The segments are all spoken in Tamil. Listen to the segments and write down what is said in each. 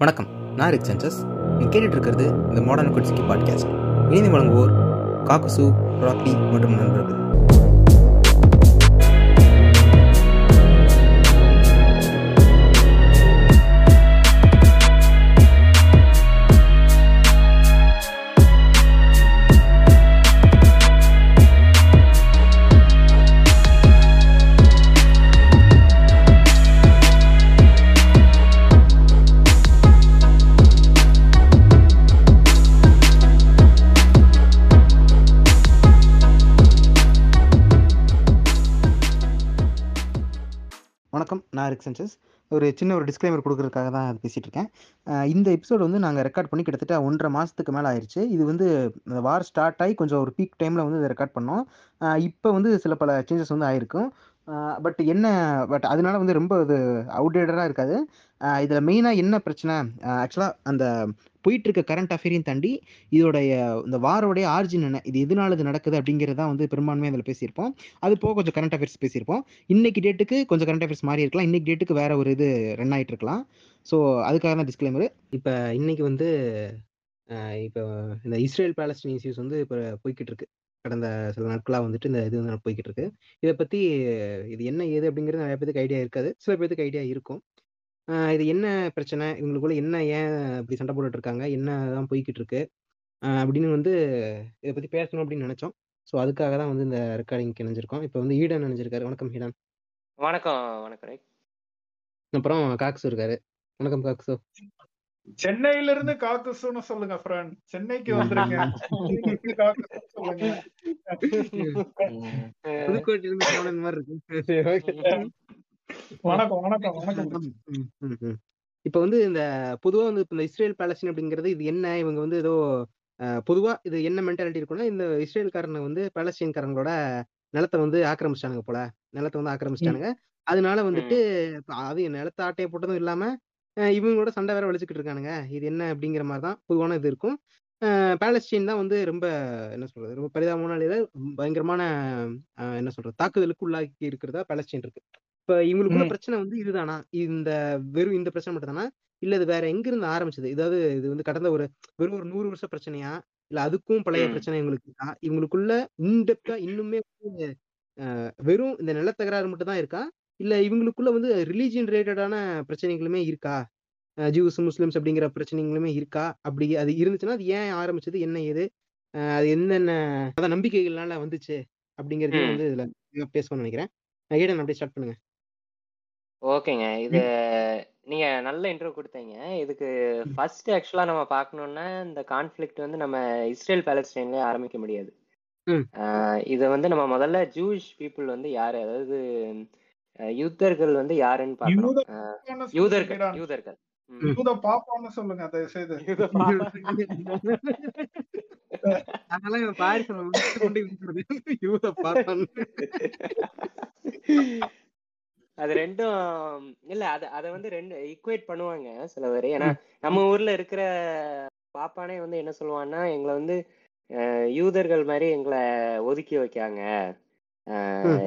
வணக்கம். நான் ரிக் சென்சஸ் நீங்கள் கேட்டுட்டு இருக்கிறது இந்த மாடர்ன் குட்ஸ்கி பாட்காஸ்ட் இணைந்து வழங்குவோர் காக்குசு ராக்கி மற்றும் நண்பர்கள். நான் ரிக் சென்சஸ் ஒரு சின்ன ஒரு டிஸ்க்ளைமர் கொடுக்கறதுக்காக தான் அது பேசிகிட்டு இருக்கேன் இந்த எபிசோடு வந்து நாங்கள் ரெக்கார்ட் பண்ணி கிட்டத்தட்ட ஒன்றரை மாதத்துக்கு மேலே ஆயிடுச்சு இது வந்து வார் ஸ்டார்ட் ஆகி கொஞ்சம் ஒரு பீக் டைமில் வந்து இதை ரெக்கார்ட் பண்ணோம். இப்போ வந்து சில பல சேஞ்சஸ் வந்து ஆயிருக்கும். பட் என்ன பட் அதனால வந்து ரொம்ப இது அவுடேட்டடாக இருக்காது. இதில் மெயினாக என்ன பிரச்சனை? ஆக்சுவலாக அந்த போயிட்டு இருக்க கரண்ட் அஃபேரையும் தாண்டி இதோடைய இந்த வாரோடைய ஆர்ஜின் என்ன இது எதனால இது நடக்குது அப்படிங்கிறத வந்து பெரும்பான்மையாக அதில் பேசியிருப்போம். அது போக கொஞ்சம் கரண்ட் அஃபேர்ஸ் பேசியிருப்போம். இன்னைக்கு டேட்டுக்கு கொஞ்சம் கரண்ட் அஃபேர்ஸ் மாறி இருக்கலாம். இன்னைக்கு டேட்டுக்கு வேற ஒரு இது ரன் ஆகிட்டு இருக்கலாம். ஸோ அதுக்காக தான் டிஸ்க்ளைமர் இப்போ இன்னைக்கு வந்து இப்போ இந்த இஸ்ரேல் பேலஸ்டின் இஷ்யூஸ் வந்து இப்போ போய்கிட்டு இருக்கு. கடந்த சில நாட்களாக வந்துட்டு இந்த இது வந்து போய்கிட்டு இருக்கு. இதை பற்றி இது என்ன ஏது அப்படிங்கிறது நிறைய பேருக்கு ஐடியா இருக்காது. சில பேருக்கு ஐடியா இருக்கும். ஆஹ் இது என்ன பிரச்சனை? இவங்களுக்குள்ள என்ன ஏன் இப்படி சண்டை போட்டுட்டு இருக்காங்க என்ன தான் போய்கிட்டு இருக்கு அப்படின்னு வந்து இதை பற்றி பேசணும் அப்படின்னு நினச்சோம். ஸோ அதுக்காக தான் வந்து இந்த ரெக்கார்டிங் இணைஞ்சிருக்கோம். இப்போ வந்து ஈடன் நினைஞ்சிருக்காரு வணக்கம் ஈடன். வணக்கம் வணக்கம் ரைட். அப்புறம் காக்ஸு இருக்காரு. வணக்கம் காக்ஸு சென்னையில இருந்து காக்குசுன்னு சொல்லுங்க ஃப்ரெண்ட் சென்னைக்கு வந்துருங்க. சென்னைக்கு காக்குசுன்னு சொல்லுங்க. புதுக்கோட்டையில இருந்து மாதிரி இருக்கு. சரி. வணக்கம் வணக்கம் வணக்கம். இப்ப வந்து இந்த பொதுவா வந்து இந்த இஸ்ரேல் பாலஸ்தீன் அப்படிங்கிறது இது என்ன? இவங்க வந்து ஏதோ பொதுவா இது என்ன மென்டாலிட்டி இருக்குன்னா இந்த இஸ்ரேல்காரங்க வந்து பாலஸ்தீன்காரங்களோட நிலத்தை வந்து ஆக்கிரமிச்சிட்டானுங்க போல. நிலத்தை வந்து ஆக்கிரமிச்சிட்டானுங்க. அதனால வந்துட்டு அது நிலத்தை ஆட்டையை போட்டதும் இல்லாம இவங்களோட சண்டை வேற வலிச்சுக்கிட்டு இருக்கானுங்க. இது என்ன அப்படிங்கிற மாதிரி தான் பொதுவான இது இருக்கும். அஹ், பாலஸ்தீன் தான் வந்து ரொம்ப என்ன சொல்றது ரொம்ப பரிதாபமான பயங்கரமான என்ன சொல்றது தாக்குதலுக்கு உள்ளாக்கி இருக்கிறதா பாலஸ்தீன் இருக்கு. இப்ப இவங்களுக்குள்ள. பிரச்சனை வந்து இதுதானா? இந்த வெறும் இந்த பிரச்சனை மட்டும் தானா? இல்ல இது வேற எங்க இருந்து ஆரம்பிச்சது? இதாவது இது வந்து கடந்த ஒரு வெறும் ஒரு நூறு வருஷ பிரச்சனையா? இல்ல அதுக்கும் பழைய. பிரச்சனை இவங்களுக்கு இவங்களுக்குள்ள இன்டெப்தா இன்னுமே வந்து, வெறும் இந்த நிலத்தகராறு மட்டும் தான் இருக்கா? இல்ல இவங்களுக்குள்ள வந்து ரிலீஜியன் ரிலேட்டடான பிரச்சனைகளுமே இருக்கா? ஜூஸ் முஸ்லிம்ஸ் அப்படிங்கிற பிரச்சனைகளுமே இருக்கா? அப்படி அது இருந்துச்சுன்னா அது ஏன் ஆரம்பிச்சது? என்ன ஏது? அது என்னென்ன அதான் நம்பிக்கைகள்னால வந்துச்சு? அப்படிங்கறதையும் ம். வந்து இதுல பேசணும்னு நினைக்கிறேன். ஏடன் அப்படியே ஸ்டார்ட் பண்ணுங்க. ஓகேங்க. இது நீங்க நல்ல இன்ட்ரோ கொடுத்தீங்க. இதுக்கு ஃபர்ஸ்ட் ஆக்சுவலா நம்ம பார்க்கணும்னா இந்த கான்ஃப்ளிக்ட் வந்து நம்ம இஸ்ரேல் பாலஸ்டைன்லயே ஆரம்பிக்க முடியாது. ம். இதை வந்து நம்ம முதல்ல ஜூஷ் பீப்புள் வந்து யாரு? அதாவது அஹ், யூதர்கள் வந்து யாருன்னு பார்க்கணும். யூத பாப்பான்னு யூதர்கள். யூதர்கள். ம். யூத பாப்பான்னு சொல்லுங்க தயவு செய்து யூத பா- அதெல்லாம் இவன் பாரிஸ் முடிச்சு கொண்டு இருக்கிறது யூத பார்த்தான் அது ரெண்டும் இல்ல அத அத வந்து ரெண்டு ஈக்குவேட் பண்ணுவாங்க சில பேர். ஏன்னா நம்ம ஊர்ல இருக்கிற பாப்பானே வந்து என்ன சொல்லுவான்னா எங்களை வந்து யூதர்கள் மாதிரி எங்களை ஒதுக்கி வைக்காங்க.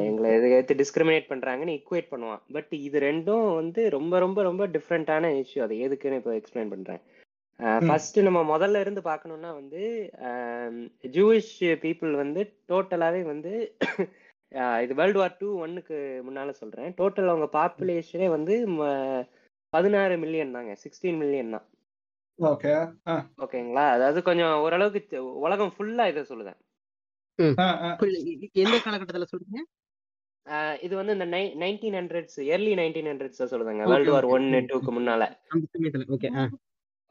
எங்களை எதிர்த்து டிஸ்கிரிமினேட் பண்றாங்கன்னு ஈக்குவேட் பண்ணுவான். பட் இது ரெண்டும் வந்து ரொம்ப ரொம்ப ரொம்ப டிஃப்ரெண்டான இஷ்யூ அது எதுக்குன்னு இப்போ எக்ஸ்பிளைன் பண்றேன். ஃபர்ஸ்ட் நம்ம முதல்ல இருந்து பார்க்கணும்னா வந்து ஜூயிஷ் பீப்புள் வந்து டோட்டலாவே வந்து இது வேர்ல்டு வார் டூ ஒன்னுக்கு முன்னால சொல்றேன். டோட்டல் அவங்க பாப்புலேஷனே வந்து பதினாறு மில்லியன் தாங்க. சிக்ஸ்டீன் மில்லியன் தான். ஓகே ஓகேங்களா அதாவது கொஞ்சம் ஓரளவுக்கு உலகம் ஃபுல்லா இதை சொல்லுதேன். எந்த காலகட்டத்துல சொல்றீங்க? ஆஹ் இது வந்து இந்த nineteen hundreds early nineteen hundreds சொல்லுதாங்க. Okay, world war okay. ஒன்னு டூக்கு முன்னால. அந்த சமயத்துல. ஓகே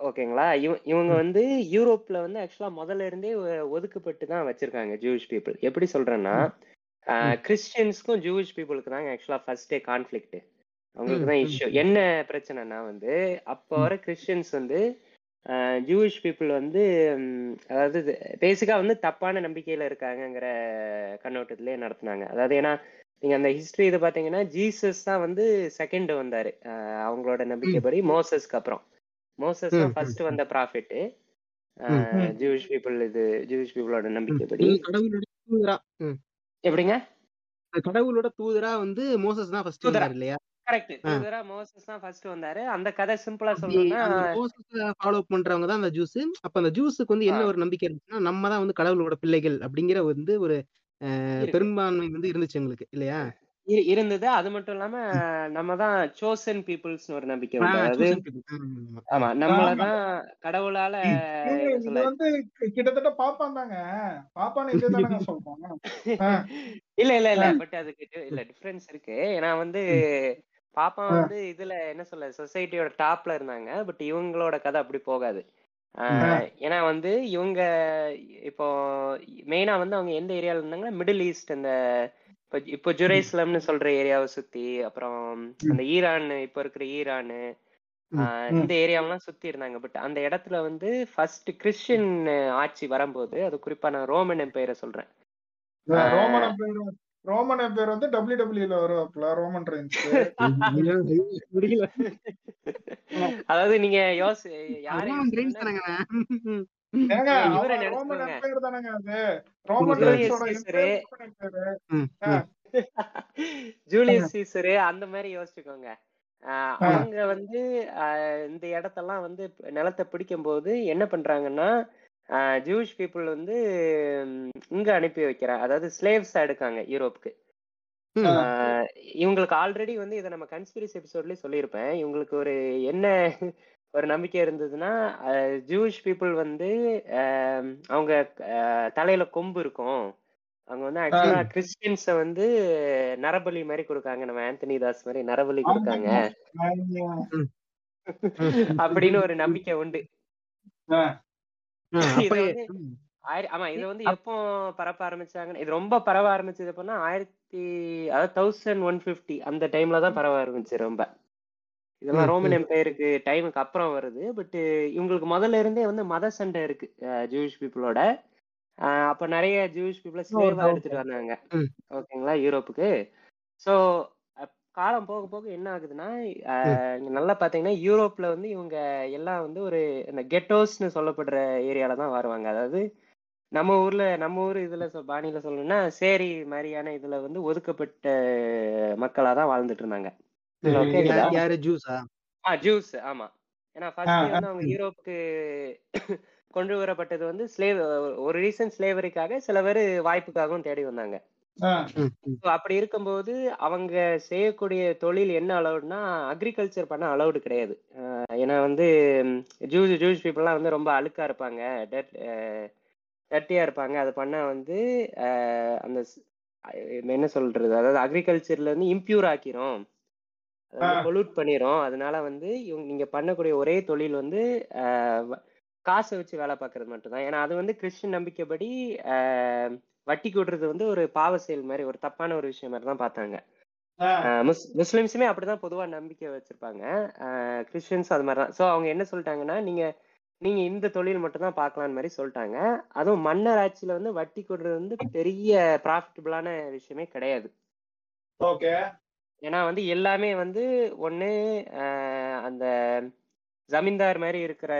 ஓகேங்களா இவ இவங்க வந்து யூரோப்ல வந்து ஆக்சுவலா முதல்ல இருந்தே ஒதுக்கப்பட்டு தான் வச்சிருக்காங்க ஜூவிஷ் பீப்புள் எப்படி சொல்றேன்னா கிறிஸ்டியன்ஸ்க்கும் ஜூவிஷ் பீப்புளுக்கு தாங்க ஆக்சுவலா ஃபர்ஸ்டே கான்ஃபிளிக்ட் அவங்களுக்கு தான் இஷ்யூ என்ன பிரச்சனைனா வந்து அப்போ வர கிறிஸ்டியன்ஸ் வந்து ஜூவிஷ் பீப்புள் வந்து அதாவது பேசிக்கா வந்து தப்பான நம்பிக்கையில இருக்காங்கங்கிற கண்ணோட்டத்திலே நடத்துனாங்க. அதாவது ஏன்னா நீங்க அந்த ஹிஸ்டரி இதை பாத்தீங்கன்னா ஜீசஸ் தான் வந்து செகண்ட் வந்தாரு. அவங்களோட நம்பிக்கைப்படி மோசஸ்க்கு அப்புறம். மோசஸ் தான் ஃபர்ஸ்ட் வந்த ப்ராஃபிட் ம். ஜூவிஷ் பீப்புள் இது ஜூவிஷ் பீப்புளோட நம்பிக்கைப்படி. எப்படிங்க? கடவுளோட தூதரா வந்து மோசஸ் தான் ஃபர்ஸ்ட். வந்தார் இல்லையா? கரெக்ட். தூதரா மோசஸ் தான் ஃபர்ஸ்ட் வந்தாரு. அந்த கதை சிம்பிளா சொல்லணும்னா மோசஸ ஃபாலோ பண்றவங்க தான் அந்த ஜூஸ் அப்ப அந்த ஜூஸுக்கு வந்து என்ன ஒரு நம்பிக்கை இருந்துச்சுன்னா நம்ம தான் வந்து கடவுளோட பிள்ளைகள் அப்படிங்கிற வந்து ஒரு பெரும்பான்மை வந்து இருந்துச்சு எங்களுக்கு இல்லையா? இருந்தது. அது மட்டும் இல்லாம நம்ம தான் சோசன் பீப்புள்ஸ்னு ஒரு நம்பிக்கை அதாவது. ஆமா, ஆமா. ஆமா. நம்மள ஆமா. தான் கடவுளால வந்து கிட்டத்தட்ட பாப்பான் தாங்க. பாப்பான்னு இதே தானங்க சொல்றோம். இல்ல இல்ல இல்ல. பட் அதுக்கு இல்ல டிஃபரன்ஸ் இருக்கு. ஏன்னா வந்து பாப்பா வந்து இதுல என்ன சொல்ல சொசைட்டியோட டாப்ல இருந்தாங்க. பட் இவங்களோட கதை அப்படி போகாது. ஏன்னா வந்து இவங்க இப்போ மெயினா வந்து அவங்க எந்த ஏரியால இருந்தாங்கன்னா மிடில் ஈஸ்ட் அந்த இப்போ இப்போ ஜெருசலம்னு சொல்ற ஏரியாவை சுத்தி அப்புறம் அந்த ஈரான் இப்போ இருக்கிற ஈரான். இந்த ஏரியாவெல்லாம் சுத்தி இருந்தாங்க. பட் அந்த இடத்துல வந்து ஃபர்ஸ்ட் கிறிஸ்டியன் ஆட்சி வரும்போது அது குறிப்பா நான் ரோமன் எம்பையரை சொல்றேன். ரோமன் பேர் ரோமன் பேர் வந்து டபிள்யூ டபிள்யூல வருவாப்ல ரோமன் ரெயின்ஸ் அதாவது நீங்க யோசி யாரை ஜூலியஸ் சீசரு. அந்த மாதிரி யோசிச்சுக்கோங்க. அவங்க வந்து இந்த இடத்தெல்லாம் வந்து நிலத்தை பிடிக்கும் போது என்ன பண்றாங்கன்னா ஜூஷ் பீப்புள் வந்து இங்க அனுப்பி வைக்கிறாங்க. அதாவது ஸ்லேவ்ஸ் எடுக்காங்க யூரோப்புக்கு. இவங்களுக்கு ஆல்ரெடி வந்து இதை நம்ம கன்ஸ்பிரசி எபிசோட்லயே சொல்லியிருப்பேன். இவங்களுக்கு ஒரு என்ன ஒரு நம்பிக்கை இருந்ததுன்னா ஜூஷ் பீப்புள் வந்து ஆஹ் அவங்க ஆஹ் தலையில கொம்பு இருக்கும். அவங்க வந்து ஆக்சுவலா கிறிஸ்டியன்ஸ வந்து நரபலி மாதிரி கொடுக்காங்க. நம்ம ஆந்தனி தாஸ் மாதிரி நரபலி கொடுக்காங்க. அப்படின்னு ஒரு நம்பிக்கை உண்டு. ஆமா இது வந்து எப்போ பரப்ப ஆரம்பிச்சாங்கன்னு இது ரொம்ப பரவ ஆரம்பிச்சது எப்பன்னா ஆயிரத்தி அதாவது தௌசண்ட் ஒன் பிப்டி அந்த டைம்ல தான் பரவ ஆரம்பிச்சு ரொம்ப. இதெல்லாம் ரோமன். எம்பையருக்கு டைமுக்கு அப்புறம் வருது. பட் இவங்களுக்கு முதல்ல இருந்தே வந்து மத சண்டை இருக்கு ஜூவிஷ் பீப்புளோட அப்ப நிறைய ஜூவிஷ் பீப்புள ஸ்லேவா எடுத்துட்டு வந்தாங்க. ஓகேங்களா? யூரோப்புக்கு. ஸோ காலம் போக போக என்ன ஆகுதுன்னா நல்லா பாத்தீங்கன்னா யூரோப்ல வந்து இவங்க எல்லாம் வந்து ஒரு இந்த கெட்டோஸ்னு சொல்லப்படுற ஏரியால தான் வருவாங்க. அதாவது நம்ம ஊர்ல நம்ம ஊர் இதுல பாணியில சொல்லணும்னா சேரி மாதிரியான இதுல வந்து ஒதுக்கப்பட்ட மக்களா தான் வாழ்ந்துட்டு இருந்தாங்க. ஹலோ யா- கேக்குதா யாரு ஜூஸா ஆ ஜூஸ் ஆமா ஏன்னா ஃபர்ஸ்ட் வந்து அவங்க யூரோப்புக்கு கொண்டு வரப்பட்டது வந்து ஸ்லேவ் ஒரு ரீசன் ஸ்லேவரிக்காக சில பேர் வாய்ப்புக்காகவும் தேடி வந்தாங்க. அப்படி இருக்கும்போது அவங்க செய்யக்கூடிய தொழில் என்ன அலௌடுனா அக்ரிகல்ச்சர் பண்ண அலௌடு கிடையாது. ஏன்னா வந்து ஜூஸ் ஜூஸ் பீப்புளெலாம் வந்து ரொம்ப அழுக்கா இருப்பாங்க. டெட் டர்ட்டியாக இருப்பாங்க. அது பண்ணா வந்து அந்த என்ன சொல்றது? அதாவது அக்ரிகல்ச்சர்ல இருந்து இம்ப்யூர் ஆக்கிரும். பொல்யூட் பண்ணிரும். அதனால வந்து இவங்க நீங்க பண்ணக்கூடிய ஒரே தொழில் வந்து காசை வச்சு வேலை பார்க்கறது மட்டும்தான். ஏன்னா அது வந்து கிறிஸ்டின் நம்பிக்கைப்படி வட்டி கூட்டுறது வந்து ஒரு பாவ செயல் மாதிரி ஒரு தப்பான ஒரு விஷயம் மாதிரி தான் பார்த்தாங்க. முஸ்லிம்ஸுமே அப்படிதான் பொதுவா நம்பிக்கை வச்சிருப்பாங்க. கிறிஸ்டியன்ஸ் அது மாதிரி தான் ஸோ அவங்க என்ன சொல்லிட்டாங்கன்னா நீங்க நீங்க இந்த தொழில் மட்டும் தான் பார்க்கலான்னு மாதிரி சொல்லிட்டாங்க. அதுவும் மன்னர் ஆட்சியில வந்து வட்டி கூடுறது வந்து பெரிய ப்ராஃபிட்டபிளான விஷயமே கிடையாது. ஓகே. ஏன்னா வந்து எல்லாமே வந்து ஒண்ணு அஹ், அந்த ஜமீன்தார் மாதிரி இருக்கிற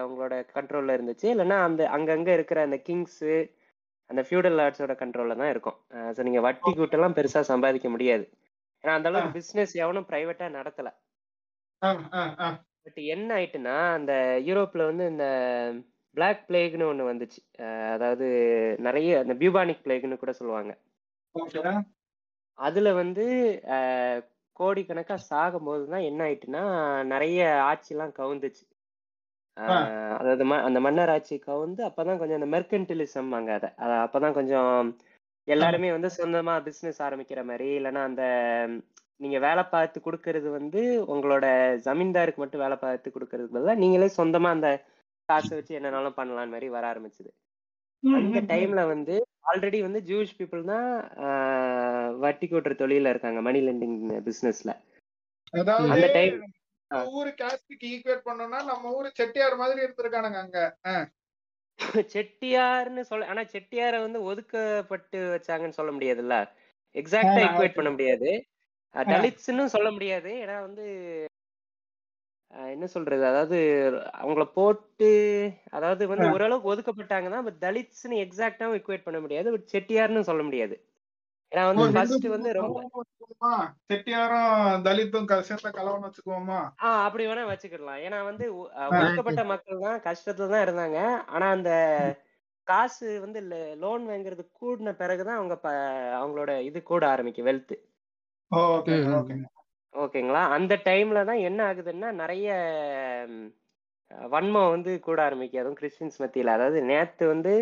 அவங்களோட கண்ட்ரோல்ல இருந்துச்சு. இல்லைன்னா அந்த அங்கங்க இருக்கிற அந்த கிங்ஸ் அந்த ஃபியூடல் லார்ட்ஸோட கண்ட்ரோல்ல தான் இருக்கும். ஸோ நீங்க வட்டி கூட்டெல்லாம் பெருசா சம்பாதிக்க முடியாது. ஏன்னா அந்த அளவுக்கு பிசினஸ் எவனும் பிரைவேட்டா நடத்தல. பட் என்ன ஆயிட்டுன்னா அந்த யூரோப்ல வந்து இந்த பிளாக் பிளேக்னு ஒண்ணு வந்துச்சு. அதாவது நிறைய அந்த பியூபானிக் பிளேக்னு கூட சொல்லுவாங்க. அதுல வந்து அஹ், கோடிக்கணக்கா சாகும்போது தான் என்ன ஆயிட்டுன்னா நிறைய ஆட்சிலாம் கவுந்துச்சு. ஆ, அஹ், அதாவது ம- அந்த மன்னர் ஆட்சி கவுந்து அப்பதான் கொஞ்சம் அந்த மெர்கன்டிலிசம் அங்க அதை. அத- அப்பதான் கொஞ்சம் ஆ, எல்லாருமே வந்து சொந்தமா பிசினஸ் ஆரம்பிக்கிற மாதிரி இல்லைன்னா அந்த ம், நீங்க வேலை பார்த்து கொடுக்கறது வந்து உங்களோட ஜமீன்தாருக்கு மட்டும் வேலை பார்த்து கொடுக்கறதுக்கு பதிலா நீங்களே சொந்தமா அந்த காசை வச்சு என்னனாலும் பண்ணலாம் மாதிரி வர ஆரம்பிச்சது. அந்த. டைம்ல வந்து ஆல்ரெடி வந்து ஜூஸ் பீப்புள் தான் ஆஹ், வட்டி கூட்டுற தொழில இருக்காங்க மணி லெண்டிங் பிசினஸ்ல. அந்த டைம் ஊரு காஸ்டுக்கு ஈக்குவேட் பண்ணோம்னா நம்ம ஊரு செட்டியார் மாதிரி இருந்திருக்கானுங்க அங்க. செட்டியார்னு சொல்ல ஆனா செட்டியாரை வந்து ஒதுக்கப்பட்டு வச்சாங்கன்னு சொல்ல முடியாதுல்ல? எக்ஸாக்டா ஈக்குவேட் பண்ண முடியாது. தலித்ஸ்னு சொல்ல முடியாது. ஏன்னா வந்து என்ன சொல்றது? அதாவது அவங்கள போட்டு அதாவது வந்து ஓரளவுக்கு ஒதுக்கப்பட்டாங்க தான் பட் தலித்ஸ்னு எக்ஸாக்டாவும் ஈக்குவேட் பண்ண முடியாது. பட் செட்டியார்னு சொல்ல முடியாது. ஏன்னா வந்து ஹிந்து ஃபர்ஸ்ட் வந்து ரொம்ப கலவரம் வச்சுக்குவோமா? செட்டியாரும் தலித்தும் க- சேர்ந்த கலவரம் வச்சுக்குவோமா? ஆ அப்படி வேணா வச்சுக்கிடலாம். ஏன்னா வந்து ஒ- அஹ் ஆ. ஒடுக்கப்பட்ட மக்கள் தான் கஷ்டத்துல தான் இருந்தாங்க. ஆனா அந்த காசு வந்து லோன் வாங்குறது கூடின பிறகுதான் அவங்க அவங்களோட இது கூட ஆரம்பிக்கும் வெல்த் ஓகேங்களா? அந்த டைம்ல தான் என்ன ஆகுதுன்னா நிறைய வன்மம் வந்து கூட ஆரம்பிக்கும் அதுவும் கிறிஸ்டின்ஸ் மத்தியில. அதாவது நேத்து வந்து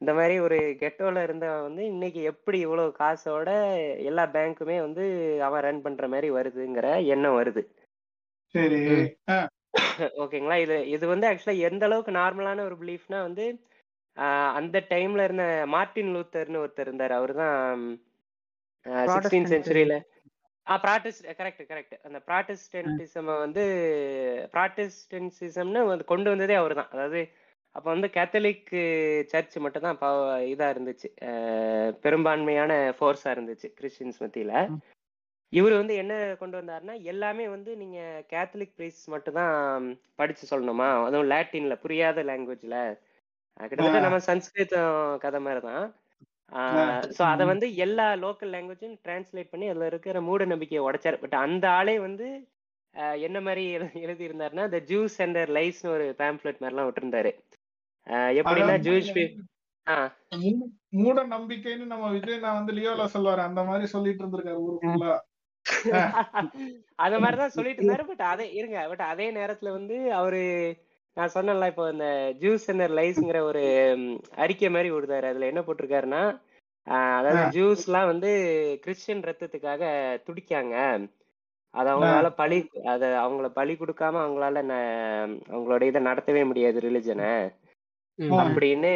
இந்த மாதிரி ஒரு கெட்டோல இருந்தவன் வந்து இன்னைக்கு எப்படி இவ்வளவு காசோட எல்லா பேங்க்குமே வந்து அவன் ரன் பண்ற மாதிரி வருதுங்கிற எண்ணம் வருது. சரி. ம். ஆ, ஓகேங்களா? இது இது வந்து ஆக்சுவலா எந்த அளவுக்கு நார்மலான ஒரு பிலீஃப்னா வந்து அந்த டைம்ல இருந்த மார்ட்டின் லூத்தர்னு ஒருத்தர் இருந்தார். அவர் தான் சிக்ஸ்டீன். செஞ்சுரியில ஆ ப்ராட்டஸ்ட் கரெக்ட் கரெக்ட் அந்த ப்ராட்டஸ்டன்டிசம் வந்து ப்ராட்டஸ்டன்டிசம்னு வந்து கொண்டு வந்ததே அவர் தான் அதாவது அப்போ வந்து கேத்தலிக் சர்ச் மட்டும் தான் இதா இருந்துச்சு. பெரும்பான்மையான ஃபோர்ஸா இருந்துச்சு கிறிஸ்டின்ஸ் மத்தியில. இவர் வந்து என்ன கொண்டு வந்தாருன்னா எல்லாமே வந்து நீங்க கேத்தலிக் பிரீஸ் மட்டும் தான் படிச்சு சொல்லணுமா? அதுவும் லாட்டின்ல புரியாத லாங்குவேஜ்ல கிட்டத்தட்ட ஆ. நம்ம சன்ஸ்கிருதம் கதை மாதிரி தான் ஸோ அதை வந்து எல்லா லோக்கல் லாங்குவேஜும் டிரான்ஸ்லேட் பண்ணி அதில் இருக்கிற மூட நம்பிக்கையை உடைச்சாரு. பட் அந்த ஆளே வந்து என்ன மாதிரி எழு- எழுதியிருந்தாருன்னா த ஜூஸ் அண்ட் லைஸ்னு ஒரு பேம்ப்ளெட் மாதிரிலாம் விட்டுருந்தாரு. எப்படின்னா ஜூஸ் மூட நம்பிக்கைன்னு நம்ம விஜய் நான் வந்து லியோல சொல்லுவாரு. அந்த மாதிரி சொல்லிட்டு இருந்திருக்காரு ஊரு ஃபுல்லா அந்த மாதிரிதான் சொல்லிட்டு இருந்தாரு. பட் அதே இருங்க பட் அதே நேரத்துல வந்து அவரு நான் சொன்னேன்ல இப்போ இந்த ஜூஸ் அண்ட் லைஸ்ங்கிற ஒரு அறிக்கை மாதிரி விடுதாரு அதுல என்ன போட்டிருக்காருன்னா அதாவது ஆ. ஜூஸ்லாம் வந்து கிறிஸ்டியன் ரத்தத்துக்காக துடிக்காங்க அது அவங்களால பலி அத அவங்கள பலி கொடுக்காம அவங்களால அவங்களோட இதை நடத்தவே முடியாது ரிலிஜனை. அப்படின்னு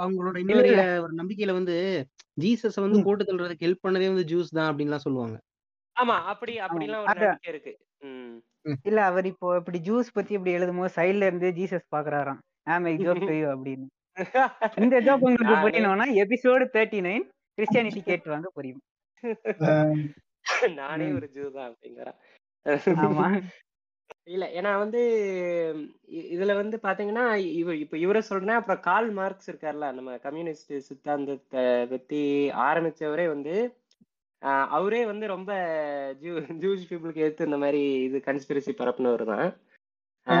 அவங்களோட இன்னொரு ஒரு நம்பிக்கையில வந்து ஜீசஸ் வந்து. போட்டு தள்ளுறதுக்கு ஹெல்ப் பண்ணதே வந்து ஜூஸ் தான் அப்படின்லாம் சொல்லுவாங்க ஆமா அப்படி அப்படிலாம் ஒரு. நம்பிக்கை இருக்கு இல்ல அவர் இப்போ இப்படி ஜூஸ் பத்தி இப்படி எழுதும் போது சைடுல இருந்து ஜீசஸ் பாக்குறாராம். ஆம் ஐ ஜோக் டு யூ அப்படின்னு. இந்த ஜோக் உங்களுக்கு புரியணும்னா எபிசோடு தேர்ட்டி நைன் கிறிஸ்டியானிட்டி கேட்டு வாங்க புரியும். நானே. ஒரு ஜூ தான் அப்படிங்கிறான் ஆமா. இல்ல ஏன்னா வந்து இதுல வந்து பாத்தீங்கன்னா இவர் இப்ப இவரை சொல்றேன் அப்புறம் கால் மார்க்ஸ் இருக்கார்ல நம்ம கம்யூனிஸ்ட் சித்தாந்தத்தை பத்தி ஆரம்பிச்சவரே வந்து அவரே வந்து ரொம்ப ஜூ ஜூஸ் பீப்புளுக்கு எடுத்து இந்த மாதிரி இது கன்ஸ்பிரசி பரப்புனவர் தான்.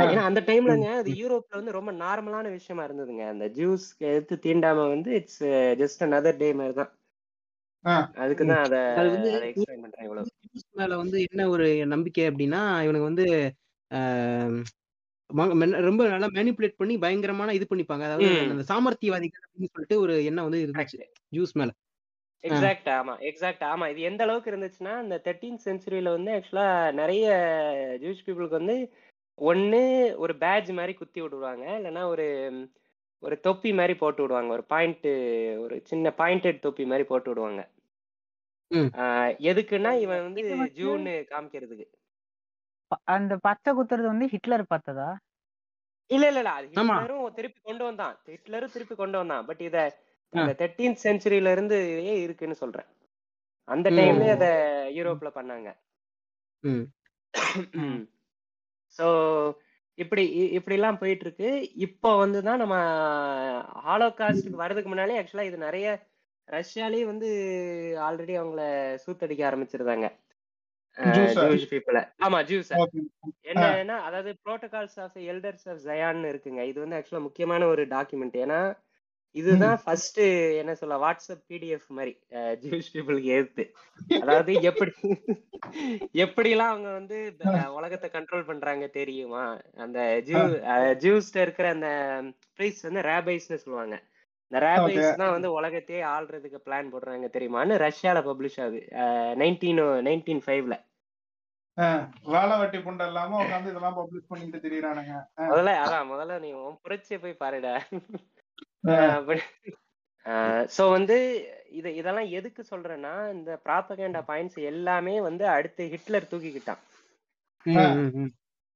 ஏன்னா அந்த டைம்லங்க அது யூரோப்ல வந்து ரொம்ப நார்மலான விஷயமா இருந்ததுங்க. அந்த ஜூஸ் எடுத்து தீண்டாம வந்து இட்ஸ் ஜஸ்ட் another டே மாதிரி தான். அதுக்கு தான் அதை எக்ஸ்பிளைன் பண்றேன் இவ்வளவு. ஜூஸ் மேல வந்து என்ன ஒரு நம்பிக்கை அப்படின்னா இவனுக்கு வந்து ரொம்ப நல்லா மேனிப்புலேட் பண்ணி பயங்கரமான இது பண்ணிப்பாங்க. அதாவது. அந்த சாமர்த்தியவாதிகள் அப்படின்னு சொல்லிட்டு ஒரு எண்ணம் வந்து இருந்துச்சு ஜூஸ் மேல. எக்ஸாக்ட் ஆமா எக்ஸாக்ட் ஆமா. இது எந்த அளவுக்கு இருந்துச்சுன்னா இந்த தேர்ட்டீன் செஞ்சுரியில வந்து ஆக்சுவலா நிறைய ஜூஸ் பீப்புளுக்கு வந்து ஒண்ணு ஒரு பேட்ஜ் மாதிரி குத்தி விடுவாங்க. இல்லைன்னா ஒரு ஒரு தொப்பி மாதிரி போட்டு விடுவாங்க. ஒரு பாயிண்ட் ஒரு சின்ன பாயிண்டட் தொப்பி மாதிரி போட்டு விடுவாங்க. எதுக்குன்னா இவன் வந்து ஜூன்னு காமிக்கிறதுக்கு. அந்த பச்சை குத்துறது வந்து ஹிட்லர் பார்த்ததா? இல்ல இல்ல இல்ல. அது. ஹிட்லரும் திருப்பி கொண்டு வந்தான். ஹிட்லரும் திருப்பி கொண்டு வந்தான். பட் இத. இந்த தேர்ட்டீன் செஞ்சுரியில இருந்து இருக்குன்னு சொல்றேன். அந்த ம். டைம்லயே அத யூரோப்ல பண்ணாங்க. ம். ஸோ இப்படி இ- இப்படிலாம் போயிட்டு இருக்கு இப்போ வந்து தான் நம்ம ஹாலோகாஸ்டுக்கு வர்றதுக்கு முன்னாலே ஆக்சுவலா இது நிறைய ரஷ்யாலேயே வந்து ஆல்ரெடி அவங்கள சூத்தடிக்க ஆரம்பிச்சிருந்தாங்க? ஜூஸ்? பீப்புள ஆமா ஜூஸ் என்னன்னா அதாவது புரோட்டோகால்ஸ் ஆஃப் எல்டர்ஸ் ஆஃப் ஜயான்னு இருக்குங்க. இது வந்து ஆக்சுவலா முக்கியமான ஒரு டாக்குமெண்ட் ஏன்னா இதுதான் ஃபர்ஸ்ட் என்ன சொல்ல வாட்ஸ்அப் பிடிஎஃப் மாதிரி ஜூஸ் பீப்புளுக்கு எதிர்த்து அதாவது எப்படி எப்படிலாம் அவங்க வந்து உலகத்தை கண்ட்ரோல் பண்றாங்க தெரியுமா? அந்த ஜூ ஜூஸ்ல இருக்கிற அந்த ப்ரீஸ் வந்து ரேபைஸ்னு சொல்லுவாங்க. இந்த ரேபைஸ் தான் வந்து உலகத்தையே ஆள்றதுக்கு பிளான் போடுறாங்க தெரியுமான்னு ரஷ்யால பப்ளிஷ் ஆகுது. நைன்டீன் நைன்டீன் ஃபைவ்ல வேலை வெட்டி புண்டை இல்லாம உட்காந்து இதெல்லாம் பப்ளிஷ் பண்ணிட்டு திரியறானுங்க. முதல்ல அதான் முதல்ல நீ உன் புரட்சியை போய் பாருடா. ஸோ வந்து இது இதெல்லாம் எதுக்கு சொல்றேன்னா இந்த ப்ராப்பகேண்டா பாயிண்ட்ஸ் எல்லாமே வந்து அடுத்து ஹிட்லர் தூக்கிக்கிட்டான்.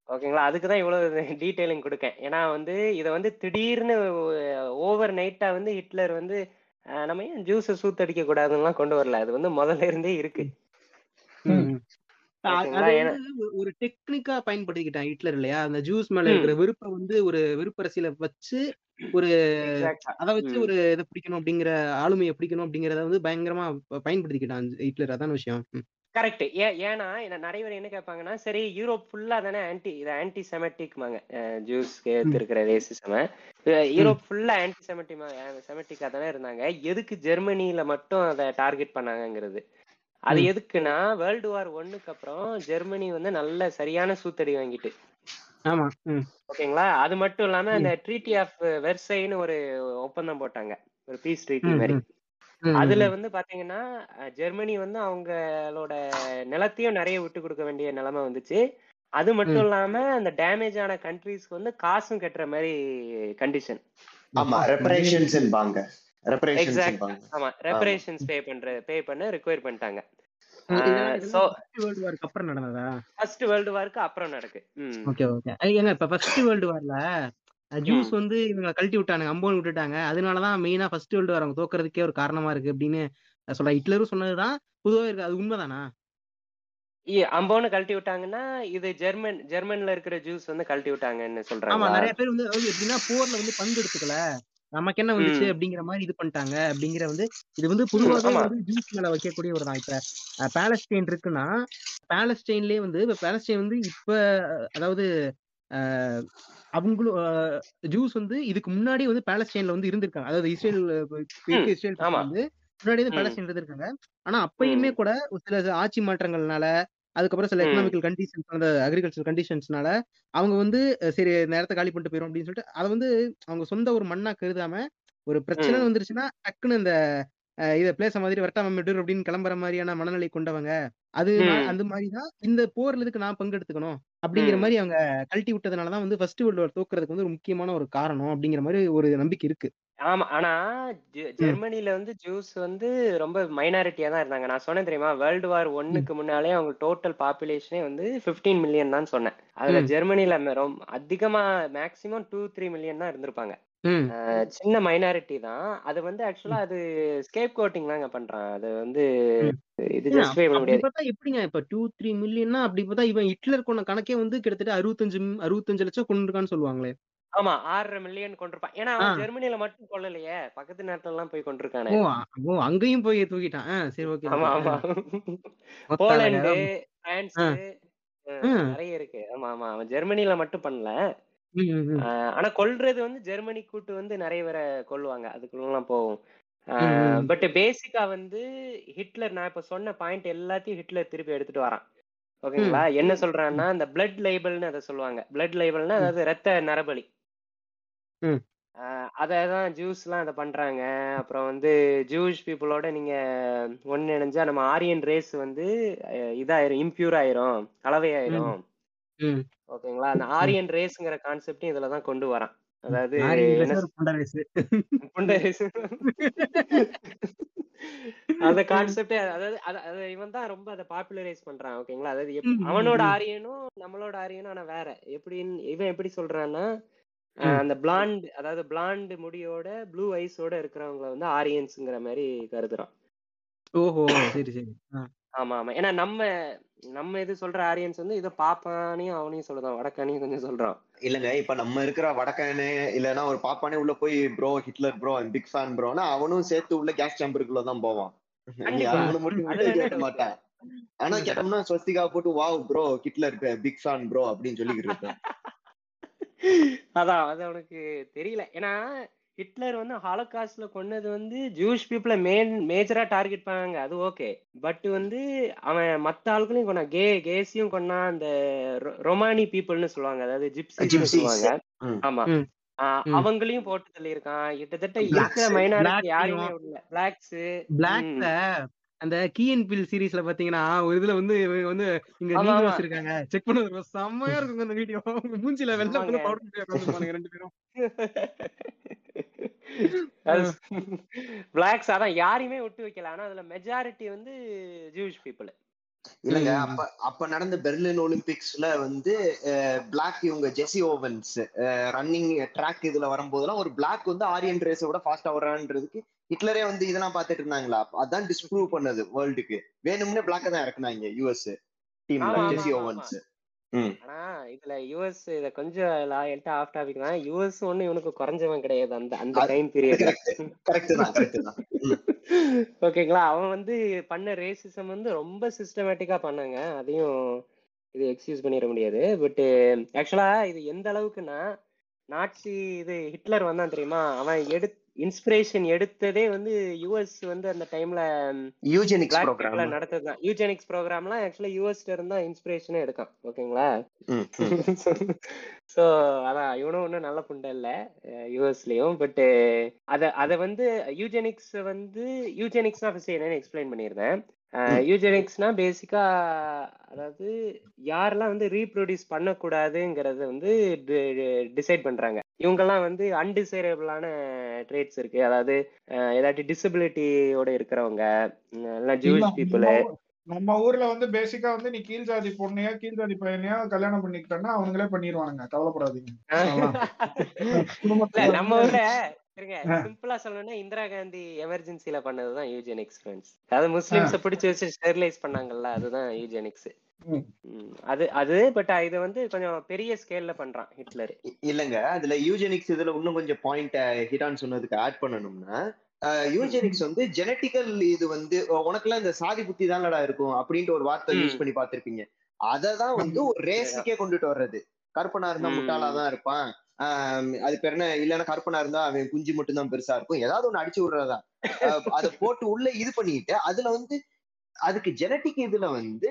ஓகேங்களா? அதுக்கு தான் இவ்வளவு டீட்டெயிலிங் கொடுக்கேன். ஏன்னா வந்து இதை வந்து திடீர்னு ஓவர் நைட்டா வந்து ஹிட்லர் வந்து நம்ம ஏன் ஜூஸை சூத்தடிக்க கூடாதுன்னுலாம் கொண்டு வரல. அது வந்து முதல்ல இருந்தே இருக்கு. ஒரு டெக்னிக்கா பயன்படுத்திக்கிட்டான் ஹிட்லர் இல்லையா? அந்த ஜூஸ் மேல இருக்கிற வெறுப்பை வந்து ஒரு வெறுப்பரசியல வச்சு ஒரு அதை வச்சு ஒரு இதை பிடிக்கணும் அப்படிங்கிற ஆளுமையை பிடிக்கணும் அப்படிங்கறத வந்து பயங்கரமா பயன்படுத்திக்கிட்டான் ஹிட்லர். அதான் விஷயம். கரெக்ட் ஏன்னா என்ன நிறைய பேர் என்ன கேட்பாங்கன்னா சரி யூரோப் ஃபுல்லா தானே ஆன்டி இது ஆன்டி செமெட்டிக்மாங்க ஜூஸ் ம். இருக்கிற ரேசிசம. யூரோப் ஃபுல்லா ஆன்டி செமெட்டிமா செமெட்டிக்கா தானே இருந்தாங்க. எதுக்கு ஜெர்மனியில மட்டும் அதை டார்கெட் பண்ணாங்கங்கிறது? அது. எதுக்குன்னா வேர்ல்டு வார் ஒன்னுக்கு அப்புறம் ஜெர்மனி வந்து நல்ல சரியான சூத்தடி வாங்கிட்டு. ஆமா. ஓகேங்களா அது மட்டும் இல்லாம ம். அந்த ட்ரீட்டி ஆஃப் வெர்சைன்னு ஒரு ஒப்பந்தம் போட்டாங்க ஒரு பீஸ் ட்ரீட்டி. மாதிரி. அதுல. வந்து பாத்தீங்கன்னா ஜெர்மனி வந்து அவங்களோட நிலத்தையும் நிறைய விட்டு கொடுக்க வேண்டிய நிலைமை வந்துச்சு அது மட்டும். இல்லாம அந்த டேமேஜ் ஆன கண்ட்ரீஸ்க்கு வந்து காசும் கட்டுற மாதிரி கண்டிஷன் ஆமா ரெப்பரேஷன்ஸ் ஆமா ரெப்பரேஷன்ஸ் பே பண்ற பே பண்ண ரிக்வயர் பண்ணிட்டாங்க சோ இதெல்லாம் ஃபர்ஸ்ட் வேர்ல்டு வாருக்கு அப்புறம் நடந்ததா? ஃபர்ஸ்ட் வேர்ல்டு வாருக்கு அப்புறம் நடக்கு. Okay okay. ஏங்க இப்ப ஃபர்ஸ்ட் வேர்ல்டு வார்ல ஜூஸ் வந்து இவங்க கழட்டி விட்டானுங்க அம்போன் விட்டுட்டாங்க. அதனாலதான் மெயினா ஃபர்ஸ்ட் வேர்ல்டு வார் அவங்க தோக்கறதுக்கே ஒரு காரணமா இருக்கு அப்படின்னு சொல்ல ஹிட்லரும் சொன்னதுதான் பொதுவா இருக்கு. அது உண்மைதானா? அம்போன்னு கழட்டி விட்டாங்கன்னா இது ஜெர்மன் ஜெர்மன்ல இருக்கிற ஜூஸ் வந்து கழட்டி விட்டாங்கன்னு ஆமா சொல்றாங்களா நிறைய பேர் வந்து எப்படின்னா போர்ல வந்து பங்கு எடுத்துக்கல. நமக்கு என்ன வந்துச்சு அப்படிங்கிற மாதிரி இது பண்ணிட்டாங்க. அப்படிங்கிற வந்து இது வந்து ஆமா. வந்து ஜூஸ் மேல வைக்கக்கூடிய ஒரு தான் இப்ப பாலஸ்டைன் இருக்குன்னா பாலஸ்டைன்லயே வந்து இப்ப பாலஸ்டைன் வந்து இப்ப அதாவது அவங்களும் ஜூஸ் வந்து இதுக்கு முன்னாடி வந்து பாலஸ்டைன்ல வந்து இருந்திருக்காங்க. அதாவது இஸ்ரேல் இஸ்ரேல் வந்து முன்னாடி வந்து பாலஸ்டைன் இருந்திருக்காங்க. ஆனா அப்பயுமே கூட ஒரு சில ஆட்சி மாற்றங்கள்னால அதுக்கப்புறம் சில எக்கனாமிக்கல் கண்டிஷன்ஸ் அந்த அக்ரிகல்ச்சர் கண்டிஷன்ஸ்னால அவங்க வந்து சரி நேரத்தை காலி பண்ணிட்டு போயிரும் அப்படின்னு சொல்லிட்டு அதை வந்து அவங்க சொந்த ஒரு மண்ணா கருதாம ஒரு பிரச்சனை வந்துருச்சுன்னா டக்குன்னு இந்த இதை பிளேச மாதிரி வரட்டாம அப்படின்னு கிளம்புற மாதிரியான மனநிலை கொண்டவங்க. அது அந்த மாதிரி தான் இந்த போர்ல இதுக்கு நான் பங்கெடுத்துக்கணும்? அப்படிங்கிற மாதிரி அவங்க கழட்டி விட்டதுனால தான் வந்து ஃபர்ஸ்ட் வேர்ல்டு வார் தோக்குறதுக்கு வந்து ஒரு முக்கியமான ஒரு காரணம் அப்படிங்கிற மாதிரி ஒரு நம்பிக்கை இருக்கு. ஆமா. ஆனா ஜெ- ம். ஜெர்மனில வந்து ஜூஸ் வந்து ரொம்ப மைனாரிட்டியா தான் இருந்தாங்க. நான் சொன்னேன் தெரியுமா? வேர்ல்டு வார் ம். ஒன்னுக்கு முன்னாலே அவங்க டோட்டல் பாப்புலேஷனே வந்து 15 மில்லியன் தான் சொன்னேன். அதுல ம். ஜெர்மனில ம- அதிகமா மேக்சிமம் டூ த்ரீ மில்லியன் தான் இருந்திருப்பாங்க. ம். சின்ன மைனாரிட்டி தான். அது வந்து ஆக்சுவலா ம். அது ஸ்கேப் கோட்டிங் தாங்க பண்றான். அது வந்து ம். இது ஏங்க, ஜஸ்டிஃபை பண்ண அப்படி முடியாது. பார்த்தா எப்படிங்க? இப்ப டூ த்ரீ மில்லியன்னா அப்படி பார்த்தா இவன் ஹிட்லர் கொண்ட கணக்கே வந்து கிட்டத்தட்ட அறுபத்தஞ்சு அறுபத்தஞ்சு லட்சம் கொண்டு இருக்கான்னு சொல்லுவாங்களே. ஆமா ஆறரை மில்லியன் கொண்டிருப்பான். ஏன்னா அவன் ஜெர்மனில மட்டும் கொல்லலையே. பக்கத்து நாட்டுல எல்லாம் போய் கொண்டிருக்கானே. ஓ அங்கேயும் போய் தூக்கிட்டான். சரி ஓகே ஆமா ஆமா. அழகா பிரான்ஸ் நிறைய இருக்கு. ஆமா ஆமா. அவன் ஜெர்மனில மட்டும் பண்ணல. ஆனா கொல்றது வந்து ஜெர்மனி கூட்டு வந்து நிறைய பேரை கொல்லுவாங்க. அதுக்குள்ளலாம் போகும். பட் பேசிக்கா வந்து ஹிட்லர் நான் இப்ப சொன்ன பாயிண்ட் எல்லாத்தையும் ஹிட்லர் திருப்பி எடுத்துட்டு வரான். ஓகேங்களா? என்ன சொல்றான்னா இந்த பிளட் லைபிள்னு அதை சொல்லுவாங்க. பிளட் லைபிள்னா அதாவது ரத்த நரபலி. ம். அதான் ஜூஸ்லாம் அதை பண்றாங்க. அப்புறம் வந்து ஜூஸ் பீப்புளோட நீங்க ஒன்னு இணைஞ்சா நம்ம ஆரியன் ரேஸ் வந்து இதாயிரும் இம்பியூர் ஆயிரும் கலவையாயிரும் ஓகேங்களா? அந்த ஆரியன் ரேஸ்ங்கிற கான்செப்டையும் இதுல தான் கொண்டு வரான். அதாவது அந்த கான்செப்டே அதாவது அத- அத இவன் தான் ரொம்ப அதை பாப்புலரைஸ் பண்றான் ஓகேங்களா? அதாவது அவனோட ஆரியனும் நம்மளோட ஆரியனும் ஆனா வேற. எப்படின்னு இவன் எப்படி சொல்றான்னா அந்த பிளாண்ட் அதாவது பிளாண்ட் முடியோட ப்ளூ ஐஸோட இருக்கிறவங்கள வந்து ஆரியன்ஸ்ங்கிற மாதிரி கருதுறான். ஓஹோ! சரி சரி. ஆமா ஆமா. ஏன்னா நம்ம நம்ம இது சொல்ற ஆரியன்ஸ் வந்து இதை பாப்பானையும் அவனையும் சொல்லுதான். வடக்கானையும் கொஞ்சம் சொல்றான். இல்லங்க. இப்ப நம்ம இருக்கிற வடக்கனே இல்லைன்னா ஒரு பாப்பானே உள்ள போய் bro Hitler bro big fan ப்ரோனா அவனும் சேர்த்து உள்ள கேஸ் சேம்பருக்குள்ள தான் போவான். கேட்க மாட்டான். ஆனா கேட்டோம்னா ஸ்வஸ்திகா போட்டு wow bro Hitler big fan bro அப்படின்னு சொல்லிக்கிட்டு இருப்பேன். அதான் அது அவனுக்கு தெரியல. ஏன்னா ஹிட்லர் வந்து ஹாலோகாஸ்ட்ல கொன்னது வந்து ஜூஸ் பீப்புள மெயின் மேஜரா டார்கெட் பண்ணாங்க. அது ஓகே பட் வந்து அவன் மத்த ஆட்களையும் கொண்டான் கே கேஸையும் கொன்னா அந்த ரொமானி பீப்புள்னு சொல்லுவாங்க. அதாவது ஜிப்சிஸ் சொல்லுவாங்க. ஆமா. அவங்களையும் போட்டு தள்ளியிருக்கான். கிட்டத்தட்ட இருக்கிற மைனாரிட்டி பிளாக்கையும் விடல. பிளாக்ஸ் பிளாக்ல அந்த கீ அண்ட் பில் சீரிஸ்ல பாத்தீங்கன்னா ஒரு இதுல வந்து இவங்க வந்து இங்க நீங்க வச்சிருக்காங்க. செக் பண்ணது செம்மையா இருக்குங்க அந்த வீடியோ. மூஞ்சில வெள்ளை வந்து பவுடர் ரெண்டு பேரும். பிளாக்ஸ் அதான் யாரையுமே விட்டு வைக்கல. ஆனா அதுல மெஜாரிட்டி வந்து ஜூஸ் பீப்புள் இல்லங்க அப்ப அப்ப நடந்த பெர்லின் ஒலிம்பிக்ஸ்ல வந்து பிளாக் இவங்க ஜெசி ஓவன்ஸ் ரன்னிங் ட்ராக் இதுல வரும்போதெல்லாம் ஒரு பிளாக் வந்து ஆரியன் ரேஸை விட ஃபாஸ்டா வர்றான்றதுக்கு ஹிட்லரே வந்து இதெல்லாம் பார்த்துட்டு இருந்தாங்களா? அதான் டிஸ்ப்ரூவ் பண்ணது வேர்ல்டுக்கு வேணும்னே பிளாக்க தான் இறக்குனாங்க யூஎஸ் டீம்ல ஜெசி ஓவன்ஸ் ஆனா இதுல யுஎஸ் இத கொஞ்சம் லாயல்ட்டா ஆஃப் டாபிக் தான். யுஎஸ் ஒண்ணு இவனுக்கு குறைஞ்சவன் கிடையாது அந்த அந்த டைம் பீரியட்ல கரெக்ட் தான் கரெக்ட் தான். ஓகேங்களா அவன் வந்து பண்ண ரேசிசம் வந்து ரொம்ப சிஸ்டமேட்டிக்கா பண்ணாங்க. அதையும் இது எக்ஸ்கியூஸ் பண்ணிட முடியாது. பட் ஆக்சுவலா இது எந்த அளவுக்குன்னா நாட்சி இது ஹிட்லர் வந்தான் தெரியுமா? அவன் எடு இன்ஸ்பிரேஷன் எடுத்ததே வந்து யுஎஸ் வந்து அந்த டைம்ல யூஜெனிக்ஸ் ப்ரோக்ராம் நடத்ததுதான். யூஜெனிக்ஸ் ப்ரோக்ராம்லாம் ஆக்சுவலா யூஎஸ்ல இருந்தா இன்ஸ்பிரேஷனே எடுக்கான் ஓகேங்களா சோ அதான் இவனும் ஒன்றும் நல்ல புண்டை இல்ல யூஎஸ்லயும் பட் அத அத வந்து யூஜெனிக்ஸ் வந்து யூஜெனிக்ஸ்னா ஃபர்ஸ்ட் என்னன்னு எக்ஸ்பிளைன் பண்ணியிருந்தேன். யூஜெனிக்ஸ்னா பேசிக்கா அதாவது யாரெல்லாம் வந்து ரீப்ரொடியூஸ் பண்ணக்கூடாதுங்கிறத வந்து டிசைட் பண்றாங்க. இவங்கெல்லாம் வந்து அன்டிசைரபிளான ட்ரேட்ஸ் இருக்கு. அதாவது ஏதாச்சும் டிசபிலிட்டியோட இருக்கிறவங்க இல்ல, ஜூஸ் பீப்புள் நம்ம ஊர்ல வந்து பேசிக்கா வந்து நீ கீழ் ஜாதி பொண்ணையோ கீழ் ஜாதி பையனையோ கல்யாணம் பண்ணிக்கிட்டேன்னா அவங்களே பண்ணிடுவானுங்க கவலைப்படாதீங்க. நம்ம ஊர்ல சிம்பிளா சொல்லணும்னா இந்திரா காந்தி எமர்ஜென்சில பண்ணதுதான் யூஜெனிக்ஸ் ஃப்ரெண்ட்ஸ். அதாவது முஸ்லிம்ஸ பிடிச்சு வச்சு ஸ்டெரிலைஸ் பண்ணாங்கல்ல அதுதான் யூஜெனிக்ஸ். அது அது பட் இது வந்து கொஞ்சம் பெரிய ஸ்கேல்ல பண்றான் ஹிட்லர். இல்லங்க. அதுல யூஜெனிக்ஸ் இதுல இன்னும் கொஞ்சம் பாயிண்ட் ஹிடான் சொன்னதுக்கு ஆட் பண்ணணும்னா யூஜெனிக்ஸ் வந்து ஜெனட்டிக்கல் இது வந்து உனக்குலாம் இந்த சாதி புத்தி தானடா இருக்கும்? அப்படின்ட்டு ஒரு வார்த்தை. யூஸ் பண்ணி பார்த்திருப்பீங்க. அததான் வந்து ஒரு ரேஸுக்கே கொண்டுட்டு வர்றது. கருப்பனா இருந்தா. முட்டாளா தான் இருப்பான். அது பேர் என்ன இல்லைன்னா கற்பனா இருந்தா அவன் குஞ்சு மட்டும் தான் பெருசா இருக்கும். ஏதாவது ஒண்ணு அடிச்சு விடுறதா அதை போட்டு உள்ள இது பண்ணிட்டு அதுல வந்து அதுக்கு ஜெனட்டிக் இதுல வந்து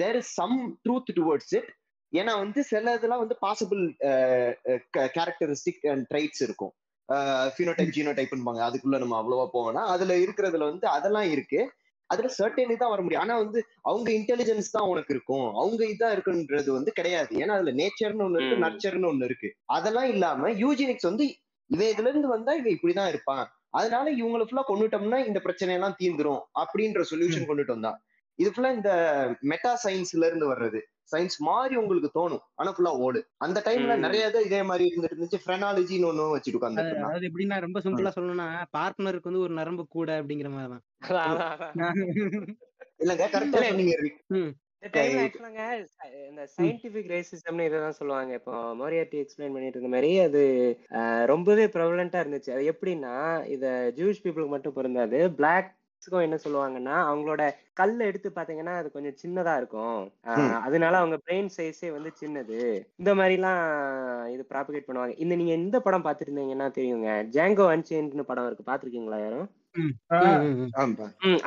there is some truth towards it ஏன்னா வந்து சில இதெல்லாம் வந்து பாசிபிள் கேரக்டரிஸ்டிக் அண்ட் ட்ரைட்ஸ் இருக்கும். ஃபினோடைப் ஜீனோடைப்னுபாங்க அதுக்குள்ள நம்ம அவ்வளவா போவோம்னா அதுல இருக்கிறதுல வந்து அதெல்லாம் இருக்கு. அதுல சர்டனி தான் வர முடியும். ஆனா வந்து அவங்க இன்டெலிஜென்ஸ் தான் உனக்கு இருக்கும். அவங்க இதான் இருக்குன்றது வந்து கிடையாது. ஏன்னா அதுல நேச்சர்னு ஒண்ணு இருக்கு. நர்ச்சர்னு ஒண்ணு இருக்கு. அதெல்லாம் இல்லாம யூஜினிக்ஸ் வந்து இவன் இதுல இருந்து வந்தா இவன் இப்படிதான் இருப்பான். அதனால இவங்களை ஃபுல்லா கொண்டுட்டோம்னா இந்த பிரச்சனை எல்லாம் தீந்துரும் அப்படின்ற சொல்யூஷன் கொண்டுட்டு வந்தான் இது ஃபுல்லா இந்த மெட்டா சயின்ஸ்ல இருந்து வர்றது. சயின்ஸ் மாதிரி உங்களுக்கு தோணும். ஆனா ஃபுல்லா ஓடு. அந்த டைம்ல. நிறைய இது இதே மாதிரி இருந்துட்டு இருந்துச்சு. ஃப்ரெனாலஜின்னு ஒண்ணு வச்சுட்டு அது- அதாவது எப்படின்னா ரொம்ப சிம்பிளா சொல்லணும்னா பார்ட்னருக்கு வந்து ஒரு நரம்பு கூட அப்படிங்கிற மாதிரி தான். இல்லங்க கரெக்டா ரிக். இந்த சயின்டிபிக் ரேசிசம்னு இதான் சொல்லுவாங்க. இப்போ மோரியாட்டி எக்ஸ்பிளைன் பண்ணிட்டு இருந்த மாதிரி அது ரொம்பவே ப்ரெவலண்டா இருந்துச்சு. அது எப்படின்னா இத ஜூஸ் பீப்புளுக்கு மட்டும் பொருந்தாது. பிளாக்ஸ்க்கும் என்ன சொல்லுவாங்கன்னா அவங்களோட கல்ல எடுத்து பாத்தீங்கன்னா அது கொஞ்சம் சின்னதா இருக்கும். அதனால அவங்க பிரெயின் சைஸே வந்து சின்னது. இந்த மாதிரிலாம் இது ப்ராபகேட் பண்ணுவாங்க. இந்த நீங்க இந்த படம் பார்த்திருந்தீங்கன்னா தெரியுங்க? ஜாங்கோ அன்சேன்ட்னு படம் இருக்கு. பாத்திருக்கீங்களா யாரும்?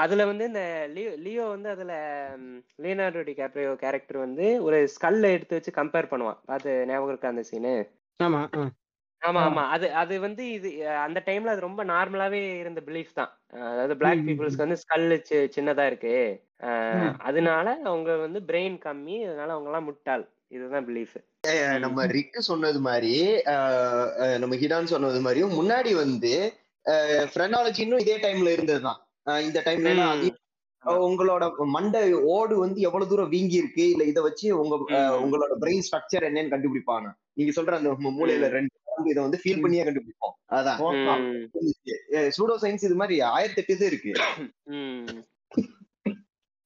அதுல வந்து இந்த லியோ லியோ வந்து அதுல லியோனார்டோ டி கேப்ரியோ கேரக்டர் வந்து ஒரு ஸ்கல்ல எடுத்து வச்சு கம்பேர் பண்ணுவான். அது ஞாபகம் இருக்கா அந்த சீனு ஆமா. ஆமா அது அது வந்து இது அந்த டைம்ல அது ரொம்ப நார்மலாவே இருந்த பிலீஃப் தான். அதாவது பிளாக் பீப்புள்ஸ்க்கு வந்து ஸ்கல் சின்னதா இருக்கு. அதனால அவங்க வந்து பிரெயின் கம்மி அதனால அவங்க எல்லாம் முட்டாள். இதுதான் பிலீஃப். நம்ம ரிக்கு சொன்னது மாதிரி நம்ம ஹிடான் சொன்னது மாதிரியும் முன்னாடி வந்து ஃப்ரெனாலஜி இன்னும் இதே டைம்ல இருந்ததுதான் இந்த டைம்ல உங்களோட மண்டை ஓடு வந்து எவ்வளவு தூரம் வீங்கி இருக்கு? இல்ல இத வச்சு உங்க. உங்களோட பிரெயின் ஸ்ட்ரக்சர் என்னன்னு கண்டுபிடிப்பாங்க நீங்க சொல்ற அந்த மூ- மூளையில ரெண்டு நரம்பு இதை வந்து ஃபீல் பண்ணியே கண்டுபிடிப்போம். அதான். சூடோ சயின்ஸ் இது மாதிரி ஆயிரத்தி எட்டு இது இருக்கு.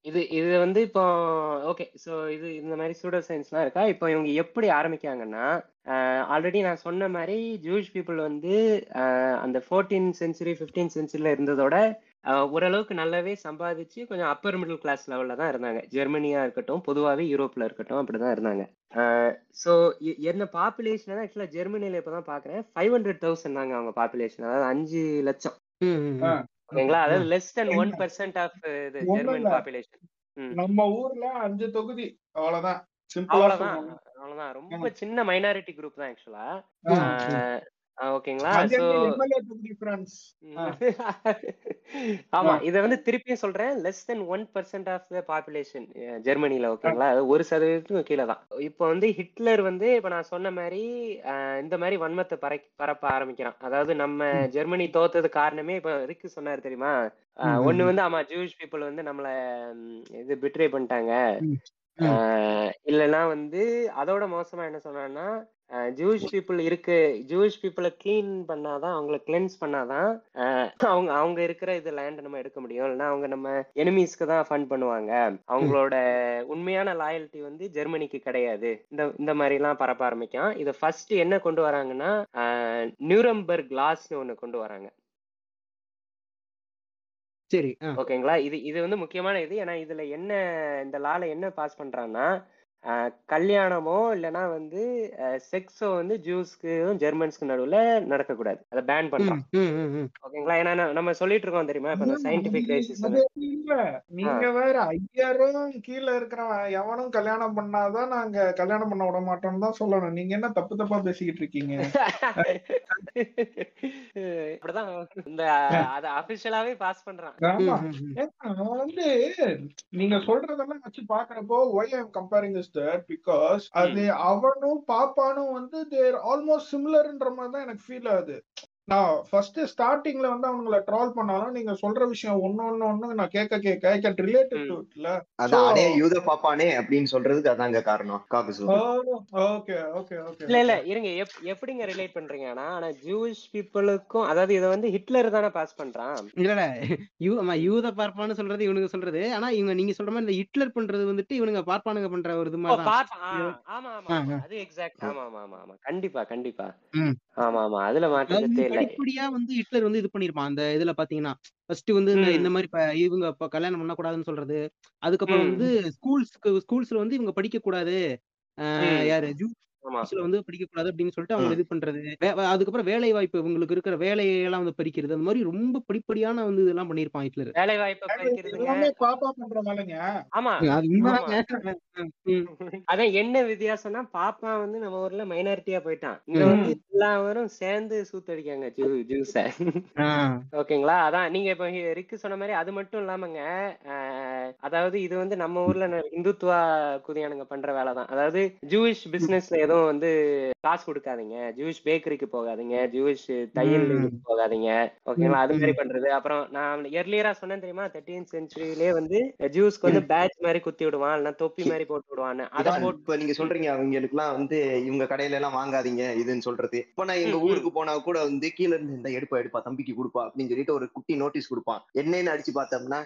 இது இது வந்து இப்போ ஓகே ஸோ இது இந்த மாதிரி சூடோ சயின்ஸ்லாம் இருக்கா? இப்போ இவங்க எப்படி ஆரம்பிக்காங்கன்னா ஆல்ரெடி நான் சொன்ன மாதிரி ஜூஷ் பீப்புள் வந்து அந்த ஃபோர்டீன் சென்ச்சுரி ஃபிஃப்டீன் சென்ச்சுரியில் இருந்ததோட ஓரளவுக்கு நல்லாவே சம்பாதிச்சு கொஞ்சம் அப்பர் மிடில் கிளாஸ் லெவலில் தான் இருந்தாங்க. ஜெர்மனியா இருக்கட்டும் பொதுவாகவே யூரோப்பில் இருக்கட்டும் அப்படி தான் இருந்தாங்க. ஸோ என்ன பாப்புலேஷன் ஆக்சுவலாக ஜெர்மனியில் இப்போ தான் பார்க்குறேன் ஃபைவ் ஹண்ட்ரட் தௌசண்ட் தாங்க அவங்க பாப்புலேஷன் அதாவது அஞ்சு லட்சம். ஓகேங்களா? அதாவது less than? One percent of இது ஜெர்மன். பாப்புலேஷன் நம்ம ஊர்ல அஞ்சு தொகுதி. அவ்வளவுதான். அவ்வளவுதான். அவ்வளவுதான். ரொம்ப சின்ன மைனாரிட்டி குரூப் தான் ஆக்சுவலா. ஓகேங்களா? ஆமா. இத வந்து திருப்பியும் சொல்றேன். Less than one percent of the population ஜெர்மனில ஓகேங்களா? ஒரு சதவீதத்துக்கும் கீழே தான். இப்போ வந்து ஹிட்லர் வந்து இப்ப நான் சொன்ன மாதிரி இந்த மாதிரி வன்மத்தை பறை பரப்ப ஆரம்பிக்கிறான். அதாவது நம்ம ஜெர்மனி தோத்தது காரணமே இப்ப ரிக்கு சொன்னாரு தெரியுமா? ஒண்ணு. வந்து ஆமா ஜூஸ் பீப்புள் வந்து நம்மள இது பிட்ரே பண்ணிட்டாங்க. இல்லைன்னா வந்து அதோட மோசமா என்ன சொன்னான்னா ஜூஷ் பீப்புள் இருக்கு. ஜூஷ் பீப்புளை க்ளீன் பண்ணாதான் அவங்கள கிளென்ஸ் பண்ணாதான் அவங்க அவங்க இருக்கிற இது லேண்ட் நம்ம எடுக்க முடியும். இல்லைன்னா அவங்க நம்ம எனிமீஸ்க்கு தான் ஃபண்ட் பண்ணுவாங்க. அவங்களோட உண்மையான லாயல்ட்டி வந்து ஜெர்மனிக்கு கிடையாது. இந்த இந்த மாதிரி எல்லாம் பரப்ப ஆரம்பிக்கும். இதை ஃபர்ஸ்ட் என்ன கொண்டு வராங்கன்னா நியூரம்பர்க் லாஸ்னு ஒண்ணு கொண்டு வராங்க. சரி. ஓகேங்களா? இது இது வந்து முக்கியமான இது. ஏன்னா இதுல என்ன இந்த லால என்ன பாஸ் பண்றான்னா கல்யாணமோ இல்லைன்னா வந்து செக்ஸோ வந்து ஜூஸ்க்கும் ஜெர்மன்ஸ்க்கு நடுவுல நடக்கக்கூடாது. அதை பேன் ம், பண்றான் ம், ம், ம். ஓகேங்களா? ஏன்னா நம்ம சொல்லிட்டு இருக்கோம் தெரியுமா? இப்ப சயின்டிபிக் ரைசிஸ் அது இல்ல. நீங்க வேற ஐயாயிரம் கீழ இருக்கிறவன் எவனும் கல்யாணம் பண்ணாதான் நாங்க கல்யாணம் பண்ண விட மாட்டோம்னு தான் சொல்லணும். நீங்க என்ன தப்பு தப்பா பேசிக்கிட்டு இருக்கீங்க? இப்படிதான் இந்த அத அபிஷியலாவே பாஸ் பண்றான். வந்து நீங்க சொல்றதெல்லாம் வச்சு பாக்குறப்போ why I'm comparing this that because அது அவனும் பாப்பானும் வந்து தேர் ஆல்மோஸ்ட் சிமிலர்ன்ற மாதிரி தான் எனக்கு ஃபீல் ஆகுது. நான் ஃபர்ஸ்ட் ஸ்டார்டிங்ல வந்து அவங்கள ட்ரால் பண்ணாலும் நீங்க சொல்ற விஷயம் ஒன்னு ஒன்னு ஒண்ணு நான் கேட்க கேட்க ஐ கேன் ரிலேட்டட் டு இட்ல அதான் அடே யூத பாப்பானே அப்படின்னு சொல்றதுக்கு அதாங்க காரணம். காக்குசு ஓகே ஓகே ஓகே இல்ல இல்ல இருங்க எப்- எப்படிங்க ரிலேட் பண்றீங்கன்னா ஆனா ஜூஸ் பீப்புளுக்கும் அதாவது இத வந்து ஹிட்லர் தானே பாஸ் பண்றான்? இல்ல இல்ல யூ ஆமா யூத பார்ப்பான்னு சொல்றது இவனுங்க சொல்றது. ஆனா இவங்க நீங்க சொல்ற மாதிரி இந்த ஹிட்லர் பண்றது வந்துட்டு இவனுங்க பார்ப்பானுங்க பண்ற ஒரு இது மாதிரி ஆமா ஆமா. அது எக்ஸாக்ட் ஆமா ஆமா ஆமா ஆமா. கண்டிப்பா கண்டிப்பா. ஆமா ஆமா அதுல மாற்றத்தே இல்ல படிப்படியா வந்து ஹிட்லர் வந்து இது பண்ணிருப்பான் அந்த இதுல பாத்தீங்கன்னா ஃபர்ஸ்ட் வந்து இந்த. இந்த மாதிரி இப்ப இவங்க இப்ப கல்யாணம் பண்ண கூடாதுன்னு சொல்றது அதுக்கப்புறம். வந்து ஸ்கூல்ஸ்க்கு ஸ்கூல்ஸ்ல வந்து இவங்க படிக்க கூடாது. யாரு ஆமா. ஜூஸ்ல வந்து படிக்க கூடாது அப்படின்னு சொல்லிட்டு அவங்க இது பண்றது. அதுக்கப்புறம் வேலை வாய்ப்பு இவங்களுக்கு இருக்கிற வேலையெல்லாம் வந்து பறிக்கிறது. அந்த மாதிரி ரொம்ப படிப்படியான வந்து இதெல்லாம் பண்ணிருப்பான் ஹிட்லர். வேலை வாய்ப்பை ஆமா. அதான் என்ன வித்தியாசம்னா பாப்பா வந்து நம்ம ஊர்ல மைனாரிட்டியா போயிட்டான். இங்க வந்து எல்லாரும் சேர்ந்து சூத்தடிக்காங்க ஜூ ஜூஸ. ஓகேங்களா? அதான் நீங்க இப்ப ரிக்கு சொன்ன மாதிரி அது மட்டும் இல்லாமங்க அதாவது இது வந்து நம்ம ஊர்ல இந்துத்துவா குதியானுங்க பண்ற வேலை தான் அதாவது ஜூயிஷ் பிசினஸ்ல எதுவும் வந்து காசு கொடுக்காதீங்க. ஜூயிஷ் பேக்கரிக்கு போகாதீங்க. ஜூயிஷ் தையல் போகாதீங்க. ஓகேங்களா அது மாதிரி பண்றது. அப்புறம் நான் எர்லியரா சொன்னேன் தெரியுமா? தேர்ட்டீன் சென்ச்சுரியிலே வந்து ஜூஸ்க்கு வந்து பேட்ச் மாதிரி குத்தி விடுவான். இல்லைன்னா தொப்பி மாதிரி போட்டு விடுவான்னு. அதை போட்டு இப்ப நீங்க சொல்றீங்க. அவங்களுக்கு எல்லாம் வந்து இவங்க கடையில எல்லாம் வாங்காதீங்க இதுன்னு சொல்றது. இப்ப நான் எங்க. ஊருக்கு போனா கூட வந்து கீழ இருந்து இந்த எடுப்பா எடுப்பா தம்பிக்கு கொடுப்பா அப்படின்னு சொல்லிட்டு ஒரு குட்டி நோட்டீஸ் கொடுப்பான். என்னன்னு அடிச்சு பார்த்தோம்னா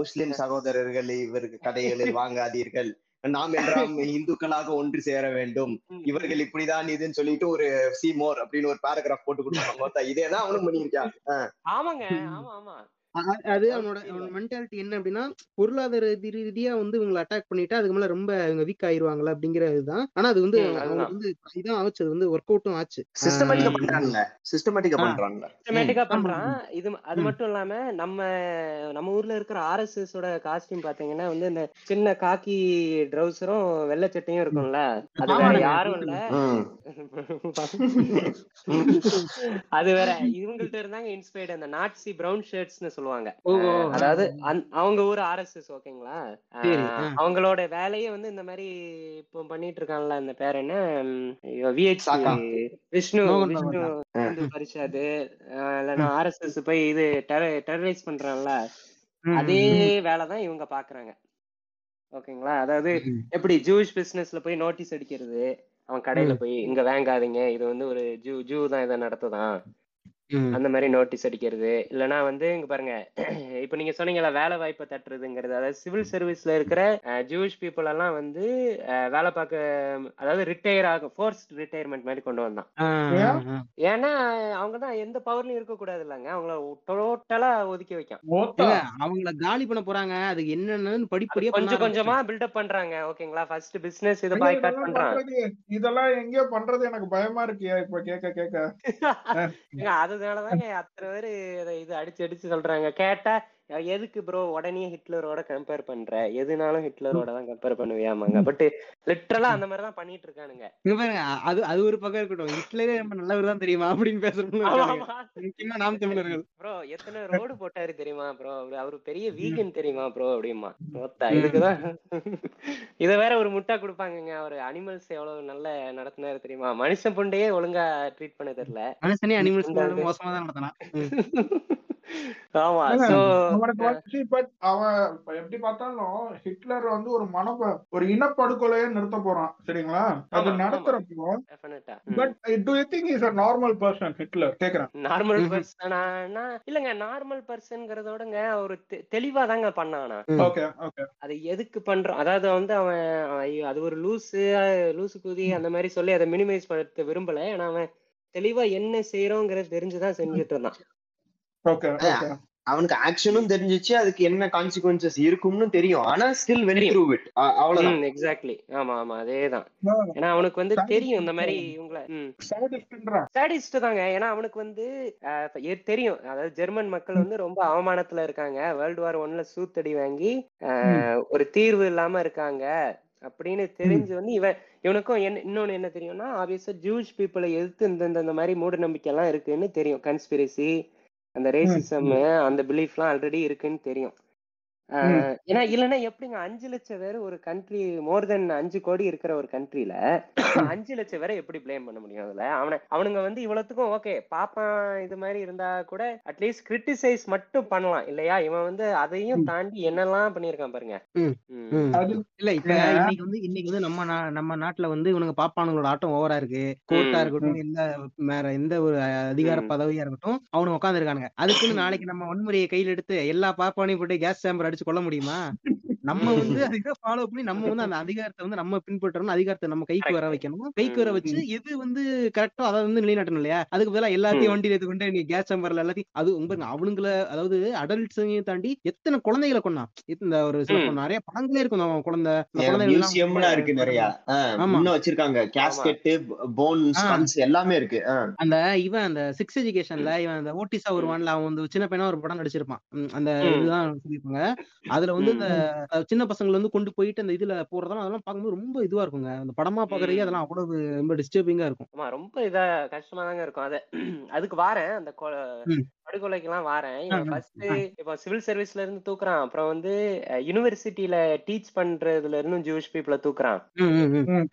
முஸ்லிம் சகோதரர்கள் இவருக்கு கடைகளில் வாங்காதீர்கள். நாம் எல்லாம் இந்துக்களாக ஒன்று சேர வேண்டும். இவர்கள் இப்படிதான் இதுன்னு சொல்லிட்டு ஒரு சி மோர் அப்படின்னு ஒரு பேராகிராஃப் போட்டு கொடுப்பாங்க. இதேதான் அவனும் பண்ணியிருக்கான். ஆமாங்க. ஆமா ஆமா. அது அவனோட அவனோட மென்டாலிட்டி என்ன அப்படின்னா பொருளாதார ரீதியா வந்து இவங்களை அட்டாக் பண்ணிட்டு அதுக்கு மேல ரொம்ப இவங்க வீக் ஆயிருவாங்களா அப்படிங்கிற இதுதான் ஆனா அது வந்து அவங்க. வந்து இதான் ஆச்சு அது வந்து ஒர்க் அவுட்டும் ஆச்சு. சிஸ்டமேட்டிக்கா பண்றான்ல சிஸ்டமேட்டிக்கா பண்றான். இது அது. மட்டும் இல்லாம நம்ம நம்ம ஊர்ல இருக்கிற ஆர்எஸ்எஸ் ஓட காஸ்டியூம் பாத்தீங்கன்னா வந்து இந்த சின்ன காக்கி ட்ரௌசரும் வெள்ளை சட்டையும் இருக்கும்ல. அது வேற. யாரும் இல்ல. ம். அது வேற. இவங்கள்ட்ட இருந்தாங்க இன்ஸ்பயர்ட் அந்த நாட்சி பிரவுன் ஷர்ட்ஸ்னு சொல்லுவாங்க. ஆ. அதாவது அவங்க ஊர் ஆர்எஸ்எஸ் ஓகேங்களா. அவங்களோட வேலையே வந்து இந்த மாதிரி இப்போ பண்ணிட்டு இருக்கான்ல அந்த பேர் என்ன விஹெச். விஷ்ணு விஷ்ணு. இந்து பரிஷாது இல்லைன்னா ஆர்எஸ்எஸ் போய் இது டெரரைஸ் பண்றான்ல ம், அதே வேலைதான் இவங்க பாக்குறாங்க ஓகேங்களா அதாவது. எப்படி ஜூஸ் பிசினஸ்ல போய் நோட்டீஸ் அடிக்கிறது அவன் கடையில. போய் இங்க வாங்காதீங்க இது வந்து ஒரு ஜூ ஜூ தான் இதை நடத்துதான் ம். அந்த மாதிரி நோட்டீஸ் அடிக்கிறது. இல்லைன்னா வந்து இங்க பாருங்க இப்ப நீங்க சொன்னீங்கல்ல வேலை வாய்ப்பை தட்டுறதுங்கிறது. அதாவது சிவில் சர்வீஸ்ல இருக்கிற ஜூஷ் பீப்புள் எல்லாம் வந்து அஹ், வேலை பார்க்க அதாவது ரிட்டையர் ஆகும் ஃபோர்ஸ் ரிட்டையர்மெண்ட் மாதிரி கொண்டு வந்தான். ஆ, ஆ, ஆ. ஏன்னா அவங்க தான் எந்த பவர்லயும் இருக்க கூடாது இல்லைங்க அவங்கள டோட்டலா ஒதுக்கி ஓத்தா ஏங்க, அவங்கள காலி பண்ண போறாங்க. அதுக்கு அது படிப்படியா பண்ண கொஞ்சம் கொஞ்சமா ஆரம்பிச்சிட்டாங்க. பில்டப் பண்றாங்க. ஓகேங்களா? ஃபர்ஸ்ட் பிசினஸ் இதை ஐயா, பாய்காட் இதெல்லாம் பண்றான். பண்றது இதெல்லாம் எங்கேயோ பண்றது எனக்கு பயமா இருக்கியா இப்ப கேட்க கேட்க ஏங்க, அதனாலதாங்க அத்தனை பேரு இதை இது அடிச்சு அடிச்சு சொல்றாங்க. கேட்டா எதுக்கு ப்ரோ உடனே ஹிட்லரோட கம்பேர் பண்ற? எதுனாலும் ஹிட்லரோட தான் கம்பேர் பண்ணுவியாமாங்க பட் லிட்டரலா அந்த மாதிரி தான் பண்ணிட்டு இருக்கானுங்க இங்க பாருங்க அது அது ஒரு பக்கம் இருக்கட்டும். ஹிட்லரே ரொம்ப நல்லவர் தான் தெரியுமா அப்படின்னு பேசுறவங்க. முக்கியமா நாம் தமிழர்கள். ப்ரோ எத்தனை ரோடு போட்டாரு தெரியுமா ப்ரோ அவரு பெரிய வீகன் தெரியுமா ப்ரோ அப்படிமா இதுக்குதான் இத வேற ஒரு முட்டா கொடுப்பாங்கங்க. அவரு அனிமல்ஸ் எவ்வளவு நல்ல நடத்தினாரு தெரியுமா? மனுஷன் புண்டையே ஒழுங்கா ட்ரீட் பண்ண தெரியல. மனுஷனே அனிமல்ஸ். மோசமா தான் நடத்தினா. ஆமா அவனுக்கு பட் அவன் எப்படி பார்த்தாலும் ஹிட்லர் வந்து ஒரு மன ஒரு இனப்படுகொலையை நிறுத்த போறான் சரிங்களா? அது. நடத்துறப்போ but do you think is a normal person Hitler? கேக்குறேன். நார்மல் ம்ஹும். பர்சனா இல்லங்க நார்மல் பர்சன்ங்கிறதோடங்க ஒரு தெ- தெளிவா தாங்க பண்ணானா. ஓகே ஓகே அது எதுக்கு பண்றான் அதாவது வந்து அவன் அது ஒரு லூசு லூசு குதி அந்த மாதிரி சொல்லி அதை மினிமைஸ் பண்ண விரும்பல ஆனா அவன் தெளிவா என்ன செய்யறோங்கிறது தெரிஞ்சுதான் செஞ்சுட்டு இருந்தான். அவனுக்கு ஆக்ஷனும் தெரிஞ்சிச்சு அதுக்கு என்ன கான்சிக்வன்சஸ் இருக்கும்னு தெரியும். ஆனா ஸ்டில் வென். த்ரூ இட் அவ்வளவுதான். எக்ஸாக்ட்லி ஆமா ஆமா அதேதான். ஏன்னா அவனுக்கு வந்து தெரியும் இந்த மாதிரி இவங்கள சாடிஸ்ட் தாங்க. ஏன்னா அவனுக்கு வந்து தெரியும். அதாவது ஜெர்மன் மக்கள் வந்து ரொம்ப அவமானத்துல இருக்காங்க. வேர்ல்டு வார் ஒன்ல சூத்தடி வாங்கி ஒரு தீர்வு இல்லாம இருக்காங்க. அப்படின்னு தெரிஞ்சு வந்து இவன் இவனுக்கும் என்ன இன்னொன்னு என்ன தெரியும்னா ஆப்வியஸா ஜூஸ் பீப்புளை எதிர்த்து இந்த- இந்த மாதிரி மூட நம்பிக்கை எல்லாம் இருக்குன்னு தெரியும். கன்ஸ்பிரசி அந்த ரேசிசம் அந்த பிலீஃப்லாம் ஆல்ரெடி இருக்குன்னு தெரியும். ஏன்னா இல்லைன்னா எப்படிங்க அஞ்சு லட்சம் பேர் ஒரு கண்ட்ரி மோர் தென் அஞ்சு கோடி இருக்கிற ஒரு கண்ட்ரில அஞ்சு லட்சம் பேரை எப்படி ப்ளேம் பண்ண முடியும் அதுல? அவனை அவனுங்க வந்து இவ்வளவுத்துக்கும் ஓகே பாப்பான் இது மாதிரி இருந்தா கூட அட்லீஸ்ட் கிரிட்டிசைஸ் மட்டும் பண்ணலாம் இல்லையா? இவன் வந்து அதையும் தாண்டி என்னெல்லாம் பண்ணியிருக்கான் பாருங்க. இல்ல இப்ப இன்னைக்கு வந்து இன்னைக்கு வந்து நம்ம நம்ம நாட்டுல வந்து இவனுங்க பாப்பானுங்களோட ஆட்டம் ஓவரா இருக்கு. கோர்ட்டா. இருக்கட்டும் இல்ல வேற எந்த ஒரு அதிகார. பதவியா இருக்கட்டும் அவனு உட்காந்துருக்கானுங்க அதுக்குன்னு நாளைக்கு நம்ம வன்முறையை கையில எடுத்து எல்லா பாப்பானையும் போட்டு கேஸ் சேம்பர் அடிச்சு கொள்ள முடியுமா? நம்ம. வந்து அதை ஃபாலோ பண்ணி நம்ம வந்து அந்த அதிகாரத்தை வந்து நம்ம பின்பற்றணும். அதிகாரத்தை நம்ம கைக்கு வர. வைக்கணும்? கைக்கு வர. வச்சு எது வந்து கரெக்டோ அதை வந்து நிலைநாட்டணும் இல்லையா? அதுக்கு பதிலா எல்லாத்தையும். வண்டியில எடுத்துக்கொண்டு நீ கேஸ் சேம்பர்ல எல்லாத்தையும் அது உங்க அவனுங்கள அதாவது அடல்ட்ஸையும் தாண்டி எத்தனை குழந்தைகளை கொண்டான் இந்த ஒரு. நிறைய படங்களே இருக்கும் அந்த குழந்தை குழந்தைகள் இருக்கு நிறைய. வச்சிருக்காங்க. கேஸ்கெட் போன் எல்லாமே இருக்கு. அந்த இவன் அந்த சிக்ஸ் எஜுகேஷன்ல இவன் அந்த ஓட்டிசா வருவான்ல அவன் வந்து சின்ன பையனா ஒரு படம் நடிச்சிருப்பான். அந்த. இதுதான் சொல்லியிருப்பாங்க. அதுல வந்து. இந்த சின்ன பசங்களை வந்து கொண்டு போயிட்டு அந்த இதுல போறதெல்லாம் அதெல்லாம் பார்க்கும்போது ரொம்ப இதுவா இருக்குங்க அந்த படமா பாக்குறதுக்கே ம். அதெல்லாம் அவ்வளவு ரொம்ப டிஸ்டர்பிங்கா இருக்கும் ஆமா ரொம்ப இதா கஷ்டமா தாங்க இருக்கும் அத அதுக்கு வாரேன் அந்த கொ- ம். படுகொலைக்கெல்லாம் வாரேன் ஃபர்ஸ்ட். இப்போ சிவில் சர்வீஸ்ல இருந்து தூக்குறான் அப்புறம் வந்து யூனிவர்சிட்டியில டீச் பண்றதுல இருந்தும் ஜூஸ் பீப்புளை தூக்குறான்.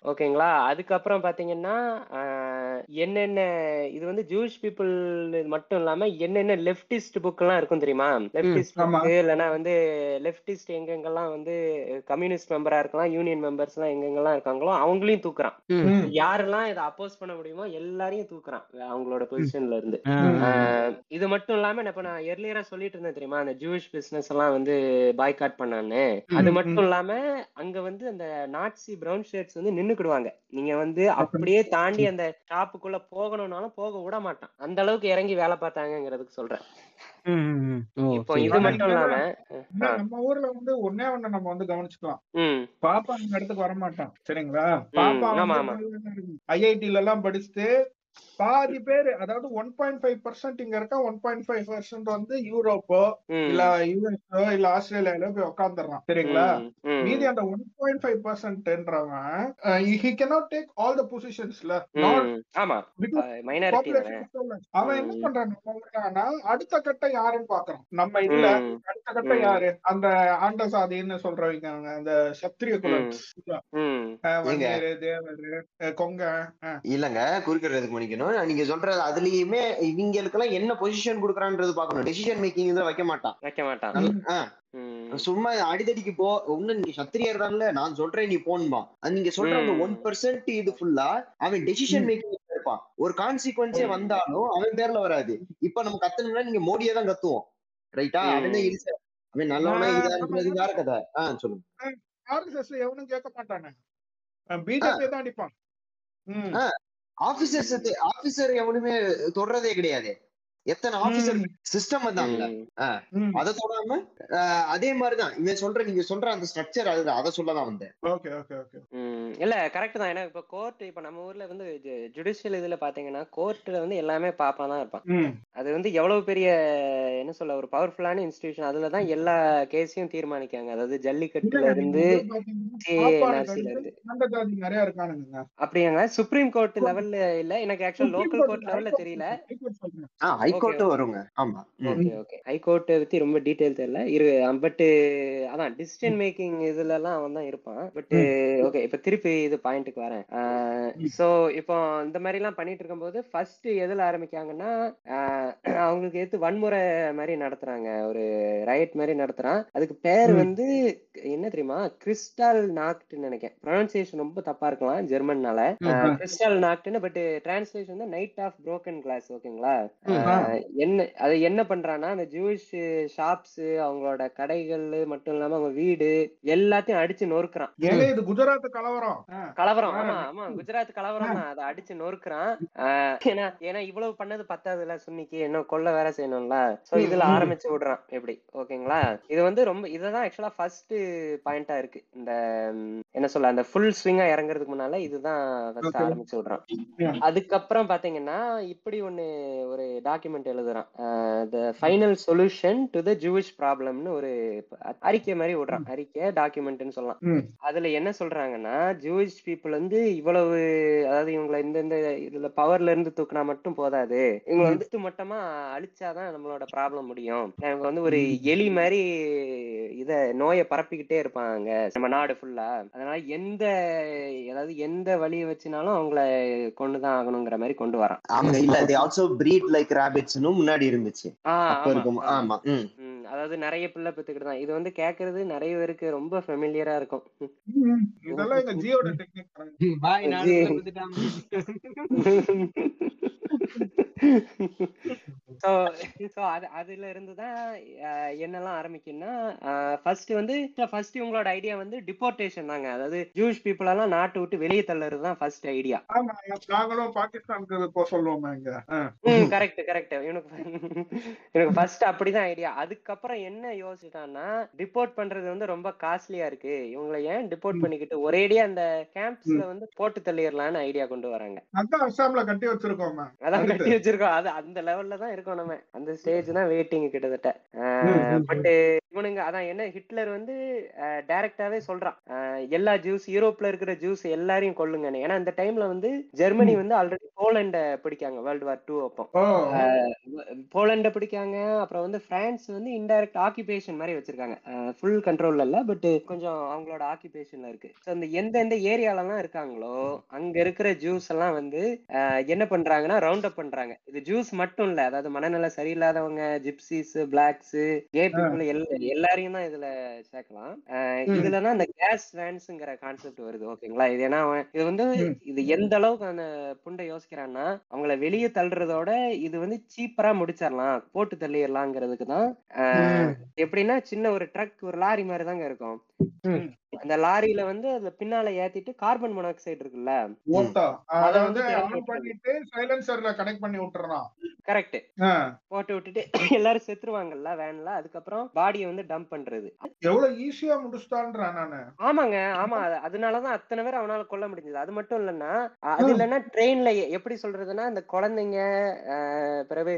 ஓகேங்களா அதுக்கப்புறம் பாத்தீங்கன்னா ஆஹ், என்னென்ன இது வந்து ஜூஸ் பீப்புள் மட்டும் இல்லாம என்னென்ன லெப்டிஸ்ட் புக் எல்லாம் இருக்கும் தெரியுமா? லெப்டிஸ்ட். புக் இல்லைன்னா வந்து லெப்டிஸ்ட் எங்கெங்கெல்லாம் வந்து கம்யூனிஸ்ட் மெம்பரா இருக்கலாம் யூனியன் மெம்பர்ஸ் எல்லாம் எங்கெங்கெல்லாம் இருக்காங்களோ அவங்களையும் தூக்குறான். யாரெல்லாம் இதை அப்போஸ் பண்ண முடியுமோ எல்லாரையும் தூக்குறான் அவங்களோட பொசிஷன்ல இருந்து. இது மட்டும் இல்லாம இப்ப நான் எர்லியரா சொல்லிட்டு இருந்தேன் தெரியுமா? அந்த ஜூவிஷ் பிசினஸ் எல்லாம் வந்து பாய்காட் பண்ணான்னு. அது மட்டும் இல்லாம அங்க வந்து அந்த நாட்சி பிரவுன் ஷர்ட்ஸ் வந்து நின்னுக்கிடுவாங்க. நீங்க வந்து அப்படியே தாண்டி அந்த ஷாப்புக்குள்ள போகணும்னாலும் போக விட மாட்டான். அந்த அளவுக்கு இறங்கி வேலை பார்த்தாங்கங்கிறதுக்கு சொல்றேன். இப்போ. இது மட்டும் இல்லாம நம்ம ஊர்ல வந்து ஒன்னே ஒண்ணு நம்ம வந்து கவனிச்சுக்கலாம். ம். பாப்பா அந்த இடத்துக்கு வர மாட்டான் சரிங்களா பாப்பா. ஐஐடில எல்லாம் படிச்சுட்டு பாதி பேரு அதாவது ஒன் பாயிண்ட் ஃபைவ் பர்சன்ட் இங்க இருக்க ஒன் பாயிண்ட் ஃபைவ் பர்சன்ட் வந்து யூரோப்போ இல்ல யூஎஸ்ஓ இல்ல ஆஸ்திரேலியாலோ போய் உட்காந்துடுறான் சரிங்களா? மீதி அந்த one point five பர்சன்ட்ன்றவன் he cannot take all the பொசிஷன்ஸ்ல அவன் என்ன ம். பண்றான் நம்ம ஊர்லனா அடுத்த கட்டம் யாருன்னு பாக்குறான். நம்ம இல்ல ம், அடுத்த கட்டம். யாரு? அந்த ஆண்ட சாதின்னு சொல்றவங்க அந்த சத்திரிய குலம் தேவரு கொங்க இல்லங்க குறுக்கிறதுக்கு மன்னிக்கணும் நீங்க சொல்றது அதுலயுமே இவங்களுக்கு எல்லாம் என்ன பொசிஷன் கொடுக்குறான்றது பாக்கணும் டெசிஷன் மேக்கிங் இதுல வைக்க மாட்டான். வைக்க மாட்டான். சும்மா அடிதடிக்கு போ. ஒண்ணு நீங்க சத்திரியர் தான்ல நான் சொல்றேன் நீ போன்பா நீங்க சொல்ற அந்த. ஒன் பர்சன்ட் இது ஃபுல்லா அவன் டெசிஷன். மேக்கிங் இருப்பான். ஒரு கான்சிக்வன்ஸே வந்தாலும் அவன் பேர்ல வராது. இப்ப நம்ம கத்தணும்னா நீங்க மோடியே தான் கத்துவோம். ரைட்டா. அவனே இருச அவன் நல்லவனா இதான்றது வேற கதை. ஆஹ் சொல்லுங்க. ஆர்எஸ்எஸ் எவனும் கேட்க மாட்டானே. பிஜேபி தான் அடிப்பான். ம். ஆ. ஆபீசர்ஸ் ஆபீசர் எவனுமே தொடுறதே கிடையாது. எத்தனை ஆபீசர். சிஸ்டம் வந்தாங்க. அதை தொடாம அதே மாதிரிதான். இவன் சொல்ற நீங்க சொல்ற அந்த ஸ்ட்ரக்சர் அதுதான். அதை சொல்லதான் வந்தேன். Okay okay okay. இல்ல கரெக்ட் தான். ஏன்னா இப்ப கோர்ட் இப்ப நம்ம ஊர்ல வந்து ஜுடிஷியல் இதுல பாத்தீங்கன்னா கோர்ட்ல வந்து எல்லாமே பாப்பா தான் இருப்பான். அது வந்து எவ்வளவு பெரிய என்ன சொல்ல ஒரு பவர்ஃபுல்லான இன்ஸ்டிடியூஷன் அதுலதான் எல்லா கேஸையும் தீர்மானிக்காங்க. அதாவது ஜல்லிக்கட்டுல இருந்து நிறைய இருக்கானுங்க அப்படியாங்க? சுப்ரீம் கோர்ட் லெவல்ல இல்ல எனக்கு ஆக்சுவல் லோக்கல் கோர்ட் லெவல்ல தெரியல. ஹைகோர்ட் வருங்க. ஆமா. ஓகே ஓகே ஹைகோர்ட் பத்தி ரொம்ப டீடைல் தெரியல. இரு பட் அதான் டிசிஷன் மேக்கிங் இதுல எல்லாம் அவன் தான் இருப்பான் பட் ஓகே இப்ப திருப்பி திருப்பி இது பாயிண்ட்டுக்கு வரேன். சோ இப்போ இந்த மாதிரி எல்லாம் பண்ணிட்டு இருக்கும்போது ஃபர்ஸ்ட் எதுல ஆரம்பிக்காங்கன்னா அவங்களுக்கு ஏத்து வன்முறை மாதிரி நடத்துறாங்க. ஒரு ரைட் மாதிரி நடத்துறான். அதுக்கு பேர். வந்து என்ன தெரியுமா? கிறிஸ்டால் நாக்ட்னு நினைக்கிறேன். ப்ரொனன்சியேஷன் ரொம்ப தப்பா இருக்கலாம் ஜெர்மன்னால. கிறிஸ்டால் நாக்ட்னு பட் டிரான்ஸ்லேஷன் வந்து நைட் ஆஃப் broken கிளாஸ் ஓகேங்களா என்ன அது என்ன பண்றான்னா அந்த ஜூஸ் ஷாப்ஸ் அவங்களோட கடைகள் மட்டும் இல்லாம அவங்க வீடு எல்லாத்தையும் அடிச்சு நொறுக்குறான். இது குஜராத் கலவரம். கலவரம். ஆ. ஆமா ஆமா. குஜராத் கலவரம் தான். அதை அடிச்சு நொறுக்குறான். ஏன்னா ஏன்னா இவ்வளவு பண்ணது பத்தாதுல சுன்னிக்கு. இன்னும் கொல்ல வேற செய்யணும்ல. சோ இதுல. ஆரம்பிச்சு விடுறான். எப்படி? ஓகேங்களா? இது வந்து ரொம்ப இதுதான் ஆக்சுவலா ஃபர்ஸ்ட் பாயிண்டா இருக்கு. இந்த என்ன சொல்ல அந்த ஃபுல் ஸ்விங்கா இறங்குறதுக்கு முன்னால இதுதான் ஃபர்ஸ்ட். ஆரம்பிச்சு விடுறான். அதுக்கப்புறம் பாத்தீங்கன்னா இப்படி ஒண்ணு ஒரு டாக்குமெண்ட் எழுதுறான். The final solution to the Jewish ப்ராப்ளம்னு ஒரு அறிக்கை மாதிரி விடுறான். அறிக்கை டாக்குமெண்ட்னு சொல்லலாம். அதுல என்ன சொல்றாங்கன்னா ஜூயிஷ் பீப்புள் வந்து இவ்வளவு அதாவது இவங்களை இந்த இந்த இதுல பவர்ல இருந்து தூக்குனா மட்டும் போதாது. இவங்களை ம். வந்து மொத்தமா அழிச்சாதான் நம்மளோட ப்ராப்ளம் முடியும். இவங்க வந்து ஒரு எலி மாதிரி இத நோயை பரப்பிக்கிட்டே இருப்பாங்க. நம்ம நாடு ஃபுல்லா அதனால எந்த அதாவது எந்த வழியை வச்சுனாலும் அவங்கள கொண்டுதான் ஆகணுங்கிற மாதிரி கொண்டு வரான். ஆமா இல்ல they ஆல்சோ breed லைக் rabbitsனு முன்னாடி இருந்துச்சு. அப்ப ஆமா இருக்கும் ஆமா. ஆமா ம். ம், அதாவது நிறைய பிள்ளை பெத்துக்கிட்டு தான். இது வந்து கேக்குறது நிறைய பேருக்கு ரொம்ப ஃபெமிலியரா இருக்கும். இதெல்லாம் எங்க ஜியோட டெக்னிக் பாய் ஸோ ஸோ அது அதுல இருந்து தான் என்னெல்லாம் ஆரம்பிக்கும்னா ஃபர்ஸ்ட் வந்து ஃபர்ஸ்ட் உங்களோட ஐடியா வந்து டிபோர்டேஷன் தாங்க. அதாவது ஜூஸ் பீப்புள் எல்லாம் நாட்டை விட்டு வெளியே தள்ளுறது தான் ஃபர்ஸ்ட் ஐடியா நாங்களும் பாகிஸ்தானுக்கு போ சொல்லுவோமே கரெக்ட் கரெக்ட் இவனுக்கு எனக்கு ஃபர்ஸ்ட் அப்படிதான் ஐடியா அதுக்கப்புறம் என்ன யோசிச்சிட்டான்னா டிபோர்ட் பண்றது வந்து ரொம்ப காஸ்ட்லியா இருக்கு. இவங்களை ஏன் டிபோர்ட் பண்ணிக்கிட்டு ஒரேடியா அந்த கேம்ப்ஸ்ல வந்து போட்டு தள்ளிடலாம்னு ஐடியா கொண்டு வராங்க. அதான் அஸ்ஸாம்ல கட்டி வச்சிருக்கோமே அதான். கட்டி வச்சிருக்கோம். அது அந்த லெவல்ல தான் இருக்கோம் நம்ம. அந்த ஸ்டேஜ் தான் வெயிட்டிங் கிட்டத்தட்ட. பட் இவனுங்க அதான் என்ன ஹிட்லர் வந்து டைரக்டாவே சொல்றான். எல்லா ஜூஸ் யூரோப்ல இருக்கிற ஜூஸ் எல்லாரையும் கொல்லுங்கன்னு. ஏன்னா அந்த டைம்ல வந்து ஜெர்மனி வந்து ஆல்ரெடி போலண்ட பிடிக்காங்க வேர்ல்டு வார் டூ அப்போ. போலண்ட பிடிக்காங்க அப்புறம் வந்து பிரான்ஸ் வந்து இன்டைரக்ட் ஆக்கிபேஷன் மாதிரி வச்சிருக்காங்க. ஃபுல் கண்ட்ரோல்ல இல்ல பட் கொஞ்சம் அவங்களோட ஆக்கிபேஷன்ல இருக்கு. ஸோ அந்த எந்தெந்த ஏரியாலலாம் இருக்காங்களோ அங்க இருக்கிற ஜூஸ் எல்லாம் வந்து என்ன பண்றாங்கன்னா ரவுண்ட் அப் பண்றாங்க. இது ஜூஸ் மட்டும் இல்ல அதாவது மனநல சரியில்லாதவங்க ஜிப்சிஸ் பிளாக்ஸ் கே பீப்புள் எல்லாரையும் தான் இதுல சேர்க்கலாம் அஹ், ம். இதுல தான் அந்த கேஸ் வேன்ஸ்ங்கிற கான்செப்ட் வருது ஓகேங்களா இது ஏன்னா இது வந்து. இது எந்த அளவுக்கு அந்த புண்டை யோசிக்கிறான்னா அவங்கள வெளியே தள்ளுறதோட இது வந்து சீப்பரா முடிச்சிடலாம் போட்டு தள்ளிடலாங்கிறதுக்கு தான். எப்படின்னா சின்ன ஒரு ட்ரக் ஒரு லாரி மாதிரி தாங்க இருக்கும். அந்த லாரியில வந்து அதுல பின்னால ஏத்திட்டு கார்பன் மோனாக்சைடு இருக்குல்ல? ஓட்டா. அத வந்து ஆன். பண்ணிட்டு சைலன்சர்ல கனெக்ட் பண்ணி விட்டுறான் கரெக்ட். போட்டு விட்டுட்டு எல்லாரும் செத்துருவாங்கல்ல வேன்ல. அதுக்கப்புறம் பாடியை வந்து டம்ப் பண்றது. எவ்வளவு ஈஸியா முடிச்சிட்டான்றேன் நானு. ஆமாங்க ஆமா. அது- அதனாலதான் அத்தனை பேர் அவனால கொல்ல முடிஞ்சது. அது மட்டும் இல்லைன்னா அது இல்லைன்னா ட்ரெயின்ல எப்படி சொல்றதுன்னா இந்த குழந்தைங்க பிறகு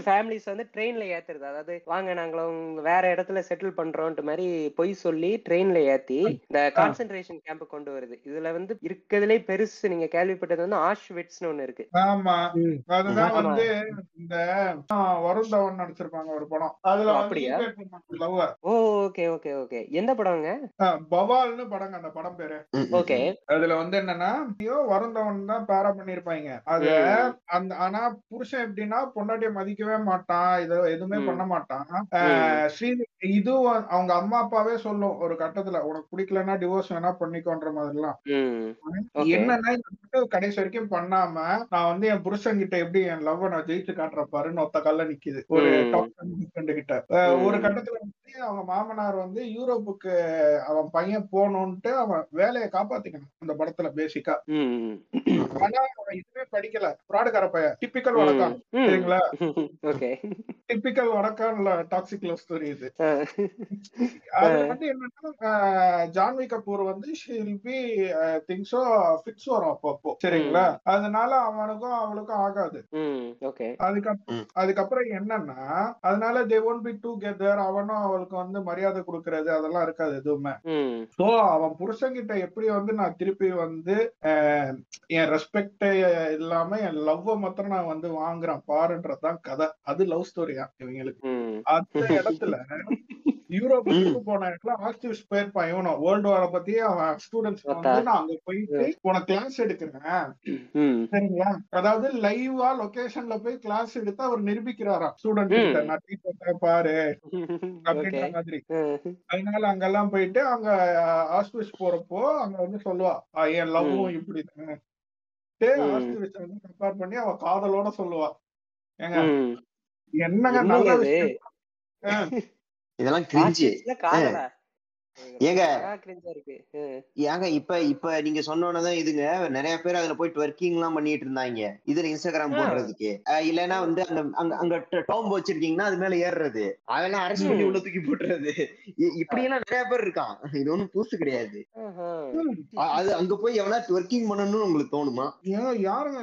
ஃபேமிலிஸ் வந்து ட்ரெயின்ல ஏத்துறது. அதாவது வாங்க நாங்க உங்க வேற இடத்துல செட்டில் பண்றோம்ட்டு மாதிரி பொய் சொல்லி ட்ரெயின்ல ஏத்தி இந்த கான்சென்ட்ரேஷன் கேம்ப் கொண்டு வருது. இதுல வந்து இருக்கிறதுலே பெருசு நீங்க கேள்விப்பட்டது வந்து ஆஷ்விட்ஸ்னு ஒண்ணு இருக்கு. ஆமா. அதுதான். வந்து இந்த வருண் தவன் நடிச்சிருப்பாங்க ஒரு படம். அதுல அப்படியா? Love oh okay okay okay. எந்த படம்ங்க? பவால்னு படங்க அந்த படம் பேரு. ஓகே. அதுல வந்து என்னன்னா வருண் தவன் தான் பேரா பண்ணிருப்பாங்க அது. அந்த ஆனா புருஷன் எப்படின்னா பொண்டாட்டிய மதிக்கவே மாட்டான். இத எதுவுமே. பண்ண மாட்டான். ஸ்ரீ இதுவும் அவங்க அம்மா அப்பாவே சொல்லும். ஒரு கட்டத்துல உனக்கு பிடிக்கலன்னா டிவோர்ஸ் வேணா பண்ணிக்கோன்ற மாதிரிலாம். என்னன்னா கடைசி வரைக்கும் பண்ணாம நான் வந்து என் புருஷன் கிட்ட எப்படி என் லவ் நான் ஜெயிச்சு காட்டுற பாருன்னு ஒத்த கல்ல நிக்குது. ஒரு. டாப் கிட்ட. ஒரு கட்டத்துல வந்து அவங்க மாமனார் வந்து யூரோப்புக்கு அவன் பையன் போகணும்ட்டு அவன் வேலையை காப்பாத்திக்கணும் அந்த படத்துல பேசிக்கா ஆனா அவன் இதுவே படிக்கல. பிராடுகார பையன். டிப்பிக்கல் வடக்கம் சரிங்களா? டிப்பிக்கல் வடக்கம்ல டாக்ஸிக் லவ் ஸ்டோரி இது. அது வந்து என்னன்னா ஜான்வி கபூர் வந்து ஷில் பி திங்ஸோ ஃபிக்ஸ் வரும் அப்பப்போ. சரிங்களா? அதனால அவனுக்கும் அவளுக்கும் ஆகாது. ம் ஓகே. அதுக்கப்புறம். அதுக்கப்புறம் என்னன்னா அதனால தே ஒன்ட் பி டுகெதர் அவனும் அவளுக்கு வந்து மரியாதை கொடுக்கறது அதெல்லாம் இருக்காது எதுவுமே. ம். சோ அவன் புருஷன்கிட்ட எப்படி வந்து நான் திருப்பி வந்து என் ரெஸ்பெக்ட் இல்லாம என் லவ் மாத்திரம் நான் வந்து வாங்குறேன் பாருன்றதுதான் கதை. அது லவ் ஸ்டோரியா இவங்களுக்கு. ம். அந்த இடத்துல யூரோப்புக்கு போன இடத்துல ஆஸ்டிவ்ஸ் போயிருப்பான் இவனும் வேர்ல்டு வார பத்தி அவன் ஸ்டூடெண்ட்ஸ். வந்து நான் அங்க போயிட்டு உனக்கு கிளாஸ் எடுக்கிறேன். சரிங்களா? அதாவது லைவா லொகேஷன்ல போய் கிளாஸ் எடுத்து அவர் நிரூபிக்கிறாராம் ஸ்டூடெண்ட். கிட்ட. நான் டீச்சர் பாரு அப்படின்ற மாதிரி. அதனால அங்கெல்லாம் போயிட்டு அங்க ஆஸ்பிஸ் போறப்போ அங்க வந்து சொல்லுவா "ஆ, என் லவ்வும் இப்படிதான். வந்து கம்பேர் பண்ணி அவ காதலோட சொல்லுவா. ஏங்க என்னங்க நல்ல? விஷயம். இதெல்லாம் கிரிஞ்சு. ஏங்க. ஏங்க இப்ப இப்ப நீங்க சொன்னோன்னதான் இதுங்க நிறைய பேர் அதுல போயிட்டு ஒர்க்கிங் எல்லாம் பண்ணிட்டு இருந்தாங்க இதுல இன்ஸ்டாகிராம். போடுறதுக்கு. இல்லைன்னா வந்து அங்க அங்க அங்க டாம் வச்சிருக்கீங்கன்னா அது மேல ஏறுறது. அதெல்லாம் அரெஸ்ட் பண்ணி. உள்ள தூக்கி போட்டுறது. இப்படி எல்லாம் நிறைய பேர் இருக்கான். இது ஒண்ணும் புதுசு கிடையாது. அது அங்க போய் எவனா ஒர்க்கிங் பண்ணணும்னு உங்களுக்கு தோணுமா? யாருங்க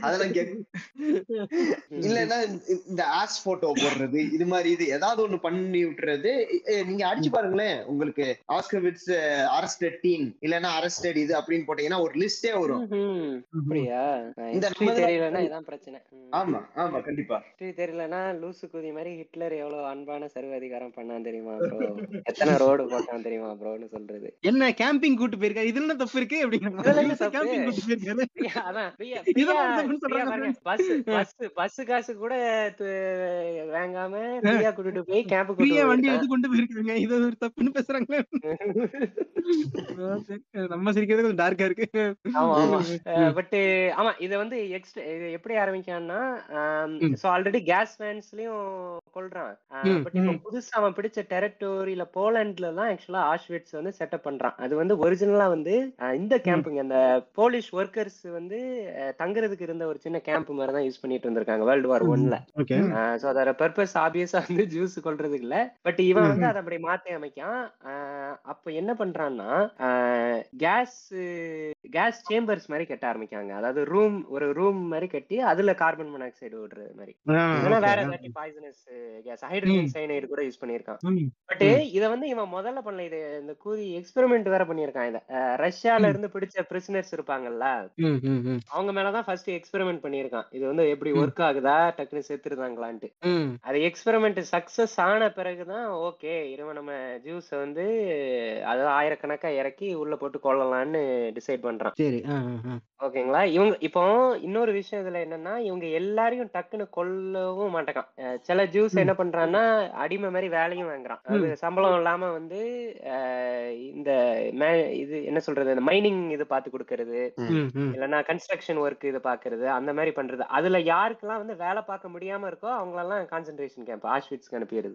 அதெல்லாம் கேட்க இல்லன்னா இந்த- இந்த ஆஸ் போட்டோ போடுறது இது மாதிரி இது ஏதாவது ஒண்ணு பண்ணி விட்டுறது. நீங்க அடிச்சு பாருங்களேன். உங்களுக்கு ஆஸ்கர்விட்ஸ் அரஸ்டட் டீம் இல்லன்னா அரஸ்டட் இது அப்படின்னு போட்டீங்கன்னா ஒரு லிஸ்டே வரும். அப்படியா? இந்த தெரியலன்னா இதான் பிரச்சனை. ஆமா ஆமா கண்டிப்பா. ஹிஸ்டரி தெரியலன்னா லூசு குதி மாதிரி ஹிட்லர் எவ்வளவு அன்பான சர்வாதிகாரம் பண்ணான் தெரியுமா ப்ரோ எத்தனை ரோடு போட்டான் தெரியுமா ப்ரோன்னு சொல்றது. என்ன கேம்பிங் கூட்டு போயிருக்காரு? இதுல என்ன தப்பு இருக்கு பாருங்க. பஸ் பஸ் பஸ் காசு கூட வாங்காம பிரியா கூட்டிட்டு போய் ஃப்ரீயா வண்டி எடுத்து கொண்டு போயிருக்காங்க இது ஒரு தப்புன்னு பேசுறாங்களே. நம்ம சிரிக்கிறது கொஞ்சம் டார்க்கா இருக்கு. பட் ஆமா. இத வந்து எக்ஸ்ட் எப்படி ஆரம்பிக்கான்னா. சோ ஆல்ரெடி கேஸ் வேன்ஸ்லயும் கொல்றான். ம், பட் இப்போ. புதுசா அவன் பிடிச்ச டெரிட்டோரியில போலண்ட்ல தான் ஆக்சுவலா ஆஷ்விட்ஸ் வந்து செட்டப் பண்றான். அது வந்து ஒரிஜினலா வந்து இந்த கேம்புங்க அந்த போலிஷ் ஒர்க்கர்ஸ் வந்து தங்குறதுக்கு இருந்த ஒரு சின்ன கேம்ப் மாதிரி தான் யூஸ் பண்ணிட்டு வந்திருக்காங்க வேர்ல்டு வார் ஒன்ல சோ அதோட பர்பஸ் ஆப்வியஸா வந்து ஜூஸ் கொல்றதுக்கு இல்ல. பட் இவன் வந்து அதை அப்படி மாத்தி அமைக்கான். அப்ப என்ன பண்றான்னா கேஸ் கேஸ் சேம்பர்ஸ் மாதிரி கட்ட ஆரம்பிக்காங்க. அதாவது ரூம் ஒரு ரூம் மாதிரி கட்டி அதுல கார்பன் மோனாக்சைடு விடுறது மாதிரி. வேற ஏதாச்சும் பாய்சனஸ் கேஸ் ஹைட்ரஜன் சைனைடு கூட யூஸ் பண்ணிருக்கான் பட் இத வந்து இவன் முதல்ல பண்ணல இது இந்த கூதி எக்ஸ்பெரிமெண்ட் வேற பண்ணிருக்கான் இத. ரஷ்யால இருந்து பிடிச்ச பிரிசனர்ஸ் இருப்பாங்கல்ல? அவங்க மேலதான் ஃபர்ஸ்ட் எக்ஸ்பெரிமெண்ட் பண்ணிருக்கான் இது வந்து எப்படி. ஒர்க் ஆகுதா டக்குன்னு செத்துருதாங்களான்ட்டு. அது எக்ஸ்பெரிமெண்ட் சக்சஸ் ஆன பிறகுதான் ஓகே இவன் நம்ம ஜூஸ வந்து அதாவது ஆயிரக்கணக்கா இறக்கி உள்ள போட்டு கொள்ளலாம்னு டிசைட் பண்றான். சரி. ஓகேங்களா? இவங்க இப்போ இன்னொரு விஷயம் இதுல என்னன்னா இவங்க எல்லாரையும் டக்குன்னு கொல்லவும் மாட்டேங்கான் அஹ் சில ஜூஸ் என்ன பண்றான்னா அடிமை மாதிரி வேலையும் வாங்குறான். அது சம்பளம் இல்லாம வந்து இந்த மே- இது என்ன சொல்றது இந்த மைனிங் இது பாத்து கொடுக்கறது. இல்லைன்னா கன்ஸ்ட்ரக்ஷன் ஒர்க் இது பாக்குறது அந்த மாதிரி பண்றது. அதுல யாருக்கெல்லாம் வந்து வேலை பார்க்க முடியாம இருக்கோ அவங்களெல்லாம் கான்சென்ட்ரேஷன் கேம்ப் ஆஷ்விட்ஸ்க்கு அனுப்பிடுது.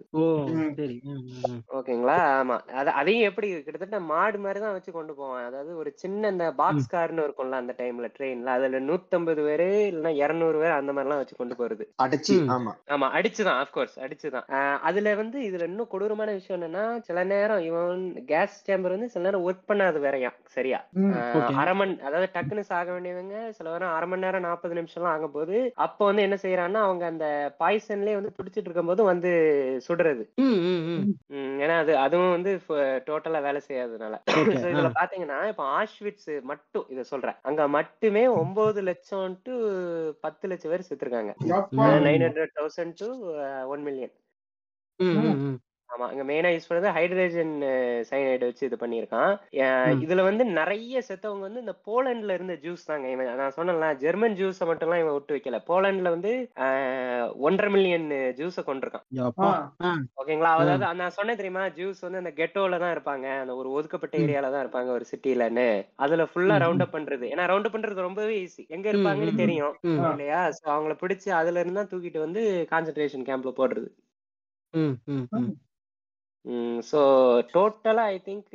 ஓகேங்களா? ஆமா. அது அதையும் எப்படி கிட்டத்தட்ட மாடு மாதிரி தான் வச்சு கொண்டு போவான். அதாவது ஒரு சின்ன இந்த பாக்ஸ் கார்னு இருக்கும்ல அந்த டைம்ல ட்ரெயின்ல அதுல நூத்தம்பது பேரு இல்லைன்னா இருநூறு பேர் அந்த மாதிரிலாம் வச்சு கொண்டு போறது. அடைச்சி. ஆமா. ஆமா அடிச்சுதான் ஆஃப்கோர்ஸ் அடிச்சுதான் ஆஹ் அதுல வந்து இதுல இன்னும் கொடூரமான விஷயம் என்னன்னா சில நேரம் இவன் கேஸ் சேம்பர் வந்து சில நேரம் ஒர்க் பண்ணாது வேறையா சரியா. அரை மணி அதாவது டக்குன்னு சாக வேண்டியவங்க சில நேரம் அரை மணி நேரம் நாற்பது நிமிஷம்லாம் ஆகும் போது அப்போ வந்து என்ன செய்யறான்னா அவங்க அந்த பாய்சன்லயே வந்து பிடிச்சிட்டு இருக்கும்போது வந்து சுடுறது ம், ம், ம். ம், ஏன்னா அது அதுவும் வந்து டோட்டலா வேலை செய்யாததுனால இதுல. பாத்தீங்கன்னா இப்ப ஆஷ்விட்ஸ் மட்டும் இத சொல்றேன் அங்க மட்டுமே ஒன்பது லட்சம் டு பத்து லட்சம் பேர் செத்துருக்காங்க. Nine hundred thousand to one million ம், ம், ம். ஆமா அங்க மெயினா யூஸ் பண்ணது ஹைட்ரஜன் சைனைடு வச்சு இது பண்ணியிருக்கான். அஹ். இதுல வந்து நிறைய செத்தவங்க வந்து இந்த போலண்ட்ல இருந்த ஜூஸ் தாங்க. இவன் நான் சொன்னேன்ல ஜெர்மன் ஜூஸை மட்டும்லாம் இவன் விட்டு வைக்கல. போலண்ட்ல வந்து ஒன்றரை மில்லியன் ஜூஸை கொண்டிருக்கான். ஓகேங்களா? அதாவது நான் சொன்னேன் தெரியுமா? ஜூஸ் வந்து அந்த கெட்டோல தான் இருப்பாங்க. அந்த ஒரு ஒதுக்கப்பட்ட. ஏரியால தான் இருப்பாங்க ஒரு சிட்டிலன்னு அதுல ஃபுல்லா ரவுண்ட். அப் பண்றது. ஏன்னா ரவுண்ட் அப் பண்றது ரொம்பவே ஈஸி எங்க இருப்பாங்கன்னு தெரியும். இல்லையா? சோ அவங்கள பிடிச்சு அதுல இருந்தா தூக்கிட்டு வந்து கான்சென்ட்ரேஷன் கேம்ப்ல போடுறது. ம், ம், ம். ஸோ டோட்டலா ஐ திங்க்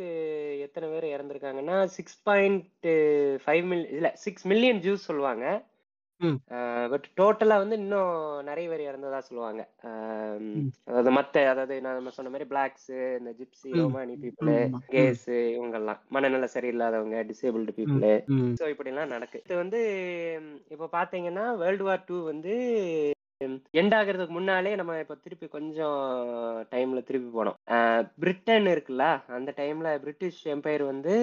எத்தனை பேர் இறந்துருக்காங்கன்னா சிக்ஸ் பாயிண்ட் ஃபைவ் மில் இல்ல சிக்ஸ் மில்லியன் ஜூஸ் சொல்லுவாங்க. பட் டோட்டலா வந்து இன்னும் நிறைய பேர் இறந்ததா சொல்லுவாங்க. அதாவது மத்த அதாவது நான் நம்ம சொன்ன மாதிரி பிளாக்ஸ் இந்த ஜிப்சி. Romani people. கேஸ் இவங்கெல்லாம் மனநல சரியில்லாதவங்க டிசேபிள்டு. பீப்புள். ஸோ இப்படிலாம் நடக்கு இது வந்து இப்போ பாத்தீங்கன்னா வேர்ல்டு வார் டூ வந்து எண்ட் ஆகிறதுக்கு முன்னாலே நம்ம இப்ப திருப்பி கொஞ்சம் டைம்ல திருப்பி போனோம். பிரிட்டன் இருக்குல்ல அந்த டைம்ல பிரிட்டிஷ் எம்பையர் வந்து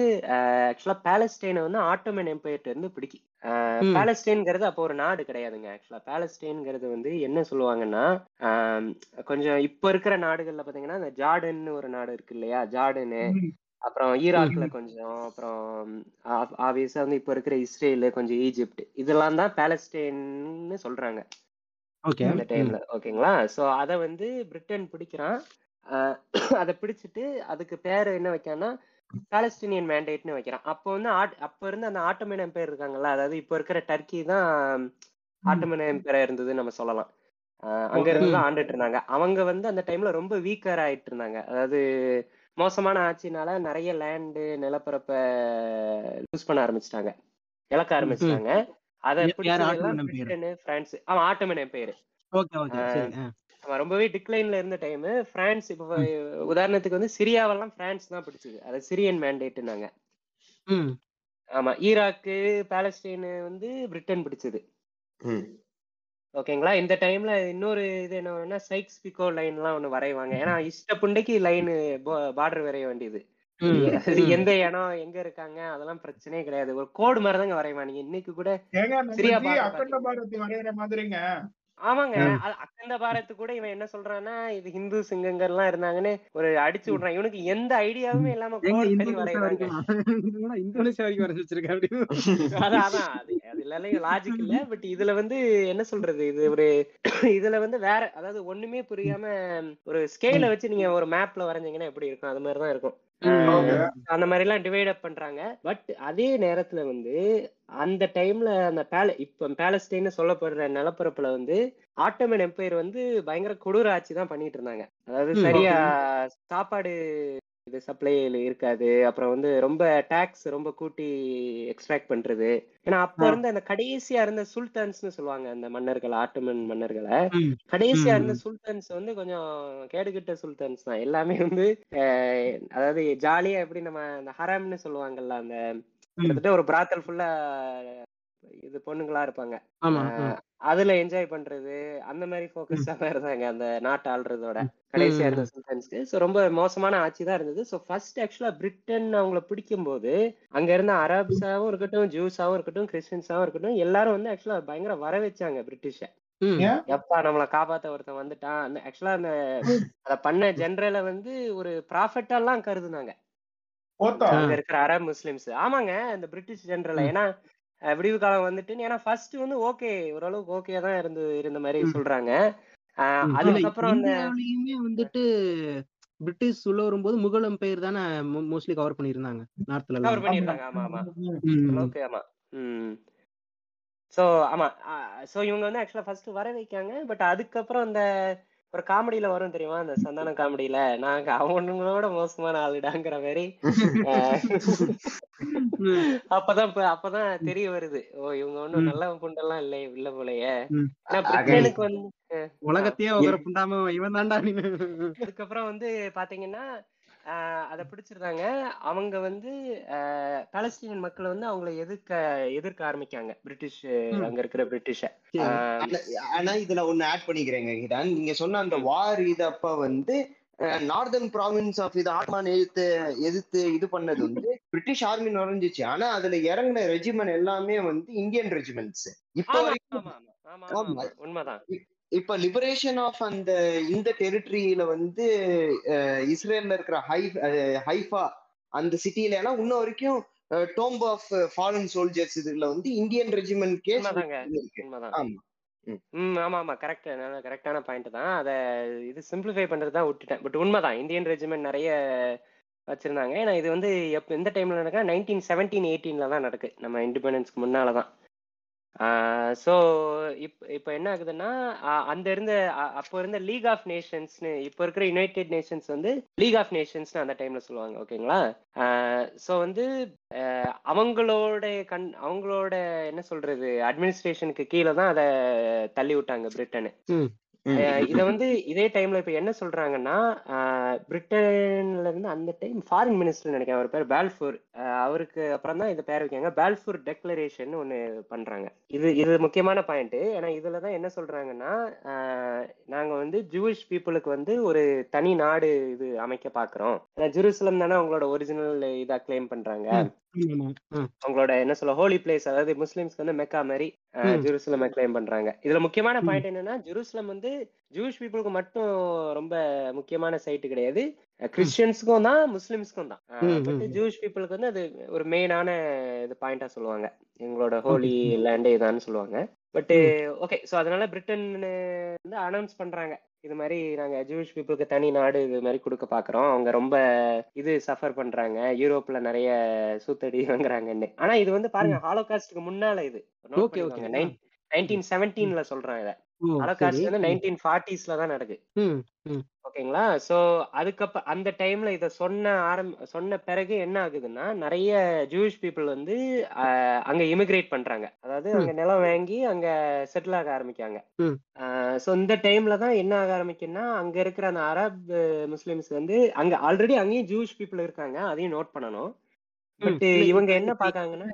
ஆக்சுவலா பாலஸ்டைனை வந்து ஆட்டோமன் எம்பையர்ட்ட இருந்து பிடிக்கி. பாலஸ்டைன்ங்கிறது அப்போ ஒரு நாடு கிடையாதுங்க. ஆக்சுவலா பாலஸ்டைன்ங்கிறது வந்து என்ன சொல்லுவாங்கன்னா கொஞ்சம் இப்ப இருக்கிற நாடுகள்ல பாத்தீங்கன்னா இந்த ஜார்டன் ஒரு நாடு இருக்கு இல்லையா? ஜார்டனு அப்புறம் ஈராக்ல கொஞ்சம் அப்புறம் ஆப்வியஸா வந்து இப்ப இருக்கிற இஸ்ரேல் கொஞ்சம் ஈஜிப்ட் இதெல்லாம் தான் பாலஸ்டைன்னு சொல்றாங்க. ஓகே. அந்த டைம்ல. ஓகேங்களா? சோ அத வந்து பிரிட்டன் பிடிக்கிறான். அதை பிடிச்சிட்டு அதுக்கு பேர் என்ன வைக்கான்னா பாலஸ்தீனியன் மேண்டேட்னு வைக்கிறான். அப்போ வந்து ஆட்- அப்ப இருந்து அந்த ஆட்டோமன் எம்பையர் இருக்காங்கல்ல அதாவது இப்ப இருக்கிற டர்க்கி தான் ஆட்டோமன் எம்பையர் இருந்ததுன்னு நம்ம சொல்லலாம். அங்க இருந்து தான் ஆண்டுட்டு இருந்தாங்க. அவங்க வந்து அந்த டைம்ல ரொம்ப வீக்கர் ஆயிட்டு இருந்தாங்க. அதாவது மோசமான ஆட்சினால நிறைய லேண்டு நிலப்பரப்ப லூஸ் பண்ண ஆரம்பிச்சிட்டாங்க. இழக்க ஆரம்பிச்சிட்டாங்க. பிரிட்டனு பிரான்ஸ் அவன் ஆட்டோமன் எம்பையர் ஓகே ஓகே சரி ஆ. அவன் ரொம்பவே டிக்ளைன்ல இருந்த டைம். பிரான்ஸ் இப்போ உதாரணத்துக்கு வந்து சிரியாவெல்லாம் பிரான்ஸ் தான் பிடிச்சது. அது சிரியன் மேண்டேட்னாங்க ம். ஆமா ஈராக்கு பாலஸ்தீன் வந்து பிரிட்டன் பிடிச்சது. ம். ஓகேங்களா? இந்த டைம்ல இன்னொரு இது என்னன்னா சைக்ஸ் பிகோ லைன் எல்லாம் ஒண்ணு வரைவாங்க. ஏன்னா இஷ்ட புண்டைக்கு லைன் பார்டர் வரைய வேண்டியது. எந்த இடம் எங்க இருக்காங்க? அதெல்லாம் பிரச்சனையே கிடையாது. ஒரு கோடு மாதிரி தாங்க வரைவான் நீங்க? இன்னைக்கு கூட சிரியா அக்கண்ட பாரதி வரைகிற மாதிரிங்க. ஆமாங்க. அக்கந்த பாரத்து கூட இவன் என்ன சொல்றான்னா இது ஹிந்து சிங்கங்கள்லாம் இருந்தாங்கன்னு ஒரு அடிச்சு விடுறான். இவனுக்கு எந்த ஐடியாவுமே இல்லாம இந்தோனேஷியா வரைக்கும் வரைஞ்சு வச்சிருக்க அப்படின்னு. அதான் அதான். அது இல்ல லாஜிக் இல்ல. பட் இதுல வந்து என்ன சொல்றது? இது ஒரு இதுல வந்து வேற அதாவது ஒண்ணுமே புரியாம ஒரு ஸ்கேல வச்சு நீங்க ஒரு மேப்ல வரைஞ்சீங்கன்னா எப்படி இருக்கும்? அது மாதிரி தான் இருக்கும். அந்த மாதிரி எல்லாம் டிவைட் அப் பண்றாங்க. பட் அதே நேரத்துல வந்து அந்த டைம்ல அந்த பேல இப்ப பேலஸ்டைன்னு சொல்லப்படுற நிலப்பரப்புல வந்து ஆட்டோமன் எம்பையர் வந்து பயங்கர கொடூர ஆட்சி தான் பண்ணிட்டு இருந்தாங்க. அதாவது சரியா சாப்பாடு இது சப்ளைல இருக்காது. அப்புறம் வந்து ரொம்ப டாக்ஸ் ரொம்ப கூட்டி எக்ஸ்ட்ராக்ட் பண்றது. ஏன்னா அப்ப. இருந்த அந்த கடைசியா இருந்த சுல்தான்ஸ்னு சொல்லுவாங்க அந்த மன்னர்கள் ஆட்டோமன் மன்னர்களை. கடைசியா. இருந்த சுல்தான்ஸ் வந்து கொஞ்சம் கேடுகெட்ட சுல்தான்ஸ் தான். எல்லாமே வந்து அதாவது ஜாலியா எப்படி நம்ம அந்த ஹராம்னு சொல்லுவாங்கல்ல அந்த கிட்டத்தட்ட ஒரு பிராத்தல் ஃபுல்லா இது பொண்ணுங்களா இருப்பாங்க. அதுல என்ஜாய் பண்றது அந்த மாதிரி ஃபோக்கஸா தான் இருந்தாங்க அந்த நாட்டை ஆள்றதோட. கடைசியா இருந்த சுல்தான்ஸ்க்கு ஸோ ரொம்ப மோசமான ஆட்சி தான் இருந்தது. ஸோ ஃபர்ஸ்ட் ஆக்சுவலா பிரிட்டன் அவங்கள பிடிக்கும் போது அங்க இருந்த அரப்ஸாவும் இருக்கட்டும் ஜூஸாவும் இருக்கட்டும் கிறிஸ்டின்ஸாவும் இருக்கட்டும் எல்லாரும் வந்து ஆக்சுவலா பயங்கர வர வச்சாங்க பிரிட்டிஷ? எப்பா நம்மள காப்பாத்த ஒருத்தன் வந்துட்டான். அந்த ஆக்சுவலா அந்த அத பண்ண ஜெனரல வந்து ஒரு ப்ராஃபிட்டா எல்லாம் கருதுனாங்க. அங்க இருக்கிற அரப் முஸ்லிம்ஸ் ஆமாங்க இந்த பிரிட்டிஷ் ஜெனரல் ஏன்னா விடிவு காலம் வந்துட்டு ஏன்னா ஃபர்ஸ்ட் வந்து ஓகே ஓரளவுக்கு ஓகே தான் இருந்து இருந்த மாதிரி. சொல்றாங்க. அதுக்கப்புறம் வந்துட்டு பிரிட்டிஷ் உள்ள வரும்போது முகல் எம்பையர் தானே மோஸ்ட்லி கவர் பண்ணியிருந்தாங்க நார்த்ல கவர் பண்ணிருந்தாங்க ஆமா. ஆமா. ஓகே ஆமா. ஸோ ஆமா ஸோ இவங்க வந்து ஆக்சுவலா ஃபர்ஸ்ட் வர வைக்காங்க பட் அதுக்கப்புறம் அந்த ஒரு காமெடியில வரும் தெரியுமா? அந்த சந்தான காமெடியில? நாங்க அவனுங்களோட மோசமான ஆளுடாங்கிற மாதிரி. அப்பதான் இப்ப- அப்பதான் தெரிய வருது. ஓ இவங்க ஒண்ணும். நல்ல புண்டெல்லாம் இல்லை இல்ல போலயே. பிரிட்டனுக்கு வந்து உலகத்தையே புண்டாம இவன் தாண்டா நீ அதுக்கப்புறம் வந்து பாத்தீங்கன்னா அதை பிடிச்சிருந்தாங்க. அவங்க வந்து பாலஸ்தீனியன் மக்கள் வந்து அவங்கள எதிர்க்க எதிர்க்க ஆரம்பிக்காங்க. பிரிட்டிஷ். அங்க இருக்கிற பிரிட்டிஷ. ஆனா- இதுல ஒண்ணு ஆட் பண்ணிக்கிறேங்க கிட்டான் நீங்க சொன்ன அந்த வார் இது அப்ப வந்து நார்தர்ன் ப்ராவின்ஸ் ஆஃப் இது ஆட்மான் எதிர்த்து எதிர்த்து இது பண்ணது வந்து பிரிட்டிஷ் ஆர்மி நுழைஞ்சிச்சு ஆனா அதுல இறங்கின ரெஜிமெண்ட் எல்லாமே வந்து இந்தியன் ரெஜிமெண்ட்ஸ் இப்ப இப்ப லிபரேஷன் ஆஃப் அந்த இந்த டெரிட்டரியில வந்து இஸ்ரேல்ல இருக்கிற ஹை ஹைஃபா அந்த சிட்டில எல்லாம் இன்ன வரைக்கும் டோம்ப் ஆஃப் ஃபாலன் சோல்ஜர்ஸ் இதுல வந்து இந்தியன் ரெஜிமெண்ட் கேஸ் ஆமா. ம். ஆமா ஆமா. கரெக்ட் கரெக்டான பாயிண்ட் தான். அத இது சிம்பிளிஃபை பண்றது தான் விட்டுட்டேன். பட் உண்மைதான். இந்தியன் ரெஜிமெண்ட் நிறைய வச்சிருந்தாங்க. ஏன்னா இது வந்து எப்ப எந்த டைம்ல நடக்கா நைன்டீன் செவன்டீன் எயிட்டீன்ல தான் நடக்கு. நம்ம இண்டிபெண்டன்ஸ்க்கு முன்னால தான் ஸோ இப் இப்போ என்ன ஆகுதுன்னா அந்த இருந்த அப்போ இருந்த லீக் ஆஃப் நேஷன்ஸ்னு இப்போ இருக்கிற யுனைடெட் நேஷன்ஸ் வந்து லீக் ஆஃப் நேஷன்ஸ்னு அந்த டைம்ல சொல்லுவாங்க ஓகேங்களா ஸோ வந்து அவங்களோட கண் அவங்களோட என்ன சொல்றது அட்மினிஸ்ட்ரேஷனுக்கு கீழே தான் அதை தள்ளி விட்டாங்க பிரிட்டனு இத. வந்து இதே டைம்ல இப்ப என்ன சொல்றாங்கன்னா பிரிட்டன்ல இருந்து அந்த டைம் ஃபாரின் மினிஸ்டர் நினைக்கிறேன். அவர் பேர் பால்ஃபூர் அவருக்கு அப்புறம் தான் இந்த பேர் வைக்காங்க பால்ஃபூர் டெக்ளரேஷன் ஒன்னு பண்றாங்க. இது இது முக்கியமான பாயிண்ட் ஏன்னா இதுல தான் என்ன சொல்றாங்கன்னா நாங்க வந்து ஜூவிஷ் பீப்புளுக்கு வந்து ஒரு தனி நாடு இது அமைக்க பாக்குறோம். ஏன்னா ஜெருசலம் தானே அவங்களோட ஒரிஜினல் இதா கிளைம் பண்றாங்க. அவங்களோட என்ன சொல்ல ஹோலி பிளேஸ் அதாவது முஸ்லிம்ஸ்க்கு வந்து மெக்கா மாதிரி ஜெருசலம் கிளைம் பண்றாங்க. இதுல முக்கியமான பாயிண்ட் என்னன்னா ஜெருசலம் வந்து ஜூஸ் பீப்புளுக்கு மட்டும் ரொம்ப முக்கியமான சைட்டு கிடையாது. கிறிஸ்டியன்ஸுக்கும் தான் முஸ்லிம்ஸ்க்கும் தான். பட். ஜூஸ் பீப்புளுக்கு வந்து அது ஒரு மெயினான இது பாயிண்டா சொல்லுவாங்க. எங்களோட ஹோலி லேண்டே இதான்னு சொல்லுவாங்க. பட் ஓகே ஸோ அதனால பிரிட்டன் வந்து அனௌன்ஸ் பண்றாங்க. இது மாதிரி நாங்க ஜூஸ் பீப்புளுக்கு தனி நாடு இது மாதிரி கொடுக்க பாக்குறோம். அவங்க ரொம்ப இது சஃபர் பண்றாங்க. யூரோப்ல நிறைய சூத்தடி வாங்குறாங்கன்னு. ஆனா இது வந்து பாருங்க. ஹாலோகாஸ்டுக்கு முன்னால இது. நைன்டீன் செவன்டீன்ல சொல்றாங்க இதை. ஹாலோகாஸ்ட் வந்து ம், நைன்டீன் ஃபார்ட்டிஸ்ல தான் நடக்குது. ஓகேங்களா? சோ அதுக்கப்புறம் அந்த டைம்ல இத சொன்ன ஆரம் சொன்ன பிறகு என்ன ஆகுதுன்னா நிறைய ஜூயிஷ் பீப்புள் வந்து அங்க இமிகிரேட் பண்றாங்க. அதாவது அங்க நிலம் வாங்கி அங்க செட்டில் ஆக ஆரம்பிக்காங்க ஸோ இந்த டைம்ல தான் என்ன ஆக ஆரம்பிக்குன்னா அங்க இருக்கிற அந்த அரப் முஸ்லிம்ஸ் வந்து அங்க ஆல்ரெடி அங்கேயும் ஜூயிஷ் பீப்புள் இருக்காங்க. அதையும் நோட் பண்ணணும். பட் இவங்க என்ன பாக்காங்கன்னா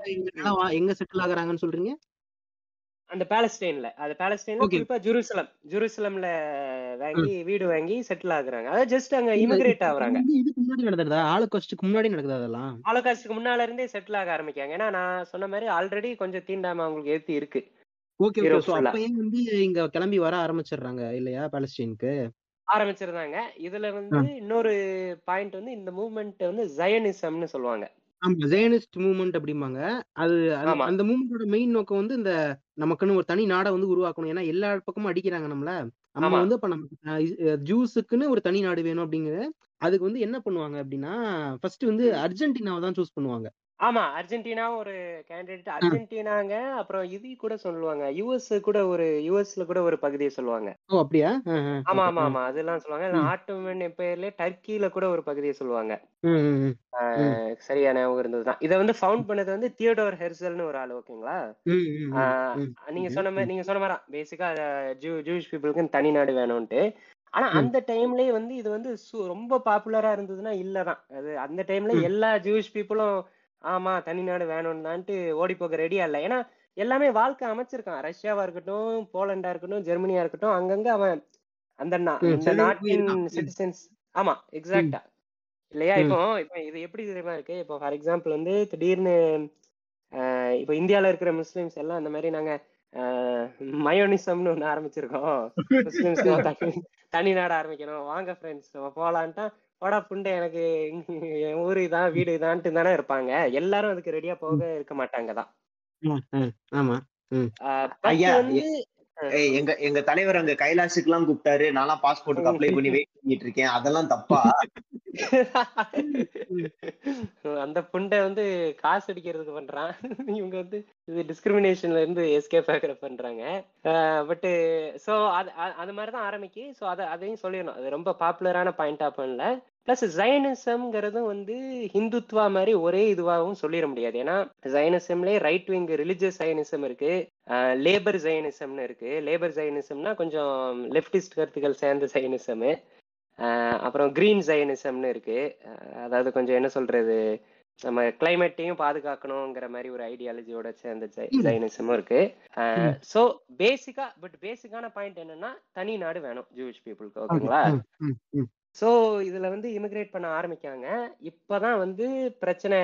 எங்க செட்டில் ஆகுறாங்கன்னு சொல்றீங்க? அந்த பாலஸ்டைன்ல அது பாலஸ்டைன்ல குறிப்பா ஜெருசலம். ஜெருசலம்ல. வாங்கி வீடு வாங்கி செட்டில் ஆகுறாங்க. அதாவது ஜஸ்ட் அங்க இமிகிரேட் ஆகுறாங்க. இதுக்கு முன்னாடி நடந்ததா? ஆளுக்கஸ்டுக்கு முன்னாடி நடக்குதா அதெல்லாம்? ஹாலோகாஸ்டுக்கு முன்னால இருந்தே செட்டில் ஆக ஆரம்பிக்காங்க ஏன்னா நான் சொன்ன மாதிரி ஆல்ரெடி கொஞ்சம் தீண்டாம அவங்களுக்கு ஏத்தி இருக்கு. ஓகே சோ ஃபுல்லா அப்ப ஏன் வந்து இங்க கிளம்பி வர ஆரம்பிச்சிடுறாங்க இல்லையா பாலஸ்டீனுக்கு ஆரம்பிச்சிருந்தாங்க. இதுல வந்து. இன்னொரு பாயிண்ட் வந்து இந்த மூவ்மெண்ட் வந்து ஜயனிசம்னு சொல்லுவாங்க. ஆமா ஜெயனிஸ்ட் மூவ்மெண்ட் அப்படிம்பாங்க. அது அந்த மூவ்மெண்டோட மெயின் நோக்கம் வந்து இந்த நமக்குன்னு ஒரு தனி நாடை வந்து உருவாக்கணும். ஏன்னா எல்லா பக்கமும் அடிக்கிறாங்க நம்மள. நம்ம வந்து அப்ப நம்ம ஜூஸுக்குன்னு ஒரு தனி நாடு வேணும் அப்படிங்கிற அதுக்கு வந்து என்ன பண்ணுவாங்க அப்படின்னா ஃபர்ஸ்ட் வந்து. அர்ஜென்டினாவை தான் சூஸ் பண்ணுவாங்க. ஆமா அர்ஜென்டினா ஒரு கேண்டிடேட். அர்ஜென்டினாங்க அப்புறம் இது கூட சொல்லுவாங்க யுஎஸ் கூட ஒரு யுஎஸ்ல கூட ஒரு பகுதியை சொல்லுவாங்க. ஓ அப்படியா? ஆமா ஆமா. ஆமா அதெல்லாம் சொல்லுவாங்க. ஆட்டோமன் எப்பயர்லயே டர்க்கில கூட ஒரு பகுதியை சொல்லுவாங்க. ம், ம், ம், ம், ஆஹ் சரியா ஞாபகம் இருந்ததுதான் இதை வந்து ஃபவுண்ட் பண்ணது வந்து தியோடோர் ஹெர்சல்னு ஒரு ஆள் ஓகேங்களா? நீங்க சொன்ன மாதிரி நீங்க சொன்ன மாதிரி பேசிக்கா ஜூ ஜூயிஷ் பீப்புளுக்கு தனி நாடு வேணும்ட்டு ஆனா அந்த டைம்லயே வந்து இது வந்து ரொம்ப பாப்புலரா இருந்ததுன்னா இல்லதான். அது அந்த டைம்ல எல்லா ஜூயிஷ் பீப்புளும் ஆமா தனி நாடு வேணும்னு தான்ட்டு ஓடி போக ரெடியா இல்ல. ஏன்னா எல்லாமே வாழ்க்கை அமைச்சிருக்கான். ரஷ்யாவா இருக்கட்டும் போலண்டா இருக்கட்டும் ஜெர்மனியா இருக்கட்டும் அங்கங்க அவன் அந்த அந்த நாட்டின் சிட்டிசன்ஸ் ஆமா எக்ஸாக்டா இல்லையா? இப்போ இப்போ இது எப்படி தெரியுமா இருக்கு? இப்போ ஃபார் எக்ஸாம்பிள் வந்து திடீர்னு ஆஹ் இப்போ இந்தியால இருக்கிற முஸ்லிம்ஸ் எல்லாம் இந்த மாதிரி நாங்க மயோனிசம்னு ஒண்ணு ஆரம்பிச்சிருக்கோம். முஸ்லிம்ஸ்க்கு ம், தனி நாடு ஆரம்பிக்கணும். வாங்க ஃப்ரெண்ட்ஸ் நம்ம போலான்ட்டா போடா புண்டை எனக்கு என் ஊரு இதான் வீடு இதான்ட்டு தானே இருப்பாங்க. எல்லாரும் அதுக்கு ரெடியா போக இருக்க மாட்டாங்க தான். ஆமா. எங்க எங்க தலைவர் அங்க கைலாசுக்கு எல்லாம் கூப்பிட்டாரு. நான்லாம் பாஸ்போர்ட்டுக்கு அப்ளை பண்ணி வெயிட் பண்ணிட்டு இருக்கேன். அதெல்லாம் தப்பா? அந்த புண்டை வந்து காசு அடிக்கிறதுக்கு பண்றான். இவங்க வந்து இது டிஸ்கிரிமினேஷன்ல இருந்து எஸ்கேப் ஆகிற பண்றாங்க. பட் சோ அது அது மாதிரி தான் ஆரம்பிக்கு. சோ அதை அதையும் சொல்லிடணும். அது ரொம்ப பாப்புலரான பாயிண்டா பண்ணல. பிளஸ் ஜைனிசம்ங்கிறதும் வந்து ஹிந்துத்வா மாதிரி ஒரே இதுவாகவும் சொல்லிட முடியாது. ஏன்னா ஜைனிசம்லயே ரைட் விங் ரிலிஜியஸ் ஜைனிசம் இருக்கு. லேபர் ஜைனிசம்னு இருக்கு. லேபர் ஜைனிசம்னா கொஞ்சம் லெப்டிஸ்ட் கருத்துக்கள் சேர்ந்த ஜைனிசம். அப்புறம் கிரீன் ஜைனிசம்னு இருக்கு. அதாவது கொஞ்சம் என்ன சொல்றது? நம்ம கிளைமேட்டையும் பாதுகாக்கணுங்கிற மாதிரி ஒரு ஐடியாலஜியோட சேர்ந்த ஜைனிசமும் இருக்கு. ஸோ பேசிக்கா பட் பேசிக்கான பாயிண்ட் என்னன்னா தனி நாடு வேணும் ஜூவிஷ் பீப்புளுக்கு ஓகே. ஓகேங்களா ஸோ இதுல வந்து இமிகிரேட் பண்ண ஆரம்பிக்காங்க இப்பதான் வந்து பிரச்சனை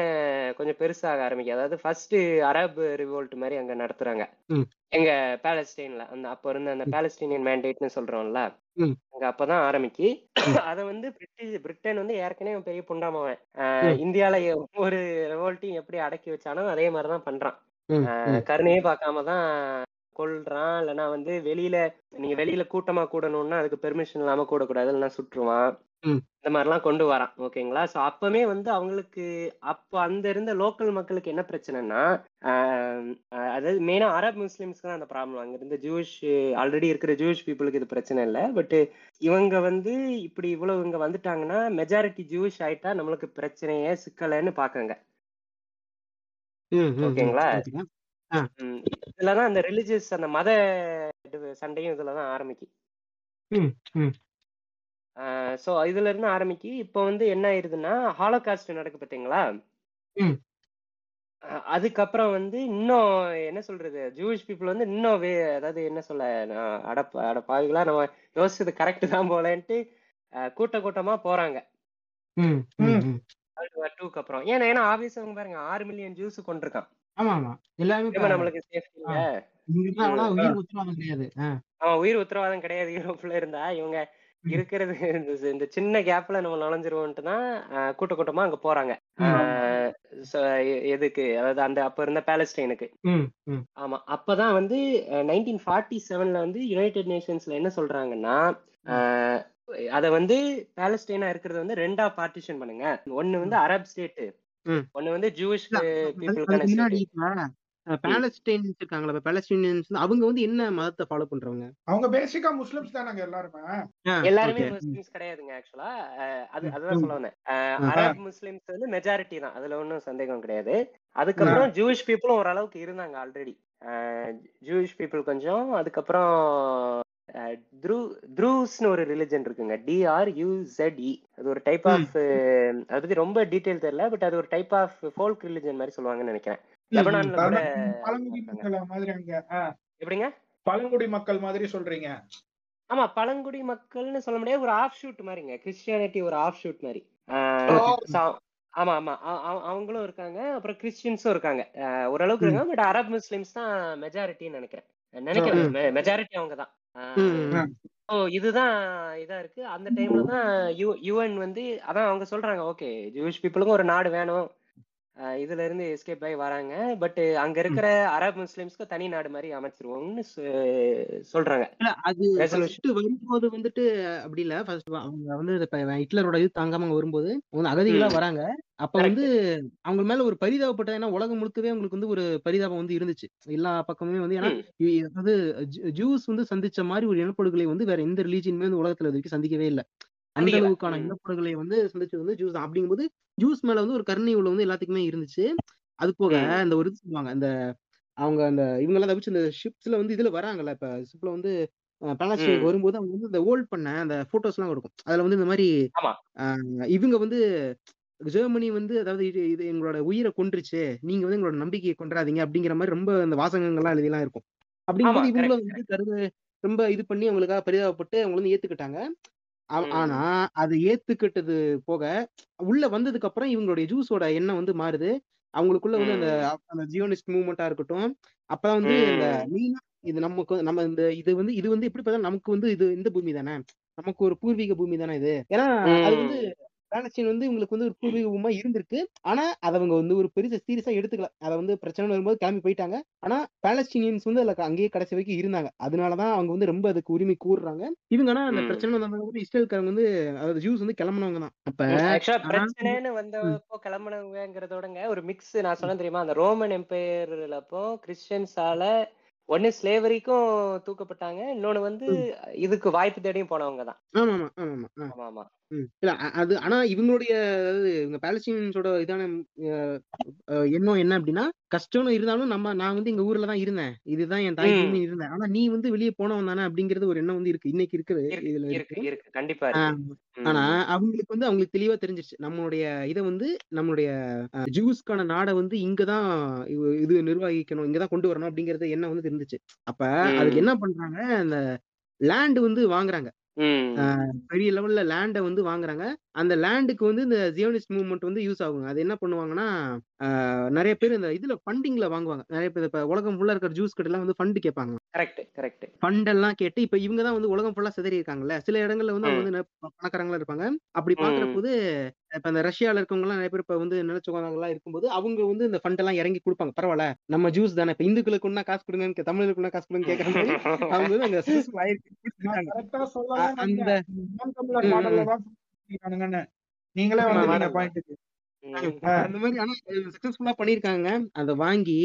கொஞ்சம் பெருசாக ஆரம்பிக்கும் அதாவது ஃபர்ஸ்ட் அரப் ரிவோல்ட் மாதிரி அங்க நடத்துறாங்க. ம், எங்க பாலஸ்டைன்ல அந்த அப்போ இருந்த அந்த பாலஸ்டீனியன் மேண்டேட்னு சொல்றோம்ல. அங்க அப்பதான் ஆரம்பிக்கி. அதை வந்து பிரிட்டிஷ் பிரிட்டன் வந்து ஏற்கனவே பெரிய புண்டாமவன். இந்தியால ஒவ்வொரு ரெவோல்ட்டையும் எப்படி அடக்கி வச்சானோ அதே மாதிரிதான் பண்றான். கருணையே பார்க்காம தான் கொல்றான் இல்லைன்னா வந்து வெளியில நீங்க வெளியில கூட்டமா கூடணும்னா அதுக்கு பெர்மிஷன் இல்லாம கூடக்கூடாது இல்லைன்னா சுற்றுவான் இந்த மாதிரிலாம் கொண்டு வரான் ஓகேங்களா? ஸோ அப்பமே வந்து அவங்களுக்கு அப்போ அந்த இருந்த லோக்கல் மக்களுக்கு என்ன பிரச்சனைனா அதாவது மெயினா அரப் முஸ்லிம்ஸ்க்கு தான் அந்த ப்ராப்ளம் அங்க இருந்த ஜூஷ் ஆல்ரெடி இருக்கிற ஜூஷ் பீப்புளுக்கு இது பிரச்சனை இல்லை. பட் இவங்க வந்து இப்படி இவ்வளவு இங்க வந்துட்டாங்கன்னா மெஜாரிட்டி ஜூஷ் ஆயிட்டா நம்மளுக்கு பிரச்சனையே சிக்கலைன்னு ம், ஓகேங்களா? இதுலதான் அந்த ரிலிஜியஸ் அந்த மத சண்டையும் இதுலதான் ம். ஸோ இதுல இருந்து ஆரம்பிக்கி. இப்போ வந்து என்ன ஆயிருதுன்னா ஹாலோகாஸ்ட் நடக்கு பார்த்தீங்களா அதுக்கப்புறம் வந்து இன்னும் என்ன சொல்றது ஜூவிஷ் பீப்புள் வந்து இன்னும் வே அதாவது என்ன சொல்ல நான் அட அட பாவிகளா நம்ம யோசிச்சது கரெக்ட் தான் போலன்ட்டு கூட்ட கூட்டமா போறாங்க. டூக்கு அப்புறம். ஏன்னா ஏன்னா ஆப்வியஸ் அவங்க பாருங்க ஆறு மில்லியன் ஜூஸ் கொண்டிருக்கான் ஆமா ஆமா நம்மளுக்கு உயிர் உத்தரவாதம் கிடையாது. ஆ. அவன் உயிர் உத்தரவாதம் கிடையாது. யூரோப்ல இருந்தா இவங்க. இருக்கிறது இந்த சின்ன கேப்ல நம்ம நுழைஞ்சிருவோன்ட்டு தான் கூட்ட கூட்டமா அங்க போறாங்க. எதுக்கு? அதாவது அந்த அப்ப இருந்த பாலஸ்டைனுக்கு. ஆமா. அப்பதான் வந்து நைன்டீன் ஃபார்ட்டி செவன்ல வந்து யுனைடெட் நேஷன்ஸ்ல என்ன சொல்றாங்கன்னா அத வந்து பாலஸ்டைனா இருக்கிறது வந்து ரெண்டா பார்ட்டிஷன் பண்ணுங்க. ஒன்னு வந்து அரப் ஸ்டேட் ம். ஒன்னு வந்து அதுக்கு முன்னாடி பாலஸ்டைன்ஸ் இருக்காங்களா இப்ப பாலஸ்டீனியன்ஸ் அவங்க வந்து என்ன மதத்தை ஃபாலோ பண்றவங்க? அவங்க பேசிக்கா முஸ்லிம்ஸ் தானங்க எல்லாருமே. எல்லாருமே. முஸ்லிம்ஸ் கிடையாதுங்க ஆக்சுவலா அது அதுதான். சொல்ல வந்தேன். அரப் முஸ்லிம்ஸ் வந்து மெஜாரிட்டி தான் அதுல ஒன்றும் சந்தேகம் கிடையாது. அதுக்கப்புறம் ஜூவிஷ் பீப்புளும் ஓரளவுக்கு இருந்தாங்க ஆல்ரெடி ஜூவிஷ் பீப்புள் கொஞ்சம் அதுக்கப்புறம் த்ரூஸ்னு ஒரு ரிலிஜன் இருக்குங்க. டிஆர் யூஇ அது ஒரு டைப். ஆஃப் அதை பத்தி ரொம்ப டீடைல் தெரியல பட் அது ஒரு டைப் ஆஃப் ஃபோல்க் ரிலிஜன் மாதிரி சொல்லுவாங்கன்னு நினைக்கிறேன். லெபனான்ல கூட எப்படிங்க? பழங்குடி மக்கள் மாதிரி சொல்றீங்க. ஆமா பழங்குடி மக்கள்னு சொல்ல முடியாது ஒரு ஆஃப் ஷூட் மாதிரிங்க. கிறிஸ்டியானிட்டி ஒரு ஆஃப் ஷூட் மாதிரி ஆமா ஆமா. அவங்களும் இருக்காங்க அப்புறம் கிறிஸ்டியன்ஸும் இருக்காங்க. ஓரளவுக்கு. இருக்காங்க பட் அரப் முஸ்லிம்ஸ் தான் மெஜாரிட்டின்னு நினைக்கிறேன். நினைக்கிறேன் மெஜாரிட்டி அவங்க தான். ஸோ இதுதான் இதா இருக்கு. அந்த டைம்ல தான் யூ யுஎன் வந்து அதான் அவங்க சொல்றாங்க ஓகே ஜூவிஷ் பீப்புளுக்கும் ஒரு நாடு வேணும். இதுல இருந்து எஸ்கேப் ஆகி வராங்க. பட் அங்க இருக்கிற அரப் முஸ்லிம்ஸ்க்கு தனி நாடு மாதிரி அமைச்சிருவோம்னு சொல்றாங்க. அது வரும்போது வந்துட்டு அப்படி இல்ல. ஃபர்ஸ்ட் அவங்க வந்து ஹிட்லரோட இது தாங்காம வரும்போது அகதிகளா. வராங்க. அப்ப வந்து அவங்க மேல ஒரு பரிதாபப்பட்டது ஏன்னா உலகம் முழுக்கவே அவங்களுக்கு வந்து ஒரு பரிதாபம் வந்து இருந்துச்சு. எல்லா பக்கமுமே வந்து ஏன்னா அதாவது ஜூஸ் வந்து சந்திச்ச மாதிரி ஒரு இனப்படுகொலை வந்து வேற எந்த ரிலீஜியனுமே வந்து உலகத்துல வரைக்கும் சந்திக்கவே இல்லை. அந்த. அளவுக்கான ம். இனப்படுகொலை வந்து சந்திச்சது வந்து ஜூஸ் தான் அப்படிங்கும்போது ஜூஸ் மேல வந்து ஒரு கருணை உள்ள வந்து எல்லாத்துக்குமே இருந்துச்சு அது போக. இந்த ஒரு இது சொல்லுவாங்க இந்த அவங்க அந்த இவங்க எல்லாம் தவிச்சு இந்த ஷிப்ஸ்ல வந்து இதுல வராங்கல்ல இப்ப ஷிப்ல வந்து பேலஸ்டீனுக்கு ம். வரும்போது அவங்க வந்து இந்த ஹோல்ட் பண்ண அந்த போட்டோஸ் எல்லாம் இருக்கும் அதுல வந்து இந்த மாதிரி இவங்க வந்து ஜெர்மனி வந்து அதாவது இது எங்களோட உயிரை கொன்றுச்சு நீங்க வந்து எங்களோட நம்பிக்கையை கொன்றாதீங்க அப்படிங்கிற மாதிரி ரொம்ப அந்த வாசகங்கள்லாம் எழுதிலாம் இருக்கும் அப்படிங்கும்போது இவங்களும் வந்து கருது ரொம்ப இது பண்ணி அவங்களுக்காக பரிதாபப்பட்டு அவங்க வந்து ஏத்துக்கிட்டாங்க ஆ- ம். ஆனா அதை ஏத்துக்கிட்டது போக உள்ள வந்ததுக்கு அப்புறம் இவங்களுடைய ஜூஸோட எண்ணம் வந்து மாறுது அவங்களுக்குள்ள வந்து அந்த ம். அந்த ஜியோனிஸ்ட் மூவ்மெண்டா இருக்கட்டும் அப்பதான் வந்து இந்த ம். மெயினா இது நமக்கு நம்ம இந்த இது வந்து இது வந்து எப்படி பார்த்தா நமக்கு வந்து இது இந்த பூமி தானே நமக்கு ஒரு பூர்வீக பூமி தானே இது ஏன்னா அது வந்து ம். பாலஸ்தீன் வந்து உங்களுக்கு வந்து ஒரு பூர்வீக பூமா இருந்திருக்கு. ஆனா அதை அவங்க வந்து ஒரு பெரிய சீரியஸா எடுத்துக்கல. அதை வந்து பிரச்சனை வரும்போது கிளம்பி போயிட்டாங்க. ஆனா பாலஸ்தீனியன்ஸ் வந்து அதுல அங்கேயே கடைசி வரைக்கும் இருந்தாங்க. அதனாலதான் அவங்க வந்து ரொம்ப அதுக்கு உரிமை கூறுறாங்க. இவங்க ஆனா அந்த. பிரச்சனை வந்தவங்க இஸ்ரேல்காரங்க வந்து அதாவது ஜூஸ் வந்து கிளம்புனவங்க தான். அப்ப ஆக்சுவலா பிரச்சனைன்னு வந்தப்போ கிளம்புனவங்கிறதோடங்க ஒரு மிக்ஸ் நான் சொன்னேன் தெரியுமா? அந்த ரோமன் எம்பையர்ல அப்போ கிறிஸ்டியன்ஸால ஒன்னு ஸ்லேவரிக்கும் தூக்கப்பட்டாங்க. இன்னொன்னு வந்து. இதுக்கு வாய்ப்பு தேடியும் போனவங்க தான். ஆமா. ஆமா ஆமா ம். இல்ல அ- அது ஆனா இவங்களுடைய அதாவது இவங்க பாலஸ்தீனியன்ஸோட இதான எண்ணம் என்ன அப்படின்னா கஷ்டம்னு இருந்தாலும் நம்ம நான் வந்து எங்க ஊர்ல தான் இருந்தேன். இதுதான் என் தாய் ம். பூமி இருந்தேன். ஆனா நீ வந்து வெளியே போனவன் தானே அப்படிங்கறது ஒரு எண்ணம் வந்து இருக்கு. இன்னைக்கு இருக்குது இருக்கு இதுல இருக்கு. இருக்கு இருக்கு. கண்டிப்பா இருக்கு. ஆனா ம். அவங்களுக்கு வந்து அவங்களுக்கு தெளிவா தெரிஞ்சிருச்சு. நம்மளுடைய இதை வந்து நம்மளுடைய ஜூஸ்க்கான நாடை வந்து இங்கதான் இது இது நிர்வகிக்கணும் இங்கதான் கொண்டு வரணும் அப்படிங்கறது எண்ணம் வந்து இருந்துச்சு அப்ப அதுக்கு ம். என்ன பண்றாங்க அந்த லேண்ட் வந்து வாங்குறாங்க. பெரிய லெவல்ல லேண்டை வந்து வாங்குறாங்க. அந்த லேண்டுக்கு வந்து இந்த ஜியோனிஸ்ட் மூவ்மெண்ட் வந்து யூஸ் ஆகுங்க. அது என்ன பண்ணுவாங்கன்னா நிறைய பேர் இந்த இதுல ஃபண்டிங்ல வாங்குவாங்க. நிறைய பேர் இப்ப உலகம் ஃபுல்லா இருக்கிற ஜூஸ் கடைலாம் வந்து ஃபண்ட் கேட்பாங்க. கரெக்ட் கரெக்ட் ஃபண்ட் எல்லாம் கேட்டு இப்ப இவங்க தான் வந்து உலகம் ஃபுல்லா சிதறி இருக்காங்கல்ல. சில இடங்கள்ல வந்து அவங்க வந்து பணக்காரங்களா இருப்பாங்க. அப்படி பாக்குற போது இப்ப இந்த ரஷ்யால இருக்கவங்க எல்லாம் நிறைய பேர் இப்ப வந்து நிலச்சுக்கவங்களா இருக்கும்போது அவங்க வந்து இந்த ஃபண்ட் எல்லாம் இறங்கி கொடுப்பாங்க. பரவாயில்ல நம்ம ஜூஸ் தானே இப்ப இந்துக்களுக்குன்னா காசு கொடுங்க தமிழுக்குன்னா காசு கொடுங்க கேட்கற மாதிரி அவங்க வந்து அங்க அந்த நீங்களே தான் பாயிண்ட்டுக்கு அந்த மாதிரி ஆனா சக்சஸ்ஃபுல்லா பண்ணிருக்காங்க. அதை வாங்கி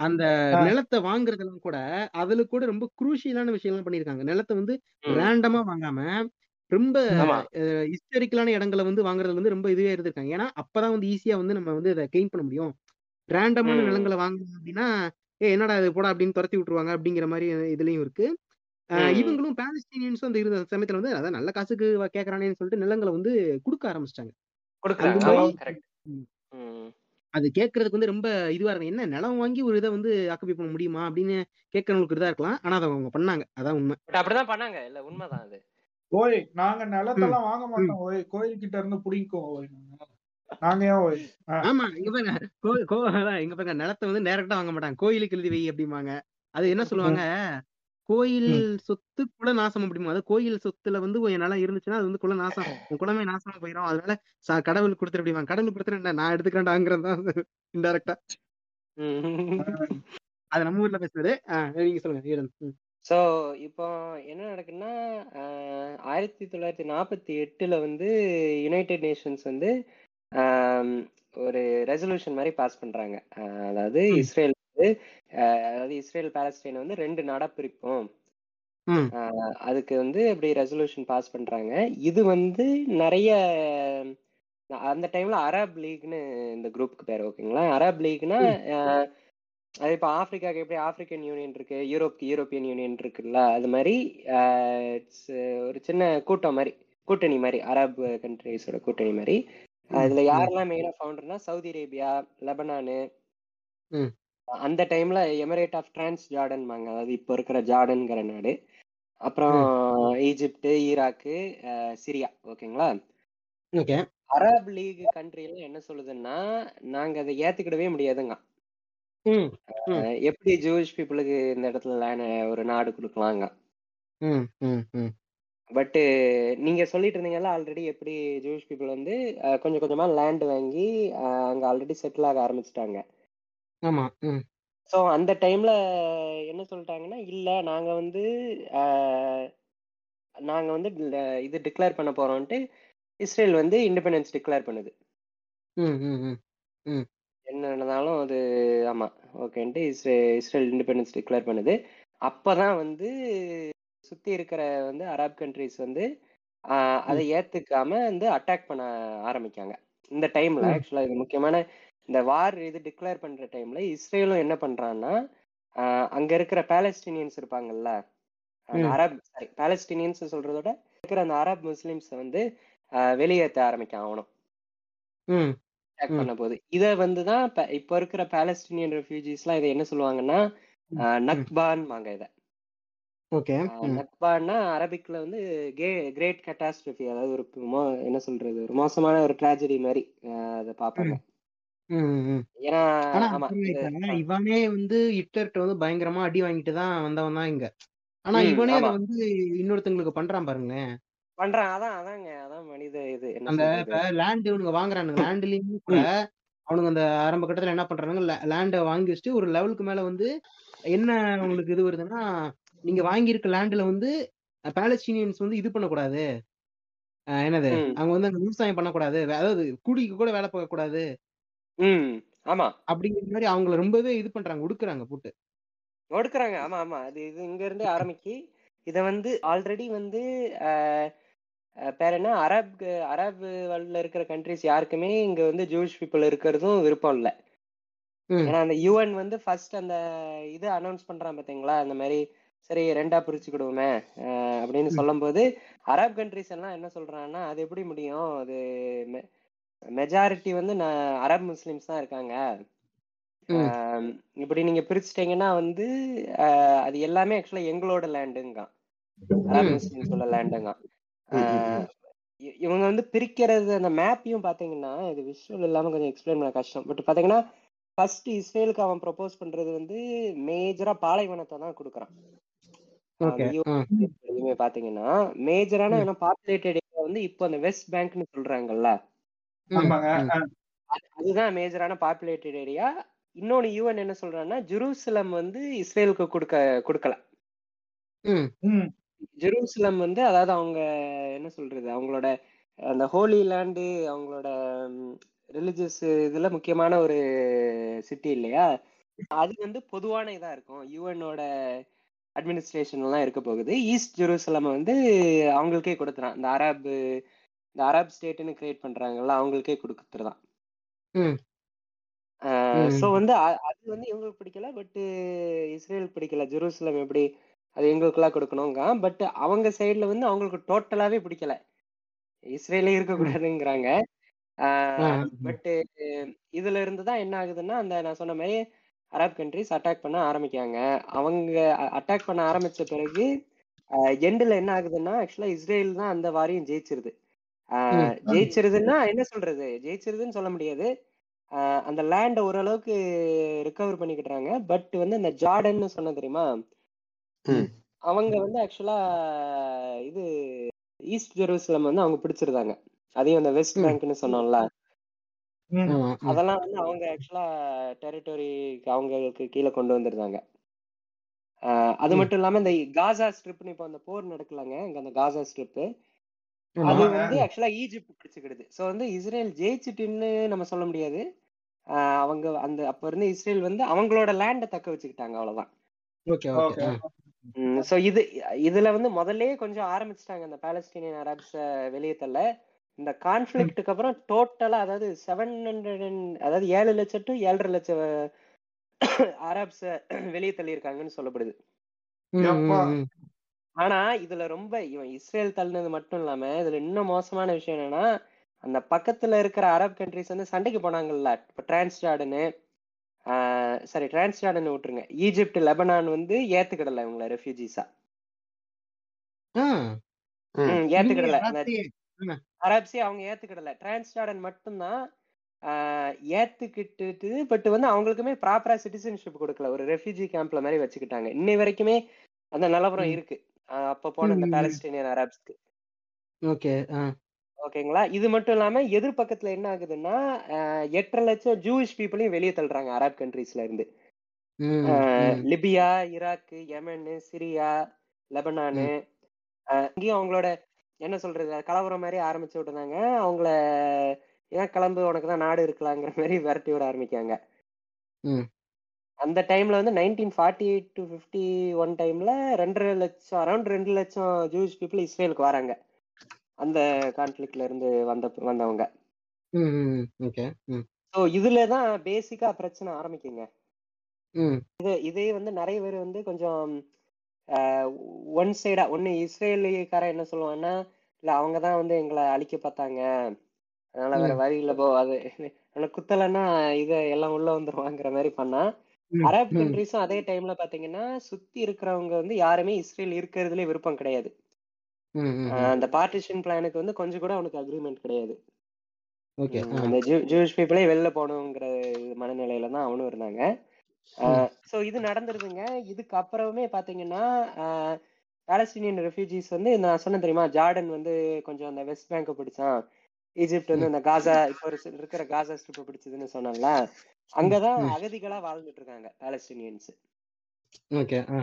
அந்த. நிலத்தை வாங்குறதெல்லாம் கூட அதுல கூட ரொம்ப குரூஷியலான விஷயம்லாம் பண்ணிருக்காங்க. நிலத்தை வந்து ரேண்டமா வாங்காம ரொம்ப ஹிஸ்டாரிக்கலான இடங்களை வந்து வாங்குறது வந்து ரொம்ப இதுவே இருந்திருக்காங்க. ஏன்னா அப்பதான் வந்து ஈஸியா வந்து நம்ம வந்து அதை கெயின் பண்ண முடியும். ரேண்டமான நிலங்களை வாங்கணும் அப்படின்னா ஏ என்னடா இது போடா அப்படின்னு துரத்தி விட்டுருவாங்க அப்படிங்கிற மாதிரி இதுலயும் இருக்கு. இவங்களும் பாலஸ்தீனியன்ஸும் அந்த இருந்த சமயத்துல வந்து அதான் நல்ல காசுக்கு கேக்குறானேன்னு சொல்லிட்டு நிலங்களை வந்து கொடுக்க ஆரம்பிச்சிட்டாங்க. கொடுக்குறாங்க. அது கேட்கறதுக்கு வந்து ரொம்ப இதுவா இருக்கும் என்ன நிலம் வாங்கி ஒரு இதை வந்து ஆக்குபை பண்ண முடியுமா அப்படின்னு கேட்கறவங்களுக்கு இதா இருக்கலாம். ஆனா அதை அவங்க பண்ணாங்க. அதான் உண்மை. பட் அப்படிதான் பண்ணாங்க. இல்ல உண்மைதான் அது. ஓய் நாங்க நிலத்தெல்லாம் வாங்க மாட்டோம் ஓய். கோயில் கிட்ட இருந்து புடிங்கோம் ஓய். நாங்க ஏன் ஆமா இங்க பாருங்க. கோ கோ அதான் இங்க பாருங்க. நிலத்தை வந்து டைரக்டா வாங்க மாட்டாங்க. கோயிலுக்கு எழுதி வை அப்படிம்பாங்க. அது என்ன சொல்லுவாங்க? கோயில். சொத்து குல நாசம் அப்படிமா அது கோயில் சொத்துல வந்து உன் நிலம் இருந்துச்சுன்னா அது வந்து குல நாசம். உன் குலமே நாசமா போயிடும் அதனால ச- கடவுள் கொடுத்துரு அப்படிமா கடவுள் கொடுத்துரு நான் எடுத்துக்கிறேன்டாங்கிறது தான் இன்டெரக்டா அது நம்ம ஊர்ல பேசுறது ஆஹ் நீங்க சொல்லுங்க ஸோ இப்போ என்ன நடக்குன்னா ஆயிரத்தி தொள்ளாயிரத்தி நாற்பத்தி எட்டுல வந்து யுனைடெட் நேஷன்ஸ் வந்து ஒரு ரெசல்யூஷன் மாதிரி பாஸ் பண்றாங்க. அதாவது இஸ்ரேல் அதாவது இஸ்ரேல் பாலஸ்தீனை வந்து ரெண்டு நாடா பிரிப்போம் அதுக்கு வந்து அப்படி ரெசல்யூஷன் பாஸ் பண்றாங்க. இது வந்து நிறைய அந்த டைம்ல அரப் லீக்னு இந்த குரூப்புக்கு பேர் ஓகேங்களா? அரப் லீக்னா அது இப்போ ஆப்பிரிக்காக்கு எப்படி ஆப்பிரிக்கன் யூனியன் இருக்கு யூரோப்க்கு யூரோப்பியன் யூனியன் இருக்குல்ல அது மாதிரி ஒரு சின்ன கூட்டம் மாதிரி கூட்டணி மாதிரி அரப் கண்ட்ரிஸோட கூட்டணி மாதிரி. ம் யாரெல்லாம் மெயினா ஃபவுண்டர்னா சவுதி அரேபியா லெபனானு அந்த டைம்ல எமிரேட் ஆஃப் டிரான்ஸ் ஜார்டன்பாங்க அதாவது இப்போ இருக்கிற ஜார்டன்கிற நாடு. அப்புறம் ஈஜிப்ட் ஈராக்கு சிரியா ஓகேங்களா? ஓகே. அரப் லீக் கண்ட்ரில என்ன சொல்லுதுன்னா நாங்க அதை ஏத்துக்கிடவே முடியாதுங்க. எப்படி ஜூயிஷ் பீப்புளுக்கு இந்த இடத்துல ஒரு நாடு கொடுக்கலாங்க. பட்டு நீங்க சொல்லிட்டு இருந்தீங்கல்ல ஆல்ரெடி எப்படி ஜூயிஷ் பீப்புள் வந்து கொஞ்சம் கொஞ்சமா லேண்ட் வாங்கி அங்க ஆல்ரெடி செட்டில் ஆக ஆரம்பிச்சிட்டாங்க. ஆமா ம். ஸோ அந்த டைம்ல என்ன சொல்லிட்டாங்கன்னா இல்ல நாங்க வந்து ஆஹ் நாங்க வந்து இது டிக்ளேர் பண்ண போறோம்ட்டு இஸ்ரேல் வந்து இண்டிபெண்டன்ஸ் டிக்ளேர் பண்ணுது. ம் ம் ம் ம். என்ன நடந்தாலும் அது ஆமா ஓகேன்ட்டு இஸ்ரே இஸ்ரேல் இண்டிபெண்டன்ஸ் டிக்ளேர் பண்ணுது. அப்பதான் வந்து சுத்தி இருக்கிற வந்து அரப் கண்ட்ரிஸ் வந்து அதை ம். ஏத்துக்காம வந்து அட்டாக் பண்ண ஆரம்பிக்காங்க. இந்த டைம்ல ம். ஆக்சுவலா இது முக்கியமான இந்த வார் இது டிக்ளேர் பண்ற டைம்ல இஸ்ரேலும் என்ன பண்றான்னா அங்க இருக்கிற பாலஸ்டீனியன்ஸ் இருப்பாங்கல்ல அரப் சாரி பாலஸ்டீனியன்ஸ் சொல்றத விட இருக்கிற அந்த அரப் முஸ்லிம்ஸ் வந்து வெளியேற்ற ஆரம்பிக்க ஆகணும். பண்ண போகுது இதை வந்து தான் இப்போ இருக்கிற பாலஸ்டீனியன் ரெஃப்யூஜிஸ்லாம் இதை என்ன சொல்லுவாங்கன்னா ம். நக்பான்பாங்க இதை. நக்பான்னா அரபிக்ல வந்து கே கிரேட் கட்டாஸ்ட்ரஃபி அதாவது ஒரு என்ன சொல்றது ஒரு மோசமான ஒரு ட்ராஜடி மாதிரி அதை பார்ப்பாங்க ம் ம் ம் ஏன்னா ஆனா ஆமா பாருங்க இது இப்ப ஆ, இவனே வந்து ஹிட்லர்ட்ட வந்து பயங்கரமா அடி வாங்கிட்டு தான் வந்தவன் தான் இங்க. ஆனா ம் இவனே அதை ஆமா. வந்து இன்னொருத்தங்களுக்கு பண்றான் பாருங்களேன். பண்றான். அதான் அதாங்க அதான் மனித இது. என்ன அந்த சொல்றது? இப்ப லேண்ட் இவனுங்க வாங்குறானுங்க. லேண்ட்லயுமே கூட ம். அவனுங்க அந்த ஆரம்ப கட்டத்துல என்ன பண்றானுங்க லேண்டை வாங்கி வச்சுட்டு ஒரு லெவலுக்கு மேல வந்து என்ன அவங்களுக்கு இது வருதுன்னா நீங்க வாங்கியிருக்க லேண்ட்ல வந்து பாலஸ்டீனியன்ஸ் வந்து இது பண்ணக்கூடாது. அஹ் என்னது? ம். அவங்க வந்து அங்க விவசாயம் பண்ணக்கூடாது. அதாவது கூலிக்கு கூட வேலை பார்க்க கூடாது ம். ஆமா. அப்படிங்கிற மாதிரி அவங்கள ரொம்பவே இது பண்றாங்க ஒடுக்குறாங்க போட்டு. ஒடுக்குறாங்க. ஆமா ஆமா. அது இது இங்க இருந்து ஆரம்பிக்கி. இத வந்து ஆல்ரெடி வந்து அஹ் பேர் என்ன? அரப் அரப் வேர்ல்ட்ல இருக்கிற கண்ட்ரிஸ் யாருக்குமே இங்க வந்து ஜூஸ் பீப்புள் இருக்கிறதும் விருப்பம் இல்லை. ம். ஏன்னா அந்த யுஎன் வந்து ஃபர்ஸ்ட் அந்த இது அனௌன்ஸ் பண்றான் பாத்தீங்களா இந்த மாதிரி சரி ரெண்டா பிரிச்சுக்கிடுவோமே அப்படின்னு ம். சொல்லும்போது அரப் கண்ட்ரிஸ் எல்லாம் என்ன சொல்றாங்கன்னா அது எப்படி முடியும்? அது மெஜாரிட்டி வந்து நான் அரப் முஸ்லிம்ஸ் தான் இருக்காங்க. இப்படி நீங்க பிரிச்சுட்டீங்கன்னா வந்து அது எல்லாமே ஆக்சுவலா எங்களோட லேண்டுங்க அரப் முஸ்லிம்ஸோட லேண்டுங்க இவங்க வந்து பிரிக்கிறது அந்த மேப்பையும் பாத்தீங்கன்னா இது விஷுவல் இல்லாம கொஞ்சம் எக்ஸ்பிளைன் பண்ண கஷ்டம். பட் பாத்தீங்கன்னா ஃபர்ஸ்ட் இஸ்ரேலுக்கு அவன் ப்ரொபோஸ் பண்றது வந்து மேஜரா பாலைவனத்தை தான் கொடுக்குறான். பாத்தீங்கன்னா மேஜரான பாப்புலேட்டட் ஏரியா வந்து இப்போ அந்த வெஸ்ட் பேங்க்னு சொல்றாங்கல்ல. ஆமாங்க. அதுதான் மேஜரான பாப்புலேட்டட் ஏரியா இன்னொன்னு யூஎன் என்ன சொல்றான்னா ஜெருசலம் வந்து இஸ்ரேலுக்கு கொடுக்க கொடுக்கல. ம். ம். ஜெருசலம் வந்து அதாவது அவங்க என்ன சொல்றது அவங்களோட அந்த ஹோலி லேண்டு அவங்களோட ரிலிஜியஸ் இதுல முக்கியமான ஒரு சிட்டி இல்லையா? அது வந்து பொதுவான இதா இருக்கும். யூஎனோட அட்மினிஸ்ட்ரேஷன்லாம் இருக்க போகுது. ஈஸ்ட் ஜெருசலம் வந்து அவங்களுக்கே கொடுத்துறான். இந்த அரப் இந்த அரப் ஸ்டேட்னு கிரியேட் பண்றாங்கல்ல அவங்களுக்கே ம். ம் ஸோ வந்து அது வந்து இவங்களுக்கு பிடிக்கல பட் இஸ்ரேல் பிடிக்கல. ஜெருசலம் எப்படி அது எங்களுக்கெல்லாம் கொடுக்கணுங்க. பட் அவங்க சைடுல வந்து அவங்களுக்கு டோட்டலாவே பிடிக்கல. இஸ்ரேலே இருக்கக்கூடாதுங்கிறாங்க ஆ, ஆ, பட் இதுல இருந்து தான் என்ன ஆகுதுன்னா அந்த நான் சொன்ன மாதிரி அரப் கண்ட்ரிஸ் அட்டாக் பண்ண ஆரம்பிக்காங்க அவங்க அட்டாக் பண்ண ஆரம்பிச்ச பிறகு எண்டில் என்ன ஆகுதுன்னா ஆக்சுவலா இஸ்ரேல் தான் அந்த வாரியம் ஜெயிச்சிருது. ஜெயிச்சிருதுன்னா என்ன சொல்றது? ஜெயிச்சிருதுன்னு சொல்ல முடியாது. ஆஹ் அந்த லேண்டை ஓரளவுக்கு ரிகவர் பண்ணிக்கிட்டாங்க. பட் வந்து இந்த ஜார்டன்னு சொன்ன தெரியுமா. அவங்க வந்து ஆக்சுவலா இது ஈஸ்ட் ஜெருசலம் வந்து அவங்க பிடிச்சிருந்தாங்க. அதையும் அந்த வெஸ்ட். பேங்க்னு சொன்னோம்ல. அதெல்லாம் வந்து அவங்க ஆக்சுவலா டெரிட்டரிக்கு அவங்களுக்கு கீழே கொண்டு வந்திருந்தாங்க. ஆஹ் அது. மட்டும் இல்லாம இந்த காசா ஸ்ட்ரிப்னு இப்போ அந்த போர் நடக்கலாங்க. இங்க அந்த காசா ஸ்ட்ரிப் ஆமா அது. வந்து ஆக்சுவலா ஈஜிப்ட் பிடிச்சுக்கிடுது. ஸோ வந்து இஸ்ரேல் ஜெயிச்சிட்டுன்னு நம்ம சொல்ல முடியாது. ஆஹ் அவங்க அந்த அப்ப இருந்து இஸ்ரேல் வந்து அவங்களோட லேண்டை தக்க வச்சுக்கிட்டாங்க அவ்வளவுதான். Okay okay. ஓகே. ஸோ இது இதுல வந்து முதல்லயே கொஞ்சம் ஆரம்பிச்சிட்டாங்க இந்த பாலஸ்தீனியன் அரப்ஸ வெளியே தள்ள இந்த கான்ஃபிளிக்ட்டுக்கு அப்புறம் டோட்டலா அதாவது செவன் ஹண்ட்ரட் அதாவது ஏழு லட்சம் டு ஏழரை லட்சம் அரப்ஸ வெளியே தள்ளியிருக்காங்கன்னு சொல்லப்படுது. ஆனா இதுல ரொம்ப இவன் இஸ்ரேல் தள்ளினது மட்டும் இல்லாம இதுல இன்னும் மோசமான விஷயம் என்னன்னா அந்த பக்கத்துல இருக்கிற அரப் கண்ட்ரிஸ் வந்து சண்டைக்கு போனாங்கல்ல. இப்ப டிரான்ஸ்ஜார்டனு சாரி டிரான்ஸ்ஜார்டன் விட்டுருங்க. ஈஜிப்ட் லெபனான் வந்து ஏத்துக்கிடல இவங்கள ரெஃப்யூஜிஸா ஏத்துக்கிடல. அரப்ஸே அவங்க ஏத்துக்கிடல. டிரான்ஸ்ஜார்டன் மட்டும்தான் ஆஹ் ஏத்துக்கிட்டு பட் வந்து அவங்களுக்குமே ப்ராப்பரா சிட்டிசன்ஷிப் கொடுக்கல. ஒரு ரெஃப்யூஜி கேம்ப்ல மாதிரி வச்சுக்கிட்டாங்க. இன்னை வரைக்குமே அந்த நிலவரம். இருக்கு. அப்ப போன இந்த. பாலஸ்டீனியன் அரப்ஸ்க்கு. ஓகே ஓகேங்களா? இது மட்டும் இல்லாம எதிர்பக்கத்துல என்ன ஆகுதுன்னா எட்டரை லட்சம் ஜூயிஷ் பீப்புளையும் வெளியே தள்ளுறாங்க அரப் கண்ட்ரீஸ்ல இருந்து. Libya Iraq Yemen Syria Lebanon இங்கேயும் அவங்களோட என்ன சொல்றது கலவரம் மாதிரி ஆரம்பிச்சு விட்டுருந்தாங்க அவங்கள ஏன் கிளம்பு உனக்கு தான் நாடு இருக்கலாங்கிற மாதிரி விரட்டி விட ஆரம்பிக்காங்க. அந்த டைம்ல வந்து nineteen forty eight to fifty one டைம்ல ரெண்டரை லட்சம் அரௌண்ட் ரெண்டு லட்சம் ஜூஸ் பீப்புள் இஸ்ரேலுக்கு வராங்க. அந்த கான்ஃபிளிக்ட்ல இருந்து வந்த வந்தவங்க. ஸோ இதுல தான் பேசிக்கா பிரச்சனை ஆரம்பிக்குங்க. இது இதே வந்து நிறைய பேர் வந்து கொஞ்சம் ஒன் சைடா ஒன்னு இஸ்ரேலிக்காரன் என்ன சொல்லுவான்னா இல்ல அவங்க தான் வந்து எங்களை அழிக்க பார்த்தாங்க. அதனால வேற. வழி இல்ல போ அது குத்தலைன்னா இத எல்லாம் உள்ள வந்துருவாங்கிற மாதிரி பண்ணா அரப். கண்ட்ரிஸும் அதே டைம்ல பாத்தீங்கன்னா சுத்தி இருக்கிறவங்க வந்து யாருமே இஸ்ரேல் இருக்கிறதுல விருப்பம் கிடையாது. அந்த பார்ட்டிஷன் பிளானுக்கு வந்து கொஞ்சம் கூட அவனுக்கு அக்ரிமெண்ட் கிடையாது. அந்த ஜூஸ் பீப்புளே வெளில போகணுங்கிற மனநிலையில தான் அவனும் இருந்தாங்க. ஸோ இது நடந்துருதுங்க. இதுக்கு அப்புறமே பாத்தீங்கன்னா ஆஹ் பாலஸ்தீனியன் ரெஃப்யூஜிஸ் வந்து நான் சொன்னேன் தெரியுமா ஜார்டன் வந்து கொஞ்சம் அந்த வெஸ்ட் பேங்கை பிடிச்சான். ஈஜிப்ட் வந்து அந்த காசா இப்போ இருக்கிற காசா ஸ்ட்ரிப்பை பிடிச்சதுன்னு சொன்னான்ல. அங்கதான். அகதிகளா வாழ்ந்துட்டு இருக்காங்க ஓகே. ஆ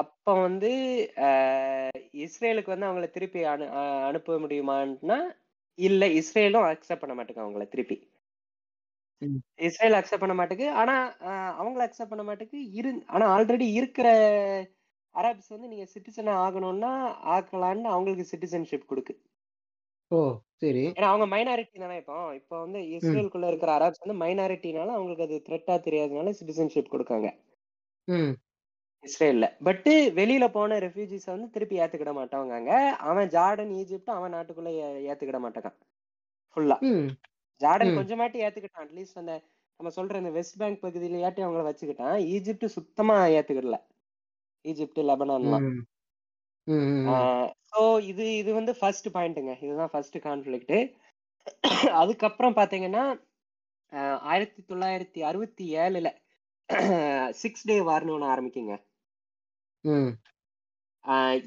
அப்ப வந்து இஸ்ரேலுக்கு வந்து அவங்கள திருப்பி அனு அனுப்ப முடியுமான்னா இல்ல இஸ்ரேலும் அக்செப்ட் பண்ண மாட்டேங்க அவங்கள திருப்பி. இஸ்ரேல் அக்செப்ட் பண்ண மாட்டேங்குது ஆனா அவங்கள அக்செப்ட் பண்ண மாட்டேங்குது இரு ஆனா ஆல்ரெடி இருக்கிற அரப்ஸ் வந்து நீங்க சிட்டிசன் ஆகணும்னா ஆக்கலான்னு அவங்களுக்கு சிட்டிசன்ஷிப் கொடுக்கு. ஓ! சரி. ஏன்னா அவங்க மைனாரிட்டி தானே இப்போ. இப்போ வந்து இஸ்ரேலுக்குள்ள இருக்கிற அரப்ஸ் வந்து மைனாரிட்டினால அவங்களுக்கு அது த்ரெட்டா தெரியாதனால சிட்டிசன்ஷிப் கொடுக்காங்க. இஸ்ரேல்ல. பட் வெளியில போன ரெஃப்யூஜிஸ் வந்து திருப்பி ஏத்துக்கிட மாட்டவங்க அவன் ஜார்டன் ஈஜிப்ட் அவன் நாட்டுக்குள்ள ஏத்துக்கிட மாட்டான் ஃபுல்லா ஜார்டன். கொஞ்சமாட்டி ஏத்துக்கிட்டான். அட்லீஸ்ட் அந்த நம்ம சொல்ற இந்த வெஸ்ட் பேங்க் பகுதியிலயாட்டி அவங்கள வச்சுக்கிட்டான். ஈஜிப்ட் சுத்தமா ஏத்துக்கிடல. ஈஜிப்ட் லெபனான்லாம். ஸோ இது இது வந்து ஃபர்ஸ்ட் பாயிண்ட்டுங்க இதுதான் ஃபர்ஸ்ட் கான்ஃபிளிக்ட் அதுக்கப்புறம் பாத்தீங்கன்னா ஆஹ் ஆயிரத்தி தொள்ளாயிரத்தி அறுபத்தி ஏழுல சிக்ஸ் டே வார்னு ஒன்று ஆரம்பிக்குங்க.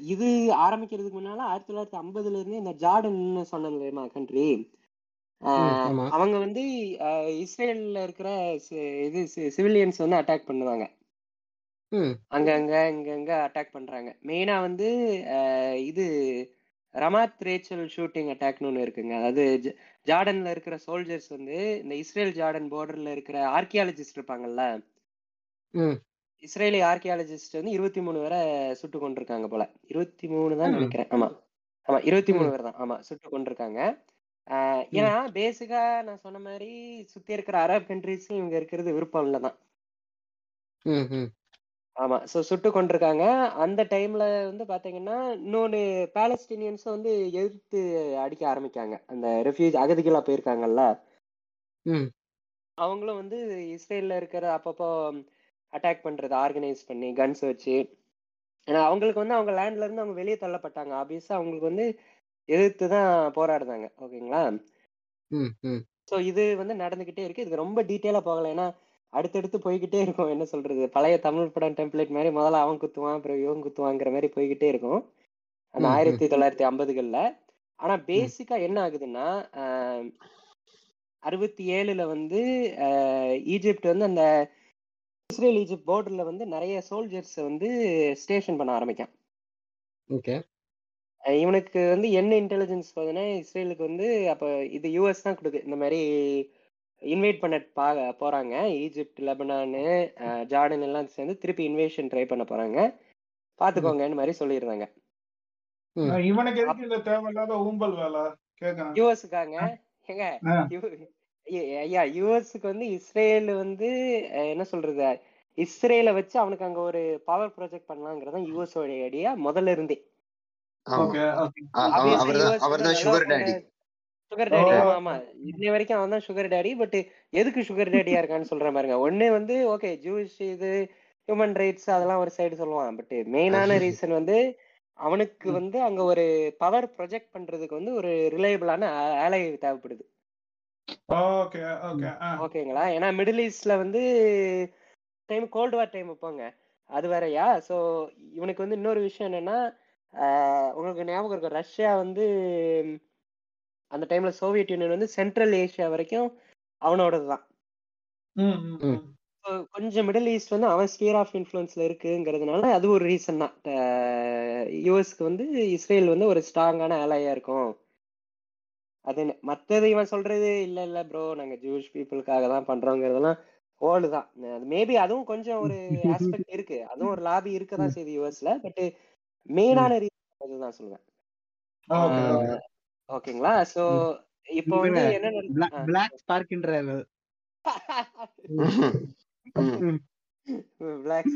இது ஆரம்பிக்கிறதுக்கு முன்னால ஆயிரத்தி தொள்ளாயிரத்தி ஐம்பதுல இருந்து இந்த ஜார்டன் சொன்னேன் கண்ட்ரி ம், ஆமா. அவங்க வந்து இஸ்ரேல்ல இருக்கிற இது சிவிலியன்ஸ் வந்து அட்டாக் பண்ணுவாங்க. ம். அங்கங்க இங்கங்க அட்டாக் பண்றாங்க. மெயினா வந்து ஆஹ் இது ரமாத் ரேச்சல் ஷூட்டிங் அட்டாக்னு ஒன்று இருக்குங்க. அதாவது ஜ- ஜார்டன்ல இருக்கிற சோல்ஜர்ஸ் வந்து இந்த இஸ்ரேல் ஜார்டன் பார்டர்ல இருக்கிற ஆர்கியாலஜிஸ்ட் இருப்பாங்கல்ல? ம். இஸ்ரேலி ஆர்கியாலஜிஸ்ட் வந்து இருபத்தி மூணு பேரை சுட்டு கொண்டிருக்காங்க போல. இருபத்தி மூணு தான் ம். நினைக்கிறேன். ஆமா. ஆமா இருபத்தி மூணு ம். பேர் தான். ஆமா சுட்டு கொண்டிருக்காங்க ஆஹ் ஏன்னா பேசிக்கா நான் சொன்ன மாதிரி சுத்தி இருக்கிற அரப் கண்ட்ரிஸ் இவங்க இருக்கிறது விருப்பம் இல்லதான். ம் ம். ஆமா. சோ சுட்டு கொண்டிருக்காங்க அந்த டைம்ல வந்து பாத்தீங்கன்னா இன்னொன்னு பாலஸ்தீனியன்ஸ் வந்து எதிர்த்து அடிக்க ஆரம்பிக்காங்க. அந்த ரெஃப்யூஜ் அகதிகளா போயிருக்காங்கல்ல? ம். அவங்களும் வந்து இஸ்ரேல்ல இருக்கிற அப்பப்போ அட்டாக் பண்றது ஆர்கனைஸ் பண்ணி கன்ஸ் வச்சு. ஏன்னா அவங்களுக்கு வந்து அவங்க லேண்ட்ல இருந்து அவங்க வெளியே தள்ளப்பட்டாங்க. ஆப்வியஸா அவங்களுக்கு வந்து எதிர்த்து தான் போராடுறாங்க ஓகேங்களா ம் ம். ஸோ இது வந்து நடந்துகிட்டே இருக்கு. இது ரொம்ப டீட்டெயிலா போகல. ஏன்னா அடுத்தடுத்து போய்கிட்டே இருக்கும். என்ன சொல்றது? பழைய தமிழ் படம் டெம்ப்ளேட் மாதிரி முதல்ல அவன் குத்துவான் அப்புறம் இவன் குத்துவாங்கிற மாதிரி போய்கிட்டே இருக்கும். அந்த. ஆயிரத்தி தொள்ளாயிரத்தி ஐம்பதுகள்ல. ஆனா பேசிக்கா என்ன ஆகுதுன்னா அறுபத்தி ஏழுல வந்து ஈஜிப்ட் வந்து அந்த இஸ்ரேல் ஈஜிப்ட் பார்டர்ல வந்து நிறைய சோல்ஜர்ஸ் வந்து ஸ்டேஷன் பண்ண ஆரம்பிக்கான். ஓகே. அஹ் இவனுக்கு வந்து என்ன இன்டெலிஜென்ஸ் பார்த்தீங்கன்னா இஸ்ரேலுக்கு வந்து அப்போ இது யூஎஸ் தான் கொடுக்கு இந்த மாதிரி இன்வைட் பண்ண பா போறாங்க. ஈஜிப்ட் லெபனானு ஜார்டன் எல்லாம் சேர்ந்து திருப்பி இன்வேஷன் ட்ரை பண்ண போறாங்க. பாத்துக்கோங்கன்னு மாதிரி சொல்லியிருந்தாங்க. இவனுக்கு எதுக்கு இந்த தேவையில்லாத ஊம்பல் வேலை? கேக்குறேன். யூஎஸ்க்காங்க ஏங்க ஐய- யூஎஸ்க்கு வந்து இஸ்ரேல் வந்து என்ன சொல்றது? இஸ்ரேலை வச்சு அவனுக்கு அங்க ஒரு பவர் ப்ராஜெக்ட் பண்ணலாங்கிறது தான் யூஎஸ் ஐடியா முதல்ல இருந்தே. Sugar daddy. ஆமா இன்னை வரைக்கும் அவன் தான் சுகர் டேடி பட் எதுக்கு சுகர் டேடியா இருக்கான்னு சொல்றேன் பாருங்க. ஒண்ணு வந்து ஓகே ஜூஸ் இது ஹியூமன் ரைட்ஸ் அதெல்லாம் ஒரு சைடு சொல்லுவான். பட் மெயினான ரீசன் வந்து அவனுக்கு வந்து அங்க ஒரு பவர் ப்ரொஜெக்ட் பண்றதுக்கு வந்து ஒரு ரிலையபிளான ஆலை தேவைப்படுது. ஓகே ஓகே ஓகேங்களா ஏன்னா மிடில் ஈஸ்ட்ல வந்து டைம் கோல்டு வார் டைம் வைப்பாங்க அது வேறயா? ஸோ இவனுக்கு வந்து இன்னொரு விஷயம் என்னன்னா உங்களுக்கு ஞாபகம் இருக்கும் ரஷ்யா வந்து அந்த டைம்ல சோவியத் யூனியன் வந்து சென்ட்ரல் ஏஷியா வரைக்கும் அவனோடது தான் கொஞ்சம் மிடில் ஈஸ்ட் வந்து அவன் ஸ்பியர் ஆஃப் இன்ஃப்ளூயன்ஸ்ல இருக்குங்கிறதுனால அது ஒரு ரீசன் தான். யூஎஸ்க்கு வந்து இஸ்ரேல் வந்து ஒரு ஸ்ட்ராங்கான ஆலையா இருக்கும். அது மற்றது இவன் சொல்றது இல்ல இல்ல ப்ரோ நாங்க ஜூஸ் பீப்புளுக்காக தான் பண்றோங்கிறதெல்லாம் ஓல்டு தான். மேபி அதுவும் கொஞ்சம் ஒரு ஆஸ்பெக்ட் இருக்கு. அதுவும் ஒரு லாபி இருக்க தான் செய்யுது யூஎஸ்ல பட் மெயினான ரீசன் அதுதான் சொல்லுவேன். ஓகே ஆஹ் ஓகே ஓகேங்களா? சோ இப்போ வந்து என்ன பிளாக் ஸ்பார்க்ன்ற பிளாக்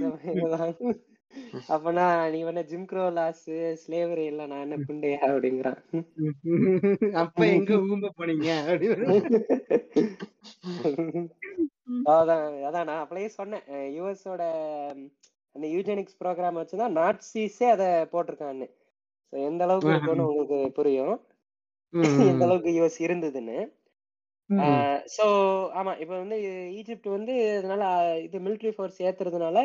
அப்பனா நீ வேணா ஜிம் க்ரோ லாஸ் ஸ்லேவரி எல்லாம் நான் என்ன புண்டையா அப்படிங்கிறான். அப்ப எங்க ஊம்ப போனீங்க? அதான் அதான் நான் அப்படியே சொன்னேன். யூஎஸோட அந்த யூஜெனிக்ஸ் ப்ரோக்ராம் வச்சுதான் நாட்சிஸே அதை போட்டிருக்கான்னு. எந்த அளவுக்கு உங்களுக்கு புரியும். எந்த அளவுக்கு யூஎஸ் இருந்ததுன்னு. ஸோ ஆமா இப்போ வந்து ஈஜிப்ட் வந்து அதனால இது military ஃபோர்ஸ் ஏத்துறதுனால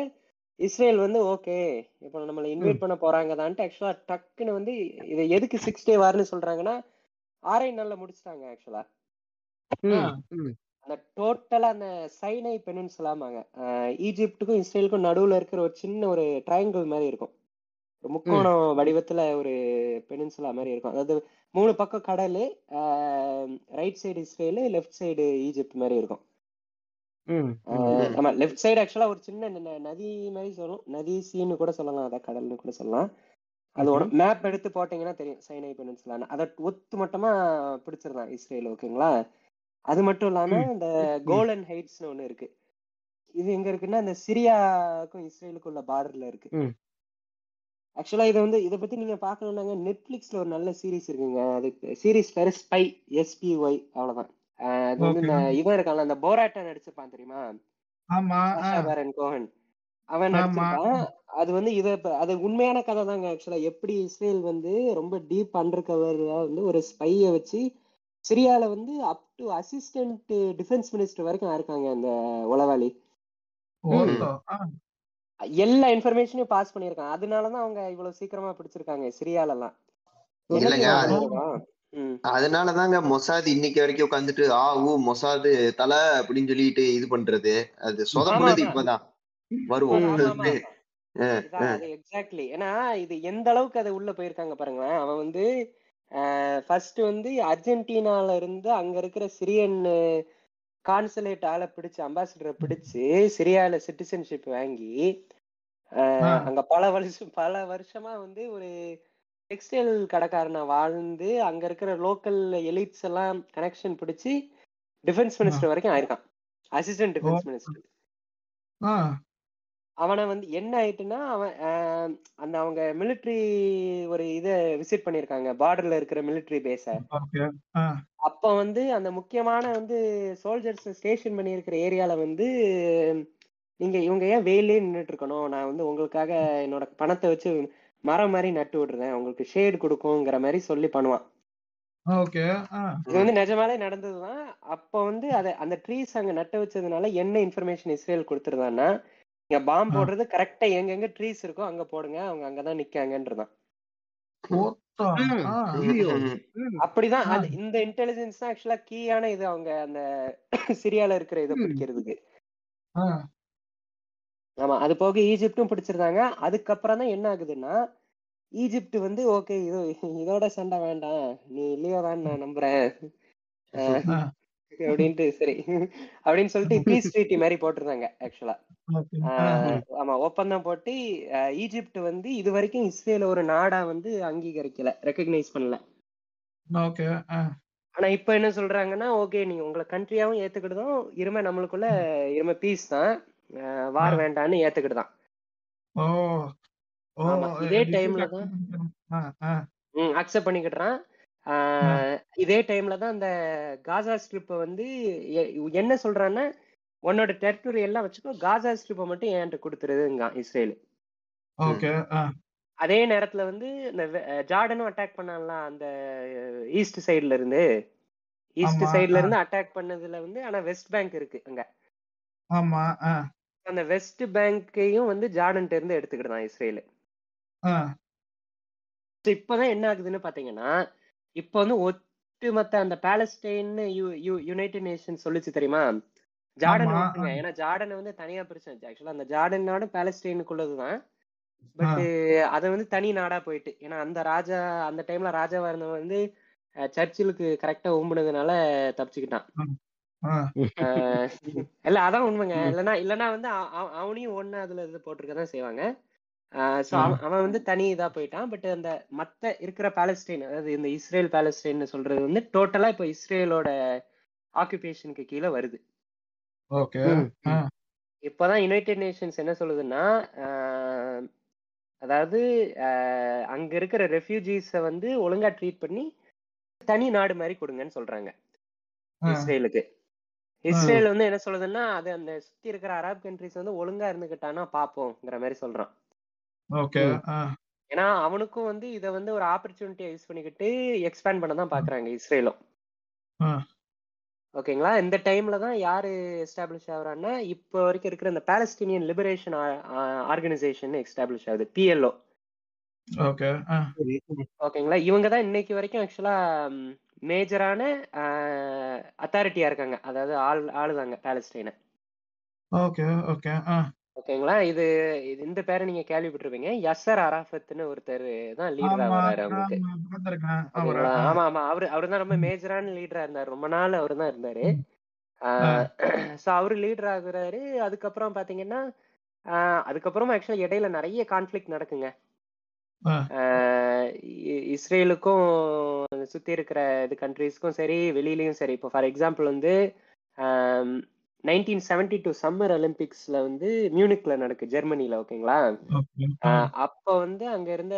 இஸ்ரேல் வந்து ஓகே இப்போ நம்மளை இன்வைட் பண்ண போறாங்க தான்ட்டு ஆக்சுவலா டக்குன்னு வந்து இதை எதுக்கு சிக்ஸ் டே வார்னு சொல்றாங்கன்னா ஆறே நாள்ல முடிச்சிட்டாங்க ஆக்சுவலா அந்த டோட்டலா அந்த சைனை பெனின்சுலாமாங்க ஈஜிப்டுக்கும் இஸ்ரேலுக்கும் நடுவுல இருக்கிற ஒரு சின்ன ஒரு ட்ரையாங்கிள் மாதிரி இருக்கும். முக்கோணம் வடிவத்துல ஒரு பெனின்சுலா மாதிரி இருக்கும். அதாவது மூணு பக்கம் கடல் right side Israel left side Egypt மாதிரி இருக்கும். ஆமா லெஃப்ட் சைடு ஆக்சுவலா ஒரு சின்ன நதி மாதிரி சொல்லும். நதி சீன்னு கூட சொல்லலாம் அதான் கடல்னு கூட சொல்லலாம். அது ஒரு மேப் எடுத்து போட்டீங்கன்னா தெரியும் சைனை பெனின்சுலான்னு அதை ஒத்து மொத்தமா பிடிச்சிடலாம் இஸ்ரேல் ஓகேங்களா? அது மட்டும் இல்லாம இந்த கோலன் ஹைட்ஸ்னு ஒண்ணு இருக்கு. இது எங்க இருக்குன்னா இந்த சிரியாவுக்கும் இஸ்ரேலுக்கும் உள்ள பார்டர்ல இருக்கு. ஆக்சுவலா இதை வந்து இதை பத்தி நீங்க பாக்கணும்னாங்க நெட்ஃபிளிக்ஸ்ல ஒரு நல்ல சீரிஸ் இருக்குங்க. அது சீரிஸ் பேரு ஸ்பை எஸ்பிஒய் அவ்வளவுதான். அது வந்து இந்த இவன் இருக்கான்ல அந்த போராட்டா நடிச்சிருப்பான் தெரியுமா? கோஹன். அவன். நடிச்சிருப்பான். அது வந்து இத அது உண்மையான கதை தாங்க ஆக்சுவலா எப்படி இஸ்ரேல் வந்து ரொம்ப டீப் அண்டர் கவர்ல வந்து ஒரு ஸ்பைய வச்சு சிரியால வந்து up to assistant defence minister வரைக்கும் இருக்காங்க அந்த உளவாளி. எல்லா இன்ஃபர்மேஷனையும் பாஸ் பண்ணியிருக்காங்க அதனாலதான் அவங்க இவ்வளவு சீக்கிரமா பிடிச்சிருக்காங்க சிரியால எல்லாம் பண்ணிருக்கான்? அதனாலதாங்க மொசாத் இன்னைக்கு வரைக்கும் உட்காந்துட்டு ஆ ஊ மொசாது தலை அப்படின்னு சொல்லிட்டு இது பண்றது. அது சொதப்புனது. இப்பதான். வருவோம். எக்ஸாக்ட்லி ஏன்னா இது எந்த அளவுக்கு அது உள்ள போயிருக்காங்க பாருங்களேன். அவன் வந்து ஃபர்ஸ்ட் வந்து அர்ஜென்டினால இருந்து அங்க இருக்கிற சிரியன் கான்சுலேட் ஆளை பிடிச்சு அம்பாசிடரை பிடிச்சு சிரியால சிட்டிசன்ஷிப் வாங்கி. அங்க பல வருஷம் பல வருஷமா வந்து ஒரு டெக்ஸ்டைல் கடைக்காரனா வாழ்ந்து அங்க இருக்கிற லோக்கல் எலிட்ஸ் எல்லாம் கனெக்ஷன் பிடிச்சு டிஃபென்ஸ் மினிஸ்டர் வரைக்கும் ஆயிருக்கான். அசிஸ்டன்ட் டிஃபென்ஸ் மினிஸ்டர் அவனை வந்து என்ன ஆயிட்டுன்னா அவன் அந்த அவங்க மிலிட்ரி ஒரு இதை விசிட் பண்ணியிருக்காங்க. பார்டர்ல இருக்கிற மிலிட்ரி பேஸ அப்ப வந்து அந்த முக்கியமான வந்து சோல்ஜர்ஸ் ஸ்டேஷன் பண்ணியிருக்கிற ஏரியால வந்து நீங்க இவங்க ஏன் வெயிலே நின்றுட்டு இருக்கணும் நான் வந்து உங்களுக்காக என்னோட பணத்தை வச்சு மரம் மாதிரி நட்டு விடுறேன். உங்களுக்கு ஷேடு கொடுக்குங்கிற மாதிரி சொல்லி பண்ணுவான். ஓகே. இது வந்து நிஜமாலே நடந்ததுதான். அப்ப வந்து அத அந்த ட்ரீஸ் அங்க நட்டு வச்சதுனால என்ன இன்ஃபர்மேஷன் இஸ்ரேல் கொடுத்துருந்தான்னா நீங்க பாம்பு. போடுறது கரெக்டா எங்கெங்க ட்ரீஸ் இருக்கோ அங்க போடுங்க. அவங்க அங்கதான் நிக்காங்கன்றதான். அப்படிதான். அது இந்த இன்டெலிஜென்ஸ் தான் ஆக்சுவலா கீயான இது அவங்க அந்த சிரியால இருக்கிற இதை. பிடிக்கிறதுக்கு. ஆமா அது போக ஈஜிப்டும் பிடிச்சிருந்தாங்க. அதுக்கப்புறம் தான் என்ன ஆகுதுன்னா ஈஜிப்ட் வந்து ஓகே இது இதோட சண்டை வேண்டாம். நீ இல்லையோ தான் நான் நம்புறேன். அப்படின்ட்டு சரி. அப்படின்னு சொல்லிட்டு பீஸ் ட்ரீட்டி மாதிரி போட்டிருந்தாங்க ஆக்சுவலா ஆமா ஒப்பந்தம் போட்டு. ஈஜிப்ட் வந்து இது வரைக்கும் இஸ்ரேல் ஒரு நாடா வந்து அங்கீகரிக்கல ரெக்கக்னைஸ் பண்ணல. ஆனா இப்ப என்ன சொல்றாங்கன்னா ஓகே நீங்க உங்களை கண்ட்ரியாவும் ஏத்துக்கிட்டதும் இருமை நம்மளுக்குள்ள இருமை பீஸ் தான். வார். வேண்டான்னு ஏத்துக்கிட்டுதான். இதே actually- தான். ம் அக்செப்ட் பண்ணிக்கிட்டுறான். இதே டைம்ல தான் அந்த காசா ஸ்ட்ரிப்பை வந்து என்ன சொல்றான்னா உன்னோட டெரிட்டரி எல்லாம் வச்சுக்கோ காசா ஸ்ட்ரிப்பை மட்டும் என்கிட்ட கொடுத்துருதுங்க இஸ்ரேல். அதே நேரத்துல வந்து இந்த ஜார்டனும் அட்டாக் பண்ணான்ல அந்த ஈஸ்ட் சைடுல இருந்து. ஈஸ்ட் சைடுல. இருந்து அட்டாக் பண்ணதுல வந்து ஆனா வெஸ்ட் பேங்க் இருக்கு அங்க. ஆமா அந்த வெஸ்ட் பேங்கையும் வந்து ஜார்டன்ட்ட இருந்து எடுத்துக்கிட்டான் இஸ்ரேல் இப்பதான் என்ன ஆகுதுன்னு பாத்தீங்கன்னா இப்ப வந்து ஒட்டுமொத்த அந்த பாலஸ்டைன் யுனைடெட் நேஷன் சொல்லுச்சு தெரியுமா? ஜார்டன். ஏன்னா ஜார்டன் வந்து தனியா பிரிச்சாச்சு ஆக்சுவலா அந்த ஜார்டன் நாடு பாலஸ்டைனுக்குள்ளதுதான் பட் அது வந்து தனி நாடா போயிட்டு. ஏன்னா அந்த ராஜா அந்த டைம்ல ராஜாவா இருந்தவன் வந்து சர்ச்சிலுக்கு கரெக்டா ஓம்புனதுனால தப்பிச்சுக்கிட்டான். இல்ல அதான் உண்மைங்க. இல்லனா இல்லனா வந்து அவ- அவ- அவனையும் ஒண்ணு அதுல இது போட்டிருக்க தான் செய்வாங்க. அவன் வந்து தனி இதா போயிட்டான். பட் அந்த மத்த இருக்கிற பாலஸ்டைன் அதாவது இந்த இஸ்ரேல் பாலஸ்டைன் சொல்றது வந்து டோட்டலா இப்போ இஸ்ரேலோட ஆக்குபேஷனுக்கு கீழே வருது. இப்போதான் யுனைடெட் நேஷன்ஸ் என்ன சொல்லுதுன்னா அதாவது அங்க இருக்கிற ரெஃப்யூஜிஸை வந்து ஒழுங்கா ட்ரீட் பண்ணி தனி நாடு மாதிரி கொடுங்கன்னு சொல்றாங்க. இஸ்ரேலுக்கு. இஸ்ரேல் வந்து என்ன சொல்லுதுன்னா அது அந்த சுத்தி இருக்கிற அரப் கண்ட்ரிஸ் வந்து ஒழுங்கா இருந்துகிட்டானா பாப்போம்ங்கிற மாதிரி சொல்றான். ஓகே ஏன்னா அவனுக்கும் வந்து இதை வந்து ஒரு ஆப்பர்ச்சுனிட்டியை யூஸ் பண்ணிக்கிட்டு எக்ஸ்பேண்ட் பண்ண தான் பாக்குறாங்க இஸ்ரேலும். ஓகேங்களா? இந்த டைம்ல தான் யாரு எஸ்டாப்ளிஷ் ஆகுறான்னா இப்போ வரைக்கும் இருக்கிற இந்த பாலஸ்தீனியன் லிபரேஷன் ஆர்கனைசேஷன் எஸ்டாப்ளிஷ் ஆகுது பிஎல்ஓ. ஓகேங்களா? இவங்க தான் இன்னைக்கு வரைக்கும் ஆக்சுவலா மேஜரான அத்தாரிட்டியா இருக்காங்க. அதாவது ஆள் ஆளுதாங்க பாலஸ்டைனை ஓகே ஓகே ஓகேங்களா? இது இது- இந்த பேரை நீங்க கேள்விப்பட்டிருப்பீங்க. யசர் அரஃபத்னு ஒருத்தர் தான் லீடரா வராரு அவங்களுக்கு ஆமா ஆமா அவரு அவரு தான் ரொம்ப மேஜரான லீடரா இருந்தாரு. ரொம்ப நாள் அவரு தான் இருந்தாரு. ஸோ அவரு லீடர் ஆகுறாரு. அதுக்கப்புறம் பாத்தீங்கன்னா அதுக்கப்புறமா ஆக்சுவலா இடையில நிறைய கான்ஃபிளிக் நடக்குங்க. இஸ்ரேலுக்கும் சுத்தி இருக்கிற இது கண்ட்ரீஸ்க்கும் சரி வெளியிலயும் சரி. இப்போ ஃபார் எக்ஸாம்பிள் வந்து நைன்டீன் செவன்டி டூ சம்மர் ஒலிம்பிக்ஸ்ல வந்து மியூனிக்ல நடக்கு ஜெர்மனில ஓகேங்களா? அப்ப வந்து அங்க இருந்த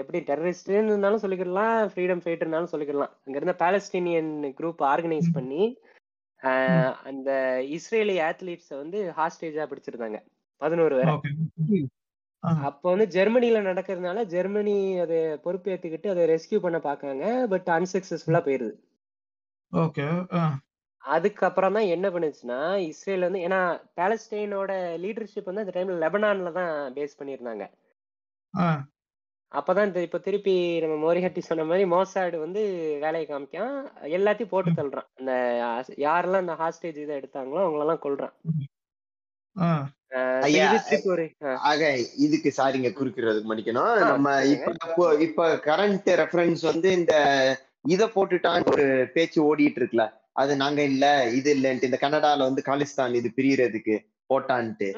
எப்படி டெரரிஸ்ட்னு இருந்தாலும் சொல்லிக்கிடலாம் ஃப்ரீடம் ஃபைட்டர்னாலும் சொல்லிக்கிடலாம். அங்க இருந்த பாலஸ்தீனியன் குரூப் ஆர்கனைஸ் பண்ணி ஆஹ் அந்த இஸ்ரேலி ஆத்லீட்ஸை வந்து ஹாஸ்டேஜா பிடிச்சிருந்தாங்க. பதினோரு பேரை. அப்போ வந்து ஜெர்மனில நடக்கிறதுனால ஜெர்மனி அதை பொறுப்பேற்றுக்கிட்டு அதை ரெஸ்கியூ பண்ண பார்க்காங்க பட் அன்சக்சஸ்ஃபுல்லா போயிருது. ஓகே. அதுக்கப்புறம் தான் என்ன பண்ணுச்சுன்னா இஸ்ரேல் வந்து ஏன்னா பாலஸ்டைனோட லீடர்ஷிப் வந்து அந்த டைம்ல லெபனான்ல தான் பேஸ் பண்ணியிருந்தாங்க. அப்பதான் இந்த இப்ப திருப்பி நம்ம மோரிஹட்டி சொன்ன மாதிரி மோசாடு வந்து வேலையை காமிக்கான். எல்லாத்தையும் போட்டு தள்ளுறான். அந்த யாரெல்லாம் இந்த ஹாஸ்டேஜ் இதை எடுத்தாங்களோ அவங்களெல்லாம் கொல்றான். ஆக இதுக்கு சாரிங்க குறுக்கிறதுக்கு மன்னிக்கணும் நம்ம. இப்ப இப்போ- கரண்ட் ரெஃபரன்ஸ் வந்து இந்த இத போட்டுட்டான்னு ஒரு பேச்சு ஓடிட்டு இருக்குல்ல அது நாங்க இல்ல இது இல்லன்ட்டு இந்த கனடால வந்து காலிஸ்தான் இது பிரியறதுக்கு போட்டான்ட்டு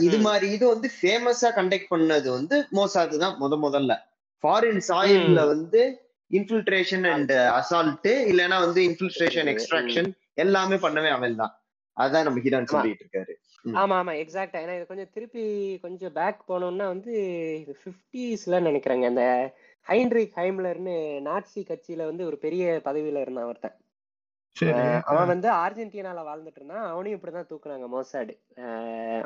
இது. மாதிரி இது வந்து ஃபேமஸா கண்டக்ட் பண்ணது வந்து மோசாது தான் முத முதல்ல ஃபாரின் சாயில்ல. வந்து இன்ஃபில்ட்ரேஷன் அண்ட் அசால்ட் இல்லைன்னா வந்து இன்ஃபில்ட்ரேஷன். எக்ஸ்ட்ராக்ஷன் எல்லாமே பண்ணவே அவன் தான் அதான் நம்ம ஹீரான். சொல்லிட்டு இருக்காரு. ஆமா ஆமா எக்ஸாக்டா ஏன்னா இது கொஞ்சம் திருப்பி கொஞ்சம் பேக் போனோம்னா வந்து இது ஃபிஃப்டிஸ்ல நினைக்கிறேங்க. அந்த ஹைன்ரிக் ஹைம்லர்னு நாட்சி கட்சியில வந்து ஒரு பெரிய பதவியில இருந்தான் ஒருத்தன். அவன் வந்து அர்ஜென்டினால வாழ்ந்துட்டு இருந்தான். அவனையும் இப்படிதான் தூக்குனாங்க மோசாடு.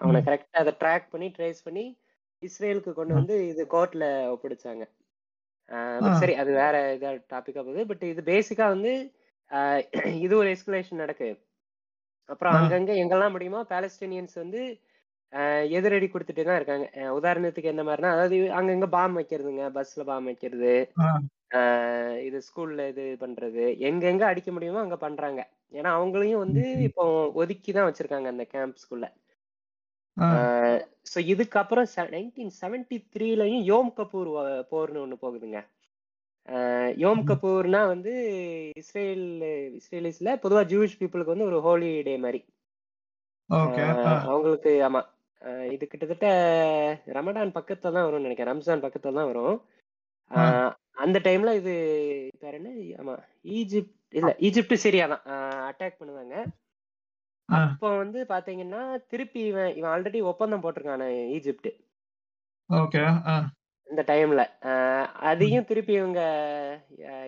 அவனை கரெக்டா அதை ட்ராக் பண்ணி ட்ரேஸ் பண்ணி இஸ்ரேலுக்கு கொண்டு. வந்து இது கோர்ட்ல ஒப்படைச்சாங்க. சரி அது வேற இதா டாபிக்கா போகுது. பட் இது பேசிக்கா வந்து இது ஒரு எஸ்கலேஷன் நடக்கு அப்புறம். அங்கங்க எங்கெல்லாம் முடியுமோ பாலஸ்தீனியன்ஸ் வந்து எதிரடி கொடுத்துட்டே தான் இருக்காங்க. உதாரணத்துக்கு எந்த மாதிரினா அதாவது அங்கங்க பாம் வைக்கிறதுங்க பஸ்ல பாம் வைக்கிறது இது ஸ்கூல்ல இது பண்றது எங்கெங்க அடிக்க முடியுமோ அங்க பண்றாங்க. ஏன்னா அவங்களையும் வந்து இப்போ ஒதுக்கி தான் வச்சிருக்காங்க அந்த கேம்ப்ஸ்குள்ள. ஸோ இதுக்கப்புறம் நைன்டீன் செவன்டி த்ரீலையும் யோம் கபூர் போர்னு ஒன்று போகுதுங்க. யோம் கபூர்னா வந்து இஸ்ரேல் இஸ்ரேலிஸ்ல பொதுவா ஜூவிஷ் பீப்புளுக்கு வந்து ஒரு ஹோலி டே மாதிரி. அவங்களுக்கு ஆமா. இது கிட்டத்தட்ட ரமடான் பக்கத்துல தான் வரும்னு நினைக்கிறேன். ரம்ஜான் பக்கத்துல தான் வரும். அந்த டைம்ல இது பேர் என்ன? ஆமா ஈஜிப்ட் இல்ல ஈஜிப்ட் சிரியா தான். அட்டாக் பண்ணுவாங்க. அப்போ வந்து பாத்தீங்கன்னா திருப்பி இவன் இவன் ஆல்ரெடி ஒப்பந்தம் போட்டிருக்கான ஈஜிப்ட். இந்த டைம்ல அதையும் திருப்பி இவங்க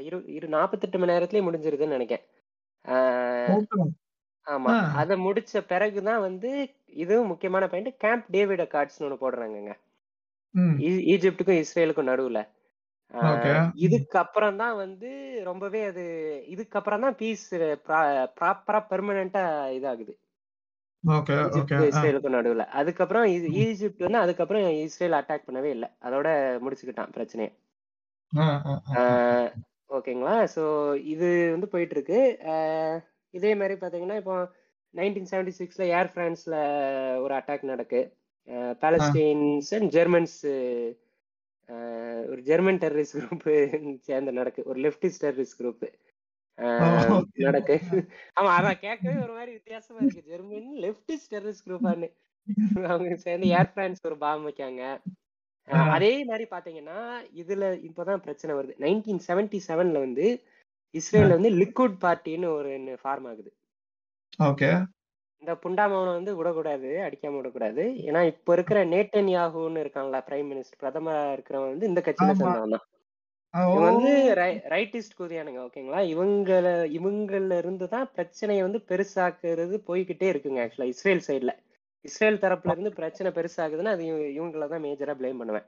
இரு இரு நாற்பத்தெட்டு மணி நேரத்துலயே முடிஞ்சிருதுன்னு நினைக்கிறேன். ஆமா. அதை முடிச்ச பிறகுதான் வந்து இதுவும் முக்கியமான பாயிண்ட் கேம்ப் டேவிட் கார்ட்ஸ்னு ஒன்று போடுறாங்கங்க. ஈஜிப்டுக்கும் இஸ்ரேலுக்கும் நடுவுல. இதுக்கப்புறம் தான் வந்து ரொம்பவே அது இதுக்கப்புறம் தான் பீஸ் ப்ராப்பரா பெர்மனண்டா இதாகுது. ஓகே இஸ்ரேலுக்கும் நடுவுல. அதுக்கப்புறம் ஈஜிப்ட் வந்து அதுக்கப்புறம் இஸ்ரேல் அட்டாக் பண்ணவே இல்லை. அதோட முடிச்சுக்கிட்டான் பிரச்சனையை. ஓகேங்களா? ஸோ இது வந்து போயிட்டு இருக்கு இதே மாதிரி பார்த்தீங்கன்னா இப்போ நைன்டீன் செவன்டி சிக்ஸ்ல ஏர் பிரான்ஸ்ல ஒரு அட்டாக் நடக்கு. பாலஸ்டீன்ஸ் அண்ட் ஜெர்மன்ஸ் ஒரு ஜெர்மன் டெரரிஸ்ட் குரூப் சேர்ந்து நடக்கு. ஒரு லெப்டிஸ்ட் டெரரிஸ்ட் குரூப். நடக்கு. ஆமா அதான் கேட்கவே ஒரு மாதிரி வித்தியாசமா இருக்கு. ஜெர்மன் லெப்டிஸ்ட் டெரரிஸ்ட் குரூப்பான்னு அவங்க சேர்ந்து ஏர் பிரான்ஸ் ஒரு பாம் வைக்காங்க. அதே மாதிரி பாத்தீங்கன்னா இதுல இப்பதான் பிரச்சனை வருது. நைன்டீன் செவன்டி செவன்ல வந்து இஸ்ரேல்ல வந்து லிக்விட் பார்ட்டின்னு ஒரு ஃபார்ம் ஆகுது. ஓகே. இந்த புண்டாமவனை வந்து விடக்கூடாது அடிக்காம விடக்கூடாது. ஏன்னா இப்ப இருக்கிற நேட்டன் யாகுன்னு இருக்கான்ல பிரைம் மினிஸ்டர் பிரதமரா இருக்கிறவன் வந்து இந்த கட்சியில. சேர்ந்தவன் தான் இவங்க வந்து ரைட்டிஸ்ட் கூதியானுங்க ஓகேங்களா? இவங்கள இவங்கள இருந்து தான் பிரச்சனையை வந்து பெருசாக்குறது போய்கிட்டே இருக்குங்க ஆக்சுவலா இஸ்ரேல் சைடுல இஸ்ரேல் தரப்புல இருந்து பிரச்சனை பெருசாகுதுன்னா அது இவ- இவங்கள தான் மேஜரா ப்ளேம் பண்ணுவேன்.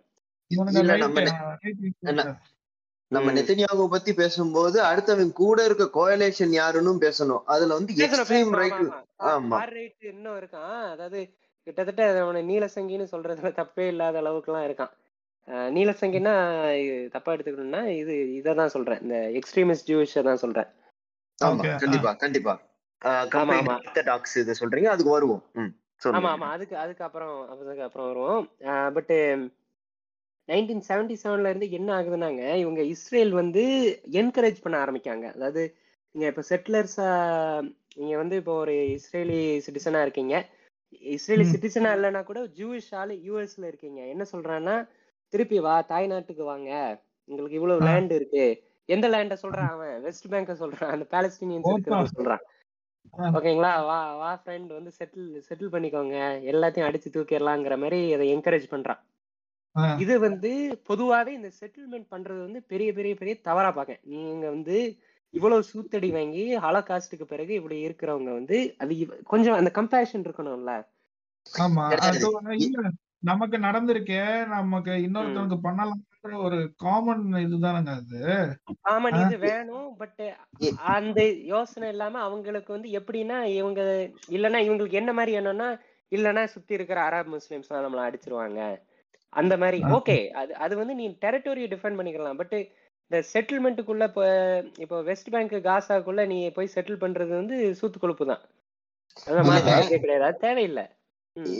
நம்ம நெ- ஆ, right wing என்ன? side. நம்ம ம். நெத்தன்யாகு பத்தி பேசும்போது அடுத்தவன் கூட இருக்க கோயலேஷன் யாருன்னு பேசணும். அதுல வந்து எக்ஸ்ட்ரீம் ரைட் ஆமா, right இன்னும் இருக்கான். அதாவது கிட்டத்தட்ட அவனை நீலசங்கின்னு சொல்றதுல தப்பே இல்லாத அளவுக்கு எல்லாம் இருக்கான். இது தப்பா எடுத்துக்கணும்னா இது இதை தான் சொல்றேன். இந்த எக்ஸ்ட்ரீமிஸ்ட் ஜூவிஷ தான் சொல்றேன். ஆமா கண்டிப்பா கண்டிப்பா. ஆமா, ஆமா. ஆர்த்தடாக்ஸ் இது சொல்றீங்க அதுக்கு வருவோம். ம் ஆமா ஆமா அதுக்கு அதுக்கு அப்புறம் அதுக்கு அப்புறம் வருவோம். பட் நைன்டீன் செவன்டி செவன்ல இருந்து என்ன ஆகுதுன்னாங்க இவங்க இஸ்ரேல் வந்து என்கரேஜ் பண்ண ஆரம்பிக்காங்க. அதாவது நீங்க இப்ப செட்டிலர்ஸா நீங்க வந்து இப்போ ஒரு இஸ்ரேலி சிட்டிசனா இருக்கீங்க. இஸ்ரேலி. சிட்டிசனா இல்லைன்னா கூட ஜூவிஷ் ஆளு யூஎஸ்ல இருக்கீங்க. என்ன சொல்றான்னா திருப்பி வா தாய்நாட்டுக்கு வாங்க. உங்களுக்கு இவ்வளவு. லேண்ட் இருக்கு. எந்த லேண்ட சொல்றான் அவன்? வெஸ்ட் பேங்க சொல்றான். அந்த பாலஸ்தீனியன்ஸ் ஓப்பா. இருக்கிறத சொல்றான். ஓகேங்களா? வா வா ஃப்ரெண்ட் வந்து செட்டில் செட்டில் பண்ணிக்கோங்க. எல்லாத்தையும் அடிச்சு தூக்கிடலாங்கிற மாதிரி அதை என்கரேஜ் பண்றான். இது வந்து பொதுவாவே இந்த செட்டில்மெண்ட் பண்றது வந்து பெரிய பெரிய பெரிய தவறா பார்க்க நீங்க வந்து இவ்வளவு சூத்தடி வாங்கி ஹாலகாஸ்டுக்கு பிறகு இப்படி இருக்கிறவங்க வந்து அது கொஞ்சம் அந்த கம்பேஷன் இருக்கணும்ல. நமக்கு நடந்திருக்கே நமக்கு இன்னொருத்தவங்க பண்ணலாம்ன்ற ஒரு காமன் இதுதானங்க அது. ஆமா. இது வேணும் பட் அந்த யோசனை இல்லாம அவங்களுக்கு வந்து எப்படின்னா இவங்க இல்லைன்னா இவங்களுக்கு என்ன மாதிரி என்னன்னா இல்லைன்னா சுத்தி இருக்கிற அரப் முஸ்லிம்ஸ் நம்மள அடிச்சிருவாங்க. அந்த மாதிரி. ஓகே அது அது வந்து நீ டெரிட்டோரியை டிஃபைன் பண்ணிக்கலாம் பட் இந்த செட்டில்மெண்ட்டுக்குள்ள இப்போ இப்போ வெஸ்ட் பேங்க் காசாக்குள்ள நீ போய் செட்டில் பண்றது வந்து சூத்து கொழுப்பு தான் அதான் கிடையாது. அது தேவையில்லை.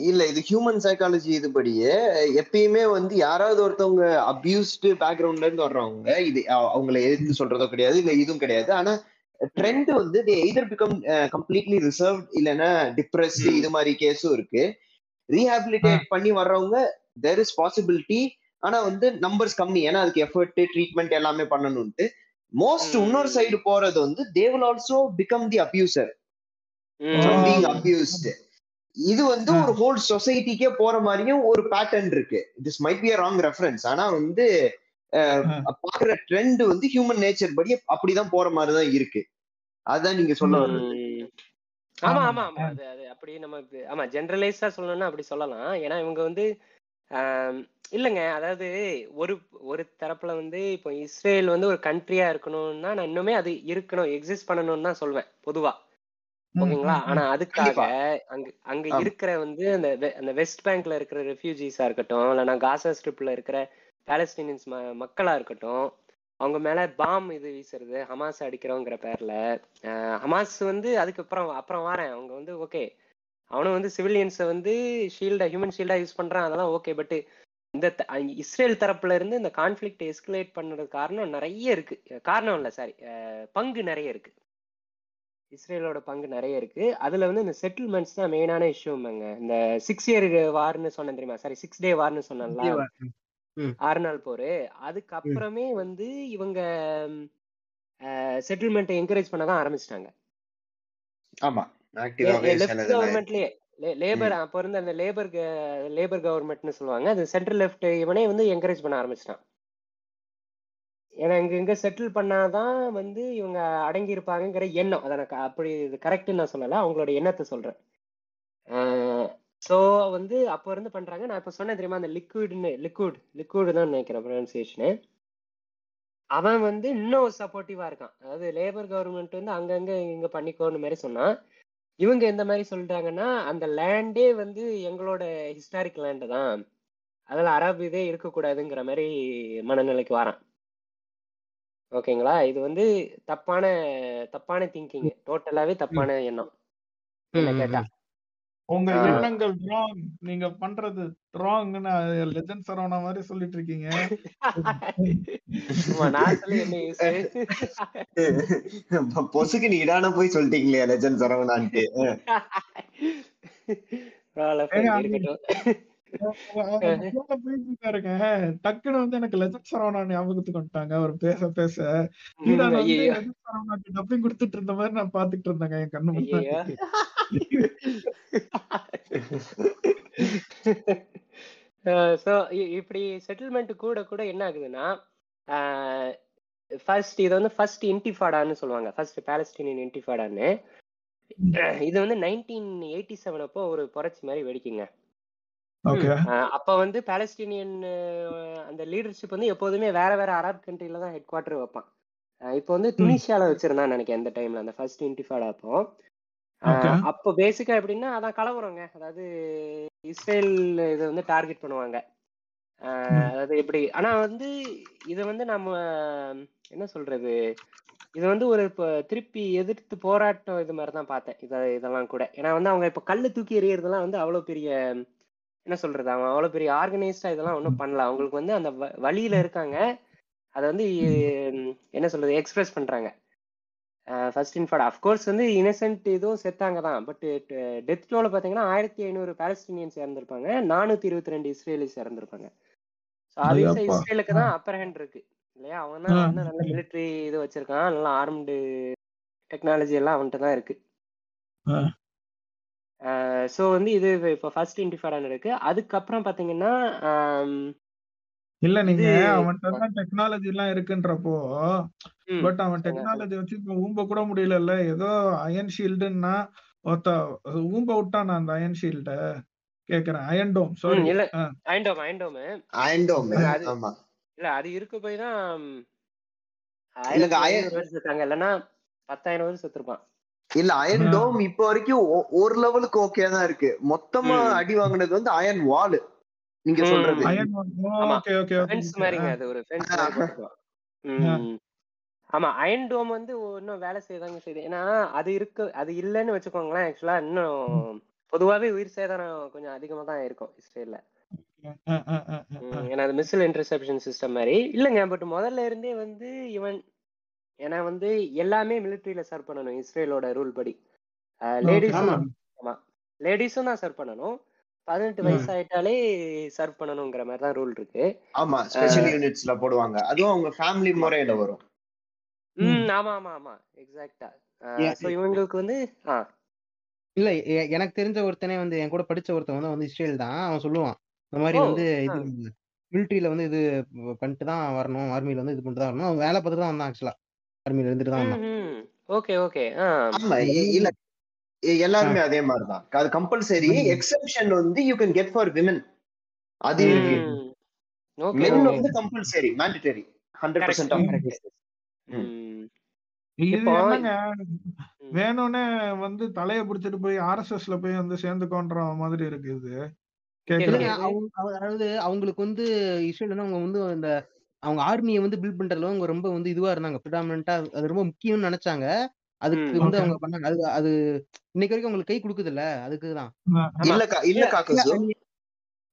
இல்ல இது ஹியூமன் சைக்காலஜி இதுபடியே எப்பயுமே வந்து யாராவது ஒருத்தவங்க அபியூஸ்டு பேக்ரவுண்ட்ல இருந்து வர்றவங்க இது அவங்கள எதிர்த்து சொல்றதோ கிடையாது இல்ல இதுவும் கிடையாது. ஆனா ட்ரெண்ட் வந்து they either become completely reserve இல்லைன்னா டிப்ரெஸ்ட் ம். இது மாதிரி கேஸும் இருக்கு. ரீஹாபிலிட்டேட் பண்ணி வர்றவங்க தேர் இஸ் பாசிபிலிட்டி ஆனா வந்து நம்பர்ஸ் கம்மி ஏன்னா அதுக்கு எஃபர்ட் ட்ரீட்மெண்ட் எல்லாமே பண்ணணும்ட்டு மோஸ்ட். இன்னொரு சைடு போறது வந்து they will also become the abuser ம். இது வந்து ஒரு ஹோல் சொசைட்டிக்கே போற மாதிரியும் ஒரு பேட்டர்ன் இருக்கு. This might be wrong reference ஆனா வந்து பாக்குற ட்ரெண்ட் வந்து ஹியூமன் நேச்சர் படி அப்படிதான் போற மாதிரி தான் இருக்கு. அதான் நீங்க சொல்ல வர்றது. ஆமா ஆமா. ஆமா அது அது அப்படி நம்ம இது- ஆமா ஜெனரலைஸா சொல்லணும்னா அப்படி சொல்லலாம். ஏன்னா இவங்க வந்து இல்லைங்க. அதாவது ஒரு ஒரு தரப்புல வந்து இப்போ இஸ்ரேல் வந்து ஒரு கண்ட்ரியா இருக்கணும்னா நான் இன்னுமே அது இருக்கணும் எக்ஸிஸ்ட் பண்ணணும்னு தான் சொல்வேன் பொதுவா. ஓகேங்களா? ஆனா அதுக்காக. அங்க அங்க. இருக்கிற வந்து அந்த அந்த வெஸ்ட் பேங்க்ல இருக்கிற ரெஃப்யூஜிஸா இருக்கட்டும் இல்லைன்னா காசா ஸ்ட்ரிப்ல இருக்கிற பாலஸ்தீனியன்ஸ் ம மக்களா இருக்கட்டும் அவங்க மேல பாம் இது வீசுறது ஹமாஸ் அடிக்கிறோங்கிற பேர்ல ஹமாஸ் வந்து அதுக்கப்புறம் அப்புறம் வரேன். அவங்க வந்து ஓகே. அவனும் வந்து சிவிலியன்ஸை வந்து ஷீல்டா ஹியூமன் ஷீல்டா யூஸ் பண்றான் அதெல்லாம் ஓகே. பட் இந்த இஸ்ரேல் தரப்புல இருந்து இந்த கான்ஃபிளிக்ட் எஸ்கலேட் பண்ணது காரணம் நிறைய இருக்கு. காரணம் இல்ல சாரி பங்கு நிறைய இருக்கு. இஸ்ரேலோட பங்கு நிறைய இருக்கு. அதுல வந்து இந்த செட்டில்மெண்ட்ஸ் தான் மெயினான இஷ்யூங்க இந்த சிக்ஸ் இயர் வார்னு சொன்னேன் தெரியுமா? சாரி சிக்ஸ் டே வார்னு சொன்னேன்ல. ஆறு நாள் போரு. அதுக்கப்புறமே வந்து இவங்க செட்டில்மெண்ட்டை என்கரேஜ் பண்ண தான் ஆரம்பிச்சிட்டாங்க. ஆமா. கவர்மெண்ட்லயே லேபர் அப்போ இருந்த அந்த லேபர் லேபர் கவர்மெண்ட்னு சொல்லுவாங்க. அது சென்ட்ரல் லெஃப்ட் இவனே வந்து என்கரேஜ் பண்ண ஆரம்பிச்சிட்டான். ஏன்னா இங்க இங்க செட்டில் பண்ணாதான் வந்து இவங்க அடங்கி இருப்பாங்கிற எண்ணம். அதை நான் க- அப்படி இது கரெக்ட்னு நான் சொல்லல. அவங்களோட எண்ணத்தை சொல்றேன். ஸோ வந்து அப்போ இருந்து பண்றாங்க. நான் இப்போ சொன்னேன் தெரியுமா? அந்த லிக்விட்னு லிக்விட் லிக்விட் தான் நினைக்கிறேன் ப்ரொனன்சியேஷனு அவன் வந்து இன்னும் சப்போர்ட்டிவா இருக்கான். அதாவது லேபர் கவர்மெண்ட் வந்து அங்கங்க இங்க பண்ணிக்கோன்னு மாதிரி சொன்னான். இவங்க எந்த மாதிரி சொல்றாங்கன்னா அந்த லேண்டே வந்து எங்களோட ஹிஸ்டாரிக் லேண்டு தான். அதில் அரபு இதே இருக்கக்கூடாதுங்கிற மாதிரி மனநிலைக்கு வரான். ஓகேங்களா இது வந்து தப்பான தப்பான திங்கிங் டோட்டலாவே தப்பான எண்ணம் என்ன கேட்டா உங்க. எண்ணங்கள் ராங் நீங்க பண்றது ராங்னு லெஜண்ட் சரவணா மாதிரி சொல்லிட்டு இருக்கீங்க ஆமா, நான் சொல்லி என்ன யூஸ் பொசுக்கு நீ இடான போய் சொல்லிட்டீங்களே லெஜண்ட் சரவணான்ட்டு டக்குன்னு வந்து எனக்கு லெஜண்ட் சரவணா ஞாபகத்துக்கு வந்துட்டாங்க. அவர் பேச பேச. டப்பிங் கொடுத்துட்டு இருந்த மாதிரி நான் பாத்துட்டு இருந்தேங்க என் கண்ணு முன்னாடி. ஸோ இப்படி செட்டில்மெண்ட் கூட கூட என்ன ஆகுதுன்னா ஃபர்ஸ்ட் இது வந்து ஃபர்ஸ்ட் இன்டிஃபாடான்னு சொல்லுவாங்க. ஃபர்ஸ்ட் பாலஸ்டீனியன் இன்டிஃபாடான்னு. இது வந்து நைன்டீன் எயிட்டி செவன் அப்போ ஒரு புரட்சி மாதிரி வெடிக்குங்க. அப்ப வந்து பாலஸ்டீனியன் அந்த லீடர்ஷிப் வந்து எப்போதுமே வேற வேற அரப் கண்ட்ரில தான் ஹெட் குவார்டர் வைப்பான் இப்போ வந்து துனிஷியால வச்சிருந்தான் நினைக்கிறேன் அந்த டைம்ல அந்த ஃபர்ஸ்ட் இன்டிஃபாடா அப்போ. அப்போ பேசிக்கா எப்படின்னா அதான் கலவரங்க. அதாவது இஸ்ரேல் இதை வந்து டார்கெட் பண்ணுவாங்க. அதாவது எப்படி ஆனா வந்து இதை வந்து நம்ம என்ன சொல்றது? இது வந்து ஒரு இப்போ திருப்பி எதிர்த்து போராட்டம் இது மாதிரி தான் பார்த்தேன். இத இதெல்லாம் கூட. ஏன்னா வந்து அவங்க இப்போ கல்லு தூக்கி எறியறதெல்லாம் வந்து அவ்வளோ பெரிய என்ன சொல்றது? அவன் அவ்வளோ பெரிய ஆர்கனைஸ்டா இதெல்லாம் ஒன்றும் பண்ணல. அவங்களுக்கு வந்து அந்த வழியில இருக்காங்க. அதை வந்து என்ன சொல்றது? எக்ஸ்பிரஸ் பண்றாங்க. ஃபர்ஸ்ட் இன்ஃபார்ட் அஃப்கோர்ஸ் வந்து இன்னசென்ட் இதுவும் செத்தாங்க தான். பட் டெத் டோல பாத்தீங்கன்னா ஆயிரத்தி ஐநூறு பாலஸ்தீனியன்ஸ் இறந்திருப்பாங்க. நானூத்தி இருபத்தி ரெண்டு இஸ்ரேலிஸ் இறந்திருப்பாங்க. ஸோ ஆப்வியஸா. இஸ்ரேலுக்கு தான் அப்பர் ஹேண்ட் இருக்கு. இல்லையா? அவன் தான் நல்ல மிலிட்ரி இது வச்சிருக்கான். நல்ல ஆர்ம்டு டெக்னாலஜி எல்லாம் அவன்கிட்ட தான் இருக்கு. ஸோ வந்து இது இப்போ ஃபர்ஸ்ட் இன்டிஃபாடான் இருக்கு அதுக்கப்புறம் பாத்தீங்கன்னா இல்ல நீங்க தான் டெக்னாலஜி எல்லாம் இருக்குன்றப்போ பட் அவன். டெக்னாலஜி வச்சு இப்ப ஊம்ப கூட முடியலல்ல. ஏதோ அயன் ஷீல்டுன்னா ஒருத்த ஊம்ப விட்டான் அந்த அயன் ஷீல்ட கேக்குறேன். அயன் டோம் சாரி இல்ல. ஐண்டோம் ஐண்டோம் அயன்டோம் அது- ஆமா. இல்ல அது இருக்க போய் தான் இல்லங்க, அயன்- இல்லைன்னா பத்தாயிரம் வருஷம் செத்துருப்பான். இல்ல அயன். டோம் இப்போ வரைக்கும் ஒ- ஒரு லெவலுக்கு ஓகே தான் இருக்கு மொத்தமா. அடி வாங்குனது வந்து அயன் வால் நீங்க. சொல்றது அயன் ஆமா. ஓகே ஓகே ஃபென்ஸ் மாதிரிங்க அது ஒரு ஃபென்ஸ் மாதிரி போட்டுக்கலாம் ம். ஆமா அயன் டோம் வந்து இன்னும் வேலை செய்தாங்க செய்யுது ஏன்னா அது இருக்கு அது இல்லைன்னு வச்சுக்கோங்களேன் ஆக்சுவலா இன்னும் பொதுவாவே உயிர் சேதாரம் கொஞ்சம் அதிகமா தான் இருக்கும் இஸ்ரேல்ல ஏன்னா அது மிஸ்ஸில் இன்டர்செப்ஷன் சிஸ்டம் மாதிரி இல்லைங்க பட் முதல்ல இருந்தே வந்து இவன் ஏன்னா வந்து எல்லாமே மிலிட்ரியில சர்வ் பண்ணணும் இஸ்ரேலோட ரூல் படி. லேடிஸும் ஆமா. லேடிஸும் தான் சர்வ் பண்ணணும். பதினெட்டு. வயசு ஆயிட்டாலே சர்வ் பண்ணணுங்கிற மாதிரி தான் ரூல் இருக்கு. ஆமா ஸ்பெஷல் யூனிட்ஸ்ல போடுவாங்க. அதுவும் அவங்க ஃபேமிலி முறையில வரும். ம் ஆமா ஆமா ஆமா. எக்ஸாக்டா Yeah. ஸோ இவங்களுக்கு வந்து ஆ. இல்ல எனக்கு தெரிஞ்ச ஒருத்தனே வந்து என் கூட படிச்ச ஒருத்தன் வந்து வந்து இஸ்ரேல் தான். அவன் சொல்லுவான். இந்த மாதிரி வந்து இது மிலிட்ரியில வந்து இது பண்ணிட்டு தான் வரணும். ஆர்மியில வந்து இது பண்ணிட்டு தான் வரணும். அவன் வேலை பார்த்துட்டு தான் வந்தான் ஆக்சுவலா ஆர்மியில இருந்துட்டு தான் ஓகே ஓகே. ஆமா இல்ல. எல்லாருமே அதே மாதிரிதான் அது கம்பல்சரி எக்ஸெப்ஷன் வந்து you can get for women அது இருக்கு. ம். ஓகே மென் வந்து compulsory mandatory hundred correct percent of. வேணும்னே வந்து தலைய புடிச்சிட்டு போய் ஆர்எஸ்எஸ்ல போய் வந்து சேர்ந்துக்கோன்ற மாதிரி இருக்கு இது அதாவது அவங்களுக்கு வந்து இஸ்ரேல் அவங்க வந்து இந்த அவங்க ஆர்மியை வந்து பில்ட் பண்றதுல அவங்க ரொம்ப வந்து இதுவா இருந்தாங்க. ப்ரிடாமினா அது ரொம்ப முக்கியம்னு நினைச்சாங்க. அதுக்கு ம் வந்து ஓகே அவங்க பண்ணாங்க. அது அது இன்னைக்கு வரைக்கும் அவங்களுக்கு கை கொடுக்குது இல்ல அதுக்கு தான் ஆமா. இல்ல இல்ல இல்ல இல்ல காக்கசு நீங்க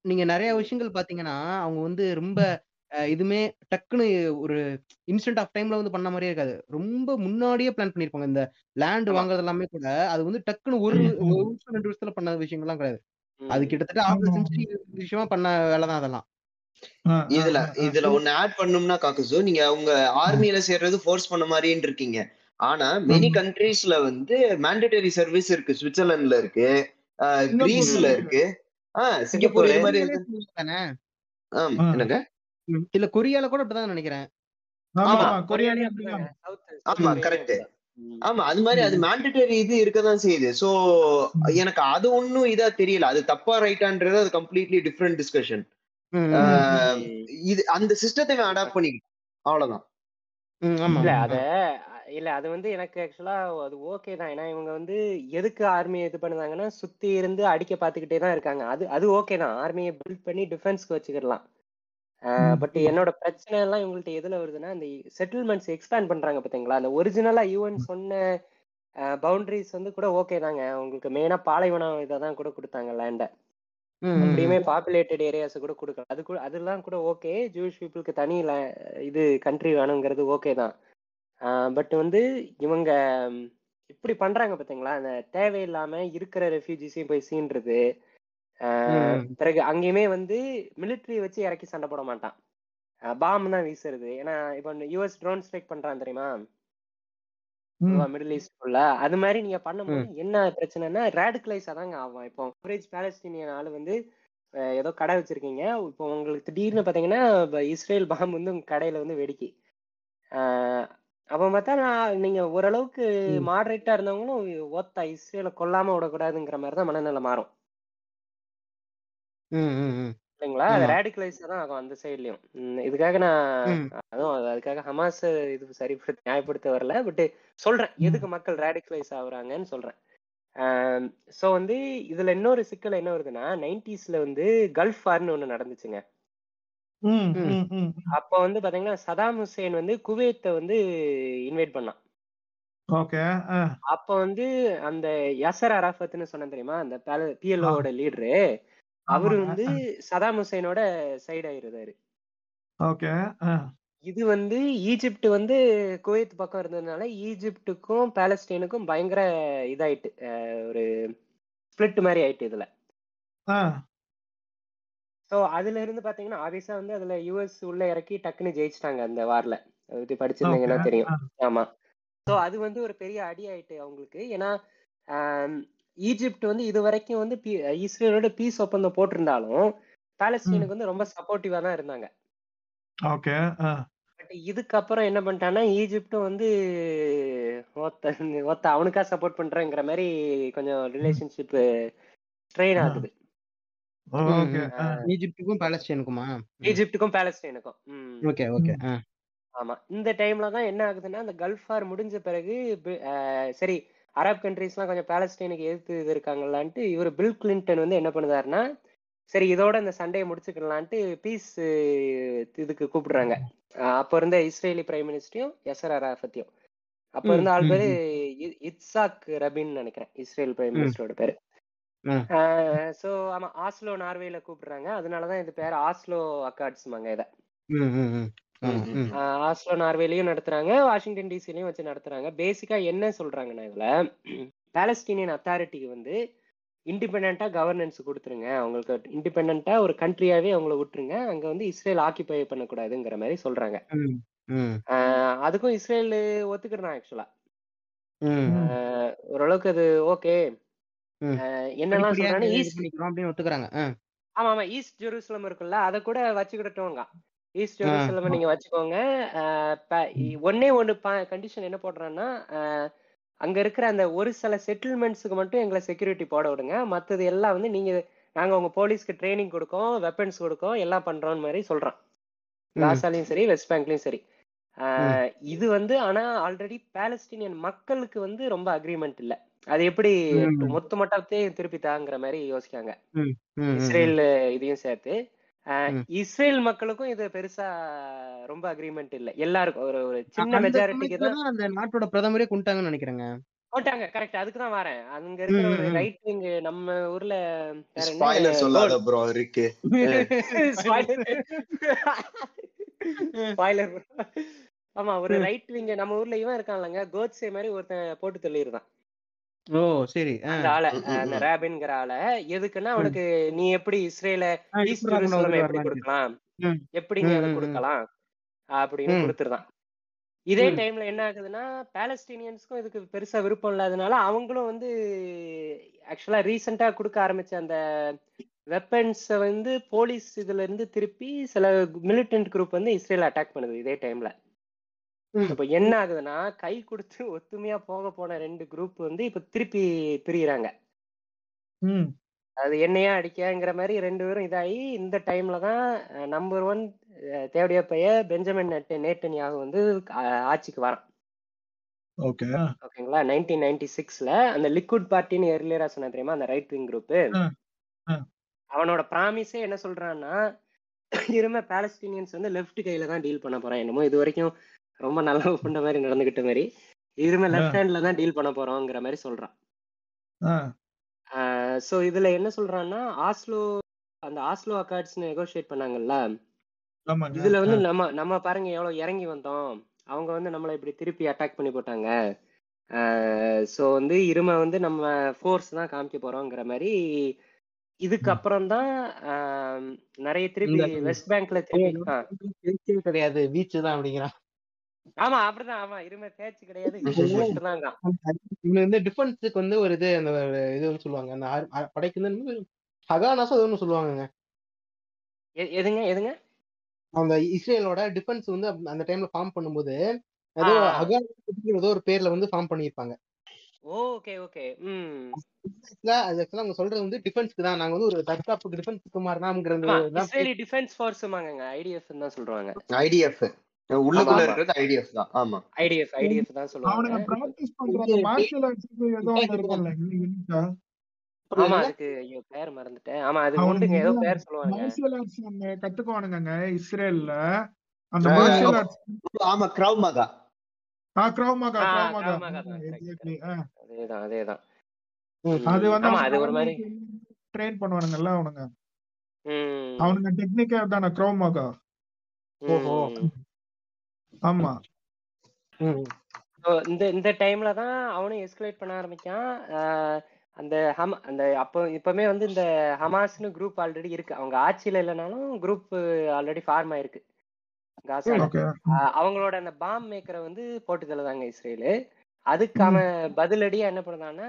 நீங்க நிறைய விஷயங்கள் பாத்தீங்கன்னா அவங்க வந்து ரொம்ப அஹ், இதுமே டக்குன்னு ஒரு இன்ஸ்டன்ட் ஆஃப் டைம்ல வந்து பண்ண மாதிரியே இருக்காது. ரொம்ப முன்னாடியே பிளான் பண்ணிருப்பாங்க. இந்த லேண்ட் ஆமா. வாங்குறது எல்லாமே கூட அது வந்து டக்குன்னு ஒரு ம், ம், ஒரு வருஷம் ரெண்டு வருஷத்துல பண்ண விஷயங்கள்லாம் கிடையாது. அது ம். கிட்டத்தட்ட ஆஃப் ஆமா. செஞ்சுரி விஷயமா பண்ண வேலை தான் அதெல்லாம். இதுல. இதுல ஒண்ணு ஆட் பண்ணணும்னா காக்கசு. நீங்க உங்க ஆர்மியில சேர்றது ஃபோர்ஸ் பண்ண மாதிரின்னு இருக்கீங்க. ஆனா மெனி. கண்ட்ரீஸ்ல வந்து மேண்டட்டரி சர்வீஸ் இருக்கு. சுவிட்சர்லாந்துல இருக்கு. கிரீஸ்ல இருக்கு. ஆஹ் சிங்கப்பூர் இது மாதிரி. என்னங்க? இல்ல கொரியால கூட அப்படிதான் நினைக்கிறேன். ஆமா கரெக்ட் ஆமா. அது மாதிரி அது மேண்டட்டரி இது இருக்கதான் செய்யுது. சோ எனக்கு அது ஒண்ணும் இதா தெரியல. அது தப்பா ரைட்டான்றது அது கம்ப்ளீட்லி டிஃப்ரெண்ட் டிஸ்கஷன் இது அந்த சிஸ்டத்தை அடாப்ட் பண்ணிக்கிட்டான் அவ்வளவுதான். இல்ல அத. இல்ல அது வந்து எனக்கு ஆக்சுவலா அது ஓகே தான். ஏன்னா இவங்க வந்து எதுக்கு ஆர்மி இது பண்ணுதாங்கன்னா சுத்தி இருந்து அடிக்க பாத்துக்கிட்டே தான் இருக்காங்க. அது அது ஓகே தான். ஆர்மியை பில்ட் பண்ணி டிஃபென்ஸ்க்கு வச்சுக்கிடலாம். பட் என்னோட பிரச்சனை எல்லாம் இவங்கள்ட்ட எதுல வருதுன்னா இந்த செட்டில்மெண்ட்ஸ் எக்ஸ்பேண்ட் பண்றாங்க பாத்தீங்களா? அந்த ஒரிஜினலா யூஎன் சொன்ன பவுண்டரிஸ் வந்து கூட ஓகே தாங்க. உங்களுக்கு மெயினா பாலைவனம் இதை தான் கூட கொடுத்தாங்க லேண்ட அப்படியுமே. பாப்புலேட்டட் ஏரியாஸ் கூட கொடுக்கலாம். அது கூட அதெல்லாம் கூட ஓகே ஜூஸ் பீப்புளுக்கு தனி இது கண்ட்ரி வேணுங்கிறது ஓகே தான். பட் வந்து இவங்க இப்படி பண்றாங்க பாத்தீங்களா? அந்த தேவையில்லாம இருக்கிற ரெஃப்யூஜிஸையும் போய் சீன்றது பிறகு அங்கேயுமே வந்து மிலிட்ரி வச்சு இறக்கி சண்டை போட மாட்டான். பாம் தான் வீசுறது. ஏன்னா இப்போ யூஎஸ் ட்ரோன் ஸ்ட்ரைக் பண்றான் தெரியுமா? மிடில் ஈஸ்ட்குள்ள அது மாதிரி நீங்க பண்ணும்போது. என்ன பிரச்சனைனா ரேடிகலைஸ் தாங்க ஆகும் இப்போ அவரேஜ் பாலஸ்தீனியன் ஆளு வந்து ஏதோ கடை வச்சிருக்கீங்க இப்போ உங்களுக்கு திடீர்னு பாத்தீங்கன்னா இஸ்ரேல் பாம் வந்து உங்க கடையில வந்து வெடிக்கி ஆஹ், அப்போ பார்த்தா நான் நீங்க ஓரளவுக்கு. மாடரேட்டா இருந்தவங்களும் ஒத்த இஸ்ரேலை கொல்லாம விடக்கூடாதுங்கிற மாதிரி தான் மனநிலை மாறும். இல்லைங்களா? அது ரேடிகலைஸ் தான் ஆகும் அந்த சைட்லயும் இதுக்காக நான் அதுவும் அது- அதுக்காக ஹமாஸ் இது சரிப்படுத்த நியாயப்படுத்த வரல. பட் சொல்றேன் எதுக்கு மக்கள் ரேடிகலைஸ் ஆகுறாங்கன்னு சொல்றேன். ஸோ வந்து இதுல இன்னொரு சிக்கல் என்ன வருதுன்னா நைன்டிஸ்ல வந்து கல்ஃப் வார்னு ஒண்ணு நடந்துச்சுங்க. அப்போ வந்து பாத்தீங்கன்னா சதாம் ஹுசேன் வந்து குவைத்தை வந்து இன்வைட் பண்ணான். ஓகே அப்போ வந்து அந்த யசர் அராஃபத்னு சொன்னேன் தெரியுமா? அந்த பிஎல்ஓட லீடரு அவரு வந்து சதாம் ஹுசேனோட சைடு ஆயிருந்தாரு. ஓகே இது வந்து ஈஜிப்ட் வந்து குவைத் பக்கம் இருந்ததுனால ஈஜிப்டுக்கும் பாலஸ்தீனுக்கும் பயங்கர இதாயிட்டு ஒரு ஸ்பிளிட் மாதிரி ஆயிட்டு இதுல. ஸோ அதுல இருந்து பாத்தீங்கன்னா ஆபியஸா வந்து அதுல யூஎஸ் உள்ள இறக்கி டக்குன்னு ஜெயிச்சிட்டாங்க அந்த வார்ல ஓகே படிச்சிருந்தீங்கன்னா தெரியும். ஆமா. ஸோ அது வந்து ஒரு பெரிய அடி ஆயிட்டு அவங்களுக்கு. ஏன்னா ஈஜிப்ட் வந்து இது வரைக்கும் வந்து பி- இஸ்ரேலோட பீஸ் ஒப்பந்தம் போட்டிருந்தாலும் பாலஸ்தீனுக்கு வந்து ரொம்ப சப்போர்ட்டிவா தான் இருந்தாங்க. ஓகே பட் இதுக்கப்புறம் என்ன பண்ணிட்டான்னா ஈஜிப்டும் வந்து ஒத்த ஒத்த அவனுக்கா சப்போர்ட் பண்றேங்கிற மாதிரி கொஞ்சம் ரிலேஷன்ஷிப் ஸ்ட்ரெயின் ஆகுது. ஈஜிப்டுக்கும் பாலஸ்தீனுக்குமா. ஈஜிப்டுக்கும் பாலஸ்தீனுக்கும். ஓகே ஓகே ஆமா. இந்த டைம்ல தான் என்ன ஆகுதுன்னா அந்த கல்ஃப் வார் முடிஞ்ச பிறகு சரி அரப் கண்ட்ரீஸ்லாம் கொஞ்சம் பாலஸ்தீனுக்கு எதிர்த்து இது இருக்காங்களான்ட்டு இவர் பில் கிளின்டன் வந்து என்ன பண்ணுதாருன்னா சரி இதோட இந்த சண்டையை முடிச்சுக்கலான்ட்டு பீஸ் இதுக்கு கூப்பிடுறாங்க. அப்ப இருந்த இஸ்ரேலி பிரைம் மினிஸ்டரையும் யசர் அராஃபத்தையும் அப்ப இருந்த ஆள் பேரு இட்சாக் ரபின் நினைக்கிறேன் இஸ்ரேல் பிரைம் மினிஸ்டரோட பேரு. ஸோ ஆமா ஆஸ்லோ நார்வேல கூப்பிடுறாங்க. அதனாலதான் இது பேர் ஆஸ்லோ அக்கார்ட்ஸ்மாங்க இதை. ஆஸ்லோ நார்வேலையும் நடத்துறாங்க வாஷிங்டன் டிசிலையும் வச்சு நடத்துறாங்க. பேசிக்கா என்ன சொல்றாங்கன்னா இதுல பாலஸ்தீனியன் அத்தாரிட்டிக்கு வந்து இண்டிபெண்டா கவர்னன்ஸ் கொடுத்துருங்க. அவங்களுக்கு இண்டிபெண்டா ஒரு கண்ட்ரியாவே அவங்கள விட்டுருங்க. அங்க வந்து இஸ்ரேல் ஆக்கிபை பண்ணக்கூடாதுங்கிற மாதிரி சொல்றாங்க. அதுக்கும் இஸ்ரேல் ஒத்துக்கிடுறான் ஆக்சுவலா? ஓரளவுக்கு அது ஓகே. என்னெல்லாம் ஈஸ்ட் ஒத்துக்கிறாங்க. ஆமா ஆமா ஈஸ்ட் ஜெருசலம் இருக்குல்ல அதை கூட வச்சுக்கிட்டோங்க ஈஸ்ட். ஜெருசலம் நீங்க வச்சுக்கோங்க ஒண்ணே ஒண்ணு கண்டிஷன் என்ன போடுறான்னா அங்க இருக்கிற அந்த ஒரு சில செட்டில்மெண்ட்ஸுக்கு மட்டும் எங்களை செக்யூரிட்டி போட விடுங்க மத்தது எல்லாம் வந்து நீங்க நாங்க உங்க போலீஸ்க்கு ட்ரைனிங் கொடுக்கோம் வெப்பன்ஸ் கொடுக்கோம் எல்லாம் பண்றோம் மாதிரி சொல்றான். காசாலையும் சரி வெஸ்ட் பேங்க்லயும் சரி இது வந்து ஆனா ஆல்ரெடி பாலஸ்தீனியன் மக்களுக்கு வந்து ரொம்ப அக்ரிமெண்ட் இல்ல அது எப்படி. மொத்த மட்டத்தையும் திருப்பி தாங்கிற மாதிரி யோசிக்காங்க. இஸ்ரேல் இதையும் சேர்த்து. இஸ்ரேல் மக்களுக்கும் இது பெருசா ரொம்ப அக்ரிமெண்ட் இல்ல. எல்லாருக்கும் ஒரு ஒரு சின்ன மெஜாரிட்டிக்கு தான் அந்த நாட்டோட பிரதமரே கொண்டுட்டாங்கன்னு நினைக்கிறேங்க. போட்டாங்க கரெக்ட் அதுக்கு தான் வரேன். அங்க இருக்கிற ஒரு. ரைட் விங் நம்ம ஊர்ல ஸ்பாய்லர் சொல்லாத ப்ரோ இருக்கு. ஸ்பாய்லர் ஆமா ஒரு ரைட் விங் நம்ம ஊர்ல இவன் இருக்கான்லங்க. கோட்ஸே மாதிரி ஒருத்தன் போட்டு தள்ளியிருந்தான் ஓ சரி. அந்த ஆளை அந்த. ரேபின்ங்கிற ஆளை எதுக்குன்னா அவனுக்கு நீ எப்படி இஸ்ரேல எப்படி. கொடுக்கலாம். எப்படி நீ அதை. கொடுக்கலாம் அப்படின்னு. கொடுத்துருதான் இதே. டைம்ல என்ன ஆகுதுன்னா பாலஸ்தீனியன்ஸ்க்கும் இதுக்கு பெருசா விருப்பம் இல்லாதனால அவங்களும் வந்து ஆக்சுவலா ரீசெண்டா கொடுக்க ஆரம்பிச்ச அந்த வெப்பன்ஸை வந்து போலீஸ் இதுல இருந்து திருப்பி சில மிலிட்டன்ட் குரூப் வந்து இஸ்ரேல் அட்டாக் பண்ணுது இதே டைம்ல. இப்ப என்ன ஆகுதுன்னா கை கொடுத்து ஒத்துமையா போக போன ரெண்டு குரூப் வந்து இப்ப திருப்பி பிரியறாங்க. அது என்னையா அடிக்கங்கிற மாதிரி ரெண்டு பேரும் இதாகி இந்த டைம்ல தான் நம்பர் ஒன் தேவடியா பைய பெஞ்சமின் நெட் நேட்டன்யாகு வந்து ஆட்சிக்கு வரான். ஓகே. ஓகேங்களா? நைன்டீன் நைன்டி சிக்ஸ்ல அந்த லிக்விட் பார்ட்டின்னு எர்லியரா சொன்ன தெரியுமா? அந்த ரைட் விங் குரூப். அவனோட ப்ராமிஸே என்ன சொல்றான்னா இரும பாலஸ்தீனியன்ஸ் வந்து லெஃப்ட் கையில தான் டீல் பண்ண போறேன் என்னமோ. இது வரைக்கும் ரொம்ப நல்லா பண்ண மாதிரி நடந்துகிட்ட மாதிரி. இரும லெஃப்ட் ஹேண்ட்ல தான் டீல் பண்ண போறோங்கிற மாதிரி சொல்றான். ஸோ இதுல என்ன சொல்றான்னா ஆஸ்லோ அந்த ஆஸ்லோ அக்கார்ட்ஸ் நெகோஷியேட் பண்ணாங்கல்ல? இதுல வந்து நம்ம நம்ம பாருங்க எவ்வளவு இறங்கி வந்தோம். அவங்க வந்து நம்மளை இப்படி திருப்பி அட்டாக் பண்ணி போட்டாங்க. ஸோ வந்து இரும வந்து நம்ம ஃபோர்ஸ் தான் காமிக்க போறோங்கிற மாதிரி. இதுக்கப்புறம் தான் நிறைய திருப்பி வெஸ்ட் பேங்க்ல திருப்பி. பேச்சே கிடையாது. பீச் தான் அப்படிங்கிறான். ஆமா அப்படிதான். ஆமா இரும பேச்சு கிடையாது. இவங்க வந்து டிஃபென்ஸுக்கு வந்து ஒரு இது அந்த இது சொல்லுவாங்க. அந்த படைக்கு வந்து ஹகானாசோ அது ஒன்று சொல்லுவாங்கங்க. எ- எதுங்க எதுங்க? அந்த இஸ்ரேலோட டிஃபென்ஸ் வந்து அந்த டைம்ல ஃபார்ம் பண்ணும்போது ஏதோ ஏதோ ஒரு பேர்ல வந்து ஃபார்ம் பண்ணியிருப்பாங்க. Okay okay. ம். அது ஆக்சுவலா அவங்க சொல்றது வந்து டிஃபென்ஸ்க்கு தான். நாங்க வந்து ஒரு தற்காப்புக்கு டிஃபென்ஸ்க்கு மாதிரி தான் இஸ்ரேலி டிஃபென்ஸ் ஃபோர்ஸுமாங்க ஐடிஎஃப் தான் சொல்றாங்க. ஐடிஎஃப் உள்ளுக்குள்ள. இருக்கிறது ஐடிஎஃப் தான். ஆமா. ஐடிஎஃப் ஐடிஎஃப் தான் அவனுங்க சொல்லுவாங்க பிராக்டிஸ் பண்ற மார்ஷியல் ஆர்ட்ஸ் ஏதோ ஆமா அதுக்கு ஐயோ பேர் மறந்துட்டேன். ஆமா அது உண்டுங்க ஏதோ பேர் சொல்லுவாங்க மார்ஷியல் ஆர்ட்ஸ் ஒண்ணு கத்துக்குவானுங்க இஸ்ரேல்ல. அந்த மார்ஷியல் ஆர்ட்ஸ் ஆமா. கிரவ் மகா ஆ correct, எக்ஸாக்ட்லி அதேதான் அதேதான். அது வந்து ஆமா அது ஒரு மாதிரி ட்ரெயின் பண்ணுவானுங்கல்ல அவனுங்க. ம், அவனுங்க டெக்னிக்கா தானே கிரௌமாகா ஓஹோ. ஆமா. இந்த இந்த டைம்ல தான் அவனும் எஸ்கலேட் பண்ண ஆரம்பிக்கான். அந்த ஹம அந்த அப்போ இப்பவுமே வந்து இந்த ஹமாஸ்னு குரூப் ஆல்ரெடி இருக்கு. அவங்க ஆட்சியில இல்லைனாலும் குரூப் ஆல்ரெடி ஃபார்ம் ஆயிருக்கு. அவங்களோட அந்த பாம் மேக்கரை வந்து போட்டு தள்ளுதாங்க இஸ்ரேலு. அதுக்கு அவன் பதிலடியா என்ன பண்ணான்னா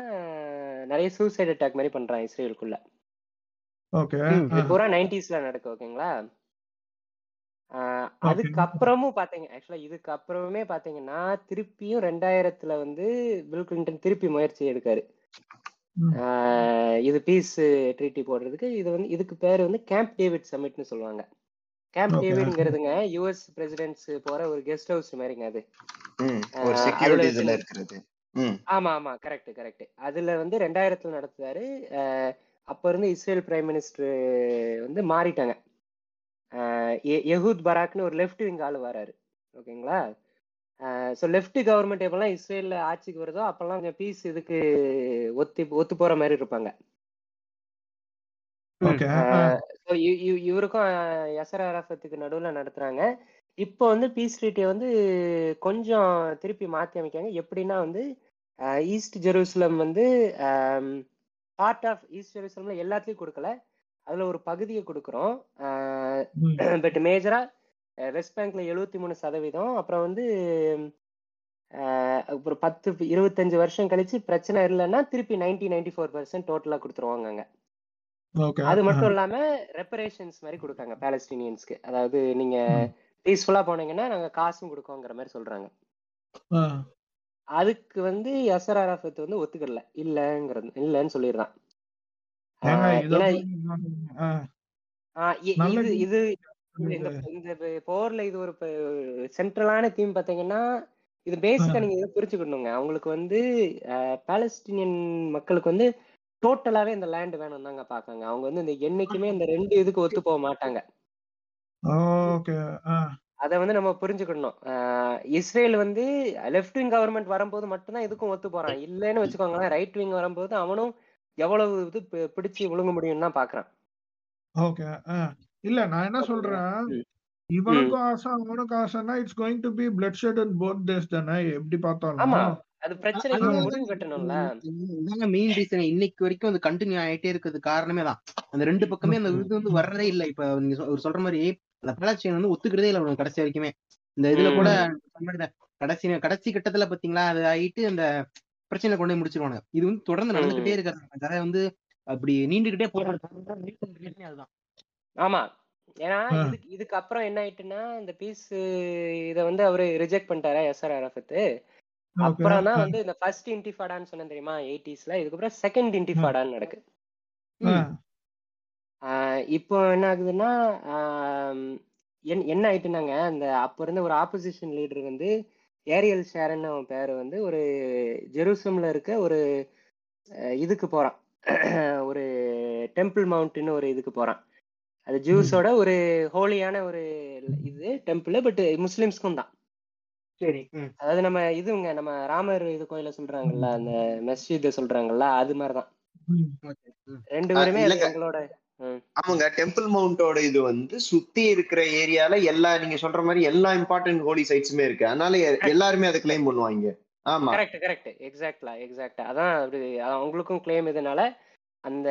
நிறைய சூசைட் அட்டாக் மாதிரி பண்றான் இஸ்ரேலுக்குள்ள. பூரா நைன்டிஸ்ல நடக்கும் ஓகேங்களா அதுக்கப்புறமும் பாத்தீங்க ஆக்சுவலா இதுக்கு அப்புறமே பாத்தீங்கன்னா திருப்பியும் ரெண்டாயிரத்துல வந்து பில் கிளின்டன் திருப்பி முயற்சி எடுக்காரு. இது பீஸ் ட்ரீட்டி போடுறதுக்கு இது வந்து இதுக்கு பேர் வந்து கேம்ப் டேவிட் சமிட்னு சொல்லுவாங்க. கேம்ப். டேவிட்ங்கிறதுங்க யுஎஸ் பிரசிடென்ட்ஸ் போற ஒரு கெஸ்ட் ஹவுஸ் மாதிரிங்க அது. ஆமா ஆமா கரெக்ட் கரெக்ட் அதுல வந்து ரெண்டாயிரத்துல நடத்துறாரு அப்ப இருந்து இஸ்ரேல் பிரைம் மினிஸ்டர் வந்து மாறிட்டாங்க. எஹூத் பராக்னு ஒரு லெஃப்ட் விங் ஆளு வராரு. ஓகேங்களா? ஸோ லெஃப்ட் கவர்மெண்ட் எப்பெல்லாம் இஸ்ரேல்ல ஆட்சிக்கு வருதோ அப்பெல்லாம் கொஞ்சம் பீஸ் இதுக்கு ஒத்து ஒத்து போற மாதிரி இருப்பாங்க. இவருக்கும் யசர் அரஃபத்துக்கு நடுவில் நடத்துறாங்க. இப்போ வந்து பீஸ் ட்ரீட்டியை வந்து கொஞ்சம் திருப்பி மாற்றி அமைக்காங்க எப்படின்னா வந்து ஈஸ்ட் ஜெருசலம் வந்து பார்ட் ஆஃப் ஈஸ்ட் ஜெருசலம்ல எல்லாத்துலயும் கொடுக்கல. அதுல ஒரு பகுதியை கொடுக்குறோம். பட் மேஜரா வெஸ்ட் பேங்க்ல எழுபத்தி மூணு சதவீதம். அப்புறம் வந்து ஒரு பத்து இருபத்தஞ்சு வருஷம் கழிச்சு பிரச்சனை இல்லைன்னா திருப்பி நைன்டி நைன்டி ஃபோர் பர்சன்ட் டோட்டலா கொடுத்துருவாங்க அங்க அது மட்டும் இல்லாம ரெப்பரேஷன்ஸ் மாதிரி கொடுக்காங்க பாலஸ்டீனியன்ஸ்க்கு அதாவது நீங்க பீஸ்ஃபுல்லா போனீங்கன்னா நாங்க காசும் கொடுக்கோங்கிற மாதிரி சொல்றாங்க. அதுக்கு வந்து அரஃபத் வந்து ஒத்துக்கல. இல்லங்கிறது இல்லன்னு சொல்லிடுறான். இத இது இந்த போர்ல இது ஒரு சென்ட்ரலான தீம் பாத்தீங்கன்னா இது பேசிக்கா நீங்க இதை புரிஞ்சுக்கணுங்க. அவங்களுக்கு வந்து பாலஸ்டீனியன் மக்களுக்கு வந்து டோட்டலாவே இந்த லேண்ட் வேணும் தாங்க பாக்காங்க. அவங்க வந்து இந்த என்னைக்குமே இந்த ரெண்டு இதுக்கு ஒத்து போக மாட்டாங்க. அதை வந்து நம்ம புரிஞ்சுக்கணும். இஸ்ரேல் வந்து லெஃப்ட் விங் கவர்மெண்ட் வரும்போது மட்டும்தான் இதுக்கும் ஒத்து போறான். இல்லைன்னு வச்சுக்கோங்களேன் ரைட் விங் வரும்போது அவனும் எவ்வளவு இது பிடிச்சு விழுங்க முடியும்னு பாக்குறான். ஓகே இல்ல நான் என்ன சொல்றேன்? இவனுக்கும் ஆசை அவனுக்கும் ஆசைன்னா it's going to be bloodshed in both days தானே? எப்படி பார்த்தாலும். ஆமா அது பிரச்சனை மெயின் ரீசன் இன்னைக்கு வரைக்கும் அது கண்டினியூ ஆயிட்டே இருக்கிறது காரணமே தான் அந்த ரெண்டு பக்கமே அந்த இது வந்து வர்றதே இல்ல. இப்ப நீங்க அவர் சொல்ற மாதிரி அந்த பலாச்சியன் வந்து ஒத்துக்கிறதே இல்ல கடைசி வரைக்குமே. இந்த இதுல கூட கடைசி கடைசி கட்டத்துல பாத்தீங்களா அது ஆயிட்டு அந்த பிரச்சனை கொண்டு போய் முடிச்சிருவானுங்க. இது வந்து தொடர்ந்து நடந்துகிட்டே அந்த கதை வந்து அப்படி நீண்டுகிட்டே போறது அதுதான். ஆமா. ஏன்னா இதுக்கு இதுக்கு அப்புறம் என்ன ஆயிட்டுன்னா இந்த பீஸ் இத வந்து அவரு ரிஜெக்ட் பண்ணிட்டாரா எஸ்ஆர் அரஃபத் ஓகே. அப்புறம் தான் வந்து இந்த ஃபர்ஸ்ட் இன்டிஃபாடான்னு சொன்னேன் தெரியுமா எயிட்டிஸ்ல இதுக்கப்புறம் செகண்ட் இன்டிஃபாடான்னு நடக்கு. இப்போ என்ன ஆகுதுன்னா என் என்ன ஆயிட்டுனாங்க அந்த அப்ப இருந்த ஒரு ஆப்போசிஷன் லீடர் வந்து ஏரியல் ஷேரன் அவன் பேரு வந்து ஒரு ஜெருசம்ல இருக்க ஒரு இதுக்கு போறான். ஒரு டெம்பிள் மவுண்ட்னு ஒரு இதுக்கு போறான். அது ஜூஸோட ஒரு ஹோலியான ஒரு இது டெம்பிள் பட் முஸ்லிம்ஸ்க்கும் தான். சரி. அதாவது நம்ம இதுங்க நம்ம ராமர் இது கோயில சொல்றாங்கல்ல அந்த மஸ்ஜித் சொல்றாங்கல்ல அது மாதிரிதான். ரெண்டு பேருமே எங்களோட ஆமாங்க டெம்பிள் மவுண்டோட இது வந்து சுத்தி இருக்கிற ஏரியால எல்லா நீங்க சொல்ற மாதிரி எல்லா இம்பார்ட்டன்ட் ஹோலி சைட்ஸுமே இருக்கு. அதனால எல்லாருமே அதை கிளைம் பண்ணுவாங்க. ஆமா. கரெக்ட் கரெக்ட் எக்ஸாக்ட்லா எக்ஸாக்டா அதான் அப்படி அதான் உங்களுக்கும் கிளைம் இதனால அந்த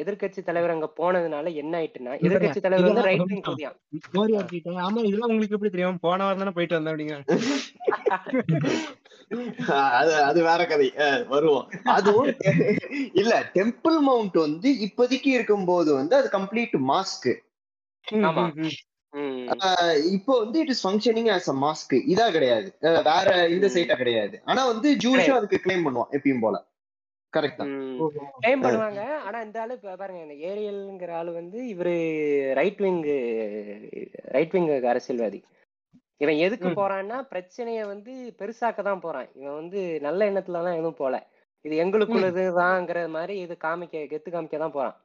எதிர்க்கட்சி தலைவர் அங்க போனதுனால என்ன ஆயிட்டுன்னா எதிர்க்கட்சி தலைவர் வந்து ரைட் விங் கிட்ட ஆமா இதெல்லாம் உங்களுக்கு எப்படி தெரியும்? போன வாரம் தானே போயிட்டு வந்தேன் அப்படிங்க அது அது வேற கதை. வருவோம். அதுவும் இல்ல டெம்பிள் மவுண்ட் வந்து இப்போதைக்கு இருக்கும்போது வந்து அது கம்ப்ளீட் மாஸ்க் இப்போ வந்து it is functioning as a mask இதா கிடையாது. வேற இந்த சைட்டா கிடையாது. ஆனா வந்து கிடையாது அதுக்கு கிளைம் பண்ணுவான் எப்பயும் போல. கரெக்ட் கிளைம் பண்ணுவாங்க. ஆனா இந்த ஆளு இப்ப பாருங்க இந்த ஏரியல்ங்கிற ஆளு வந்து இவரு ரைட் விங் ரைட் விங் அரசியல்வாதி. இவன் எதுக்கு போறான்னா பிரச்சனைய வந்து பெருசாக்க தான் போறான். இவன் வந்து நல்ல எண்ணத்துல தான் எதுவும் போல. இது ம். எங்களுக்குள்ளதுதாங்கிற மாதிரி இது காமிக்க கெத்து காமிக்க தான் போறான்.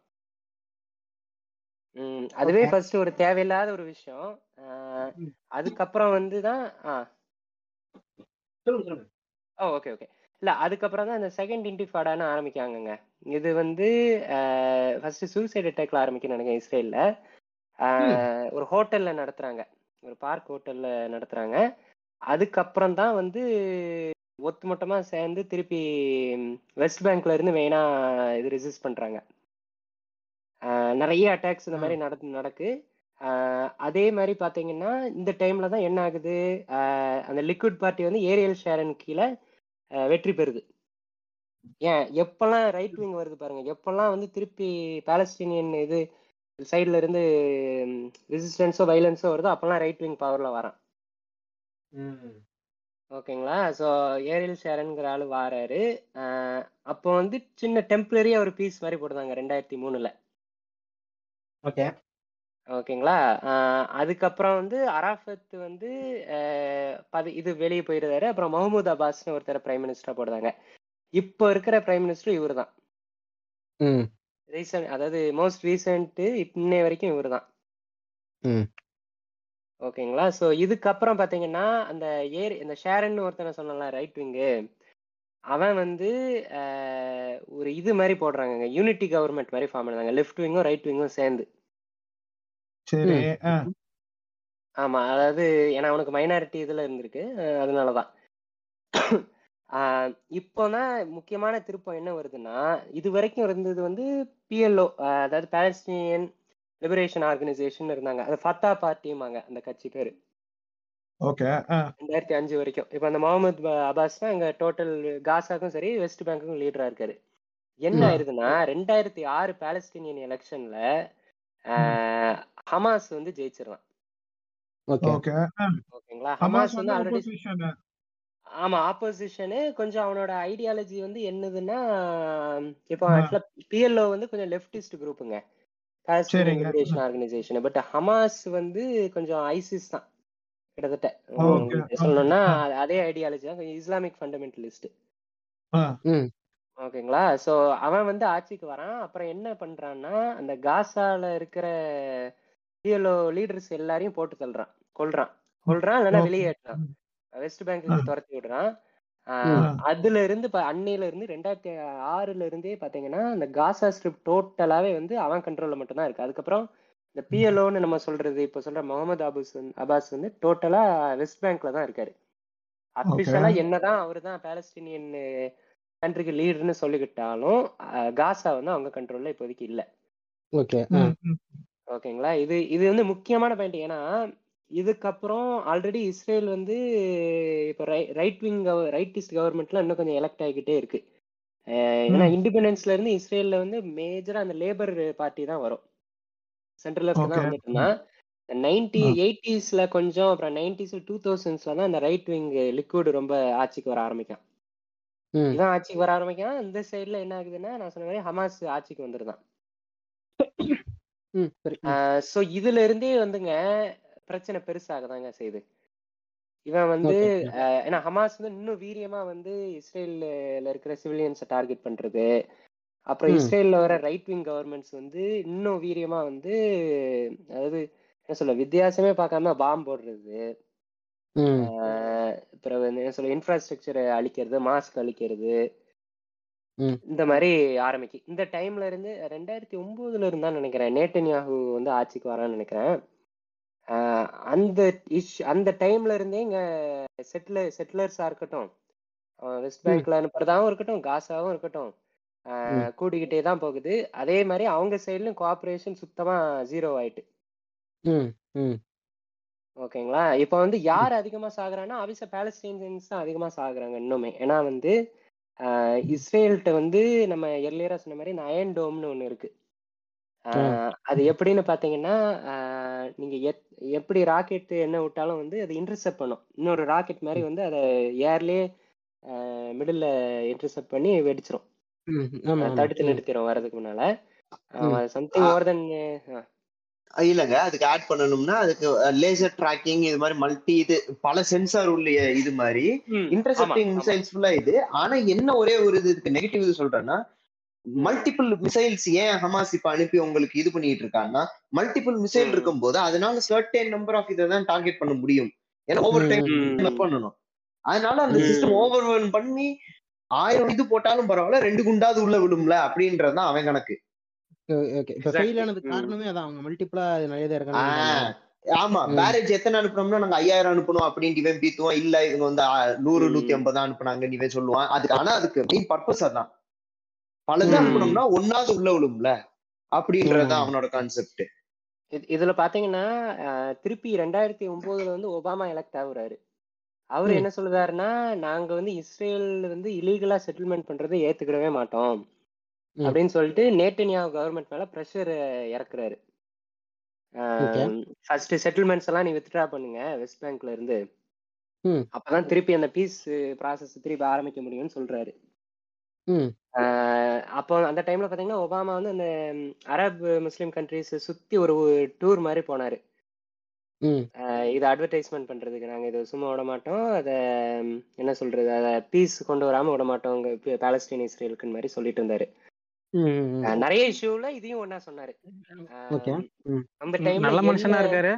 ம். அதுவே ஃபர்ஸ்ட் ஒரு தேவையில்லாத ஒரு விஷயம். ஆஹ் அதுக்கப்புறம் வந்து தான் ஆ. சொல்லுங்க சொல்லுங்க. Oh okay okay. இல்ல அதுக்கப்புறம் தான் இந்த செகண்ட் இன்டிஃபாடான்னு ஆரம்பிக்காங்கங்க இது வந்து ஃபர்ஸ்ட் சூசைட் அட்டாக்ல ஆரம்பிக்குன்னு நினைக்கிறேன் இஸ்ரேல்ல. ஆஹ் ஒரு ஹோட்டல்ல நடத்துறாங்க. ஒரு பார்க் ஹோட்டல்ல நடத்துறாங்க. அதுக்கப்புறம் தான் வந்து ஒட்டுமொத்தமா சேர்ந்து திருப்பி வெஸ்ட் பேங்க்ல இருந்து மெயினா இது ரெசிஸ்ட் பண்றாங்க. நிறைய அட்டாக்ஸ் இந்த மாதிரி நடந்து நடக்கு. அதே மாதிரி பாத்தீங்கன்னா இந்த டைம்ல தான் என்ன ஆகுது? அந்த லிக்விட் பார்ட்டி வந்து ஏரியல் ஷேரன் கீழே வெற்றி பெறுது. ஏன்? எப்பெல்லாம் ரைட் விங் வருது பாருங்க. எப்பெல்லாம் வந்து திருப்பி பாலஸ்தீனியன் இது சைடுல இருந்து ரெசிஸ்டன்ஸோ வைலன்ஸோ வருதோ அப்பெல்லாம் ரைட் விங் பவர்ல வரான். ம். ஓகேங்களா? ஸோ ஏரியல் ஷேரன்ங்கிற ஆளு வாராரு. அப்போ வந்து சின்ன டெம்பரரியா ஒரு பீஸ் மாதிரி போடுறாங்க ரெண்டாயிரத்தி மூணுல. ஓகே. ஓகேங்களா? அதுக்கப்புறம் வந்து அராஃபத் வந்து பதி இது வெளியே போயிடுறாரு அப்புறம் மஹமூத் அப்பாஸ்னு ஒருத்தர் பிரைம் மினிஸ்டரா போடுறாங்க இப்போ இருக்கிற பிரைம் மினிஸ்டர் இவர் தான் ம். ரீசன்ட் அதாவது மோஸ்ட் ரீசெண்ட் இன்னை வரைக்கும் இவர் தான் ம். ஓகேங்களா? ஸோ இதுக்கப்புறம் பார்த்தீங்கன்னா அந்த ஏர் இந்த ஷேரன் ஒருத்தனை சொன்னல ரைட் விங்கு அவன் வந்து ஒரு இது மாதிரி போடுறாங்க யூனிட்டி கவர்மெண்ட் மாதிரி ஃபார்ம் பண்ணாங்க லெஃப்ட் விங்கும் ரைட் விங்கும் சேர்ந்து. ஆமா அதாவது ஏன்னா அவனுக்கு மைனாரிட்டி இதுல இருந்திருக்கு. அதனாலதான். இப்போதான் முக்கியமான திருப்பம் என்ன வருதுன்னா இது வரைக்கும் இருந்தது வந்து பிஎல்ஓ அதாவது பாலஸ்தீனியன் லிபரேஷன் ஆர்கனைசேஷன் இருந்தாங்க. அது ஃபத்தா பார்ட்டியுமாங்க அந்த கட்சி பேரு. ஓகே ரெண்டாயிரத்தி அஞ்சு வரைக்கும். இப்போ அந்த முகமது அப்பாஸ் தான் இங்க டோட்டல் காசாக்கும் சரி வெஸ்ட் பேங்க்குக்கும் லீடரா இருக்காரு. என்ன. ஆயிருதுன்னா ரெண்டாயிரத்தி ஆறு பாலஸ்தீனியன் எலெக்ஷன்ல ஹமாஸ் வந்து ஜெயிச்சிடலாம். ஓகே. ஓகேங்களா? ஹமாஸ் வந்து ஆல்ரெடி ஆமா ஆப்போசிஷனு கொஞ்சம் அவனோட ஐடியாலஜி வந்து என்னதுன்னா இப்போ. ஆக்சுவலா பிஎல்ஓ வந்து கொஞ்சம் லெஃப்டிஸ்ட் குரூப்புங்க. லிபரேஷன் ஆர்கனைசேஷன் பட் ஹமாஸ் வந்து கொஞ்சம் ஐசிஸ் தான். கிட்டத்தட்ட. சொல்லணும்னா. அது- ஐடியாலஜி தான். கொஞ்சம் இஸ்லாமிக் ஃபண்டமெண்டலிஸ்ட் ஆ. ம். ஓகேங்களா? சோ அவன் வந்து ஆட்சிக்கு வரான். அப்புறம் என்ன பண்றான்னா அந்த காசால இருக்கிற பிஎல்ஓ லீடர்ஸ் எல்லாரையும் போட்டு தள்ளுறான். கொல்றான். கொல்றான் இல்லைன்னா. வெளியேற்றான் வெஸ்ட் பேங்க்குக்கு ஆ. துரத்தி விடுறான். அதுல இருந்து இப்ப அன்னையில இருந்து ரெண்டாயிரத்தி ஆறுல இருந்தே பாத்தீங்கன்னா இந்த காசா ஸ்ட்ரிப் டோட்டலாவே வந்து அவன் கண்ட்ரோல்ல மட்டும்தான் இருக்கு. அதுக்கப்புறம் இந்த பிஎல்ஓன்னு நம்ம சொல்றது இப்ப சொல்ற முகமது அபாஸ் அபாஸ் வந்து டோட்டலா வெஸ்ட் பேங்க்ல தான் இருக்காரு. அபிஷியலா என்னதான் அவரு தான் பாலஸ்தீனியன் கண்ட்ரிக்கு லீடர்னு சொல்லிக்கிட்டாலும் காசா வந்து அவங்க கண்ட்ரோல்ல இப்போதைக்கு இல்ல. ஓகே. ஓகேங்களா? இது இது வந்து முக்கியமான பாயிண்ட் ஏன்னா இதுக்கப்புறம் ஆல்ரெடி இஸ்ரேல் வந்து இப்போ ரைட் விங் ரைட்டிஸ்ட் கவர்மெண்ட்லாம் இன்னும் கொஞ்சம் எலெக்ட் ஆகிக்கிட்டே இருக்கு ஏன்னா. இண்டிபெண்டன்ஸ்ல இருந்து இஸ்ரேல்ல வந்து மேஜரா அந்த லேபர் பார்ட்டி தான் வரும் சென்ட்ரல் லெஃப்ட் தான் Okay. வந்துட்டு இருந்தான் நைன்டி. எயிட்டிஸ்ல கொஞ்சம் அப்புறம் நைன்டிஸ் டூ தௌசண்ட்ஸ்ல தான் அந்த ரைட் விங் லிக்விட் ரொம்ப ஆட்சிக்கு வர ஆரம்பிக்கும் ம் இவன் ஆட்சிக்கு வர ஆரம்பிக்கான் இந்த சைடுல என்ன ஆகுதுன்னா நான் சொன்ன மாதிரி ஹமாஸ் ஆட்சிக்கு வந்துருதான் ம். சோ இதுல இருந்தே வந்துங்க பிரச்சனை பெருசாகதாங்க செய்யுது இவன் வந்து ஏன்னா ஹமாஸ் வந்து இன்னும் வீரியமா வந்து இஸ்ரேல்ல இருக்கிற சிவிலியன்ஸை டார்கெட் பண்றது. அப்புறம். இஸ்ரேல்ல வர ரைட் விங் கவர்மெண்ட்ஸ் வந்து இன்னும் வீரியமா வந்து அதாவது என்ன சொல்ல வித்தியாசமே பார்க்காம பாம்பு போடுறது. அப்புறம் என்ன சொல்ல இன்ஃப்ராஸ்ட்ரக்சரை அழிக்கிறது மாஸ்க் அழிக்கிறது. இந்த மாதிரி ஆரம்பிக்கு. இந்த டைம்ல இருந்து ரெண்டாயிரத்தி ஒன்பதுல இருந்தான்னு நினைக்கிறேன். நேட்டன்யாகு வந்து ஆட்சிக்கு வரான்னு நினைக்கிறேன். அந்த இஷ் அந்த டைம்ல இருந்தே இங்க செட்டில செட்டிலர்ஸா இருக்கட்டும். வெஸ்ட் பேங்க்ல அனுப்புறதாவும் இருக்கட்டும் காசாவும் இருக்கட்டும். கூடிக்கிட்டே தான் போகுது. அதே மாதிரி அவங்க சைட்லயும் கோஆபரேஷன் சுத்தமா ஜீரோ ஆயிட்டு. ஓகேங்களா? இப்போ வந்து யார் அதிகமா சாகுறான்னா அவிச பாலஸ்தீனியன்ஸ் தான் அதிகமா சாகுறாங்க இன்னுமே. ஏன்னா வந்து இஸ்ரேல்கிட்ட வந்து நம்ம எர்லியரா சொன்ன மாதிரி இந்த அயன் டோம்னு ஒண்ணு இருக்கு. அது எப்படின்னு பாத்தீங்கன்னா நீங்க எப்படி ராக்கெட் என்ன விட்டாலும் வந்து அது இன்டர்செப்ட் பண்ணும். இன்னொரு ராக்கெட் மாதிரி வந்து அதை ஏர்லயே மிடில் இன்டர்செப்ட் பண்ணி வெடிச்சிரும். தடுத்து நிறுத்திடும் வர்றதுக்கு முன்னால. சம்திங் மோர் தென் இல்லங்க. அதுக்கு ஆட் பண்ணணும்னா அதுக்கு லேசர் ட்ராக்கிங் இது மாதிரி மல்டி இது பல சென்சார் உள்ள இது மாதிரி இன்டர்செப்டிங் மிசைல்ஸ் ஃபுல்லா இது. ஆனா என்ன ஒரே ஒரு இது இதுக்கு நெகட்டிவ் இது சொல்றேன்னா மல்டிபிள் மிசைல்ஸ் ஏன் ஹமாஸ் இப்ப அனுப்பி உங்களுக்கு இது பண்ணிட்டு இருக்காங்கன்னா மல்டிபிள் மிசைல் ம். இருக்கும்போது அதனால சர்டன் நம்பர் ஆஃப் இதை தான் டார்கெட் பண்ண முடியும் ஏன்னா ஓவர் டைம். பண்ணணும் அதனால அந்த. சிஸ்டம் ஓவர் பண்ணி ஆயிரம் இது போட்டாலும் பரவாயில்ல ரெண்டு குண்டாவது உள்ள விடும்ல அப்படின்றதுதான் அவன் கணக்கு. காரணமே அதான் அவங்க மல்டிபிளா நிறைய தான் இருக்காங்க ஆமா ம். பேரேஜ் எத்தனை அனுப்புனோம்னா நாங்க ஐயாயிரம் அனுப்பணும் அப்படின்ட்டு இவன் பீத்துவான் இல்ல இவங்க வந்து நூறு. நூத்தி ஐம்பது அனுப்புனாங்க இவன் சொல்லுவான் அதுக்கு ஆனா அதுக்கு மெயின் பர்பஸ் அதான் பலது. அனுப்பணும்னா ஒன்னாவது உள்ள விழும்ல அப்படின்றதுதான். அவனோட கான்செப்ட் இது- இதுல பாத்தீங்கன்னா திருப்பி ரெண்டாயிரத்தி ஒன்பதுல வந்து ஒபாமா எலெக்ட் ஆகுறாரு அவர். என்ன சொல்லுதாருன்னா நாங்க வந்து இஸ்ரேல் வந்து இலீகலா செட்டில்மெண்ட் பண்றதை ஏத்துக்கிடவே மாட்டோம். அப்படின்னு சொல்லிட்டு நேட்டன்யாகு கவர்மெண்ட் மேல ப்ரெஷர் இறக்குறாரு. ஃபர்ஸ்ட் செட்டில்மெண்ட்ஸ் எல்லாம் நீ வித்ட்ரா பண்ணுங்க வெஸ்ட் பேங்க்ல இருந்து. அப்பதான் திருப்பி அந்த பீஸ் ப்ராசஸ் திருப்பி ஆரம்பிக்க முடியும்னு சொல்றாரு ம். ஆஹ் அப்போ அந்த டைம்ல பாத்தீங்கன்னா ஒபாமா வந்து அந்த அரப் முஸ்லிம் கண்ட்ரிஸ் சுத்தி ஒரு டூர் மாதிரி போனாரு. ம். ஆஹ் இது அட்வர்டைஸ்மெண்ட் பண்றதுக்கு. நாங்க இது சும்மா விட மாட்டோம். அதை என்ன சொல்றது? அதை பீஸ் கொண்டு வராம விட மாட்டோம். பி- பாலஸ்தீன் இஸ்ரேலுக்குன்னு மாதிரி சொல்லிட்டு இருந்தாரு. ம், ம், நிறைய இஷ்யூல இதையும் ஒண்ணா சொன்னாரு. ஓகே. ம். அந்த ம், டைம்ல நல்ல மனுஷனா என்ன இருக்காரு.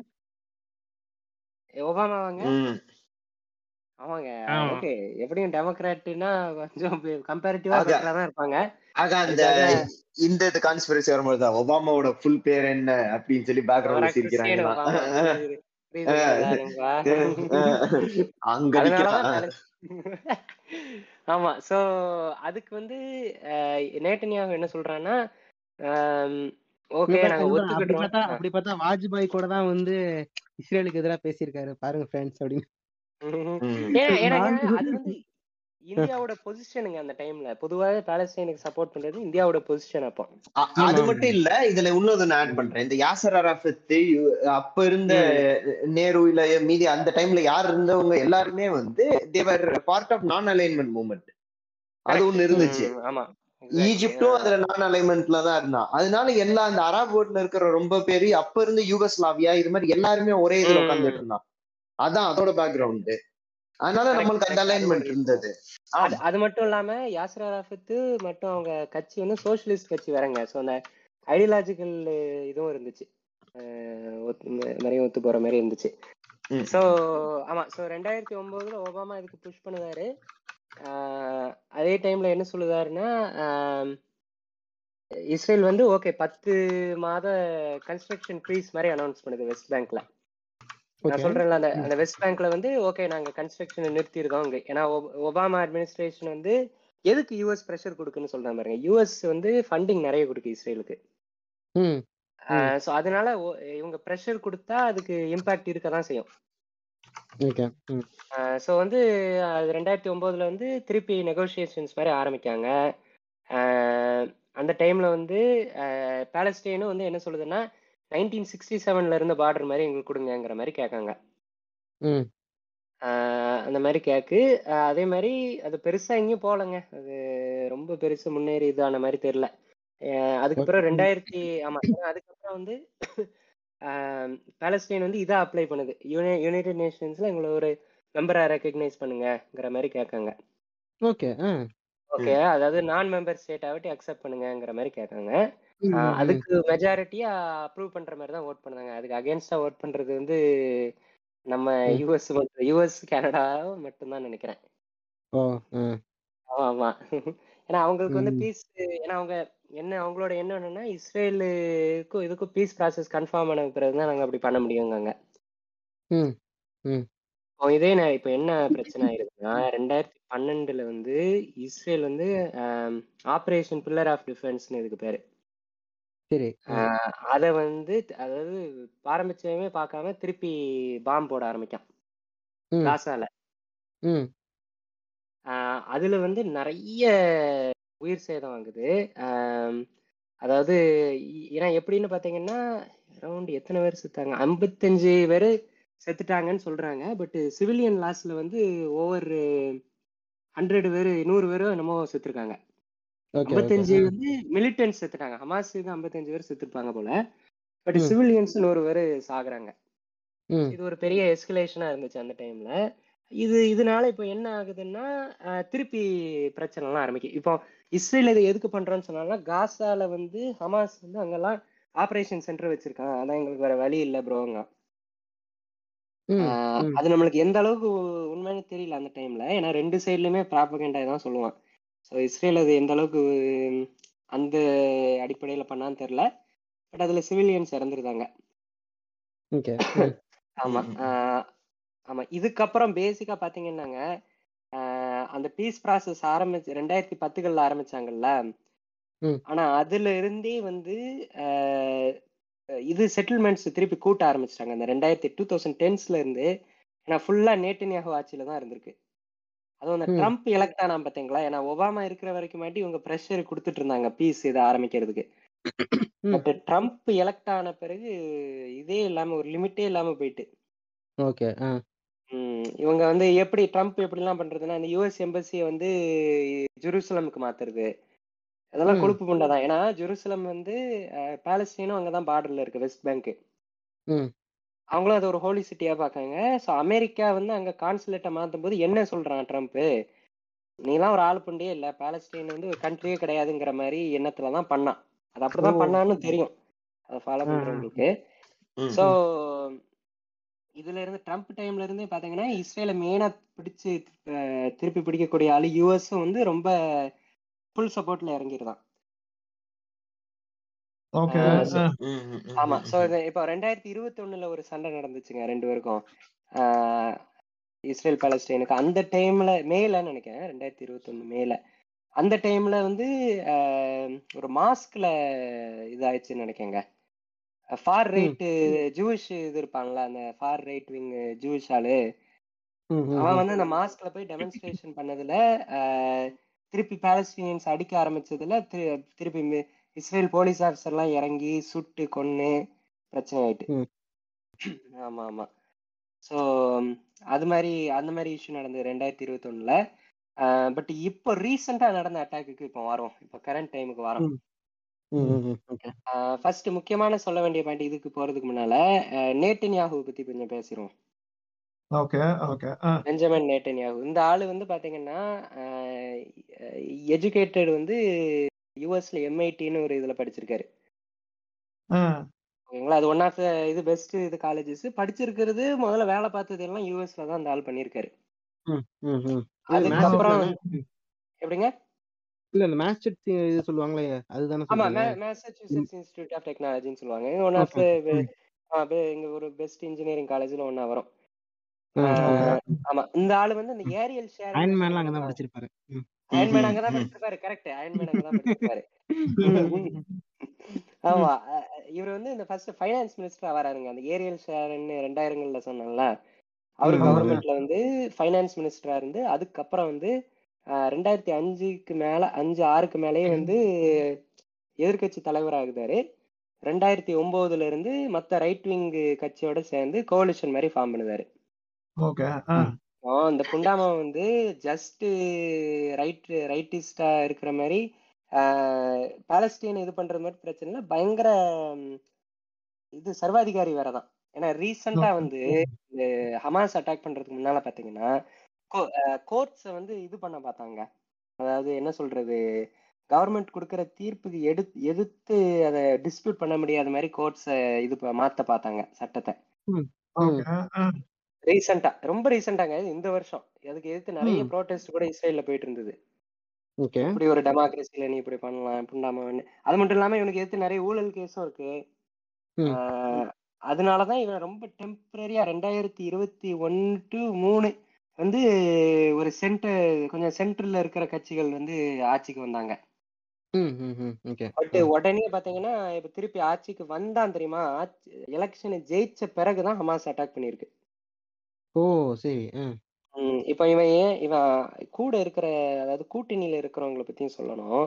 ஒபாமா வாங்க ஆமாங்க. ஆமா. ஓகே. எப்படியும் டெமோக்ராட்னா கொஞ்சம் கம்பேரிட்டிவா. பெட்டரா தான் இருப்பாங்க. ஆக அந்த இந்த இது கான்ஸ்பிரசி வரும்போது தான் ஒபாமாவோட ஃபுல் பேர் என்ன அப்படின்னு சொல்லி கிறிஸ்டியன் சிரிக்கிறாங்க அங்க ஆமா. சோ அதுக்கு வந்து நேட்டன்யாகு என்ன சொல்றான்னா ஓகே நாங்க பாத்தா- அப்படி ஒத்துக்கிட்டோம் பார்த்தா அப்படி பார்த்தா வாஜ்பாய் கூட தான் வந்து இஸ்ரேலுக்கு எதிராக பேசியிருக்காரு. பாருங்க ஃப்ரெண்ட்ஸ் அப்படின்னு. இந்தியாவோட பொசிஷனுங்க அந்த டைம்ல. பொதுவாக பாலஸ்தீனுக்கு சப்போர்ட் பண்றது இந்தியாவோட பொசிஷன் அப்போ. அது. மட்டும் இல்ல இதுல இன்னொரு நான் ஆட் பண்றேன். இந்த யாசர் அரஃபத் அப்ப இருந்த நேரு இல்ல மீதி அந்த டைம்ல யார் இருந்தவங்க எல்லாருமே வந்து they were part of non alignment movement அது ஒண்ணு இருந்துச்சு. ஆமா. ஈஜிப்டும் அதுல நான் அலைன்மெண்ட்ல தான் இருந்தான் அதனால எல்லா அந்த அரப் வேர்ல்ட்ல இருக்கிற ரொம்ப பேரு அப்ப இருந்து யூகஸ்லாவியா இது மாதிரி எல்லாருமே ஒரே இதுல ம். உட்கார்ந்துட்டு இருந்தான் அதான் அதோட பேக்ரவுண்ட் அதனால நம்மளுக்கு அந்த. அலைன்மெண்ட் இருந்தது. அது மட்டும் இல்லாம யாசர் அரஃபத் மட்டும் அவங்க கட்சி வந்து சோஷியலிஸ்ட் கட்சி வேறங்க. ஸோ அந்த ஐடியாலஜிக்கல் இதுவும் இருந்துச்சு. நிறைய ஒத்து போற மாதிரி இருந்துச்சு. ஸோ ஆமா. ஸோ ரெண்டாயிரத்தி ஒன்பதுல ஒபாமா இதுக்கு புஷ் பண்ணுதாரு. அதே டைம்ல என்ன சொல்லுதாருன்னா இஸ்ரேல் வந்து ஓகே பத்து மாத கன்ஸ்ட்ரக்ஷன் ஃப்ரீஸ் மாதிரி அனௌன்ஸ் பண்ணுது வெஸ்ட் பேங்க்ல நான் சொல்றேன்ல அந்த அந்த வெஸ்ட் பேங்க்ல வந்து ஓகே நாங்க கன்ஸ்ட்ரக்ஷனை நிறுத்திருக்கோம் இங்க ஏன்னா ஒப- ஒபாமா அட்மினிஸ்ட்ரேஷன் வந்து எதுக்கு யூஎஸ் பிரஷர் கொடுக்குன்னு சொல்றாங்க பாருங்க. யூஎஸ் வந்து ஃபண்டிங் நிறைய கொடுக்கு இஸ்ரேலுக்கு. ஸோ அதனால இவங்க ப்ரெஷர் கொடுத்தா அதுக்கு இம்பாக்ட் இருக்க தான் செய்யும். ஸோ வந்து அது ரெண்டாயிரத்தி ஒம்போதுல வந்து திருப்பி நெகோசியேஷன்ஸ் மாதிரி ஆரம்பிக்காங்க. அந்த டைம்ல வந்து பாலஸ்டைனும் வந்து என்ன சொல்லுதுன்னா நைன்டீன் சிக்ஸ்டி செவன்ல இருந்த பார்டர் மாதிரி எங்களுக்கு கொடுங்கங்கிற மாதிரி கேட்காங்க. அந்த மாதிரி கேக்கு. அதே மாதிரி அது பெருசா எங்கேயும் போகலங்க. அது ரொம்ப பெருசு முன்னேறி இதான மாதிரி தெரியல. அதுக்கப்புறம் ரெண்டாயிரத்தி ஆமா அதுக்கப்புறம் வந்து பாலஸ்டைன் வந்து இதா அப்ளை பண்ணுது. யுனை யுனைடெட் நேஷன்ஸ்ல எங்களை ஒரு மெம்பரா ரெக்கக்னைஸ் பண்ணுங்கங்கிற மாதிரி கேட்காங்க. ஓகே ஓகே அதாவது நான் மெம்பர் ஸ்டேட்டாவட்டி அக்செப்ட் பண்ணுங்கங்கிற மாதிரி கேட்காங்க. அதுக்கு மெஜாரிட்டியா அப்ரூவ் பண்ற மாதிரி தான் ஓட் பண்ணாங்க அதுக்கு அகேன்ஸ்டா ஓட் பண்றது வந்து நம்ம. யூஎஸ் யூஎஸ் கனடா மட்டும்தான் நினைக்கிறேன். ஆமா. ஏன்னா அவங்களுக்கு வந்து. பீஸ் ஏன்னா அவங்க என்ன அவங்களோட எண்ணம் என்னன்னா இஸ்ரேலுக்கும் இதுக்கும் பீஸ் ப்ராசஸ் கன்ஃபார்ம் ஆன பிறகு தான் நாங்க அப்படி பண்ண முடியுங்காங்க. இதே நான் இப்போ என்ன பிரச்சனை ஆயிருக்குன்னா ரெண்டாயிரத்தி பன்னெண்டுல வந்து இஸ்ரேல் வந்து ஆப்ரேஷன் பில்லர் ஆஃப் டிஃபென்ஸ்னு இதுக்கு பேரு. சரி ஆ. அதை வந்து அதாவது ஆரம்பிச்சவமே பார்க்காம திருப்பி பாம்பு போட ஆரம்பிக்கான் ம். காசால. ம். அதுல வந்து நிறைய உயிர் சேதம் ஆகுது. ஆம், அதாவது இ- ஏன்னா எப்படின்னு பாத்தீங்கன்னா அரௌண்ட் எத்தனை பேர் செத்தாங்க? ஐம்பத்தஞ்சு பேர் செத்துட்டாங்கன்னு சொல்றாங்க. பட் சிவிலியன் லாஸ்ல வந்து ஓவர் ஹண்ட்ரட் பேர் நூறு பேரும் என்னமோ செத்துருக்காங்க. ஐம்பத்தஞ்சு வந்து மிலிட்டன்ஸ் செத்துட்டாங்க. ஹமாஸுக்கு ஐம்பத்தஞ்சு பேர் செத்துருப்பாங்க போல. பட் ம். சிவிலியன்ஸ் நூறு பேர் சாகுறாங்க. இது ஒரு பெரிய எஸ்கலேஷனா இருந்துச்சு அந்த டைம்ல இது இதனால இப்போ என்ன ஆகுதுன்னா திருப்பி பிரச்சனை எல்லாம் ஆரம்பிக்கும் இப்போ இஸ்ரேல் இதை எதுக்கு பண்றோம்னு சொன்னாங்கன்னா காசால வந்து ஹமாஸ் வந்து அங்கெல்லாம் ஆபரேஷன் சென்டர் வச்சிருக்காங்க. அதான் எங்களுக்கு வேற வழி இல்லை ப்ரோங்க அது நம்மளுக்கு எந்த அளவுக்கு உண்மைன்னு தெரியல அந்த டைம்ல ஏன்னா ரெண்டு சைட்லயுமே ப்ராபகண்டா தான் சொல்லுவான். ஸோ இஸ்ரேல் அது எந்த அளவுக்கு அந்த அடிப்படையில பண்ணான்னு தெரியல. பட் அதுல சிவிலியன்ஸ் இறந்துருந்தாங்க ஓகே ம் ஆமா. ம், ம். ஆஹ் ஆமா. இதுக்கப்புறம் பேசிக்கா பாத்தீங்கன்னாங்க ஆஹ் அந்த பீஸ் ப்ராசஸ் ஆரம்பிச்சு ரெண்டாயிரத்தி பத்துகள்ல ஆரம்பிச்சாங்கல்ல. ம். ஆனா அதுல இருந்தே வந்து இது செட்டில்மெண்ட்ஸ் திருப்பி கூட்ட ஆரம்பிச்சிட்டாங்க. அந்த ரெண்டாயிரத்தி டூ தௌசண்ட் டென்ஸ்ல இருந்து ஏன்னா ஃபுல்லா நேட்டன்யாகு ஆட்சியில தான் இருந்திருக்கு. அதுவும் அந்த. ட்ரம்ப் எலெக்ட் ஆனா பாத்தீங்களா ஏன்னா ஒபாமா இருக்கிற வரைக்கும் மாட்டி இவங்க ப்ரெஷர் கொடுத்துட்டு இருந்தாங்க பீஸ் இதை ஆரம்பிக்கிறதுக்கு. பட் ட்ரம்ப் எலெக்ட் ஆன பிறகு இதே இல்லாம ஒரு லிமிட்டே இல்லாம போயிட்டு. ஓகே இவங்க வந்து எப்படி ட்ரம்ப் எப்படிலாம் பண்றதுன்னா இந்த யூஎஸ் எம்பசியை வந்து ஜெருசலமுக்கு மாத்துறது. அதெல்லாம். கொழுப்பு புண்டை ஏன்னா ஜெருசலம் வந்து பாலஸ்தீனும் அங்கதான் பார்டர்ல இருக்கு வெஸ்ட் பேங்க் அவங்களும் அதை ஒரு ஹோலி சிட்டியா பார்க்காங்க ஸோ அமெரிக்கா வந்து அங்க கான்சுலேட்டை மாத்தும் போது என்ன சொல்றான் ட்ரம்ப் நீலாம் ஒரு ஆள் புண்டியே இல்ல. பாலஸ்தீன் வந்து ஒரு கண்ட்ரியே கிடையாதுங்கிற மாதிரி எண்ணத்துல தான் பண்ணான். அது அப்படிதான். பண்ணான்னு தெரியும். அதை ஃபாலோ. பண்றவங்களுக்கு. ஸோ இதுல இருந்து ட்ரம்ப் டைம்ல இருந்தே பாத்தீங்கன்னா இஸ்ரேலை மெயினா பிடிச்சு திருப்பி பிடிக்கக்கூடிய ஆளு யூஎஸும் வந்து ரொம்ப ஃபுல் சப்போர்ட்ல இறங்கிருதான். ஆமா. சோ இப்போ ரெண்டாயிரத்தி இருபத்தி ஒண்ணுல ஒரு சண்டை நடந்துச்சுங்க ரெண்டு பேருக்கும். ஆஹ் இஸ்ரேல் பாலஸ்டைனுக்கு அந்த டைம்ல மேல நினைக்கிறேன் ரெண்டாயிரத்தி இருபத்தி ஒண்ணு மேல. அந்த டைம்ல வந்து ஆஹ், ஒரு மாஸ்க்ல இதாயிடுச்சுன்னு நினைக்கேங்க ஃபார் ம். ரைட் ஜூவிஷ் இது இருப்பாங்களா அந்த ஃபார் ரைட் விங் ஜூவிஷ் ஆளு. அவன் வந்து அந்த மாஸ்க்ல போய் டெமான்ஸ்ட்ரேஷன் பண்ணதுல ஆஹ், திருப்பி பாலஸ்தீனியன்ஸ் அடிக்க ஆரம்பிச்சதுல திரு- திருப்பி இஸ்ரேல் போலீஸ் ஆஃபீஸர்லாம் இறங்கி சுட்டு கொன்னு பிரச்சனை ஆயிட்டு. ஆமா ஆமா. ஸோ அது மாதிரி அந்த மாதிரி இஷ்யூ நடந்தது ரெண்டாயிரத்தி இருபத்தொன்னுல. பட் இப்போ ரீசெண்டா நடந்த அட்டாக்குக்கு இப்போ வரோம் இப்போ கரண்ட் டைமுக்கு வரோம் ஃபர்ஸ்ட் முக்கியமான சொல்ல வேண்டிய பாயிண்ட் இதுக்கு போறதுக்கு முன்னால நேட்டன்யாஹு பத்தி கொஞ்சம் பேசிடுவோம் ஓகே ஓகே. பெஞ்சமின் நேட்டன்யாஹு இந்த ஆளு வந்து பாத்தீங்கன்னா எஜுகேட்டட் வந்து யூஎஸ்ல எம்ஐடின்னு ஒரு இதுல படிச்சிருக்காரு. ஓகேங்களா? அது ஒன் ஆஃப் இது பெஸ்ட் இது காலேஜஸ் படிச்சிருக்கிறது முதல்ல வேலை பார்த்தது எல்லாம் யூஎஸ்ல தான் அந்த ஆள் பண்ணியிருக்காரு ம் ம் ம். இது மேட்ச் அதுக்கப்புறம் தானே. எப்படிங்க? இல்ல இந்த மேட்ச் இது சொல்லுவாங்களே அதுதானே ஆமா மேசச்சூசெட்ஸ் இன்ஸ்டிடியூட் ஆஃப் டெக்னாலஜின்னு சொல்லுவாங்க. ஒன் ஆஃப் இங்க ஒரு பெஸ்ட் இன்ஜினியரிங் காலேஜ்ல ஒண்ணா வரும். ஆமா. இந்த ஆளு வந்து இந்த ஏரியல் மேன்லாம் அங்கதான் சொல்லுவாங்கல்ல படிச்சிருப்பாரு அயன்மேன் அங்கதான் படிச்சிருப்பாரு. கரெக்ட் அயன்மேன் அங்கதான் படிச்சிருப்பாரு. ஆமா. இவர் வந்து இந்த ஃபர்ஸ்ட் ஃபைனான்ஸ் மினிஸ்டரா வராருங்க அந்த ஏரியல் ஷேர்ன்னு ரெண்டாயிரங்கள்ல சொன்னாங்கல்ல? அவரு கவர்மெண்ட்ல வந்து ஃபைனான்ஸ் மினிஸ்டரா இருந்து அதுக்கப்புறம் வந்து ஆஹ் ரெண்டாயிரத்தி அஞ்சுக்கு மேல அஞ்சு ஆறுக்கு மேலேயே வந்து எதிர்க்கட்சி தலைவராகுதாரு ரெண்டாயிரத்தி ஒன்பதுல இருந்து மத்த ரைட் விங் கட்சியோட சேர்ந்து கோலிஷன் மாதிரி ஃபார்ம் பண்ணுதாரு. ஆ, இந்த புண்டாமா வந்து ஜஸ்ட் ரைட் ரைட்டிஸ்டா இருக்கிற மாதிரி பாலஸ்தீன் இது பண்ற மாதிரி பிரச்சனை இல்லை. பயங்கர இது சர்வாதிகாரி வேற தான் ஏன்னா ரீசெண்டா வந்து ஹமாஸ் அட்டாக் பண்றதுக்கு முன்னால பாத்தீங்கன்னா கோர்ட்ஸை வந்து இது பண்ண பார்த்தாங்க. அதாவது என்ன சொல்றது கவர்மெண்ட் கொடுக்குற தீர்ப்புக்கு எடு எதிர்த்து அதை டிஸ்பியூட் பண்ண முடியாத மாதிரி கோர்ட்ஸை இது மாத்த பார்த்தாங்க சட்டத்தை. ரீசெண்டா ரொம்ப ரீசெண்டாங்க இந்த வருஷம். அதுக்கு எதிர்த்து நிறைய ப்ரோட்டஸ்ட் கூட இஸ்ரேல்ல போயிட்டு இருந்தது. ஓகே. இப்படி ஒரு டெமோக்ரஸில நீ இப்படி பண்ணலாம் புண்டாம அது மட்டும் இல்லாம இவனுக்கு எதிர்த்து நிறைய ஊழல் கேஸும் இருக்கு. அதனாலதான் இவன் ரொம்ப டெம்பரரியா ரெண்டாயிரத்தி இருபத்தி ஒன்னு டு மூணு வந்து ஒரு சென்டர் கொஞ்சம் சென்டர்ல இருக்கிற கட்சிகள் வந்து ஆட்சிக்கு வந்தாங்க. பட் உடனே பாத்தீங்கன்னா இப்ப திருப்பி ஆட்சிக்கு வந்தான் தெரியுமா? எலெக்ஷனை ஜெயிச்ச பிறகுதான் ஹமாஸ் அட்டாக் பண்ணிருக்கு ஓ! சரி. ம் ம், இப்ப இவன் ஏன் இவன் கூட இருக்கிற அதாவது கூட்டணியில இருக்கிறவங்கள பத்தியும் சொல்லணும்.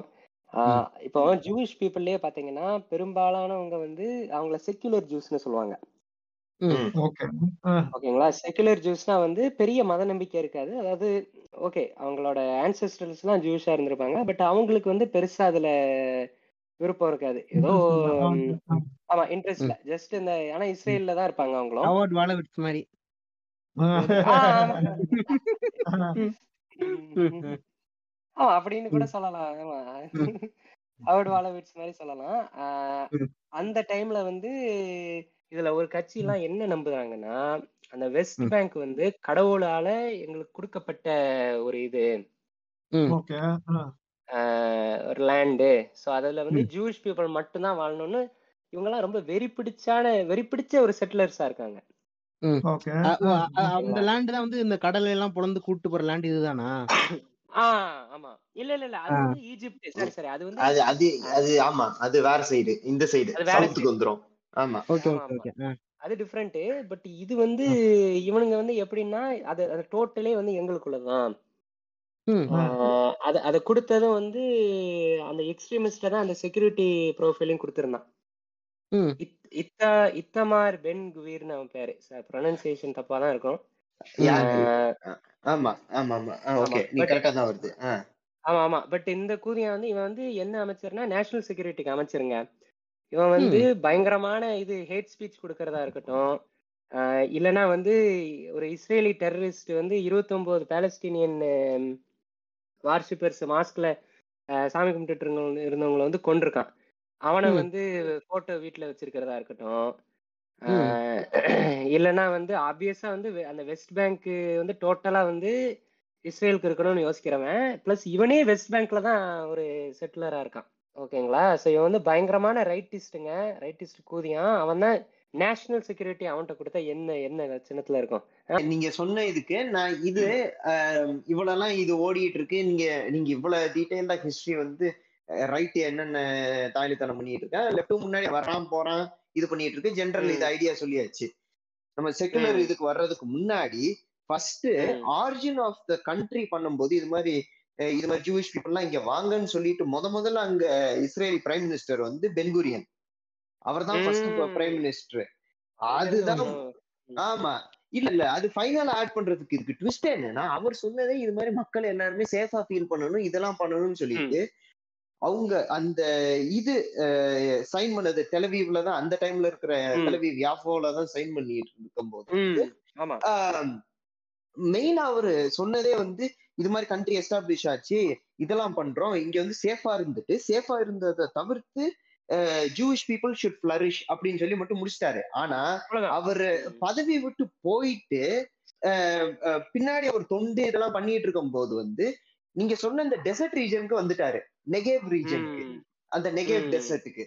ம். ஆஹ் இப்போ ஜூவிஷ் பீப்புள்லயே பாத்தீங்கன்னா பெரும்பாலானவங்க வந்து அவங்கள செக்யுலர் ஜூஸ்னு சொல்லுவாங்க. ம். ம். ஓகே. ஓகேங்களா? செக்குலர் ஜூஸ்னா வந்து பெரிய மத நம்பிக்கை இருக்காது. அதாவது ஓகே அவங்களோட ஆன்செஸ்டர்ஸ்லாம் ஜூஸா இருந்திருப்பாங்க. பட் அவங்களுக்கு வந்து பெருசா அதுல விருப்பம் இருக்காது. ஏதோ ம், ஆமா இன்ட்ரெஸ்ட்ல ம். ஜஸ்ட் இந்த ஆனா ம். இஸ்ரேல்ல தான் இருப்பாங்க அவங்களும். மாதிரி எது ஆ ஆமா. அப்படின்னு கூட சொல்லலாம். ஆமா. அவர்டு வாலவிட்ஸ் மாதிரி சொல்லலாம். அந்த டைம்ல வந்து இதுல ஒரு கட்சி எல்லாம் என்ன நம்புறாங்கன்னா அந்த வெஸ்ட் பேங்க் வந்து கடவுளால எங்களுக்கு கொடுக்கப்பட்ட ஒரு இது. ஒரு லேண்டு ஸோ அதுல வந்து ஜூஸ் பீப்புள் மட்டும்தான் வாழணும்னு இவங்கெல்லாம் ரொம்ப வெறி பிடிச்சான வெறி பிடிச்ச ஒரு செட்டிலர்ஸா இருக்காங்க. அந்த லேண்ட் தான் வந்து இந்த கடலை எல்லாம் பொளந்து கூட்டு போற லேண்ட் இதுதானா? ஆமா. இல்ல இல்ல இல்ல. அது வந்து ஈஜிப்ட் சரி சரி. அது வந்து அது அது அது ஆமா. அது வேற சைடு இந்த சைடு சவுத்துக்கு வந்துரும். ஆமா. ஓகே ஓகே அது டிஃப்ரெண்ட் பட் இது வந்து இவனுங்க வந்து எப்படின்னா அது அது டோட்டலே வந்து எங்களுக்குள்ளதான். அது அதை கொடுத்ததும் வந்து அந்த எக்ஸ்ட்ரீமிஸ்ட தான் அந்த செக்யூரிட்டி ப்ரொஃபைலையும் கொடுத்துருந்தான். இத்தா இத்தமார் பென் குவீர்னு அவன் பேரு. ப்ரொனன்சியேஷன் தப்பா தான் இருக்கும். ஆமா ஆமா ஆமா. ஓகே. நீ கரெக்டா தான் வருது. ஆமா ஆமா. பட் இந்த கூதியா வந்து இவன் வந்து என்ன அமைச்சர்னா நேஷனல் செக்யூரிட்டிக்கு அமைச்சருங்க. இவன் வந்து பயங்கரமான இது ஹேட் ஸ்பீச் கொடுக்கறதா இருக்கட்டும். இல்லைன்னா வந்து ஒரு இஸ்ரேலி டெரரிஸ்ட் வந்து 29 பாலஸ்தீனியன் வார்ஷிப்பர்ஸ் மாஸ்க்ல சாமி இருந்தவங்க இருந்தவங்களை வந்து கொண்டிருக்கான் அவனை ம். வந்து போட்டோ வீட்டில் வச்சிருக்கிறதா இருக்கட்டும். ம். ஆஹ் இல்லைன்னா வந்து ஆப்வியஸா வந்து வெ- அந்த வெஸ்ட் பேங்க் வந்து டோட்டலா வந்து இஸ்ரேலுக்கு இருக்கணும்னு யோசிக்கிறவன். ப்ளஸ் இவனே வெஸ்ட் பேங்க்ல தான் ஒரு செட்டிலரா இருக்கான். ஓகேங்களா ஸோ இவன் வந்து பயங்கரமான ரைட்டிஸ்ட்டுங்க ரைட்டிஸ்ட் கூதியான். அவன் தான் நேஷனல் செக்யூரிட்டி அவன்கிட்ட கொடுத்தா என்ன என்ன சின்னத்துல இருக்கும்? நீங்க சொன்ன இதுக்கு நான் இது ஆஹ், இவ்வளவுலாம் இது ஓடிட்டு இருக்கு. நீங்க நீங்க இவ்வளவு டீடைல்டா ஹிஸ்டரி வந்து ரைட் என்னென்ன தாய்லித்தனம் பண்ணிட்டு இருக்கேன் லெஃப்ட் முன்னாடி வரான் போறான் இது பண்ணிட்டு இருக்கு ஜென்ரல் இது. ஐடியா சொல்லியாச்சு நம்ம செகுலர். இதுக்கு வர்றதுக்கு முன்னாடி first. Origin of the country பண்ணும்போது இது மாதிரி இது மாதிரி ஜூவிஷ் பீப்புள்லாம் இங்க வாங்கன்னு சொல்லிட்டு முத முதல்ல அங்க இஸ்ரேலி பிரைம் மினிஸ்டர் வந்து பென்குரியன் அவர் தான். பிரைம் மினிஸ்டர் அதுதான். ஆமா இல்ல இல்ல அது ஃபைனல் ஆட் பண்றதுக்கு இருக்கு ட்விஸ்ட் என்னன்னா அவர் சொன்னதே இது மாதிரி மக்கள் எல்லாருமே சேஃபா ஃபீல் பண்ணணும் இதெல்லாம் பண்ணணும்னு சொல்லிட்டு அவங்க அந்த இது சைன் பண்ணது டெலவீவ்ல தான் அந்த டைம்ல இருக்கிற. டெலவீவ் யாஃபோல தான் சைன் பண்ணிட்டு இருக்கும்போது ம். ஆமா மெயின் அவரு சொன்னதே வந்து இது மாதிரி கண்ட்ரி எஸ்டாப்ளிஷ் ஆச்சு இதெல்லாம் பண்றோம் இங்க வந்து சேஃபா இருந்துட்டு சேஃபா இருந்ததை தவிர்த்து ஜூவிஷ் பீப்புள் ஷுட் ஃபிளரிஷ் அப்படின்னு சொல்லி மட்டும் முடிச்சிட்டாரு ஆனா. அவரு பதவி விட்டு போயிட்டு பின்னாடி அவர் தொண்டு இதெல்லாம் பண்ணிட்டு இருக்கும் போது வந்து நீங்க சொன்ன இந்த டெசர்ட் ரீஜனுக்கு வந்துட்டாரு நெகேவ் ரீஜனுக்கு. அந்த நெகேவ். டெசர்ட்டுக்கு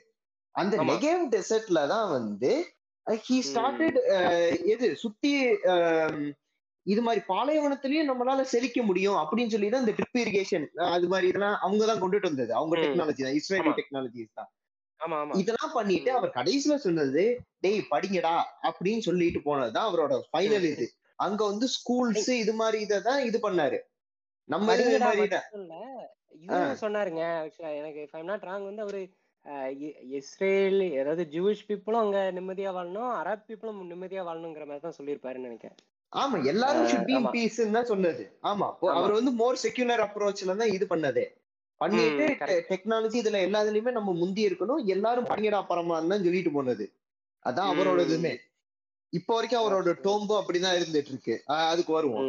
அந்த. நெகேவ் டெசர்ட்ல தான் வந்து ஹி ஸ்டார்டட் எது சுத்தி இது மாதிரி பாலைவனத்திலயும் நம்மளால செழிக்க முடியும் அப்படின்னு சொல்லி தான் இந்த ட்ரிப் இரிகேஷன் அது மாதிரி இதெல்லாம் அவங்க தான் கொண்டுட்டு வந்தது அவங்க. டெக்னாலஜி தான் இஸ்ரேலி. டெக்னாலஜிஸ் தான் இதெல்லாம் பண்ணிட்டு. அவர் கடைசியில சொன்னது டேய் படிங்கடா அப்படின்னு சொல்லிட்டு போனதுதான் அவரோட ஃபைனல் இது அங்க வந்து ஸ்கூல்ஸ் இது மாதிரி இதான் இது பண்ணாரு நம்ம சொன்னாருங்க ஆக்சுவலா எனக்கு I'm not wrong வந்து அவரு இஸ்ரேல் அதாவது ஜூவிஷ் பீப்புளும் அங்க நிம்மதியா வாழணும் அரப் பீப்புளும் நிம்மதியா வாழணுங்கிற மாதிரி தான் சொல்லியிருப்பாருன்னு நினைக்கிறேன். ஆமா எல்லாரும் ஷுட் பி தான் சொன்னது. ஆமா. அவர் வந்து மோர் செக்யூலர் அப்ரோச்ல தான் இது பண்ணதே. பண்ணிட்டு. டெக்னாலஜி இதுல எல்லாத்துலயுமே நம்ம முந்தி இருக்கணும் எல்லாரும் படிங்கடா பரமான்னு தான் சொல்லிட்டு போனது. அதான் அவரோட. இதுமே இப்போ வரைக்கும் அவரோட. டோம்போ அப்படிதான் இருந்துட்டு இருக்கு. அதுக்கு வருவோம்.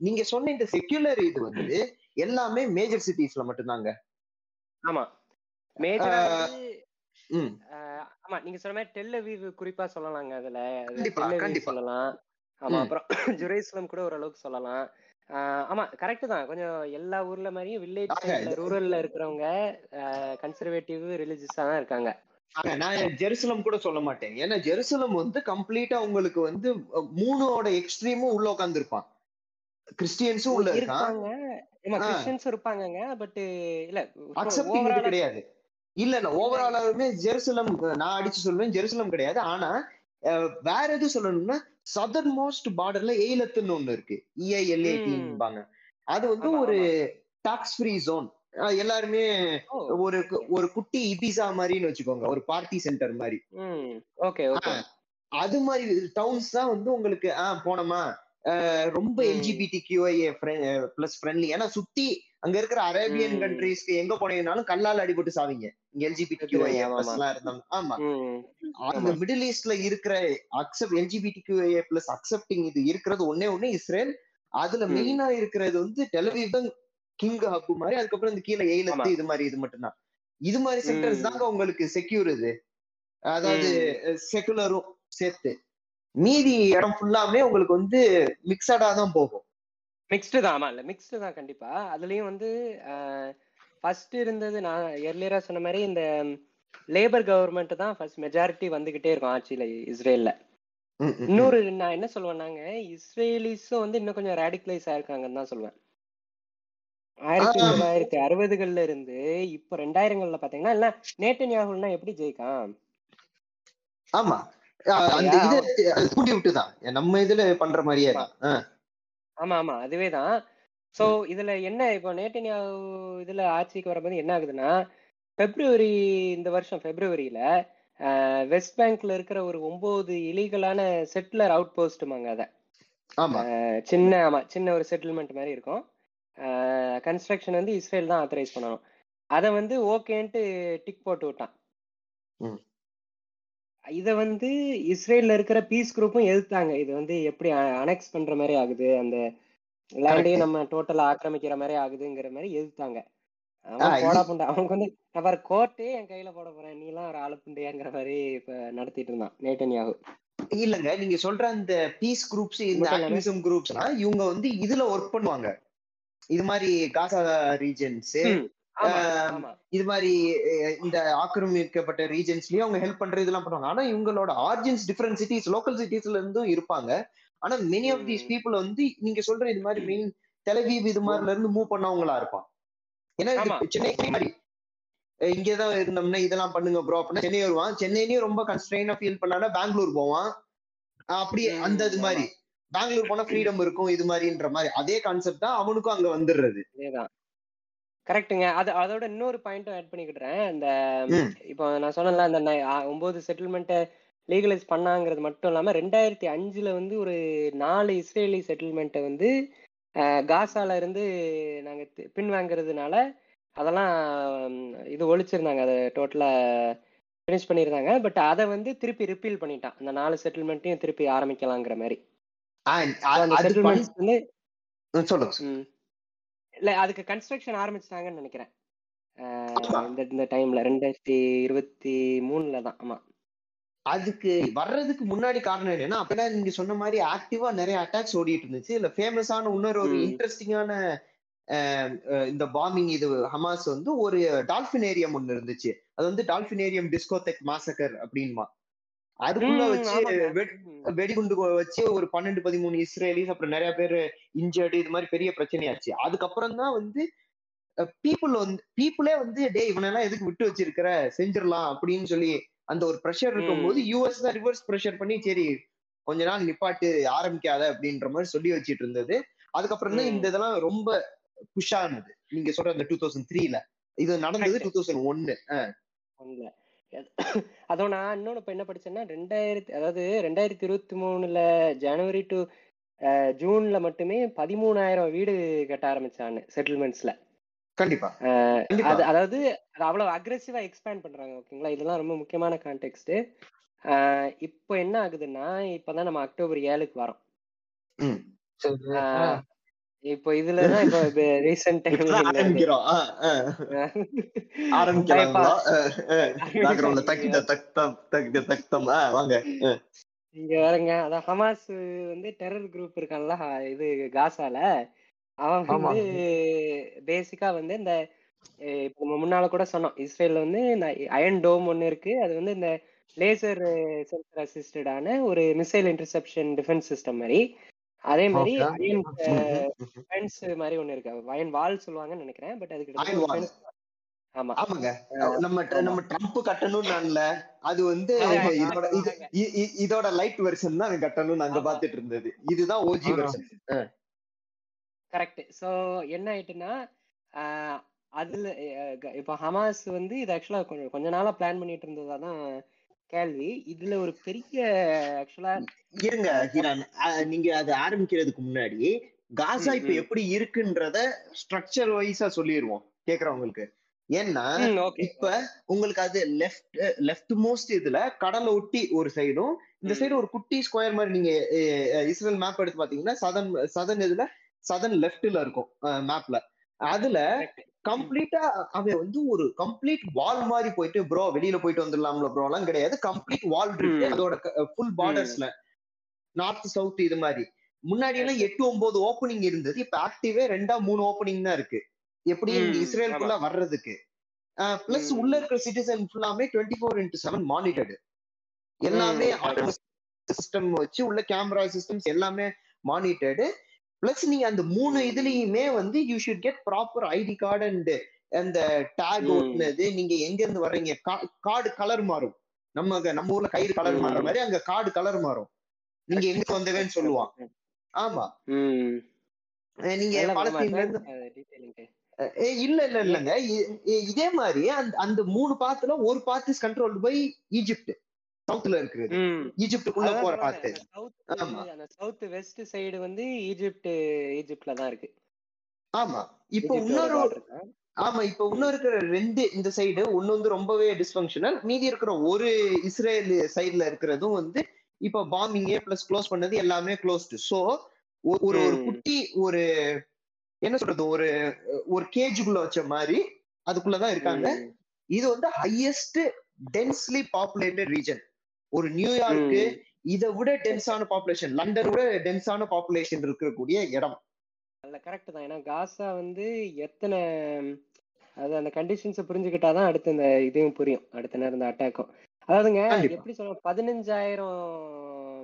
நீங்க சொன்ன இந்த செக்யூலர் இது வந்து எல்லாமே மேஜர் சிட்டிஸ்ல மட்டும்தாங்க. ஆமா. மேஜரா ஆமா நீங்க சொன்ன மாதிரி டெல் அவீவ் குறிப்பா சொல்லலாங்க அதுல. கண்டிப்பா. சொல்லலாம். ஆமா. அப்புறம் ஜெருசலம் கூட ஓரளவுக்கு சொல்லலாம். ஆமா கரெக்ட் தான். கொஞ்சம் எல்லா ஊர்ல மாதிரியும் வில்லேஜ் ரூரல்ல இருக்கிறவங்க கன்சர்வேட்டிவ் ரிலிஜியஸா தான் இருக்காங்க. நான் ஜெருசலம் கூட சொல்ல மாட்டேன். ஏன்னா ஜெருசலம் வந்து கம்ப்ளீட்டா உங்களுக்கு வந்து மூணோட எக்ஸ்ட்ரீமும் உள்ள உட்காந்துருப்பான் கிறிஸ்டியன்ஸும் உள்ள ஆ. கிறிஸ்டியன்ஸ் இருப்பாங்க பட் இல்ல அக்செப்டிங் கிடையாது. இல்ல இல்ல ஓவராலாலுமே ஜெருசலம் நான் அடிச்சு சொல்லுவேன் ஜெருசலம் கிடையாது. ஆனா வேற எது சொல்லணும்னா சதர்ன் மோஸ்ட் பார்டர்ல எயிலத்துன்னு ஒண்ணு இருக்கு. இஐஎல்ஏடின்பாங்க அது வந்து ஒரு டாக்ஸ் ஃப்ரீ ஜோன் எல்லாருமே ஒரு ஒரு குட்டி இபிசா மாதிரின்னு வச்சுக்கோங்க ஒரு பார்ட்டி சென்டர் மாதிரி. ஓகே ஓகே அது மாதிரி டவுன்ஸ் தான் வந்து உங்களுக்கு ஆஹ் போனோமா? ரொம்ப. எல்ஜிபிடி கியூஐஏ பிளஸ் ஃப்ரெண்ட்லி ஏன்னா சுத்தி அங்க இருக்கிற அரேபியன். கண்ட்ரீஸ்க்கு எங்க போனீங்கனாலும் கல்லால் அடிபட்டு சாவீங்க இங்க எல்ஜிபிடி கியூஐஏ பிளஸ். எல்லாம் இருந்தாங்க ஆமா அங்க ஆமா. மிடில் ஈஸ்ட்ல இருக்கிற accept LGBT QIA plus accepting இது இருக்கிறது ஒன்னே ஒண்ணு இஸ்ரேல் அதுல. மெயினா இருக்கிறது வந்து டெலிவிவ் தான் கிங் ஹப் மாதிரி அதுக்கப்புறம் இந்த கீழே. எயிலத்து இது மாதிரி இது மட்டும்தான் இது மாதிரி சென்டர்ஸ் ம். தாங்க உங்களுக்கு செக்யூர் இது அதாவது செகுலரும் சேர்த்து மீதி இடம் ஃபுல்லாமே உங்களுக்கு வந்து மிக்சடா தான் போகும். மிக்ஸ்டு தான் ஆமா இல்ல மிக்ஸ்டு தான் கண்டிப்பா. அதுலயும் வந்து ஃபர்ஸ்ட் இருந்தது நான் எர்லியரா சொன்ன மாதிரி இந்த லேபர் கவர்மெண்ட் தான் ஃபர்ஸ்ட் மெஜாரிட்டி வந்துகிட்டே இருக்கும் ஆட்சியில இஸ்ரேல்ல. இன்னொரு நான் என்ன சொல்லுவேன்னாங்க இஸ்ரேலிஸும் வந்து இன்னும் கொஞ்சம் ரேடிகலைஸ் ஆயிருக்காங்கன்னு தான் சொல்லுவேன் ஆயிரத்தி. தொள்ளாயிரத்தி அறுபதுகள்ல இருந்து இப்போ ரெண்டாயிரங்கள்ல பாத்தீங்கன்னா இல்ல நேட்டன்யாகுல்னா எப்படி ஜெயிக்கான் ஆமா. அந்த? இது அது தூண்டி விட்டுதான். நம்ம இதுல பண்ற மாதிரியே தான். ஆமா ஆமா. அதுவே தான். சோ இதுல என்ன இப்போ நேட்டன்யாகு இதுல ஆட்சிக்கு வரும்போது என்ன ஆகுதுன்னா பிப்ரவரி இந்த வருஷம் பிப்ரவரியில வெஸ்ட் பேங்க்ல இருக்கிற ஒரு ஒன்பது இலீகலான செட்டிலர் அவுட் போஸ்ட்டுமாங்க அத சின்ன ஆமா சின்ன ஒரு செட்டில்மெண்ட் மாதிரி இருக்கும். கன்ஸ்ட்ரக்ஷன் வந்து இஸ்ரேல் தான் ஆத்தரைஸ் பண்ணணும். அதை வந்து ஓகேன்ட்டு டிக் போட்டு விட்டான். இத வந்து இஸ்ரேல்ல இருக்கிற பீஸ் குரூப்பும் எதிர்த்தாங்க. இது வந்து எப்படி அனெக்ஸ் பண்ற மாதிரி ஆகுது? அந்த லேண்டையும் நம்ம டோட்டலா ஆக்கிரமிக்கிற மாதிரி ஆகுதுங்கிற மாதிரி எதிர்த்தாங்க. போடா அவனுக்கு வந்து பாரு கோர்ட்டே என் கையில போட போறேன். நீ எல்லாம் ஒரு ஆளு புண்டையாங்கிற மாதிரி இப்ப நடத்திட்டு இருந்தான் நேட்டன்யாகு. இல்லங்க நீங்க சொல்ற அந்த பீஸ் குரூப்ஸ் இந்த ஆக்டிவிசம் குரூப்ஸ்னா இவங்க வந்து இதுல ஒர்க் பண்ணுவாங்க. இது மாதிரி காசா ரீஜன்ஸ் இது மாதிரி இந்த ஆக்கிரமிக்கப்பட்ட ரீஜன்ஸ்லயும் அவங்க ஹெல்ப் பண்றது இதெல்லாம் பண்ணுவாங்க. ஆனா இவங்களோட ஆர்ஜின்ஸ் டிஃபரெண்ட் சிட்டிஸ் லோக்கல் சிட்டிஸ்ல இருந்தும் இருப்பாங்க. ஆனா மெனி ஆஃப் தீஸ். பீப்புள் வந்து நீங்க சொல்ற இது மாதிரி மெயின் தெலவீவ் இது மாதிரில இருந்து மூவ் பண்ணவங்களா இருப்பான். ஏன்னா. சென்னை மாதிரி. இங்கதான் இருந்தோம்னா இதெல்லாம் பண்ணுங்க ப்ரோ அப்படின்னா சென்னை வருவான். சென்னையிலயும் ரொம்ப கன்ஸ்ட்ரெயினா ஃபீல் பண்ணானா பெங்களூர் போவான். அப்படியே அந்த இது. மாதிரி. பெங்களூர் போனா ஃப்ரீடம் இருக்கும் இது மாதிரின்ற மாதிரி. அதே கான்செப்ட் தான் அவனுக்கும் அங்க வந்துடுறது. அதேதான் கரெக்ட்டுங்க. அது அதோட இன்னொரு பாயிண்ட்டும் ஆட் பண்ணிக்கிட்டுறேன். இந்த ம். இப்போ நான் சொன்னேன்ல அந்த ஒன்பது செட்டில்மெண்ட்டை லீகலைஸ் பண்ணாங்கிறது மட்டும் இல்லாம ரெண்டாயிரத்தி அஞ்சுல வந்து ஒரு நாலு இஸ்ரேலி செட்டில்மெண்ட்டை வந்து காசால இருந்து நாங்க தி- பின்வாங்கிறதுனால அதெல்லாம் இது ஒழிச்சிருந்தாங்க. அதை டோட்டலா ஃபினிஷ் பண்ணியிருந்தாங்க பட் அதை வந்து திருப்பி ரிப்பீல் பண்ணிட்டான். அந்த நாலு செட்டில்மெண்ட்டையும் திருப்பி ஆரம்பிக்கலாங்கிற மாதிரி. அந்த சொல்லுங்க. இல்ல அதுக்கு கன்ஸ்ட்ரக்ஷன் ஆரம்பிச்சிட்டாங்கன்னு நினைக்கிறேன். இந்த இந்த டைம்ல ரெண்டாயிரத்தி இருபத்தி மூணுல தான். ஆமா. அதுக்கு வர்றதுக்கு முன்னாடி காரணம் என்னன்னா அப்பதான் நீங்க சொன்ன மாதிரி ஆக்டிவா நிறைய அட்டாக்ஸ் ஓடிட்டு இருந்துச்சு. இல்ல ஃபேமஸான இன்னொரு ஒரு. இன்ட்ரெஸ்டிங்கான இந்த பாம்பிங் இது ஹமாஸ் வந்து ஒரு டால்பினேரியம் ஒண்ணு இருந்துச்சு. அது வந்து டால்பினேரியம் டிஸ்கோதெக் மாசக்கர் அப்படின்மா அதுக்குள்ள வச்சு. வெடிகுண்டு வச்சு ஒரு பன்னெண்டு பதிமூணு இஸ்ரேலிஸ் அப்புறம் நிறைய பேர் இன்ஜர்டு இது மாதிரி பெரிய பிரச்சனையாச்சு. அதுக்கப்புறம் தான் வந்து பீப்புள் வந்து பீப்புளே வந்து டே இவனெல்லாம் எதுக்கு விட்டு வச்சிருக்கிற? செஞ்சிடலாம் அப்படின்னு சொல்லி அந்த ஒரு ப்ரெஷர் இருக்கும்போது. யூஎஸ் தான் ரிவர்ஸ் ப்ரெஷர் பண்ணி சரி கொஞ்ச நாள் நிப்பாட்டு ஆரம்பிக்காத அப்படின்ற மாதிரி சொல்லி வச்சிட்டு இருந்தது. அதுக்கப்புறம் தான். இந்த இதெல்லாம் ரொம்ப புஷ் ஆனது. நீங்க சொல்ற அந்த டூ தௌசண்ட் த்ரீல இது நடந்தது. டூ தௌசண்ட் ஒன்னு. அதோ நான் இன்னொன்னு இப்ப என்ன படிச்சேன்னா ரெண்டாயிரத்தி அதாவது ரெண்டாயிரத்தி இருபத்தி மூணுல ஜனவரி டு ஜூன்ல மட்டுமே பதிமூணாயிரம் வீடு கட்ட ஆரம்பிச்சான்னு செட்டில்மெண்ட்ஸ்ல கண்டிப்பா. அது அதாவது அது அவ்வளவு அக்ரெசிவா எக்ஸ்பேண்ட் பண்றாங்க ஓகேங்களா? இதெல்லாம் ரொம்ப முக்கியமான கான்டெக்ட் இப்போ என்ன ஆகுதுன்னா இப்பதான் நம்ம அக்டோபர் ஏழுக்கு வரோம். இப்போ இதுலதான் இப்போ ரீசெண்ட் டைம்ல ஆரம்பிக்கிறோம். ஆ, ஆ. ஆரம்பிக்கலாங்களா? பேக்ரவுண்ட்ல தக்கிட்ட தக்தம் தக்கிட்ட தக்தம். வாங்க. இங்க வேறங்க அதான் ஹமாஸ் வந்து டெரர் குரூப் இருக்கான்ல இது காசால. அவன். வந்து பேசிக்கா வந்து இந்த இப்ப நம்ம முன்னால கூட சொன்னோம். இஸ்ரேல்ல வந்து இந்த அயன் டோம் ஒன்னு இருக்கு. அது வந்து இந்த லேசர் சென்சர் அசிஸ்டடான ஒரு மிசைல் இன்டர்செப்ஷன் டிஃபென்ஸ் சிஸ்டம் மாதிரி. அதே மாதிரி. அயன். டிஃபென்ஸ் மாதிரி ஒன்னு இருக்கு அயன் வால் சொல்லுவாங்கன்னு நினைக்கிறேன் பட் அது Iron கிட்டத்தட்ட wall. defense தான். ஆமா ஆமாங்க நம்ம. நம்ம ட்ரம்ப் கட்டணும்னு நான்ல அது வந்து இதோட இதோட லைட் வெர்ஷன் தான் கட்டணும்னு நாங்க. பாத்துட்டு இருந்தது இதுதான் ஓஜி. வெர்ஷன் கரெக்ட் சோ என்ன ஆயிட்டுன்னா அதுல இப்போ ஹமாஸ் வந்து இது ஆக்சுவலா கொஞ்சம் கொஞ்ச நாளா பிளான் பண்ணிட்டு இருந்ததா தான் கேள்வி. இதுல ஒரு பெரிய ஆக்சுவலா இருங்க ஹீரான். நீங்க அது ஆரம்பிக்கிறதுக்கு முன்னாடி காசா இப்ப. எப்படி இருக்குன்றத ஸ்ட்ரக்சர் வைஸா சொல்லிடுவோம் கேக்குறவங்களுக்கு. ஏன்னா இப்ப உங்களுக்கு அது லெஃப்ட் லெஃப்ட் மோஸ்ட் இதுல கடலை ஒட்டி ஒரு சைடும் இந்த. சைடு ஒரு குட்டி ஸ்கொயர் மாதிரி நீங்க இஸ்ரேல் மேப் எடுத்து பாத்தீங்கன்னா சதன் சதன் இதுல சதன் லெஃப்ட்ல இருக்கும் மேப்ல அதுல கம்ப்ளீட்டா அவன் வந்து ஒரு கம்ப்ளீட் வால் மாதிரி போயிட்டு ப்ரோ வெளியில போயிட்டு வந்துடலாம்ல ப்ரோ எல்லாம் கிடையாது. கம்ப்ளீட் வால் இருக்கு. அதோட ஃபுல் பார்டர்ஸ்ல நார்த் சவுத் இது மாதிரி. முன்னாடி எல்லாம் எட்டு ஒன்பது ஓப்பனிங் இருந்தது. இப்ப ஆக்டிவே ரெண்டா மூணு ஓப்பனிங் தான் இருக்கு. எப்படி இஸ்ரேலுக்குள்ள வர்றதுக்கு? பிளஸ். உள்ள இருக்கிற சிட்டிசன் ஃபுல்லாமே twenty four into seven monitored எல்லாமே. சிஸ்டம் வச்சு உள்ள கேமரா சிஸ்டம்ஸ் எல்லாமே மானிட்டர்டு பிளஸ் நீங்க அந்த மூணு இதுலயுமே வந்து you should get proper ID card and அந்த டேக். ஓட்டுனது நீங்க எங்க இருந்து வர்றீங்க கார்டு கலர் மாறும். நம்ம நம்ம ஊர்ல கயிறு கலர். மாறுற மாதிரி அங்க கார்டு கலர் மாறும். நீங்க எங்க வந்தவேன்னு சொல்லுவான். ஆமா. நீங்க பாலஸ்தீன்ல இருந்து இல்ல இல்ல இல்லங்க. இதே மாதிரி அந்த அந்த மூணு பாத்துல ஒரு path is controlled by Egypt சவுத்ல இருக்கிறது ம். ஈஜிப்டுக்குள்ள போற. அந்த சவுத் வெஸ்ட் சைடு வந்து ஈஜிப்ட் ஈஜிப்ட்ல தான் இருக்கு ஆமா இப்போ இன்னொரு. ஆமா இப்ப இன்னும் இருக்கிற ரெண்டு இந்த சைடு ஒண்ணு வந்து ரொம்பவே டிஸ்பங்க்ஷனல் மீதி இருக்கிற ஒரு இஸ்ரேல் சைடுல இருக்கிறதும் வந்து இப்ப பாம்பிங்கே பிளஸ் க்ளோஸ் பண்ணது எல்லாமே க்ளோஸ்டு சோ ஒரு ஒரு. குட்டி ஒரு என்ன சொல்றது ஒரு ஒரு கேஜுக்குள்ள வச்ச மாதிரி அதுக்குள்ளதான் இருக்காங்க. இது வந்து ஹையஸ்ட் டென்ஸ்லி பாப்புலேட்டட் ரீஜன் ஒரு நியூயார்க்கு. இதை விட டென்ஸான பாப்புலேஷன் லண்டன் விட டென்ஸான பாப்புலேஷன் இருக்கக்கூடிய இடம். அல்ல கரெக்ட் தான். ஏன்னா காசா வந்து எத்தனை அது அந்த கண்டிஷன்ஸை புரிஞ்சுக்கிட்டாதான் அடுத்து இந்த இதையும் புரியும். அடுத்த நேரம் இந்த அட்டாக்கும் அதாவதுங்க. எப்படி சொல்ல பதினஞ்சாயிரம்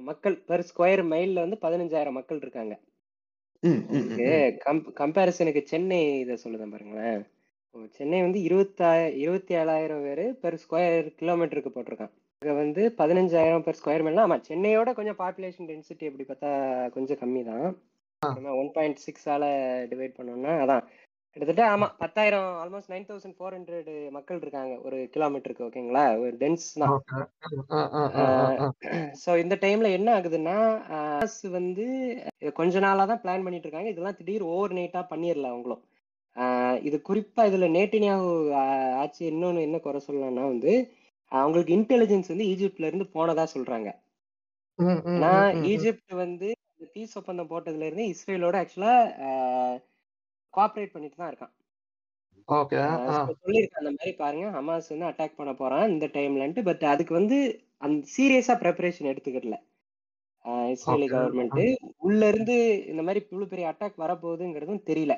மக்கள் பெர் ஸ்கொயர் மைல்ல வந்து பதினஞ்சாயிரம் மக்கள் இருக்காங்க. கம்பேரிசனுக்கு சென்னை இதை சொல்லுதேன் பாருங்களேன். சென்னை வந்து இருபத்தா இருபத்தி ஏழாயிரம் பேர் பெர் ஸ்கொயர் கிலோமீட்டருக்கு போட்டிருக்கான் வந்து பதினஞ்சாயிரம் பெர் ஸ்கொயர் மைல்னா ஆமா சென்னையோட கொஞ்சம் பாப்புலேஷன் டென்சிட்டி எப்படி பார்த்தா கொஞ்சம் கம்மி தான் நம்ம ஒன் பாயிண்ட் சிக்ஸால டிவைட் பண்ணோம்னா அதான். கிட்டத்தட்ட ஆமா பத்தாயிரம் almost nine thousand four hundred மக்கள் இருக்காங்க ஒரு கிலோமீட்டருக்கு ஓகேங்களா ஒரு டென்ஸ் தான். ஸோ இந்த டைம்ல என்ன ஆகுதுன்னா வந்து கொஞ்ச நாளா தான் பிளான் பண்ணிட்டு இருக்காங்க. இதெல்லாம் திடீர் ஓவர் நைட்டா பண்ணிடல அவங்களும். இது குறிப்பா இதுல நேட்டினியாவு ஆட்சி இன்னொன்னு என்ன குறை சொல்லலாம்னா வந்து அவங்களுக்கு இன்டெலிஜென்ஸ் வந்து ஈஜிப்ட்ல இருந்து போனதா சொல்றாங்க. ம். ஈஜிப்ட் வந்து இந்த பீஸ் ஒப்பந்தம் போட்டதுல இருந்து இஸ்ரேலோட ஆக்சுவலா கோஆப்ரேட் பண்ணிட்டு தான் இருக்கான். சொல்லியிருக்கேன் அந்த மாதிரி பாருங்க. ஹமாஸ் வந்து அட்டாக் பண்ண போறான் இந்த டைம்லன்ட்டு பட் அதுக்கு வந்து அந்த சீரியஸா ப்ரிப்பரேஷன் எடுத்துக்கிடல ஆஹ் இஸ்ரேலி. கவர்மெண்ட் உள்ள இருந்து இந்த மாதிரி இவ்வளவு பெரிய அட்டாக் வரப்போகுதுங்கிறதும் தெரியல.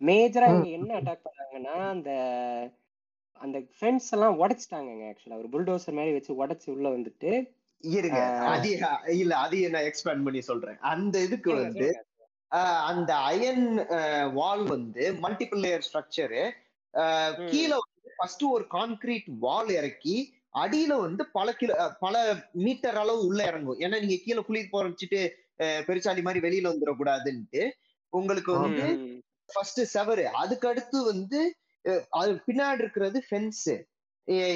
மேஜரா இவங்க என்ன அட்டாக் பண்ணாங்கன்னா அந்த அந்த ஃபென்ஸ் எல்லாம் உடைச்சிட்டாங்கங்க ஆக்சுவலா ஒரு புல்டோசர் மாதிரி வச்சு உடைச்சு உள்ள வந்துட்டு இருங்க. அது இல்ல அதையே நான் எக்ஸ்பேண்ட் பண்ணி சொல்றேன். அந்த இதுக்கு வந்து அந்த அயன் வால் வந்து மல்டிபிள் லேயர் ஸ்ட்ரக்சரு. கீழே வந்து ஃபர்ஸ்ட் ஒரு கான்கிரீட் வால் இறக்கி அடியில வந்து பல கிலோ பல மீட்டர் அளவு உள்ள இறங்கும். ஏன்னா நீங்க கீழே குளிர் போறச்சிட்டு பெருசாலி மாதிரி வெளியில வந்துடக்கூடாதுன்ட்டு உங்களுக்கு வந்து. ஃபர்ஸ்ட் செவரு அதுக்கு அடுத்து வந்து அது பின்னாடி இருக்கிறது fence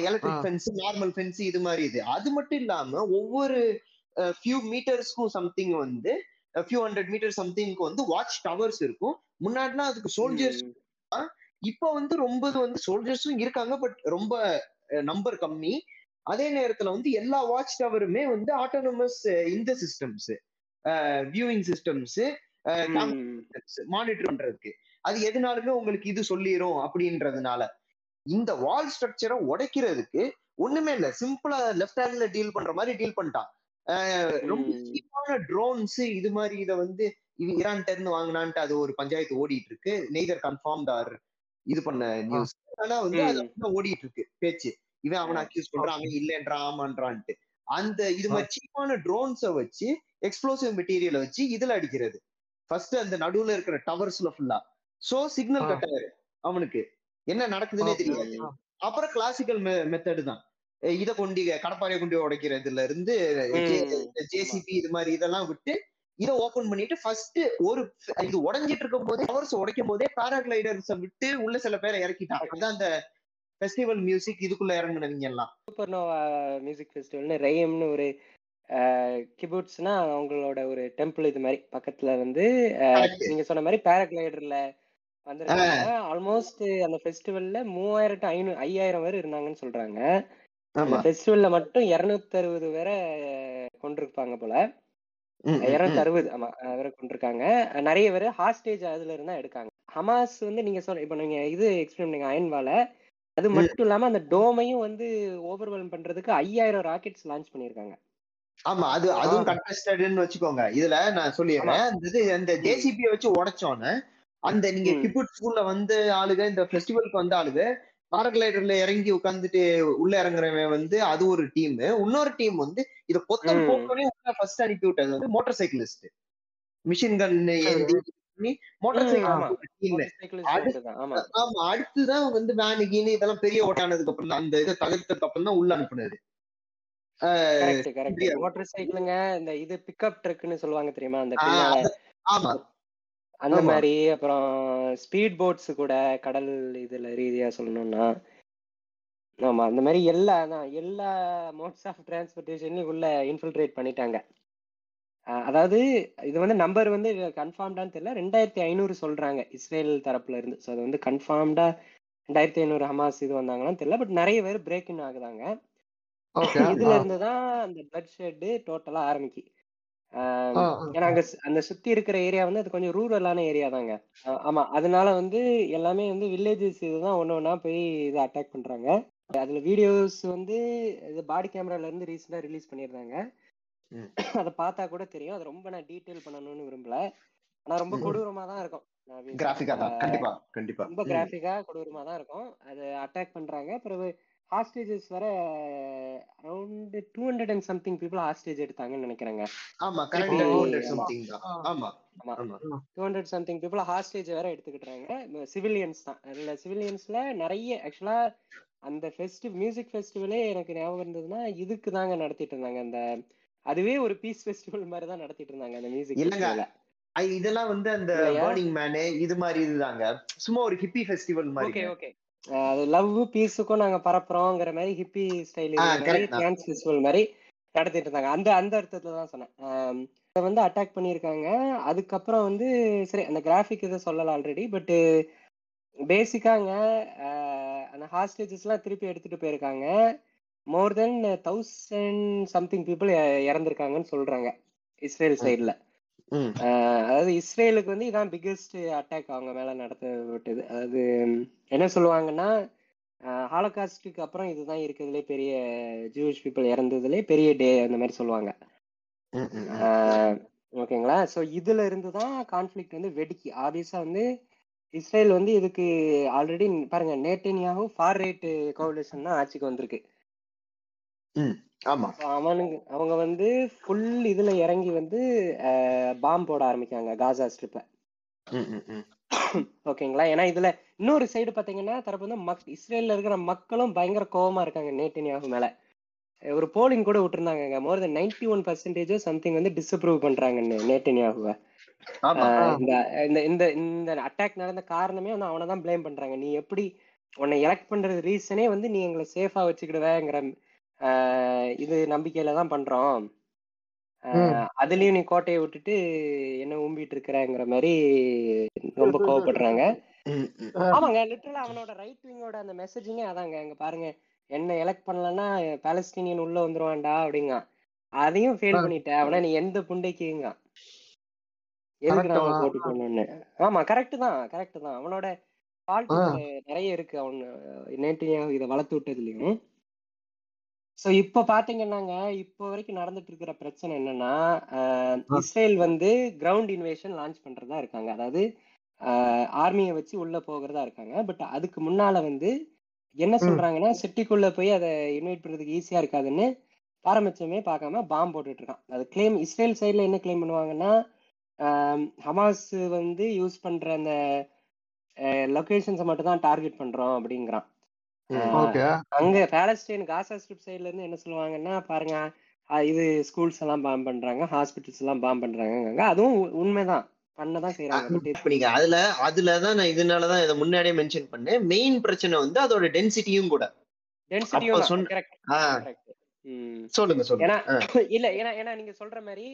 electric. Fence normal fence இது மாதிரி இது அது மட்டும் இல்லாம ஒவ்வொரு ஃபியூ மீட்டர்ஸ்க்கும் சம்திங் வந்து ஃபியூ ஹண்ட்ரட் மீட்டர் சம்திங்க்கு வந்து வாட்ச் டவர்ஸ் இருக்கும் முன்னாடிலாம் அதுக்கு சோல்ஜர்ஸ். இப்போ வந்து ரொம்ப வந்து சோல்ஜர்ஸும் இருக்காங்க பட் ரொம்ப நம்பர் கம்மி அதே நேரத்துல வந்து எல்லா வாட்ச் டவருமே வந்து ஆட்டோனமஸ் இந்த சிஸ்டம்ஸ் வியூவிங் சிஸ்டம்ஸ். மானிட்டர் பண்றதுக்கு அது எதுனாலுமே உங்களுக்கு இது சொல்லிரும் அப்படின்றதுனால. இந்த வால் ஸ்ட்ரக்சரை உடைக்கிறதுக்கு ஒண்ணுமே இல்ல. சிம்பிளா லெஃப்ட் ஹேண்ட்ல டீல் பண்ற மாதிரி டீல் பண்ணிட்டான். ரொம்ப ட்ரோன்ஸ் இது மாதிரி இத வந்து இது ஈரான்ட்ட இருந்து வாங்கினான்ட்டு அது ஒரு பஞ்சாயத்து ஓடிட்டு இருக்கு நெய்தர் கன்ஃபார்ம்ட் ஆர் இது பண்ண நியூஸ் ஆனா வந்து அது ஓடிட்டு இருக்கு பேச்சு. இவன் அவனை அக்யூஸ் பண்றான். அவன் இல்லைன்றான் ஆமான்றான்ட்டு. அந்த இது மாதிரி சீப்பான ட்ரோன்ஸை வச்சு எக்ஸ்ப்ளோசிவ் மெட்டீரியலை வச்சு இதுல அடிக்கிறது. ஃபர்ஸ்ட் அந்த நடுவுல இருக்கிற டவர்ஸ்ல ஃபுல்லா சோ சிக்னல். கட் ஆயிரும் அவனுக்கு என்ன நடக்குதுன்னே. தெரியாது அப்புறம் கிளாசிக்கல் மெத்தடு தான் இத கொண்டு கடப்பாறையை கொண்டு உடைக்கிறதுல இருந்து. ஜேசிபி இது மாதிரி இதெல்லாம் விட்டு இதை ஓபன் பண்ணிட்டு ஃபர்ஸ்ட் ஒரு இது உடைஞ்சிட்டு இருக்கும் போதே டவர்ஸ் உடைக்கும் போதே பேராகிளைடர்ஸ் விட்டு உள்ள சில பேரை இறக்கிட்டாங்க அதான் அந்த ஃபெஸ்டிவல் மியூசிக் இதுக்குள்ள இறங்குனவங்க எல்லாம் சூப்பர்னோவா மியூசிக் ஃபெஸ்டிவல்னு ரெயம்னு ஒரு கிபுட்ஸ்னா அவங்களோட ஒரு டெம்பிள் இது மாதிரி பக்கத்துல வந்து. நீங்க சொன்ன மாதிரி பேராகிளைடர்ல வந்திருக்காங்க. ஆல்மோஸ்ட் அந்த ஃபெஸ்டிவல்ல மூவாயிரம் to ஐநூறு ஐயாயிரம் பேர் இருந்தாங்கன்னு சொல்றாங்க. அந்த ஃபெஸ்டிவல்ல மட்டும் இருநூத்தி அறுபது பேரை கொண்டிருப்பாங்க போல. இருநூத்தி. அறுபது ஆமா பேரை கொண்டிருக்காங்க. நிறைய பேர் ஹாஸ்டேஜ் அதுல இருந்தா எடுக்காங்க. ஹமாஸ் வந்து நீங்க சொல்ற இப்ப நீங்க இது எக்ஸ்பிளைன் பண்ணீங்க அயன்வால அது மட்டும் இல்லாம அந்த டோமையும் வந்து ஓவர்வெல்ம் பண்றதுக்கு ஐயாயிரம் ராக்கெட்ஸ் லான்ச் பண்ணிருக்காங்க ஆமா அது அதுவும் கண்டஸ்டட்னு வச்சுக்கோங்க. இதுல நான் சொல்லிடுறேன். அந்த அந்த ஜேசிபியை வச்சு உடைச்சோன்னு அந்த நீங்க. கிபுட் ஸ்கூல்ல வந்து ஆளுக இந்த ஃபெஸ்டிவலுக்கு வந்த ஆளுக பாராகிளைடர்ல இறங்கி உட்காந்துட்டு உள்ள இறங்குறவன் வந்து அது ஒரு டீம் இன்னொரு டீம் வந்து இத பொத்தல் ம். போட்டோடனே உள்ள ஃபர்ஸ்ட் அனுப்பி விட்டது வந்து மோட்டார் சைக்கிளிஸ்ட் மிஷின் கன் பண்ணி மோட்டார் சைக்கிள் ஆமா. அடுத்துதான் வந்து வேனு கீனு இதெல்லாம் பெரிய ஓட்டானதுக்கு அப்புறம் அந்த இதை தகர்த்ததுக்கு அப்புறம் தான் உள்ள அனுப்புனது? மோட்டார் சைக்கிளுங்க இந்த இது பிக்கப் ட்ரக்னு சொல்லுவாங்க தெரியுமா அந்த ஆமா. அந்த. மாதிரி அப்புறம் ஸ்பீட் போட்ஸ் கூட கடல் இதுல ரீதியா சொல்லணும்னா ஆமா அந்த மாதிரி எல்லா எல்லா மோட்ஸ் ஆஃப் டிரான்ஸ்போர்ட்டேஷன்லயும் உள்ள இன்ஃபில்ட்ரேட் பண்ணிட்டாங்க. அதாவது இது வந்து நம்பர் வந்து கன்ஃபார்ம்டான்னு தெரியல ரெண்டாயிரத்தி ஐநூறு சொல்றாங்க இஸ்ரேல் தரப்புல இருந்து. ஸோ அது வந்து கன்ஃபார்ம்டா ரெண்டாயிரத்தி ஐநூறு ஹமாஸ் இது வந்தாங்களான்னு தெரியல பட் நிறைய பேர் பிரேக் இன் ஆகுதாங்க. இதுல இருந்து தான் அந்த பிளட் ஷெட் டோட்டலா ஆரம்பிக்கு ஏன்னா அங்க சு- அந்த சுத்தி இருக்கிற ஏரியா வந்து அது கொஞ்சம் ரூரலான ஏரியா தாங்க. ஆமா. அதனால வந்து எல்லாமே வந்து வில்லேஜஸ் இதுதான் ஒண்ணு ஒண்ணா போய் இதை அட்டாக் பண்றாங்க. அதுல வீடியோஸ் வந்து இது பாடி கேமரால இருந்து ரீசெண்டா ரிலீஸ் பண்ணியிருந்தாங்க ம். அதை பார்த்தா கூட தெரியும். அது ரொம்ப நான் டீட்டெயில் பண்ணணும்னு விரும்பல. ஆனா ரொம்ப ம். கொடூரமா தான் இருக்கும். obviously. கிராஃபிக்கா தான். கண்டிப்பா கண்டிப்பா. ரொம்ப ம். கிராஃபிக்கா கொடூரமா தான் இருக்கும். அது அட்டாக் பண்றாங்க. பிறகு ஹாஸ்டேஜஸ் வர around two hundred and something people hostage எடுத்தாங்கன்னு நினைக்கிறேங்க. ஆமா கரெக்ட் டூ ஹண்ட்ரட் சம்திங். ஆமா. Two hundred something people hostage வேற எடுத்துக்கிட்டாங்க. சிவிலியன்ஸ் தான். அதுல சிவிலியன்ஸ்ல நிறைய ஆக்சுவலா அந்த ஃபெஸ்டிவ் மியூசிக் ஃபெஸ்டிவலே எனக்கு ஞாபகம் இருந்ததுன்னா இதுக்கு தாங்க நடத்திட்டு இருந்தாங்க. அந்த அதுவே ஒரு பீஸ் ஃபெஸ்டிவல் மாதிரி தான் நடத்திட்டு இருந்தாங்க அந்த மியூசிக் இல்லங்க. இதெல்லாம் வந்து அந்த பர்னிங் மேனு இது மாதிரி இதுதாங்க. சும்மா ஒரு ஹிப்பி ஃபெஸ்டிவல் ஓகே மாதிரிங்க. ஓகே. அது லவ் பீஸுக்கும் நாங்க பரப்புறோங்கிற மாதிரி ஹிப்பி ஸ்டைல் டான்ஸ் ஃபெஸ்டிவல் மாதிரி நடத்திட்டு இருந்தாங்க. அந்த அந்த அர்த்தத்துல தான் சொன்னேன். இதை வந்து அட்டாக் பண்ணியிருக்காங்க. அதுக்கப்புறம் வந்து சரி அந்த கிராஃபிக் இதை சொல்லலாம் ஆல்ரெடி பட் பேசிக்காங்க அந்த ஹாஸ்டேஜஸ்லாம் திருப்பி எடுத்துட்டு போயிருக்காங்க. More than thousand something people இறந்துருக்காங்கன்னு சொல்றாங்க. இஸ்ரேல் சைடில் ம், அதாவது இஸ்ரேலுக்கு வந்து இதான் பிக்கெஸ்ட் அட்டாக் அவங்க மேல நடத்தப்பட்டது. அதாவது என்ன சொல்லுவாங்கன்னா ஹாலகாஸ்டுக்கு அப்புறம் இதுதான் இருக்கிறதுலே பெரிய ஜூவிஷ் பீப்புள் இறந்ததுலே பெரிய டே அந்த மாதிரி சொல்லுவாங்க. ஓகேங்களா? ஸோ இதுல இருந்து தான் கான்ஃப்ளிக்ட் வந்து வெடிக்கி. ஆப்வியஸா வந்து இஸ்ரேல் வந்து இதுக்கு ஆல்ரெடி பாருங்க நேட்டன்யாகு ஃபார் ரைட் கோவலேஷன் தான் ஆட்சிக்கு வந்திருக்கு. ஆமா. அவனுங்க அவங்க வந்து ஃபுல் இதுல இறங்கி வந்து பாம் போட ஆரம்பிக்காங்க காசா ஸ்ட்ரிப்பை. ஓகேங்களா? ஏன்னா இதுல இன்னொரு சைடு பாத்தீங்கன்னா தரப்பு வந்து மக் இஸ்ரேல்ல இருக்கிற மக்களும் பயங்கர கோவமா இருக்காங்க நேட்டன்யாகு மேல. ஒரு போலிங் கூட விட்டுருந்தாங்க more than ninety one percentage something வந்து டிஸ்அப்ரூவ் பண்றாங்க நேட்டன்யாகுவை இந்த இந்த இந்த அட்டாக் நடந்த காரணமே வந்து அவனை தான் ப்ளேம் பண்றாங்க. நீ எப்படி உன்னை எலெக்ட் பண்றது ரீசனே வந்து நீ எங்களை சேஃபா வச்சுக்கிடுவேங்கிற இது நம்பிக்கையில தான் பண்றோம். ஆஹ் அதுலயும் நீ கோட்டையை விட்டுட்டு என்ன ஊம்பிட்டு இருக்கிறங்கிற மாதிரி ரொம்ப கோவப்படுறாங்க. ஆமாங்க லிட்டரலா அவனோட ரைட் விங்கோட அந்த மெசேஜிங்கே அதாங்க. இங்க பாருங்க என்ன எலெக்ட் பண்ணலன்னா பாலஸ்தீனியன் உள்ள வந்துருவான்டா அப்படிங்க அதையும் ஃபெயில் பண்ணிட்ட. அவனா நீ எந்த புண்டைக்குங்க எதுக்கு தான் போட்டு போகணும்னு ஆமா கரெக்ட் தான் கரெக்ட் தான். அவனோட ஃபால்ட் நிறைய இருக்கு. அவன் நேற்று இதை வளர்த்து விட்டதுலயும். ஸோ இப்போ பாத்தீங்கன்னாங்க இப்போ வரைக்கும் நடந்துட்டு இருக்கிற பிரச்சனை என்னன்னா. இஸ்ரேல் வந்து கிரவுண்ட் இன்வேஷன் லான்ச் பண்றதா இருக்காங்க அதாவது ஆர்மியை வச்சு உள்ள போகிறதா இருக்காங்க பட் அதுக்கு முன்னால வந்து என்ன ம். சொல்றாங்கன்னா சிட்டிக்குள்ள போய் அதை இன்வைட் பண்றதுக்கு ஈஸியா இருக்காதுன்னு பாரபட்சமே பார்க்காம பாம்பு போட்டுட்டு இருக்கான் அது கிளைம் இஸ்ரேல் சைடுல என்ன கிளைம் பண்ணுவாங்கன்னா ஹமாஸ் வந்து யூஸ் பண்ற அந்த லொகேஷன்ஸை மட்டும் தான் டார்கெட் பண்றோம் அப்படிங்கிறான் அங்க பாலஸ்டைன் காசா ஸ்ட்ரிப் சைடுல இருந்து என்ன சொல்லுவாங்கன்னா பாருங்க இது ஸ்கூல்ஸ் எல்லாம் பாம் பண்றாங்க ஹாஸ்பிட்டல்ஸ் எல்லாம் பாம் பண்றாங்க அதுவும் உண்மைதான். பண்ணதான் செய்யறாங்க அதுல அதுலதான் நான் இதனாலதான் இதை முன்னாடியே மென்ஷன் பண்ணேன். மெயின் பிரச்சனை வந்து அதோட டென்சிட்டியும் கூட. டென்சிட்டியும் சொல்லுங்க சொல்லுங்க. ஏன்னா இல்ல ஏன்னா ஏன்னா நீங்க சொல்ற மாதிரி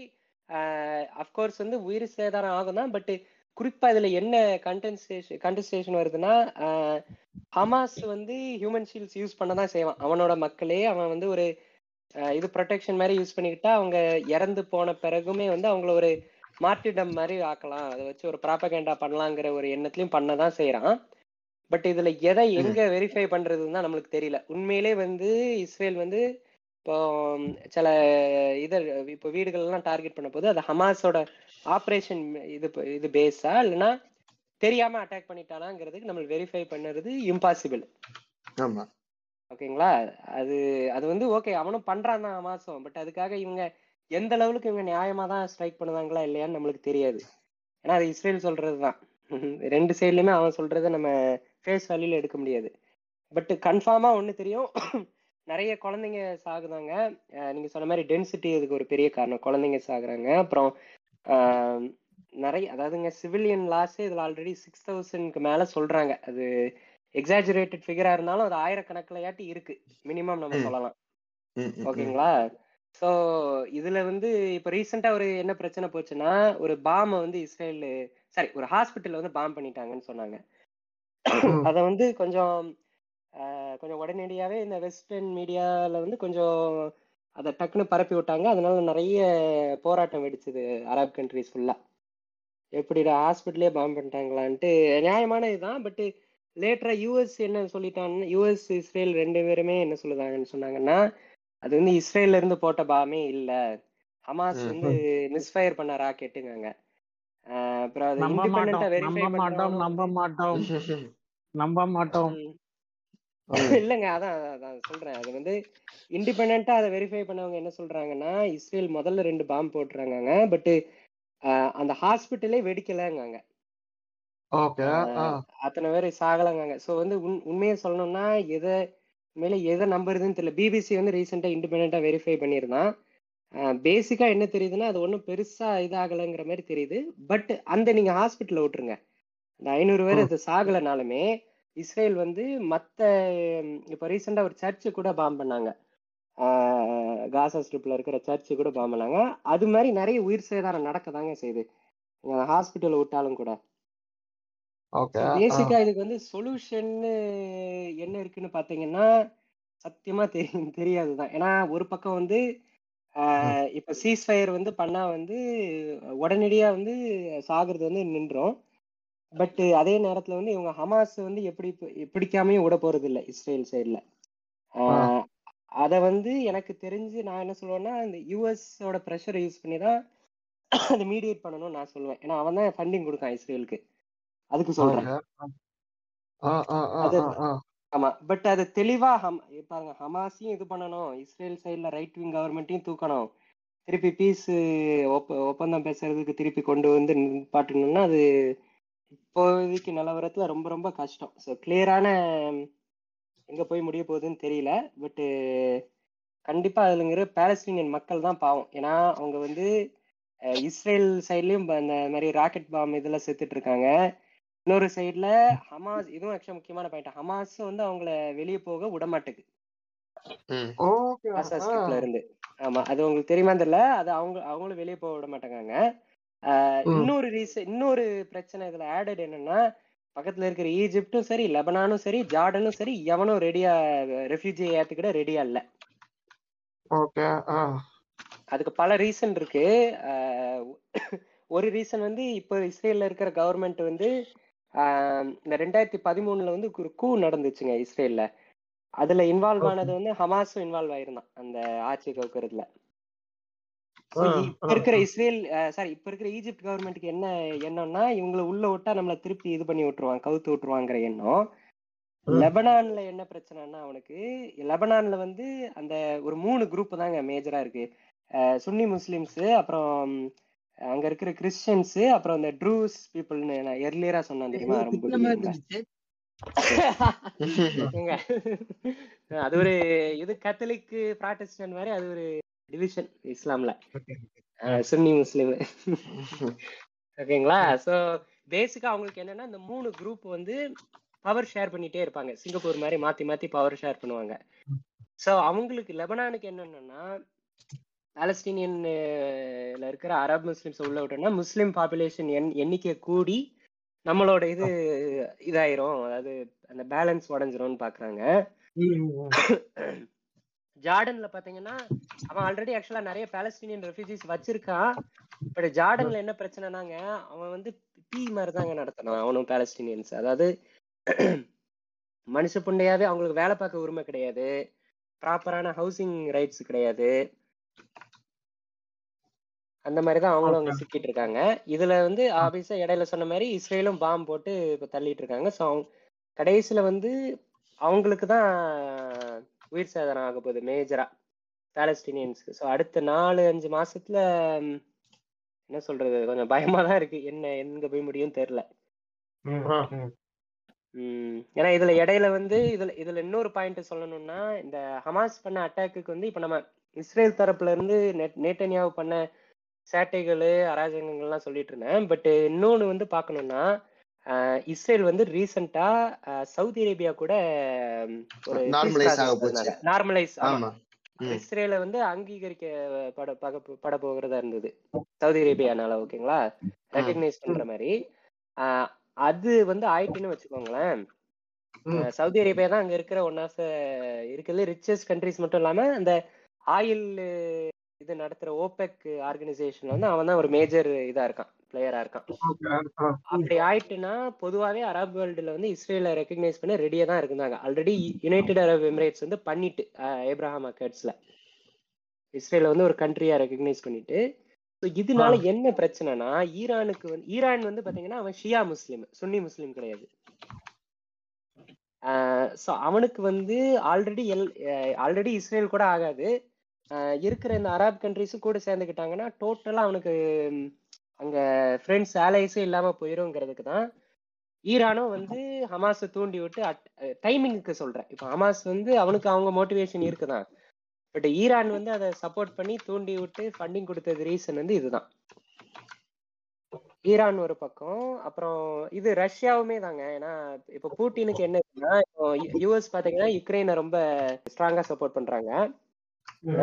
அஃப்கோர்ஸ் வந்து உயிர் சேதாரம் ஆகும் தான் பட் குறிப்பா இதுல என்ன கண்டென்சேஷன் கண்டென்சேஷன் வருதுன்னா ஹமாஸ் வந்து ஹியூமன் ஷீல்ட்ஸ் யூஸ் பண்ண தான் செய்வான். அவனோட மக்களே அவன் வந்து ஒரு இது ப்ரொடெக்ஷன் மாதிரி யூஸ் பண்ணிக்கிட்டா அவங்க இறந்து போன பிறகுமே வந்து அவங்கள ஒரு மார்ட்டிடம் மாதிரி ஆக்கலாம். அதை வச்சு ஒரு ப்ராப்பகேண்டா பண்ணலாங்கிற ஒரு எண்ணத்துலயும் பண்ண தான் செய்யறான் பட் இதுல எதை எங்க வெரிஃபை பண்றதுன்னு தான் நம்மளுக்கு தெரியல. உண்மையிலே வந்து இஸ்ரேல் வந்து இப்போ சில இத இப்போ வீடுகள் எல்லாம் டார்கெட் பண்ண போது அது ஹமாஸோட ஆப்ரேஷன் இது இது பேஸா? இல்லைன்னா தெரியாம அட்டாக் பண்ணிட்டானாங்கிறதுக்கு நம்ம வெரிஃபை பண்ணுறது இம்பாசிபிள் ஆமா. ஓகேங்களா? அது அது வந்து ஓகே அவனும் பண்றான் தான் ஹமாஸும் பட் அதுக்காக இவங்க எந்த லெவலுக்கு இவங்க நியாயமா தான் ஸ்ட்ரைக் பண்ணுவாங்களா இல்லையான்னு நம்மளுக்கு தெரியாது. ஏன்னா அது இஸ்ரேல் சொல்றது தான். ரெண்டு சைட்லயுமே அவன் சொல்றதை நம்ம ஃபேஸ் வேல்யூல எடுக்க முடியாது. பட் கன்ஃபார்மா ஒண்ணு தெரியும். நிறைய குழந்தைங்க சாகுதாங்க. நீங்க சொன்ன மாதிரி டென்சிட்டி இதுக்கு ஒரு பெரிய காரணம். குழந்தைங்க சாகுறாங்க. அப்புறம் நிறைய அதாவதுங்க சிவிலியன் லாஸே இதுல ஆல்ரெடி சிக்ஸ் தௌசண்ட்க்கு மேல சொல்றாங்க. அது எக்ஸாஜுரேட்டட் ஃபிகரா இருந்தாலும் அது ஆயிரக்கணக்கில் இருக்கு. மினிமம் நம்ம சொல்லலாம். ஓகேங்களா? ஸோ இதுல வந்து இப்போ ரீசெண்டா ஒரு என்ன பிரச்சனை போச்சுன்னா ஒரு பாம்பை வந்து இஸ்ரேல் சாரி ஒரு ஹாஸ்பிட்டல்ல வந்து பாம் பண்ணிட்டாங்கன்னு சொன்னாங்க. அதை வந்து கொஞ்சம் கொஞ்சம் உடனடியாவே இந்த வெஸ்டர்ன் மீடியால வந்து கொஞ்சம் அதை டக்குன்னு பரப்பி விட்டாங்க. அதனால நிறைய போராட்டம் வெடிச்சது அரப் கண்ட்ரிஸ் ஃபுல்லா எப்படிடா ஹாஸ்பிட்டலே பாம் பண்ணிட்டாங்களான்ட்டு நியாயமான இதுதான் பட் லேட்டரா யூஎஸ் என்ன சொல்லிட்டாங்கன்னா யூஎஸ் இஸ்ரேல் ரெண்டு பேருமே என்ன சொல்லுதாங்கன்னு சொன்னாங்கன்னா அது வந்து இஸ்ரேல்ல இருந்து போட்ட பாமே இல்ல. ஹமாஸ் வந்து மிஸ்ஃபயர் பண்ண ராக்கெட்டுங்க அப்புறம் அது நம்ப மாட்டோம். நம்ப மாட்டோம் நம்ப மாட்டோம் ம். ம். இல்லைங்க அதான் அதான், சொல்றேன். அது வந்து இண்டிபெண்டா அதை வெரிஃபை பண்ணவங்க என்ன சொல்றாங்கன்னா இஸ்ரேல் முதல்ல ரெண்டு பாம்பு போட்டுறாங்க பட் அந்த ஹாஸ்பிட்டலே வெடிக்கலங்காங்க. அத்தனை பேர் சாகலங்காங்க. ஸோ வந்து உண் உண்மையை சொல்லணும்னா எதை உண்மையில எதை நம்புறதுன்னு தெரியல. பிபிசி வந்து ரீசெண்டா இண்டிபெண்டா வெரிஃபை பண்ணியிருந்தான். பேசிக்கா என்ன தெரியுதுன்னா அது ஒன்றும் பெருசா இதாகலைங்கிற மாதிரி தெரியுது. பட் அந்த நீங்க ஹாஸ்பிட்டல்ல விட்டுருங்க. இந்த ஐநூறு பேர் அது சாகலைனாலுமே இஸ்ரேல் வந்து மத்த ம், இப்ப ரீசெண்டா ஒரு சர்ச்சு கூட பாம் பண்ணாங்க. காசா ஸ்ட்ரிப்ல இருக்கிற சர்ச்சு கூட பாம் பண்ணாங்க. அது மாதிரி நிறைய உயிர் சேதாரம் நடக்கதாங்க செய்யுது. ஹாஸ்பிட்டல் விட்டாலும் கூட. பேசிக்கா இதுக்கு வந்து சொல்யூஷன் என்ன இருக்குன்னு பாத்தீங்கன்னா சத்தியமா தெரியும் தெரியாதுதான். ஏன்னா ஒரு பக்கம் வந்து இப்ப சீஸ் ஃபயர் வந்து பண்ணா வந்து உடனடியா வந்து சாகுறது வந்து நின்றோம். பட் அதே நேரத்துல வந்து இவங்க ஹமாஸ் வந்து எப்படி பிடிக்காமையும் விட போறது இல்ல இஸ்ரேல் சைடுல அத வந்து எனக்கு தெரிஞ்சு நான் என்ன சொல்லுவேன்னா இந்த யூஎஸ் ஓட ப்ரெஷரை யூஸ் பண்ணி தான் அதை மீடியேட் பண்ணணும்னு நான் சொல்லுவேன். ஏன்னா அவன் தான் ஃபண்டிங் கொடுக்கான் இஸ்ரேலுக்கு அதுக்கு சொல்றேன். ஆமா. பட் அது தெளிவா ஹம் பாருங்க ஹமாஸையும் இது பண்ணணும். இஸ்ரேல் சைடுல ரைட் விங் கவர்மெண்ட்டையும் தூக்கணும். திருப்பி பீஸ் ஒப்ப ஒப்பந்தம் பேசுறதுக்கு திருப்பி கொண்டு வந்து நிப்பாட்டணும்னா அது இப்போதைக்கு நிலவரத்துல ரொம்ப ரொம்ப கஷ்டம். ஸோ கிளியரான எங்க போய் முடிய போகுதுன்னு தெரியல. பட் கண்டிப்பா அதுலங்கிற பாலஸ்தீனியன் மக்கள் தான் பாவம். ஏன்னா அவங்க வந்து இஸ்ரேல் சைட்லயும் அந்த மாதிரி ராக்கெட் பாம் இதெல்லாம் செத்துட்டு இருக்காங்க. இன்னொரு சைடுல ஹமாஸ் இதுவும் ஆக்சுவலா முக்கியமான பாயிண்ட் ஹமாஸ் வந்து அவங்கள வெளியே போக விட மாட்டேங்குது ம். ஓகே காசா ஸ்ட்ரிப்ல இருந்து. ஆமா. அது உங்களுக்கு தெரியுமா தெரியல. அது அவங்க அவங்களும் வெளியே போக விட மாட்டேங்காங்க. இன்னொரு ரீசன் இன்னொரு பிரச்சனை இதுல ஆடட் என்னன்னா பக்கத்துல இருக்கிற ஈஜிப்டும் சரி லெபனானும் சரி ஜார்டனும் சரி எவனும் ரெடியா ரெஃப்யூஜி ஏத்துக்கிட ரெடியா இல்ல. ஓகே அதுக்கு பல ரீசன் இருக்கு. ஒரு ரீசன் வந்து இப்போ இஸ்ரேல்ல இருக்கிற கவர்மெண்ட் வந்து இந்த ரெண்டாயிரத்தி பதிமூணுல வந்து ஒரு கூ நடந்துச்சுங்க இஸ்ரேல்ல. அதுல இன்வால்வ் ஆனது வந்து ஹமாஸும் இன்வால்வ் ஆயிருந்தான் அந்த ஆட்சி கவுக்கிறதுல இப்ப இருக்கிற. இஸ்ரேல் சாரி இப்ப இருக்கிற ஈஜிப்ட் கவர்மெண்ட்டுக்கு என்ன எண்ணம்னா இவங்களை உள்ள விட்டா நம்மள திருப்பி இது பண்ணி விட்டுருவான் கவுத்து விட்டுருவாங்கிற எண்ணம். லெபனான்ல என்ன பிரச்சனைன்னா அவனுக்கு லெபனான்ல வந்து அந்த ஒரு மூணு குரூப் தாங்க மேஜரா இருக்கு சுன்னி முஸ்லிம்ஸ் அப்புறம் அங்க இருக்கிற கிறிஸ்டியன்ஸ் அப்புறம் இந்த ட்ரூஸ் பீப்புள்னு நான் எர்லியரா சொன்னேன் தெரியுமா ரொம்ப அது ஒரு இது கத்தலிக் ப்ராட்டஸ்டன்ட் மாதிரி அது ஒரு டிவிஷன் இஸ்லாம்ல சுன்னி முஸ்லிம் ஓகேங்களா? சோ பேசிக்கா அவங்களுக்கு என்னன்னா இந்த மூணு குரூப் வந்து பவர் ஷேர் பண்ணிட்டே இருப்பாங்க. சிங்கப்பூர் மாதிரி மாத்தி மாத்தி பவர் ஷேர் பண்ணுவாங்க. சோ அவங்களுக்கு லெபனானுக்கு என்னன்னா பாலஸ்தீனியன்ல இருக்கிற அரப் முஸ்லிம்ஸ் உள்ள விட்டோம்னா முஸ்லிம் பாப்புலேஷன் எண் எண்ணிக்கை கூடி நம்மளோட இது இதாயிரும். அதாவது அந்த பேலன்ஸ் உடஞ்சிரும்னு பாக்குறாங்க. ஜார்டன்ல பாத்தீங்கன்னா அவன் ஆல்ரெடி ஆக்சுவலா நிறைய பாலஸ்தீனியன் ரெஃப்யூஜிஸ் வச்சிருக்கான். பட் ஜார்டன்ல என்ன பிரச்சனைனாங்க அவன் வந்து பி மாதிரி தாங்க நடத்தணும் அவனும் பாலஸ்தீனியன்ஸ் அதாவது மனுஷ புண்டையாவே அவங்களுக்கு வேலை பார்க்க உரிமை கிடையாது. ப்ராப்பரான ஹவுசிங் ரைட்ஸ் கிடையாது. அந்த மாதிரி தான் அவங்களும் அங்க சிக்கிட்டு இருக்காங்க. இதுல வந்து ஆபீஸா இடையில சொன்ன மாதிரி இஸ்ரேலும் பாம் போட்டு இப்ப தள்ளிட்டு இருக்காங்க. ஸோ அவங்க கடைசியில வந்து அவங்களுக்கு தான் உயிர் சேதனம் ஆக போகுது மேஜரா பாலஸ்டீனியன்ஸ்க்கு ஸோ அடுத்த நாலு அஞ்சு மாசத்துல என்ன சொல்றது கொஞ்சம் பயமா தான் இருக்கு. என்ன எங்க போய் முடியும்னு தெரியல. ம், ஏன்னா இதுல இடையில வந்து இதுல இதுல இன்னொரு பாயிண்ட் சொல்லணும்னா இந்த ஹமாஸ் பண்ண அட்டாக்குக்கு வந்து இப்ப நம்ம இஸ்ரேல் தரப்புல இருந்து நெட் நேட்டன்யாவு பண்ண சேட்டைகள் அராஜகங்கள்லாம் சொல்லிட்டு இருந்தேன். பட் இன்னொன்னு வந்து பார்க்கணும்னா ஆஹ், இஸ்ரேல் வந்து ரீசெண்டா சவுதி அரேபியா கூட ஒரு. நார்மலைஸ் ஆமா. இஸ்ரேலை வந்து அங்கீகரிக்க பட பட போகிறதா இருந்தது. சவுதி அரேபியானால ஓகேங்களா? ரெகக்னைஸ் பண்ற மாதிரி அது வந்து ஆயிட்டுன்னு வச்சுக்கோங்களேன். சவுதி அரேபியா தான் அங்க இருக்கிற ஒன் ஆஃப் இருக்கிறது ரிச்சஸ்ட் கண்ட்ரிஸ் மட்டும் இல்லாம அந்த ஆயில் இது நடத்துற ஓபெக் ஆர்கனைசேஷன் வந்து அவன் தான் ஒரு மேஜர் இதா இருக்கான். பிளேயரா இருக்கான். அப்படி ஆயிட்டுன்னா பொதுவாவே அரப் வேர்ல்டுல வந்து இஸ்ரேலை ரெகக்னைஸ் பண்ண ரெடியா தான் இருந்தாங்க. ஆல்ரெடி யுனைடெட் அரப் எமிரேட்ஸ் வந்து பண்ணிட்டு ஏப்ரஹாம் அக்கர்ட்ஸ்ல இஸ்ரேல வந்து ஒரு கண்ட்ரியா ரெகக்னைஸ் பண்ணிட்டு ஸோ இதனால என்ன பிரச்சனைனா ஈரானுக்கு வந்து ஈரான் வந்து பாத்தீங்கன்னா அவன் ஷியா முஸ்லீம் சுன்னி முஸ்லீம் கிடையாது. ஸோ அவனுக்கு வந்து ஆல்ரெடி எல் ஆல்ரெடி இஸ்ரேல் கூட ஆகாது. இருக்கிற இந்த அரப் கண்ட்ரிஸும் கூட சேர்ந்துக்கிட்டாங்கன்னா டோட்டலாக அவனுக்கு அங்க ஃப்ரெண்ட்ஸ் ஆலைஸே இல்லாம போயிருங்கிறதுக்கு தான் ஈரானும் வந்து ஹமாஸை தூண்டி விட்டு டைமிங்க்கு சொல்றேன். இப்போ ஹமாஸ் வந்து அவனுக்கு அவங்க மோட்டிவேஷன் இருக்குதான். பட் ஈரான் வந்து அதை சப்போர்ட் பண்ணி தூண்டி விட்டு ஃபண்டிங் கொடுத்தது ரீசன் வந்து இதுதான். ஈரான் ஒரு பக்கம் அப்புறம் இது ரஷ்யாவுமே தாங்க. ஏன்னா இப்போ பூட்டினுக்கு என்ன இப்போ யூஎஸ் பாத்தீங்கன்னா யுக்ரைனை ரொம்ப ஸ்ட்ராங்கா சப்போர்ட் பண்றாங்க.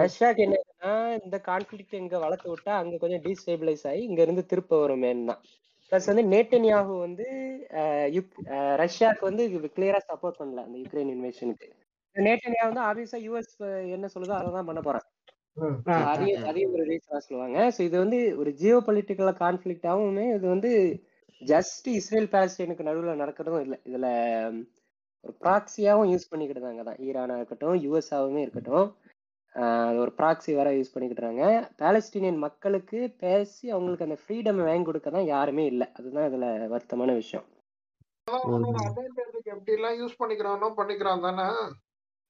ரஷ்யாக்கு என்ன இருக்குன்னா இந்த கான்ஃபிளிக்ட் இங்க வளர்த்து விட்டா அங்க கொஞ்சம் டீஸ்டேபிளைஸ் ஆகி இங்க இருந்து திருப்ப வருமேன்னு தான். ப்ளஸ் வந்து நேட்டன்யாகு வந்து ரஷ்யாக்கு வந்து கிளியரா சப்போர்ட் பண்ணல அந்த யுக்ரைன் இன்வேஷனுக்கு நேட்டன்யா வந்து ஆப்வியஸா யூஎஸ் என்ன சொல்லுதோ அதை தான் பண்ண போறான். அதையும் அதையும் ஒரு ரீசனா சொல்லுவாங்க. ஸோ இது வந்து ஒரு ஜியோ பொலிட்டிக்கல் கான்ஃபிளிக்டாவுமே இது வந்து ஜஸ்ட் இஸ்ரேல் பாலஸ்தீனுக்கு நடுவில் நடக்கிறதும் இல்லை. இதுல ஒரு ப்ராக்சியாவும் யூஸ் பண்ணிக்கிட்டாங்க தான் ஈரானா இருக்கட்டும் யூஎஸ்ஆவுமே இருக்கட்டும். அது ஒரு ப்ராக்சி வர யூஸ் பண்ணிக்கிட்டாங்க பாலஸ்தீனியன் மக்களுக்கு பேசி அவங்களுக்கு அந்த ஃப்ரீடம் வாங்கி கொடுக்க தான் யாருமே இல்லை. அதுதான் இதுல வருத்தமான விஷயம். அதான் அவனோட advantage-க்கு எப்படி எல்லாம் யூஸ் பண்ணிக்கிறானோ பண்ணிக்கிறான் தானே.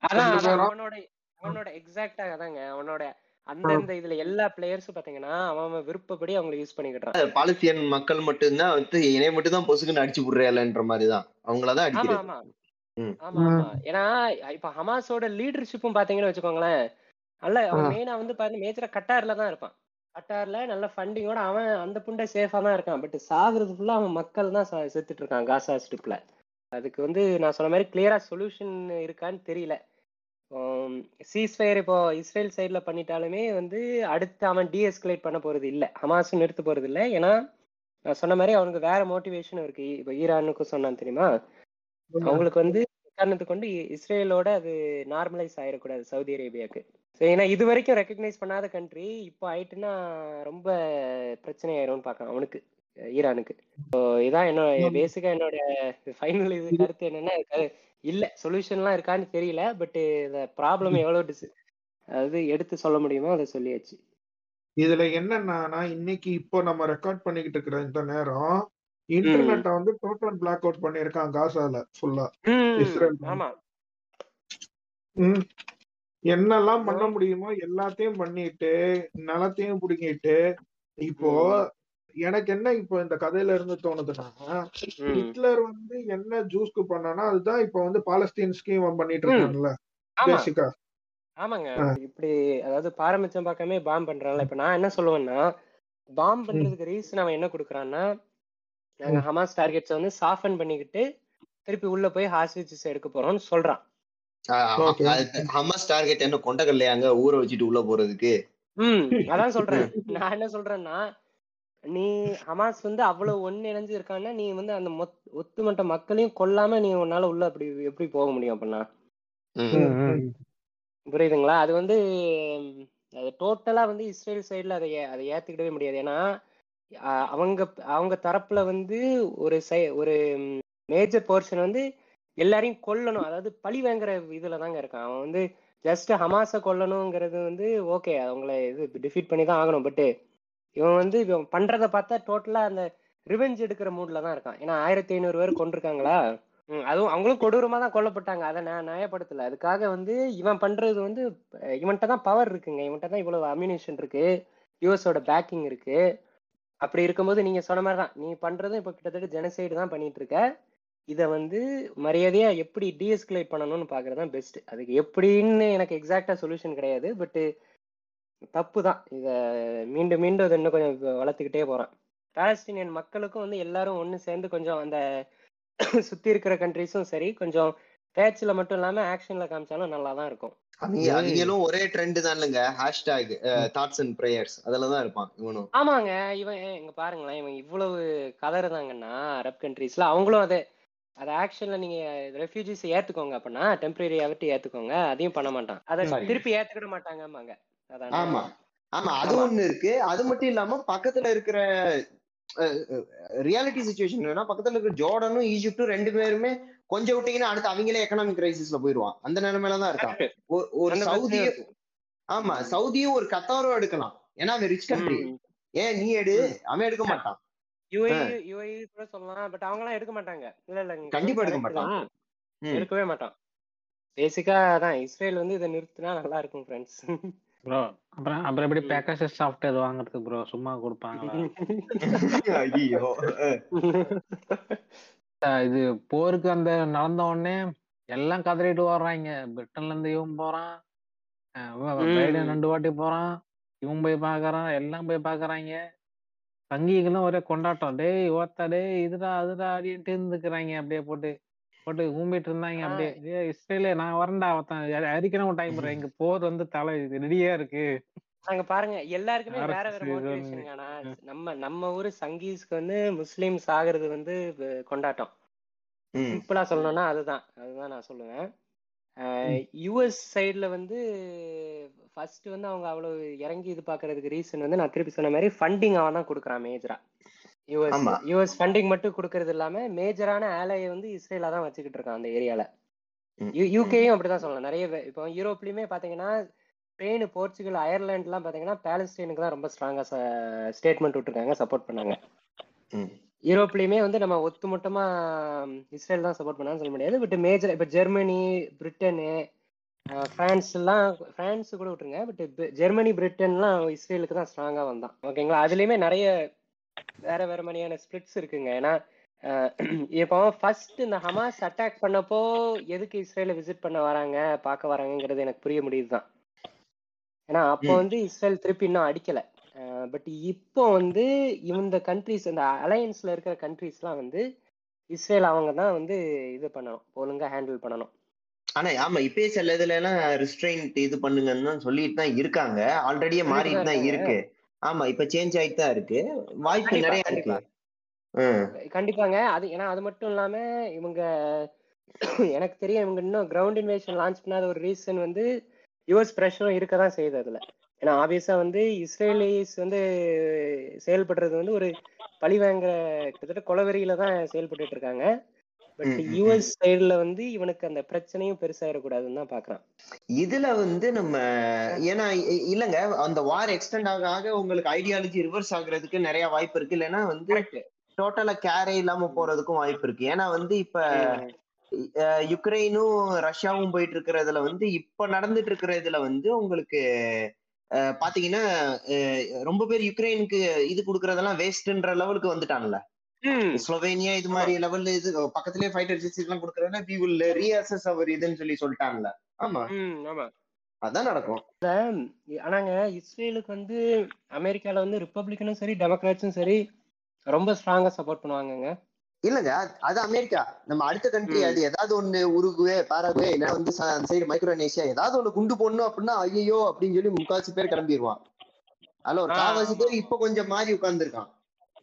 அதான். அவனோட அவனோட எக்ஸாக்டா அதாங்க. அவனோட அந்தந்த இதுல எல்லா பிளேயர்ஸும் பாத்தீங்கன்னா அவன் விருப்பப்படி அவங்களை யூஸ் பண்ணிக்கிட்டான் பாலஸ்தீன் மக்கள் மட்டும்தான் வந்து என்னைய மட்டும் தான் பொசுக்குன்னு அடிச்சு விடுறேன்ன்ற மாதிரிதான் அவங்களதான் ஆமா அடிக்கிறது. ஆமா ஆமா. ஏன்னா இப்ப ஹமாஸோட லீடர்ஷிப்பும் பாத்தீங்கன்னு வச்சுக்கோங்களேன் நல்ல அவன் மெயினா வந்து பாத்தீங்கன்னா மேஜரா கட்டார்ல தான் இருப்பான். கட்டார்ல நல்ல ஃபண்டிங்கோட அவன் அந்த புண்டை சேஃபா தான் இருக்கான். பட் சாகுறது ஃபுல்லா அவன் மக்கள் தான் சா- செத்துட்டு இருக்கான் காசா ஸ்ட்ரிப்ல அதுக்கு வந்து நான் சொன்ன மாதிரி கிளியரா சொல்யூஷன் இருக்கான்னு தெரியல. சீஸ்ஃபயர் இப்போ இஸ்ரேல் சைடுல பண்ணிட்டாலுமே வந்து அடுத்து அவன் டீஎஸ்கலேட் பண்ண போறது இல்ல. ஹமாஸும் நிறுத்த போறது இல்ல. ஏன்னா நான் சொன்ன மாதிரி அவனுக்கு வேற மோட்டிவேஷன் இருக்கு. இப்போ ஈரானுக்கும் சொன்னான் தெரியுமா? அவங்களுக்கு வந்து காரணத்துக்கு கொண்டு இஸ்ரேலோட அது நார்மலைஸ் ஆயிடக்கூடாது சவுதி அரேபியாக்கு சரி ஏன்னா இது வரைக்கும் ரெக்கக்னைஸ் பண்ணாத கண்ட்ரி இப்போ ஆயிட்டுன்னா ரொம்ப பிரச்சனை ஆயிரும்னு பார்க்கலாம் அவனுக்கு ஈரானுக்கு. ஸோ இதான் என்னோட பேசிக்கா என்னோட ஃபைனல் இது கருத்து என்னன்னா இல்ல சொல்யூஷன்லாம் இருக்கான்னு தெரியல பட் இந்த ப்ராப்ளம் எவ்வளவு டிஸ் அதாவது எடுத்து சொல்ல முடியுமோ அதை சொல்லியாச்சு. இதுல என்னன்னா இன்னைக்கு இப்போ நம்ம ரெக்கார்ட் பண்ணிக்கிட்டு இருக்கிற இந்த நேரம் இன்டர்நெட்டை வந்து டோட்டல் பிளாக் அவுட் பண்ணியிருக்கான் காசால ஃபுல்லா இஸ்ரேல். ஆமா. என்னெல்லாம் பண்ண முடியுமோ எல்லாத்தையும் பண்ணிட்டு நிலத்தையும் புடுங்கிட்டு இப்போ எனக்கு என்ன இப்போ இந்த கதையில இருந்து தோணுதுன்னா. ஹிட்லர் வந்து என்ன ஜூஸ்க்கு பண்ணானா அதுதான் இப்போ வந்து பாலஸ்தீன்ஸ்க்கு இவன் பண்ணிட்டு இருக்கான்ல பேசிக்கா ஆமாங்க. இப்படி அதாவது பாரபட்சம் பார்க்காம பாம் பண்றான்ல. இப்ப நான் என்ன சொல்லுவேன்னா பாம் பண்றதுக்கு ரீசன் அவன் என்ன கொடுக்குறான்னா நாங்க ஹமாஸ் டார்கெட்ஸ் வந்து சாஃபன் பண்ணிக்கிட்டு திருப்பி உள்ள போய் ஹாஸ்டேஜஸ் எடுக்க போறோம்னு சொல்றான். ஹமாஸ் டார்கெட் என்ன கொண்டகல்லையாங்க ஊற வச்சுட்டு உள்ள போறதுக்கு. ம் அதான் சொல்றேன். நான் என்ன சொல்றேன்னா நீ ஹமாஸ் வந்து அவ்வளவு ஒன்னு இணைஞ்சு இருக்கான்னா நீ வந்து அந்த ஒத்துமொட்ட மக்களையும் கொல்லாம நீ உன்னால உள்ள அப்படி எப்படி போக முடியும் அப்படின்னா. புரியுதுங்களா? அது வந்து அது டோட்டலா வந்து இஸ்ரேல் சைடுல அதை அதை ஏத்துக்கிடவே முடியாது. ஏன்னா அவங்க அவங்க தரப்புல வந்து ஒரு சை ஒரு மேஜர் போர்ஷன் வந்து எல்லாரையும் கொல்லணும். அதாவது பழி வாங்குற இதுல தாங்க இருக்கான். அவன் வந்து ஜஸ்ட் ஹமாஸை கொல்லணுங்கிறது வந்து ஓகே அவங்கள இது டிஃபீட் பண்ணி தான் ஆகணும். பட்டு இவன் வந்து இவன் பண்றத பார்த்தா டோட்டலா அந்த ரிவெஞ்ச் எடுக்கிற மூட்ல தான் இருக்கான். ஏன்னா ஆயிரத்தி ஐநூறு பேர் கொண்டிருக்காங்களா ம், அதுவும் அவங்களும் கொடூரமா தான் கொல்லப்பட்டாங்க. அதை நான் நியாயப்படுத்தல. அதுக்காக வந்து இவன் பண்றது வந்து இவன்கிட்ட தான் பவர் இருக்குங்க. இவன்கிட்ட தான் இவ்வளவு அம்யூனேஷன் இருக்கு. யூஎஸோட பேக்கிங் இருக்கு. அப்படி இருக்கும்போது நீங்க சொன்ன மாதிரி தான். நீ பண்றதும் இப்போ கிட்டத்தட்ட ஜெனசைடு தான் பண்ணிட்டு இருக்க. இதை வந்து மரியாதையா எப்படி டீஎஸ்கலேட் பண்ணணும்னு பாக்குறது தான் பெஸ்ட் அதுக்கு எப்படின்னு எனக்கு எக்ஸாக்டா சொல்யூஷன் கிடையாது. பட் தப்பு தான் இதை மீண்டும் மீண்டும் இதை இன்னும் கொஞ்சம் வளர்த்துக்கிட்டே போறான். பாலஸ்தீனியன் மக்களுக்கும் வந்து எல்லாரும் ஒன்று சேர்ந்து கொஞ்சம் அந்த சுத்தி இருக்கிற கண்ட்ரிஸும் சரி கொஞ்சம் பேச்சில் மட்டும் இல்லாம ஆக்ஷன்ல காமிச்சாலும் நல்லா தான் இருக்கும் அவங்க அவங்களும் ஒரே ட்ரெண்ட் தான் இல்லைங்க ஹேஷ்டாக் தாட்ஸ் அண்ட் ப்ரேயர்ஸ் அதுல தான் இருப்பான் இவனும். ஆமாங்க. இவன் இங்க பாருங்களேன். இவன் இவ்வளவு கதறுதாங்கன்னா அரப் கண்ட்ரீஸ்ல அவங்களும் அதை. அதை ஆக்ஷன்ல நீங்க ரெஃப்யூஜிஸ் ஏத்துக்கோங்க அப்படின்னா டெம்பரரியா விட்டு ஏத்துக்கோங்க. அதையும் பண்ண மாட்டான். அதை. திருப்பி ஏத்துக்கிட மாட்டாங்கம்பாங்க. அதான்? ஆமா. ஆமா. அது. ஒண்ணு இருக்கு. அது மட்டும் இல்லாம பக்கத்துல இருக்கிற ரியாலிட்டி சுச்சுவேஷன் என்னன்னா பக்கத்துல இருக்கிற ஜோர்டனும் ஈஜிப்டும் ரெண்டு பேருமே கொஞ்சம் விட்டீங்கன்னா அடுத்து அவங்களே எக்கனாமிக் கிரைசிஸ்ல போயிடுவான். அந்த நிலைமையில தான் இருக்கான். ஒரு- பிரச்சனையும் ஆமா. சவுதியும் ஒரு கத்தாரும் எடுக்கலாம். ஏன்னா அவன் ரிச் கண்ட்ரி. ஏன்? நீ எடு. அவன் எடுக்க மாட்டான். யுஏஇ யுஏஇ கூட சொல்லலாம். பட் அவங்க எல்லாம் எடுக்க மாட்டாங்க. இல்ல இல்ல கண்டிப்பா எடுக்க மாட்டான். எடுக்கவே மாட்டான். பேசிக்கா அதான் இஸ்ரேல் வந்து இதை நிறுத்தினா நல்லா இருக்கும் ஃப்ரெண்ட்ஸ் ப்ரோ அப்புறம் அப்புறம் எப்படி ம். பேக்கஸ் சாஃப்ட்வேர் வாங்குறது ப்ரோ சும்மா கொடுப்பாங்களா ஐயோ இது போருக்கு அந்த நடந்த உடனே எல்லாம் கதறிட்டு வர்றாங்க பிரிட்டன்ல இருந்து இவன் போறான். பைடன் ரெண்டு வாட்டி போறான். இவன் போய் பாக்குறான் எல்லாம் போய் பாக்குறாங்க சங்கிகளும் ஒரே கொண்டாட்டம். டேய் ஓத்தா டேய் இதுடா அதுடா அப்படின்ட்டு இருந்துக்கிறாங்க. அப்படியே போட்டு போட்டு ஊம்பிட்டு இருந்தாங்க. அப்படியே ஏய் இஸ்ரேலே நான் வரேன்டா ஒருத்தன் அரிக்கணும் டைம் இங்க போர் வந்து தலை ரெடியா இருக்கு. அங்க பாருங்க எல்லாருக்குமே வேற வேற அரசு மோட்டிவேஷன் ஆனா நம்ம நம்ம ஊரு சங்கீஸ்க்கு வந்து முஸ்லிம்ஸ் ஆகுறது வந்து கொண்டாட்டம். ம். சிம்பிளா சொல்லணும்னா அதுதான். அதுதான் நான் சொல்லுவேன். யுஎஸ் சைடுல வந்து ஃபர்ஸ்ட் வந்து அவங்க அவ்வளவு இறங்கி இது பாக்குறதுக்கு ரீசன் வந்து நான் திருப்பி சொன்ன மாதிரி ஃபண்டிங் அவன் தான் கொடுக்குறான் மேஜரா யுஎஸ். யுஎஸ் ஃபண்டிங் மட்டும் கொடுக்கறது இல்லாம மேஜரான ஆலையை வந்து இஸ்ரேலா தான் வச்சுக்கிட்டு இருக்கான் அந்த ஏரியால. யூகேயும் அப்படிதான் சொல்லலாம் நிறைய இப்போ யூரோப்லயுமே பாத்தீங்கன்னா ஸ்பெயின் போர்ச்சுகல் அயர்லாண்ட்லாம் பாத்தீங்கன்னா பாலஸ்தீனுக்கு தான் ரொம்ப ஸ்ட்ராங்கா ஸ்டேட்மெண்ட் விட்டுருக்காங்க சப்போர்ட் பண்ணாங்க. யூரோப்லயுமே வந்து நம்ம ஒத்துமொத்தமா ம், இஸ்ரேல் தான் சப்போர்ட் பண்ணான்னு சொல்ல முடியாது. பட் மேஜர் இப்ப ஜெர்மனி பிரிட்டனு பிரான்ஸ் எல்லாம் பிரான்ஸ் கூட விட்டுருங்க. பட் ஜெர்மனி பிரிட்டன்லாம் இஸ்ரேலுக்கு தான் ஸ்ட்ராங்கா வந்தான். ஓகேங்களா அதுலயுமே நிறைய வேற வேற மாதிரியான ஸ்பிளிட்ஸ் இருக்குங்க. ஏன்னா இப்போ ஃபர்ஸ்ட் இந்த ஹமாஸ் அட்டாக் பண்ணப்போ எதுக்கு இஸ்ரேலை விசிட் பண்ண வராங்க பார்க்க வராங்கங்கிறது எனக்கு புரிய முடியுதுதான். ஏன்னா அப்போ. வந்து இஸ்ரேல் திருப்பி இன்னும் அடிக்கல. பட் இப்போ வந்து இந்த கண்ட்ரிஸ் இந்த அலையன்ஸ்ல இருக்கிற கண்ட்ரிஸ்லாம் வந்து இஸ்ரேல் அவங்க தான் வந்து இது பண்ணணும் ஒழுங்கா ஹேண்டில் பண்ணணும். ஆனா ஆமா இப்பயே சில இதுல எல்லாம் ரிஸ்ட்ரெயின்ட் இது பண்ணுங்கன்னு தான் சொல்லிட்டு தான் இருக்காங்க. ஆல்ரெடியே மாறிட்டு தான். இருக்கு. ஆமா இப்ப சேஞ்ச் ஆயிட்டு தான் இருக்கு. வாய்ப்பு நிறைய இருக்கு. கண்டிப்பாங்க. அது ஏன்னா அது மட்டும் இல்லாம இவங்க எனக்கு தெரியும் இவங்க இன்னும் கிரவுண்ட் இன்வேஷன் லான்ச் பண்ணாத ஒரு ரீசன் வந்து யுஎஸ் ப்ரெஷரும் இருக்க தான் செய்யுது அதுல. ஏன்னா ஆப்வியஸா வந்து இஸ்ரேலிஸ் வந்து செயல்படுறது வந்து ஒரு பழி வாங்குற கிட்டத்தட்ட கொலவெறியில தான் செயல்பட்டுட்டு இருக்காங்க பட். யுஎஸ் சைடுல வந்து இவனுக்கு அந்த பிரச்சனையும் பெருசாயிடக்கூடாதுன்னு தான் பாக்குறான். இதுல வந்து நம்ம ஏன்னா இல்லங்க. அந்த வார் எக்ஸ்டெண்ட் ஆக ஆக உங்களுக்கு ஐடியாலஜி ரிவர்ஸ் ஆகுறதுக்கு நிறைய வாய்ப்பு இருக்கு. இல்லைன்னா வந்து டோட்டலா கேரே இல்லாம போறதுக்கும் வாய்ப்பு இருக்கு. ஏன்னா வந்து இப்ப அஹ், யுக்ரைனும் ரஷ்யாவும் போயிட்டு இருக்கிறதுல வந்து இப்ப நடந்துட்டு இருக்கிற இதுல வந்து உங்களுக்கு பாத்தீங்கன்னா ரொம்ப பேர் யுக்ரைனுக்கு இது கொடுக்கறதெல்லாம் வேஸ்ட்ன்ற லெவலுக்கு வந்துட்டான்ல. ஸ்லோவேனியா இது மாதிரி லெவல்ல இது பக்கத்துலயே ஃபைட்டர் ஜெட்ஸ் இதெல்லாம் கொடுக்கறதுல வி வில் ரீஅசஸ் அவர் இதுன்னு சொல்லி சொல்லிட்டாங்கல்ல ஆமா. ஆமா. அதான் நடக்கும். ஆனாங்க இஸ்ரேலுக்கு வந்து அமெரிக்கால வந்து ரிப்பப்ளிக்கனும் சரி டெமோக்ராட்ஸும் சரி ரொம்ப ஸ்ட்ராங்கா சப்போர்ட் பண்ணுவாங்கங்க. இல்லங்க அது- அமெரிக்கா. நம்ம அடுத்த கண்ட்ரி. அது ஏதாவது ஒண்ணு உருகுவே பாராகுவே இல்ல வந்து அந்த சைடு மைக்ரோனேஷியா ஏதாவது ஒண்ணு குண்டு போடணும் அப்படின்னா ஐயோ அப்படின்னு சொல்லி முக்காவாசி பேர் கிளம்பிடுவான் அதுல ஒரு காவாசி பேர். இப்ப கொஞ்சம் மாறி உட்கார்ந்துருக்கான்.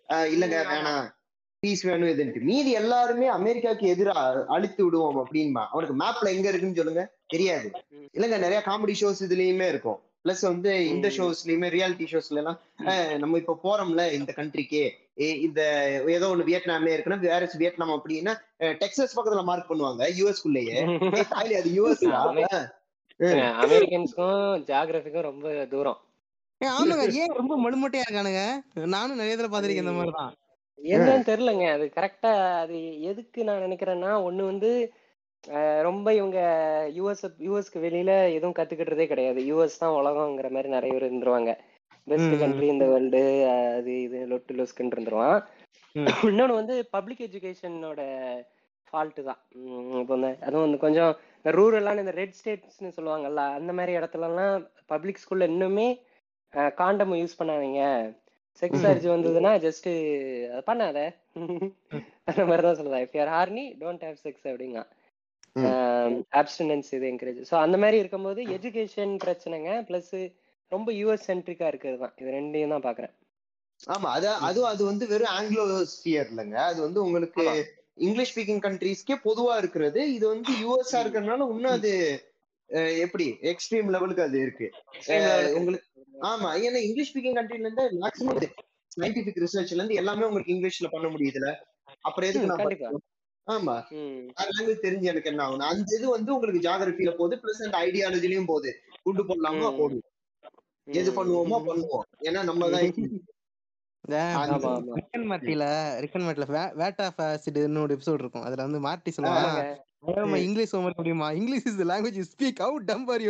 இல்லங்க. வேணாம். பீஸ் வேணும் இதுன்ட்டு. மீதி எல்லாருமே அமெரிக்காக்கு எதிரா அழித்து விடுவோம் அப்படின்பா. அவனுக்கு மேப்ல எங்க இருக்குன்னு சொல்லுங்க. தெரியாது. இல்லங்க நிறைய காமெடி ஷோஸ் இதுலயுமே இருக்கும். பிளஸ் வந்து இந்த. ஷோஸ்லயுமே ரியாலிட்டி ஷோஸ்ல எல்லாம் நம்ம இப்ப போறோம்ல இந்த கண்ட்ரிக்கு இந்த ஏதோ ஒண்ணு வியட்நாமே இருக்குன்னா வேற வியட்நாம் அப்படின்னா அஹ், டெக்சாஸ் பக்கத்துல மார்க் பண்ணுவாங்க யூஎஸ் குள்ளேயே ஏய், தாய்லி, அது யூஎஸ் அமெ- அமெரிக்கன்ஸ்க்கும் ஜாகிரபிக்கும் ரொம்ப தூரம். ஆமாங்க. ஏன் ரொம்ப மழுமட்டையா இருக்கானுங்க. நானும் நிறைய இதுல பாத்திருக்கேன் இந்த மாதிரிதான். என்னன்னு தெரியலங்க. அது கரெக்டா அது எதுக்கு நான் நினைக்கிறேன்னா ஒண்ணு வந்து ரொம்ப இவங்க யூஎஸ் யூஎஸ்க்கு வெளியில எதுவும் கத்துக்கிட்டதே கிடையாது. யூஎஸ் தான் உலகங்கிற மாதிரி நிறைய பேர் இருந்துருவாங்க. பெஸ்ட். கண்ட்ரி இந்த வேர்ல்டு அது இது லொட்டு லொஸ்க்குன்னு இருந்துருவான். ம். இன்னொன்னு வந்து பப்ளிக் எஜுகேஷனோட ஃபால்ட்டு தான். இப்போ இந்த அதுவும் வந்து கொஞ்சம் ரூரலான இந்த ரெட் ஸ்டேட்ஸ்னு சொல்லுவாங்கல்ல அந்த மாதிரி இடத்துலலாம் பப்ளிக் ஸ்கூல்ல இன்னுமே காண்டம் யூஸ் பண்ணாதீங்க. செக்ஸ் ம். அர்ஜி வந்ததுன்னா ஜஸ்ட் பண்ணாத. அந்த மாதிரி தான் சொல்லுதா if you are horny don't have sex அப்படிங்க அப்டினன்ஸ் இது என்கரேஜ் ஸோ அந்த மாதிரி இருக்கும்போது எஜுகேஷன் பிரச்சனைங்க ப்ளஸ் ரொம்ப யூஎஸ் சென்ட்ரிக்கா இருக்கிறது தான் இது ரெண்டையும் தான் பாக்குறேன். ஆமா அது அதுவும் அது வந்து வெறும் ஆங்கிலோ ஸ்பியர் இல்லைங்க அது வந்து உங்களுக்கு. இங்கிலீஷ் ஸ்பீக்கிங் கண்ட்ரீஸ்க்கே பொதுவா இருக்கிறது. இது வந்து யூஎஸ்ஆ இருக்கிறதுனால இன்னும் அது எப்படி? எக்ஸ்ட்ரீம் லெவலுக்கு அது இருக்கு. உங்களுக்கு ஆமா ஏன்னா இங்கிலீஷ் ஸ்பீக்கிங் கண்ட்ரில இருந்து மேக்ஸிமம் சயின்டிபிக் ரிசர்ச்ல இருந்து எல்லாமே உங்களுக்கு இங்கிலீஷ்ல பண்ண முடியுதுல அப்புறம் எதுக்கு நான்? ஆமா. ம். லாங்குவேஜ் தெரிஞ்சு எனக்கு என்ன ஆகணும் அந்த இது வந்து உங்களுக்கு ஜாகிரபியில போகுது பிளஸ் அந்த ஐடியாலஜிலயும் போகுது. குண்டு போடலாமா. போடுவோம் எது. பண்ணுவோமோ பண்ணுவோம். ஏன்னா நம்ம தான் ரிக்கன் மார்ட்டில ரிக்கன் மார்ட்டில வேட் ஆஃப் ஆசிட்னு ஒரு எபிசோட் இருக்கும். அதுல வந்து மார்ட்டி ஆமா இங்கிலீஷ் ஹோம்ஒர்க் அப்படிமா English is language speak out damper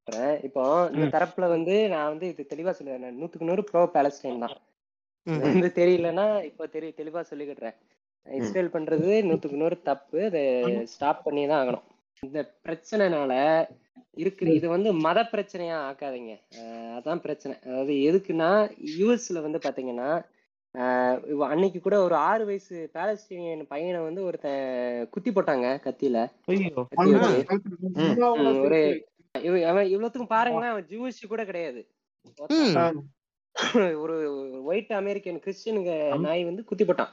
சொல்றேன். இப்போ இந்த. தரப்புல வந்து நான் வந்து இது தெளிவா சொல்லுவேன் நான் நூத்துக்கு நூறு ப்ரோ பாலஸ்டைன் தான். வந்து தெரியலன்னா இப்போ தெரி தெளிவா சொல்லிக்கிடுறேன். இஸ்ரேல் பண்றது நூத்துக்கு நூறு தப்பு. அதை ஸ்டாப் பண்ணி தான் ஆகணும். இந்த பிரச்சனைனால இருக்கு. இது வந்து மத பிரச்சனையா ஆக்காதீங்க. அதான் பிரச்சனை. அதாவது எதுக்குன்னா யூஎஸ்ல வந்து பாத்தீங்கன்னா அன்னைக்கு கூட ஒரு ஆறு வயசு பாலஸ்தீனியன் பையனை வந்து ஒருத்தன் குத்தி போட்டாங்க கத்தியில. ஒரு சேர்த்து. இவ- அவன் இவ்வளவுக்கும் பாருங்களேன். அவன் ஜூஸ் கூட கிடையாது. ஒரு ஒயிட் அமெரிக்கன் கிறிஸ்டியனுங்க நாய் வந்து குத்தி போட்டான்.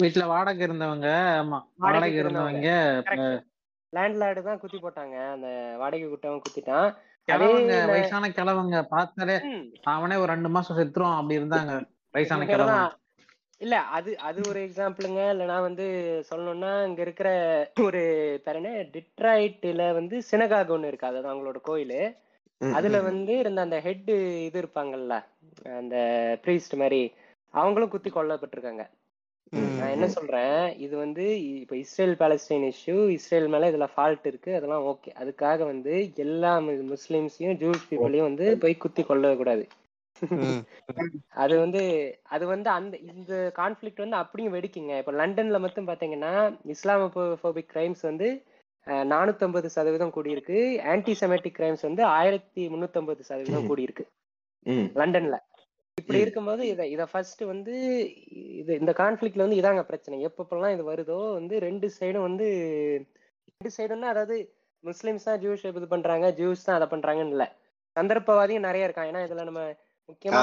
வீட்டுல வாடகை இருந்தவங்க ஆமா வாடகை இருந்தவங்க லேண்ட்லார்டு தான் குத்தி போட்டாங்க. அந்த வாடகை விட்டவன் குத்திட்டான். அதே கிழவங்க வயசான கிழவங்க பார்த்தாலே அவனே ஒரு ரெண்டு மாசம் செத்துரும் அப்படி இருந்தாங்க. வயசான தான். இல்ல அது அது ஒரு எக்ஸாம்பிளுங்க இல்லைன்னா வந்து சொல்லணும்னா இங்க இருக்கிற ஒரு பேர் என்ன? டிட்ராய்ட்ல வந்து சினகாக் ஒண்ணு இருக்கு. அதுதான் அவங்களோட கோயிலு. அதுல. வந்து இருந்த அந்த ஹெட் இது இருப்பாங்கல்ல அந்த ப்ரீஸ்ட் மாதிரி அவங்களும் குத்தி கொல்லப்பட்டிருக்காங்க. நான் என்ன சொல்றேன் இது வந்து இப்ப இஸ்ரேல் பாலஸ்டைன் இஷ்யூ இஸ்ரேல் மேல இதுல ஃபால்ட் இருக்கு அதெல்லாம் ஓகே அதுக்காக வந்து எல்லா முஸ்லிம்ஸையும் ஜூஸ் பீப்புளையும் வந்து போய் குத்தி கொள்ள கூடாது. அது வந்து அது வந்து அந்த இந்த கான்ஃபிளிக்ட் வந்து அப்படியும் வெடிக்குங்க இப்ப லண்டன்ல மட்டும் பாத்தீங்கன்னா இஸ்லாமோபிக் கிரைம்ஸ் வந்து நானூத்தம்பது சதவீதம் கூடியிருக்கு. ஆன்டி செமெட்டிக் கிரைம்ஸ் வந்து ஆயிரத்தி முன்னூத்தம்பது சதவீதம் கூடியிருக்கு. லண்டன்ல. இப்படி. இருக்கும்போது இத இத ஃபர்ஸ்ட் வந்து இது இந்த கான்ஃபிளிக்ட்ல வந்து இதாங்க பிரச்சனை. எப்பப்பெல்லாம் இது வருதோ வந்து ரெண்டு சைடும் வந்து ரெண்டு சைடும்னா அதாவது முஸ்லிம்ஸ் தான் ஜூஸ் இது பண்றாங்க ஜூஸ் தான் அதை பண்றாங்கன்னு இல்ல. சந்தர்ப்பவாதியும் நிறைய இருக்கான். ஏன்னா இதுல நம்ம முக்கியமா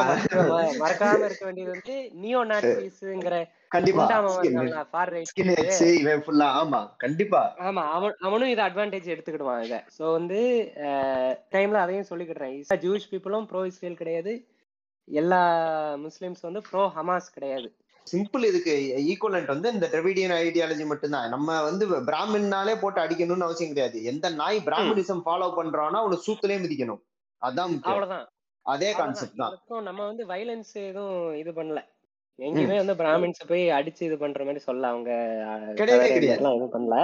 மறக்காம இருக்க வேண்டியது வந்து நியோ நாட்சிஸ்ங்கிற கண்டிப்பா. ஃபார் ரைட் ஆமா ஆமா அவன் அவனும் இதை அட்வான்டேஜ் எடுத்துக்கிடுவான் இதை. ஸோ வந்து டைம்ல அதையும் சொல்லிக்கிடுறேன். ஜூஸ் பீப்புளும் ப்ரோ இஸ்ரேல் கிடையாது. எல்லா முஸ்லிம்ஸ் வந்து ப்ரோ ஹமாஸ் கிடையாது. சிம்பிள் இதுக்கு ஈக்குவலண்ட் வந்து இந்த டிரவிடியன் ஐடியாலஜி மட்டும்தான். நம்ம வந்து பிராமின்னாலே போட்டு அடிக்கணும்னு அவசியம் கிடையாது. எந்த நாய் பிராமினிசம் ஃபாலோ பண்றானோ அவனை சூத்துலயே மிதிக்கணும். அதான் அவ்வளவுதான். அதே. கான்செப்ட் தான். நம்ம வந்து வைலன்ஸ் எதுவும் இது பண்ணல. எங்கேயுமே வந்து பிராமின்ஸ் போய் அடிச்சு இது பண்ற மாதிரி சொல்ல அவங்க எதுவும் பண்ணல.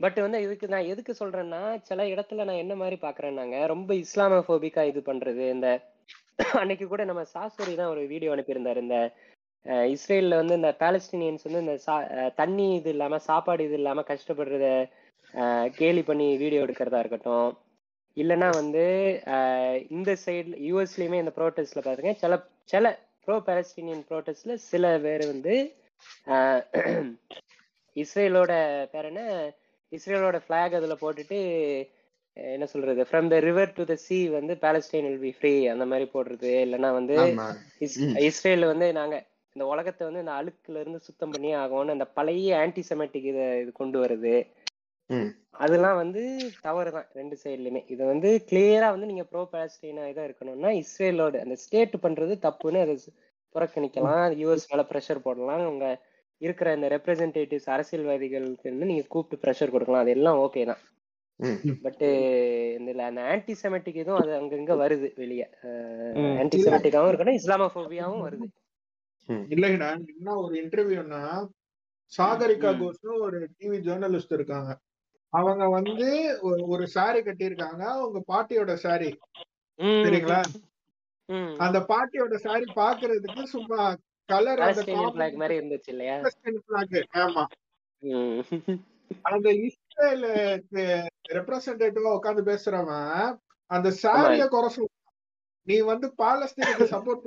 பட் வந்து இதுக்கு நான் எதுக்கு சொல்றேன்னா சில இடத்துல நான் என்ன மாதிரி பாக்குறேன்னாங்க ரொம்ப இஸ்லாமோபோபிக்கா இது பண்றது. இந்த அன்னைக்கு கூட நம்ம சாஸ்வரி தான் ஒரு வீடியோ அனுப்பியிருந்தாரு. இந்த இஸ்ரேல்ல வந்து இந்த பாலஸ்தீனியன்ஸ் வந்து இந்த தண்ணி இது இல்லாம சாப்பாடு இது இல்லாம கஷ்டப்படுறத கேலி பண்ணி வீடியோ எடுக்கிறதா இருக்கட்டும். இல்லைன்னா வந்து இந்த சைடுல யூஎஸ்லயுமே இந்த ப்ரோட்டஸ்ட்ல பாருங்க. சில சில ப்ரோ பாலஸ்தீனியன் ப்ரோட்டஸ்ட்ல சில பேர் வந்து இஸ்ரேலோட பேர் என்ன? இஸ்ரேலோட ஃபிளாக் அதுல போட்டுட்டு என்ன சொல்றது? From the river to the sea வந்து பாலஸ்டைன் வில் பி ஃப்ரீ அந்த மாதிரி போடுறது. இல்லைன்னா வந்து. இஸ்ரேல் வந்து நாங்க இந்த உலகத்தை வந்து இந்த அழுக்குல இருந்து சுத்தம் பண்ணி ஆகும்னு அந்த பழைய ஆன்டி செமெட்டிக் இதை இது கொண்டு வருது. அதெல்லாம் வந்து தவறு தான் ரெண்டு சைட்லயுமே. இது வந்து கிளியரா வந்து நீங்க ப்ரோ பாலஸ்டீனா இதாக இருக்கணும்னா இஸ்ரேலோட அந்த ஸ்டேட் பண்றது தப்புன்னு அதை புறக்கணிக்கலாம். யூஎஸ் மேல ப்ரெஷர் போடலாம். உங்க இருக்கிற இந்த ரெப்ரசன்டேட்டிவ்ஸ் அரசியல்வாதிகளுக்கு நீங்க கூப்பிட்டு ப்ரெஷர் கொடுக்கலாம். அது எல்லாம் ஓகே தான். ம். பட் இந்த அந்த ஆன்டி செமெட்டிக் இதுவும் அது அங்கங்க வருது வெளியே. ஆன்டி செமெட்டிக்காவும் இருக்கணும் இஸ்லாமோபோபியாவும் வருது. இல்லைங்கடா என்ன ஒரு இன்டர்வியூனா சாகரிகா ம். கோஸ்னு ஒரு டிவி ஜேர்னலிஸ்ட் இருக்காங்க. அவங்க வந்து ஒரு- saree கட்டியிருக்காங்க. அவங்க பாட்டியோட ம். சரிங்களா. அந்த பாட்டியோட saree பாக்குறதுக்கு சும்மா கலர் அந்த மாதிரி இருந்துச்சு இல்லையா? ஆமா. அந்த இஸ்ரேல் ரெப்ரசன்டேட்டிவா உட்கார்ந்து பேசுறவன் அந்த சாரிய குறை நீ வந்து பாலஸ்தீனுக்கு சப்போர்ட்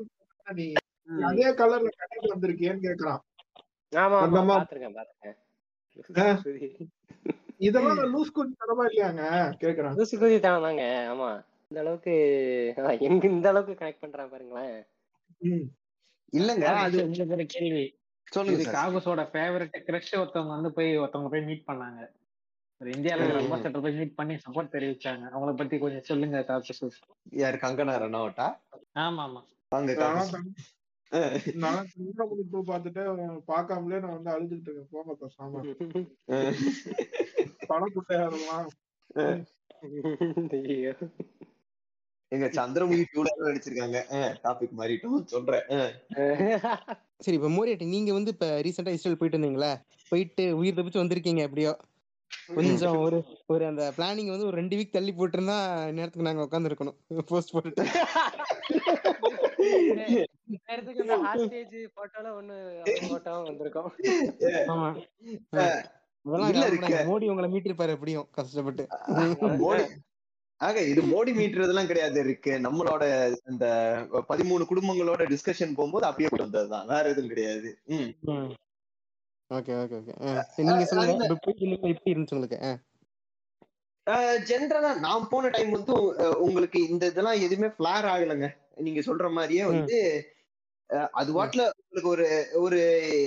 நீ ம். அதே கலர்ல கட்டிட்டு வந்திருக்கியேன்னு கேக்குறான். ஆமா ஆமா பாத்துருக்கேன் பாத்துருக்கேன். இதெல்லாம் லூஸ் குடி தரமா இல்லையாங்க? கேக்குறான். லூசு குதி தாங்க ஆமா. இந்த அளவுக்கு எங்க இந்த அளவுக்கு கனெக்ட் பண்றான் பாருங்களேன். இல்லங்க அது உங்களுக்கு கேள்வி. சொல்லுங்க காகுஸோட ஃபேவரட் கிரஷ் ஒருத்தவங்க வந்து போய் ஒருத்தவங்க போய் மீட் பண்ணாங்க. ஒரு இந்தியால. அம்பாசடர் போய் மீட் பண்ணி சப்போர்ட் தெரிவிச்சாங்க. அவங்கள பத்தி கொஞ்சம் சொல்லுங்க காகுஸ். யார் கங்கனா ரனாவட்டா ஆமா ஆமா வாங்க நான் காக்கஸ். தம்- நான் சந்திரமுகி டூ பார்த்துட்டு பார்க்காமலே நான் வந்து அழுதுகிட்டு இருக்கேன். போங்க பேசாம குட்டையாடலாம் ஐயோ. எங்க சந்திரமுகி டூல நடிச்சிருக்காங்க. டாபிக் மாறிட்டோம். சொல்றேன். சரி இப்ப மோரியட்டி நீங்க வந்து இப்ப ரீசெண்டா இஸ்ரேல் போயிட்டு இருந்தீங்களா? போயிட்டு உயிர் தப்பிச்சு வந்திருக்கீங்க எப்படியோ? கொஞ்சம் ஒரு ஒரு அந்த பிளானிங் வந்து ஒரு ரெண்டு வீக் தள்ளி போட்டிருந்தா நேரத்துக்கு நாங்க உட்கார்ந்து இருக்கணும் போஸ்ட் போட்டுட்டு நேரத்துக்கு இந்த ஹாஸ்டேஜ் போட்டோல ஒண்ணு போட்டோ வந்திருக்கோம். ஆமா. மோடி உங்களை மீட்டிருப்பாரு எப்படியும் கஷ்டப்பட்டு. மோடி ஆக இது மோடி மீட்டர்லாம் கிடையாது இருக்கு. நம்மளோட இந்த பதிமூணு குடும்பங்களோட டிஸ்கஷன் போகும்போது அப்படியே கொண்டு வந்ததுதான். வேற எதுவும் கிடையாது. Okay okay okay. நீங்க சொல்லுங்க. எப்படி இருந்துச்சு உங்களுக்கு. ஜென்ரலா நான் போன டைம் வந்து உங்களுக்கு இந்த இதெல்லாம் எதுவுமே ஃபிளார் ஆகலைங்க. நீங்க சொல்ற மாதிரியே வந்து அது வாட்ல உங்களுக்கு ஒரு ஒரு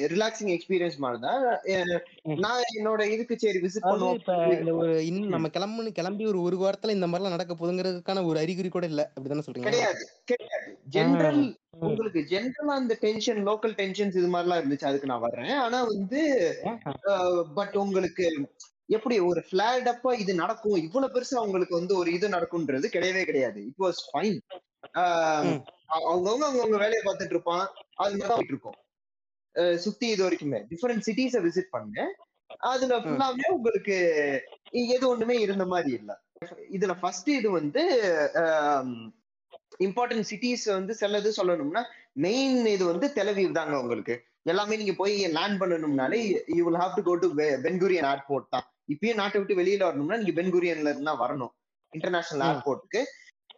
ரிலாக்ஸிங் எக்ஸ்பீரியன்ஸ் மாதிரிதான் அஹ், ம். நான் என்னோட இதுக்கு சரி விசிட் பண்ணுவோம். ஒரு இன்னும் நம்ம கிளம்பு கிளம்பி ஒரு ஒரு வாரத்துல இந்த மாதிரிலாம் நடக்க போகுதுங்கிறதுக்கான ஒரு அறிகுறி கூட இல்ல. அப்படிதானே சொல்றீங்க? கிடையாது கிடையாது. ஜென்ரல். உங்களுக்கு ஜென்ரலா அந்த டென்ஷன் லோக்கல் டென்ஷன்ஸ் இது மாதிரிலாம் இருந்துச்சு அதுக்கு நான் வர்றேன். ஆனா வந்து பட் உங்களுக்கு எப்படி ஒரு ஃபிளாட் அப்பா இது நடக்கும்? இவ்வளவு பெருசா உங்களுக்கு வந்து ஒரு இது நடக்கும்ன்றது கிடையவே கிடையாது. It was fine. அவங்கவுங்க அவங்கவுங்க வேலையை பார்த்துட்டு இருப்பான் அது மாதிரி இருக்கும் சுத்தி இது வரைக்குமே. டிஃபரெண்ட் சிட்டிஸை விசிட் பண்ணேன். அதுல ஃபுல்லாமே உங்களுக்கு எது ஒண்ணுமே இருந்த மாதிரி இல்ல. இதுல ஃபர்ஸ்ட் இது வந்து இம்பார்ட்டன்ட் சிட்டிஸ் வந்து சிலது சொல்லணும்னா மெயின் இது வந்து தெலவீவ் தாங்க உங்களுக்கு. எல்லாமே நீங்க போய் land பண்ணணும்னாலே you will have to go to Ben Gurion airport தான். இப்பயும் நாட்டை விட்டு வெளியில வரணும்னா நீங்க பென்குரியன்ல இருந்தா வரணும். இன்டர்நேஷனல். ஏர்போர்ட்டுக்கு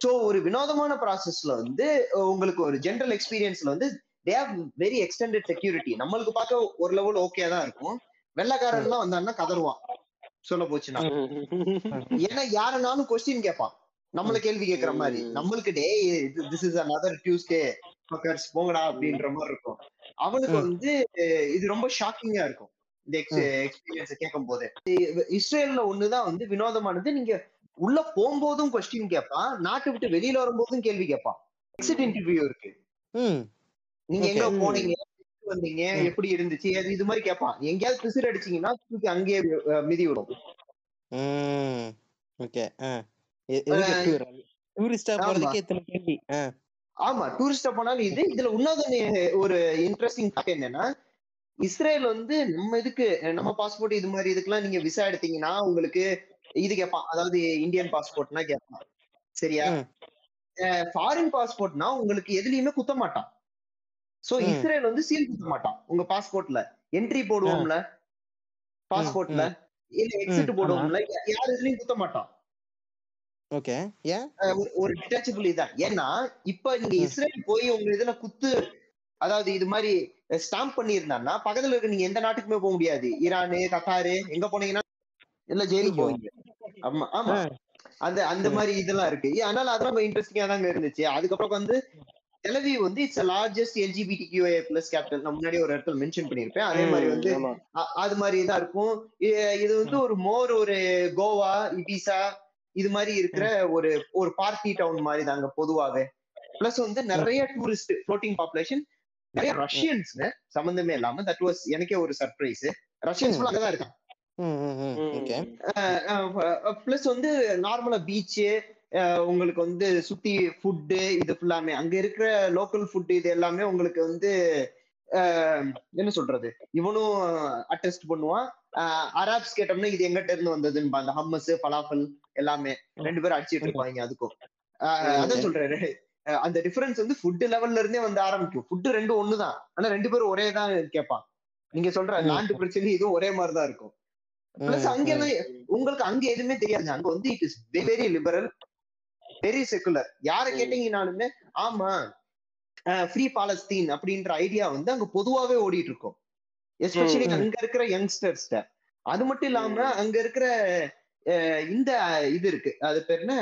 ஸோ ஒரு வினோதமான ப்ராசஸ்ல வந்து உங்களுக்கு ஒரு ஜென்ரல் எக்ஸ்பீரியன்ஸ்ல வந்து they have very extended security நம்மளுக்கு பார்க்க ஒரு லெவல் ஓகே தான் இருக்கும். வெள்ளக்காரன் எல்லாம் வந்தான்னா கதறுவான். சொல்ல போச்சுன்னா. ஏன்னா யாருனாலும் கொஸ்டின் கேட்பான். நம்மள கேள்வி கேட்கற மாதிரி. நம்மளுக்கு டே this is another Tuesday fuckers போங்கடா அப்படின்ற மாதிரி இருக்கும். அவனுக்கு. வந்து இது ரொம்ப ஷாக்கிங்கா இருக்கும். இந்த எக்ஸ்பீரியன்ஸ் கேட்கும் போது இஸ்ரேல்ல ஒண்ணுதான் வந்து வினோதமானது. நீங்க உள்ள போகும்போதும் கொஸ்டின் கேட்பான் நாட்டை விட்டு வெளியில வரும்போதும் கேள்வி கேட்பான் எக்ஸிட் இன்டர்வியூ இருக்கு. நீங்க எங்க. போனீங்க? வந்தீங்க. எப்படி இருந்துச்சு? அது இது மாதிரி கேட்பான் எங்கேயாவது பிசிறு அடிச்சீங்கன்னா தூக்கி அங்கேயே மிதி விடும். ஓகே டூரிஸ்டா. போறதுக்கு எத்தனை கேள்வி. ஆமா. டூரிஸ்டா போனாலும் இது. இதுல இன்னொரு ஒரு இன்ட்ரெஸ்டிங் ஃபேக்ட் என்னன்னா இஸ்ரேல் வந்து நம்ம இதுக்கு நம்ம பாஸ்போர்ட் இது மாதிரி இதுக்கெல்லாம் நீங்க விசா எடுத்தீங்கன்னா உங்களுக்கு இது கேட்பான் அதாவது இந்தியன் பாஸ்போர்ட்னா கேட்பான் சரியா. ஃபாரின் பாஸ்போர்ட்னா உங்களுக்கு எதுலயுமே குத்த மாட்டான். சோ. இஸ்ரேல் வந்து சீல் குத்த மாட்டான் உங்க பாஸ்போர்ட்ல என்ட்ரி போடுவோம்ல. பாஸ்போர்ட்ல இல்ல எக்ஸிட் போடுவோம்ல. யார் இதுலயும் குத்த மாட்டான். ஓகே. ஏன்? ஒரு- டிட்டாச்சபிள் இதான். ஏன்னா இப்ப நீங்க. இஸ்ரேல் போய் உங்க இதுல குத்து அதாவது இது மாதிரி ஸ்டாம்ப் பண்ணியிருந்தான்னா பக்கத்துல இருக்க நீங்க எந்த நாட்டுக்குமே போக முடியாது. ஈரானு கத்தாரு எங்க போனீங்கன்னா இல்ல ஜெயிலுக்கு. போவீங்க. ஆமா ஆமா. அந்த அந்த. மாதிரி இதெல்லாம் இருக்கு. அதனால அதெல்லாம் ரொம்ப இன்ட்ரெஸ்டிங்கா தாங்க இருந்துச்சு. அதுக்கப்புறம் வந்து டெலவி வந்து it's largest LGBT QA plus capital நான் முன்னாடி ஒரு இடத்துல மென்ஷன் பண்ணியிருப்பேன். அதே மாதிரி வந்து அது மாதிரி தான் இருக்கும். இது வந்து ஒரு மோர் ஒரு கோவா இபிசா இது மாதிரி இருக்கிற ஒரு ஒரு பார்ட்டி டவுன் மாதிரி தாங்க பொதுவாவே. பிளஸ் வந்து நிறைய டூரிஸ்ட் ஃப்ளோட்டிங் பாப்புலேஷன் நிறைய ரஷ்யன்ஸ் சம்பந்தமே இல்லாம தட் வாஸ் எனக்கே ஒரு சர்ப்ரைஸ் ரஷ்யன்ஸ். அங்கதான் இருக்காங்க. பிளஸ் வந்து நார்மலா பீச்சு உங்களுக்கு வந்து சுத்தி ஃபுட்டு இது ஃபுல்லாமே அங்க இருக்கிற லோக்கல் ஃபுட் இது எல்லாமே உங்களுக்கு வந்து என்ன சொல்றது? இவனும் அட்டெஸ்ட் பண்ணுவான். அராப்ஸ் கேட்டோம்னா இது எங்கிட்ட இருந்து வந்ததுன்னு அந்த ஹம்மஸ் பலாஃபல் எல்லாமே. ரெண்டு பேரும் அடிச்சிட்டு இருப்பாங்க அதுக்கும். அதான் சொல்றேன். அஹ், அந்த டிஃபரன்ஸ் வந்து ஃபுட் லெவல்ல இருந்தே வந்து ஆரம்பிக்கும். ஃபுட் ரெண்டும் ஒண்ணுதான். ஆனா ரெண்டு பேரும் ஒரே தான் கேட்பான். நீங்க சொல்ற. லாண்டு பிரச்சனை இதுவும் ஒரே மாதிரி தான் இருக்கும். பிளஸ் அங்க உங்களுக்கு அங்க எதுவுமே தெரியாது அங்க வந்து it is very liberal very secular யார கேட்டீங்கனாலுமே ஆமா ஃப்ரீ பாலஸ்தீன் அப்படின்ற ஐடியா வந்து அங்க பொதுவாவே ஓடிட்டு இருக்கும் எஸ்பெஷலி. அங்க இருக்கிற யங்ஸ்டர்ஸ்ட அது மட்டும் இல்லாம அங்க இருக்கிற இந்த இது இருக்கு. அது பேர் என்ன?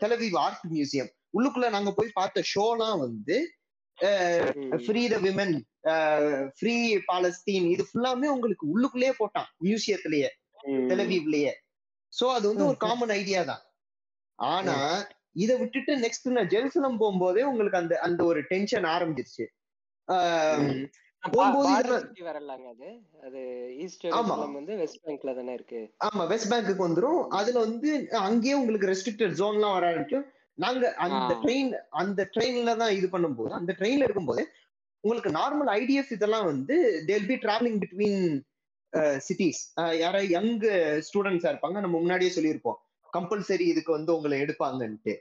தெலவிவ் ஆர்ட் மியூசியம் உள்ளுக்குள்ள நாங்க போய் பார்த்த ஷோலாம் வந்து free the women free Palestine இது ஃபுல்லாமே உங்களுக்கு உள்ளுக்குள்ளேயே போட்டான் மியூசியத்திலேயே தெலவீவ்லயே சோ அது வந்து ஒரு. காமன் ஐடியா தான். ஆனா இதை விட்டுட்டு நெக்ஸ்ட் நான் ஜெருசலம் போகும்போதே உங்களுக்கு அந்த அந்த ஒரு டென்ஷன் ஆரம்பிச்சிருச்சு. ஆமா. வெஸ்ட் பேங்க்ல தானே இருக்கு. ஆமா வெஸ்ட் பேங்க்குக்கு வந்துரும். அதுல வந்து அங்கேயே உங்களுக்கு ரெஸ்ட்ரிக்டட் ஜோன்லாம் வர ஆரம்பிக்கும். நாங்க அந்த ட்ரெயின் அந்த ட்ரெயின்ல தான் இது பண்ணும்போது அந்த ட்ரெயின்ல இருக்கும்போது உங்களுக்கு நார்மல் ஐடிஎஃப் இதெல்லாம் வந்து they'll be travelling between cities யாராவது யங் ஸ்டூடெண்ட்ஸா இருப்பாங்க. நம்ம முன்னாடியே சொல்லியிருப்போம். கம்பல்சரி இதுக்கு வந்து உங்களை எடுப்பாங்கன்ட்டு.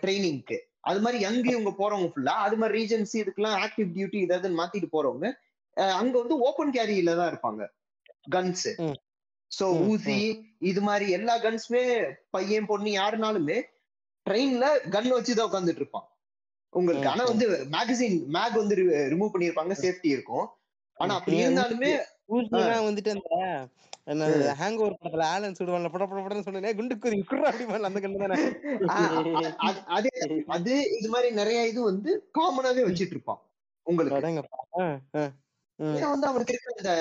ட்ரைனிங்க்கு அது மாதிரி யங் இவங்க போறவங்க ஃபுல்லா அது மாதிரி ரீஜன்சி இதுக்கெல்லாம் ஆக்டிவ் டியூட்டி ஏதாவது மாத்திட்டு போறவங்க அங்க வந்து ஓப்பன் கேரியில தான் இருப்பாங்க. கன்ஸ். சோ ஊசி இது மாதிரி எல்லா கன்ஸுமே பையன் பொண்ணு யாருனாலுமே ட்ரெயின்ல கன் வச்சுதான் உட்காந்துட்டு இருப்பான். உங்களுக்கு ஆனா. வந்து மேகசின் மேக் வந்து ரிமூவ் பண்ணிருப்பாங்க சேஃப்டி இருக்கும். ஆனா அப்படி இருந்தாலுமே வந்துட்டு அந்த ஹேங் ஓவர் படத்துல ஆலன் சுடுவான்ல பட பட சொன்னேன் குண்டு குதி அப்படி அந்த கண்ணு தானே. அதே அது இது மாதிரி நிறைய இது வந்து காமனாவே வச்சிட்டு இருப்பான் உங்களுக்கு. வந்து அவனுக்கு இருக்க அந்த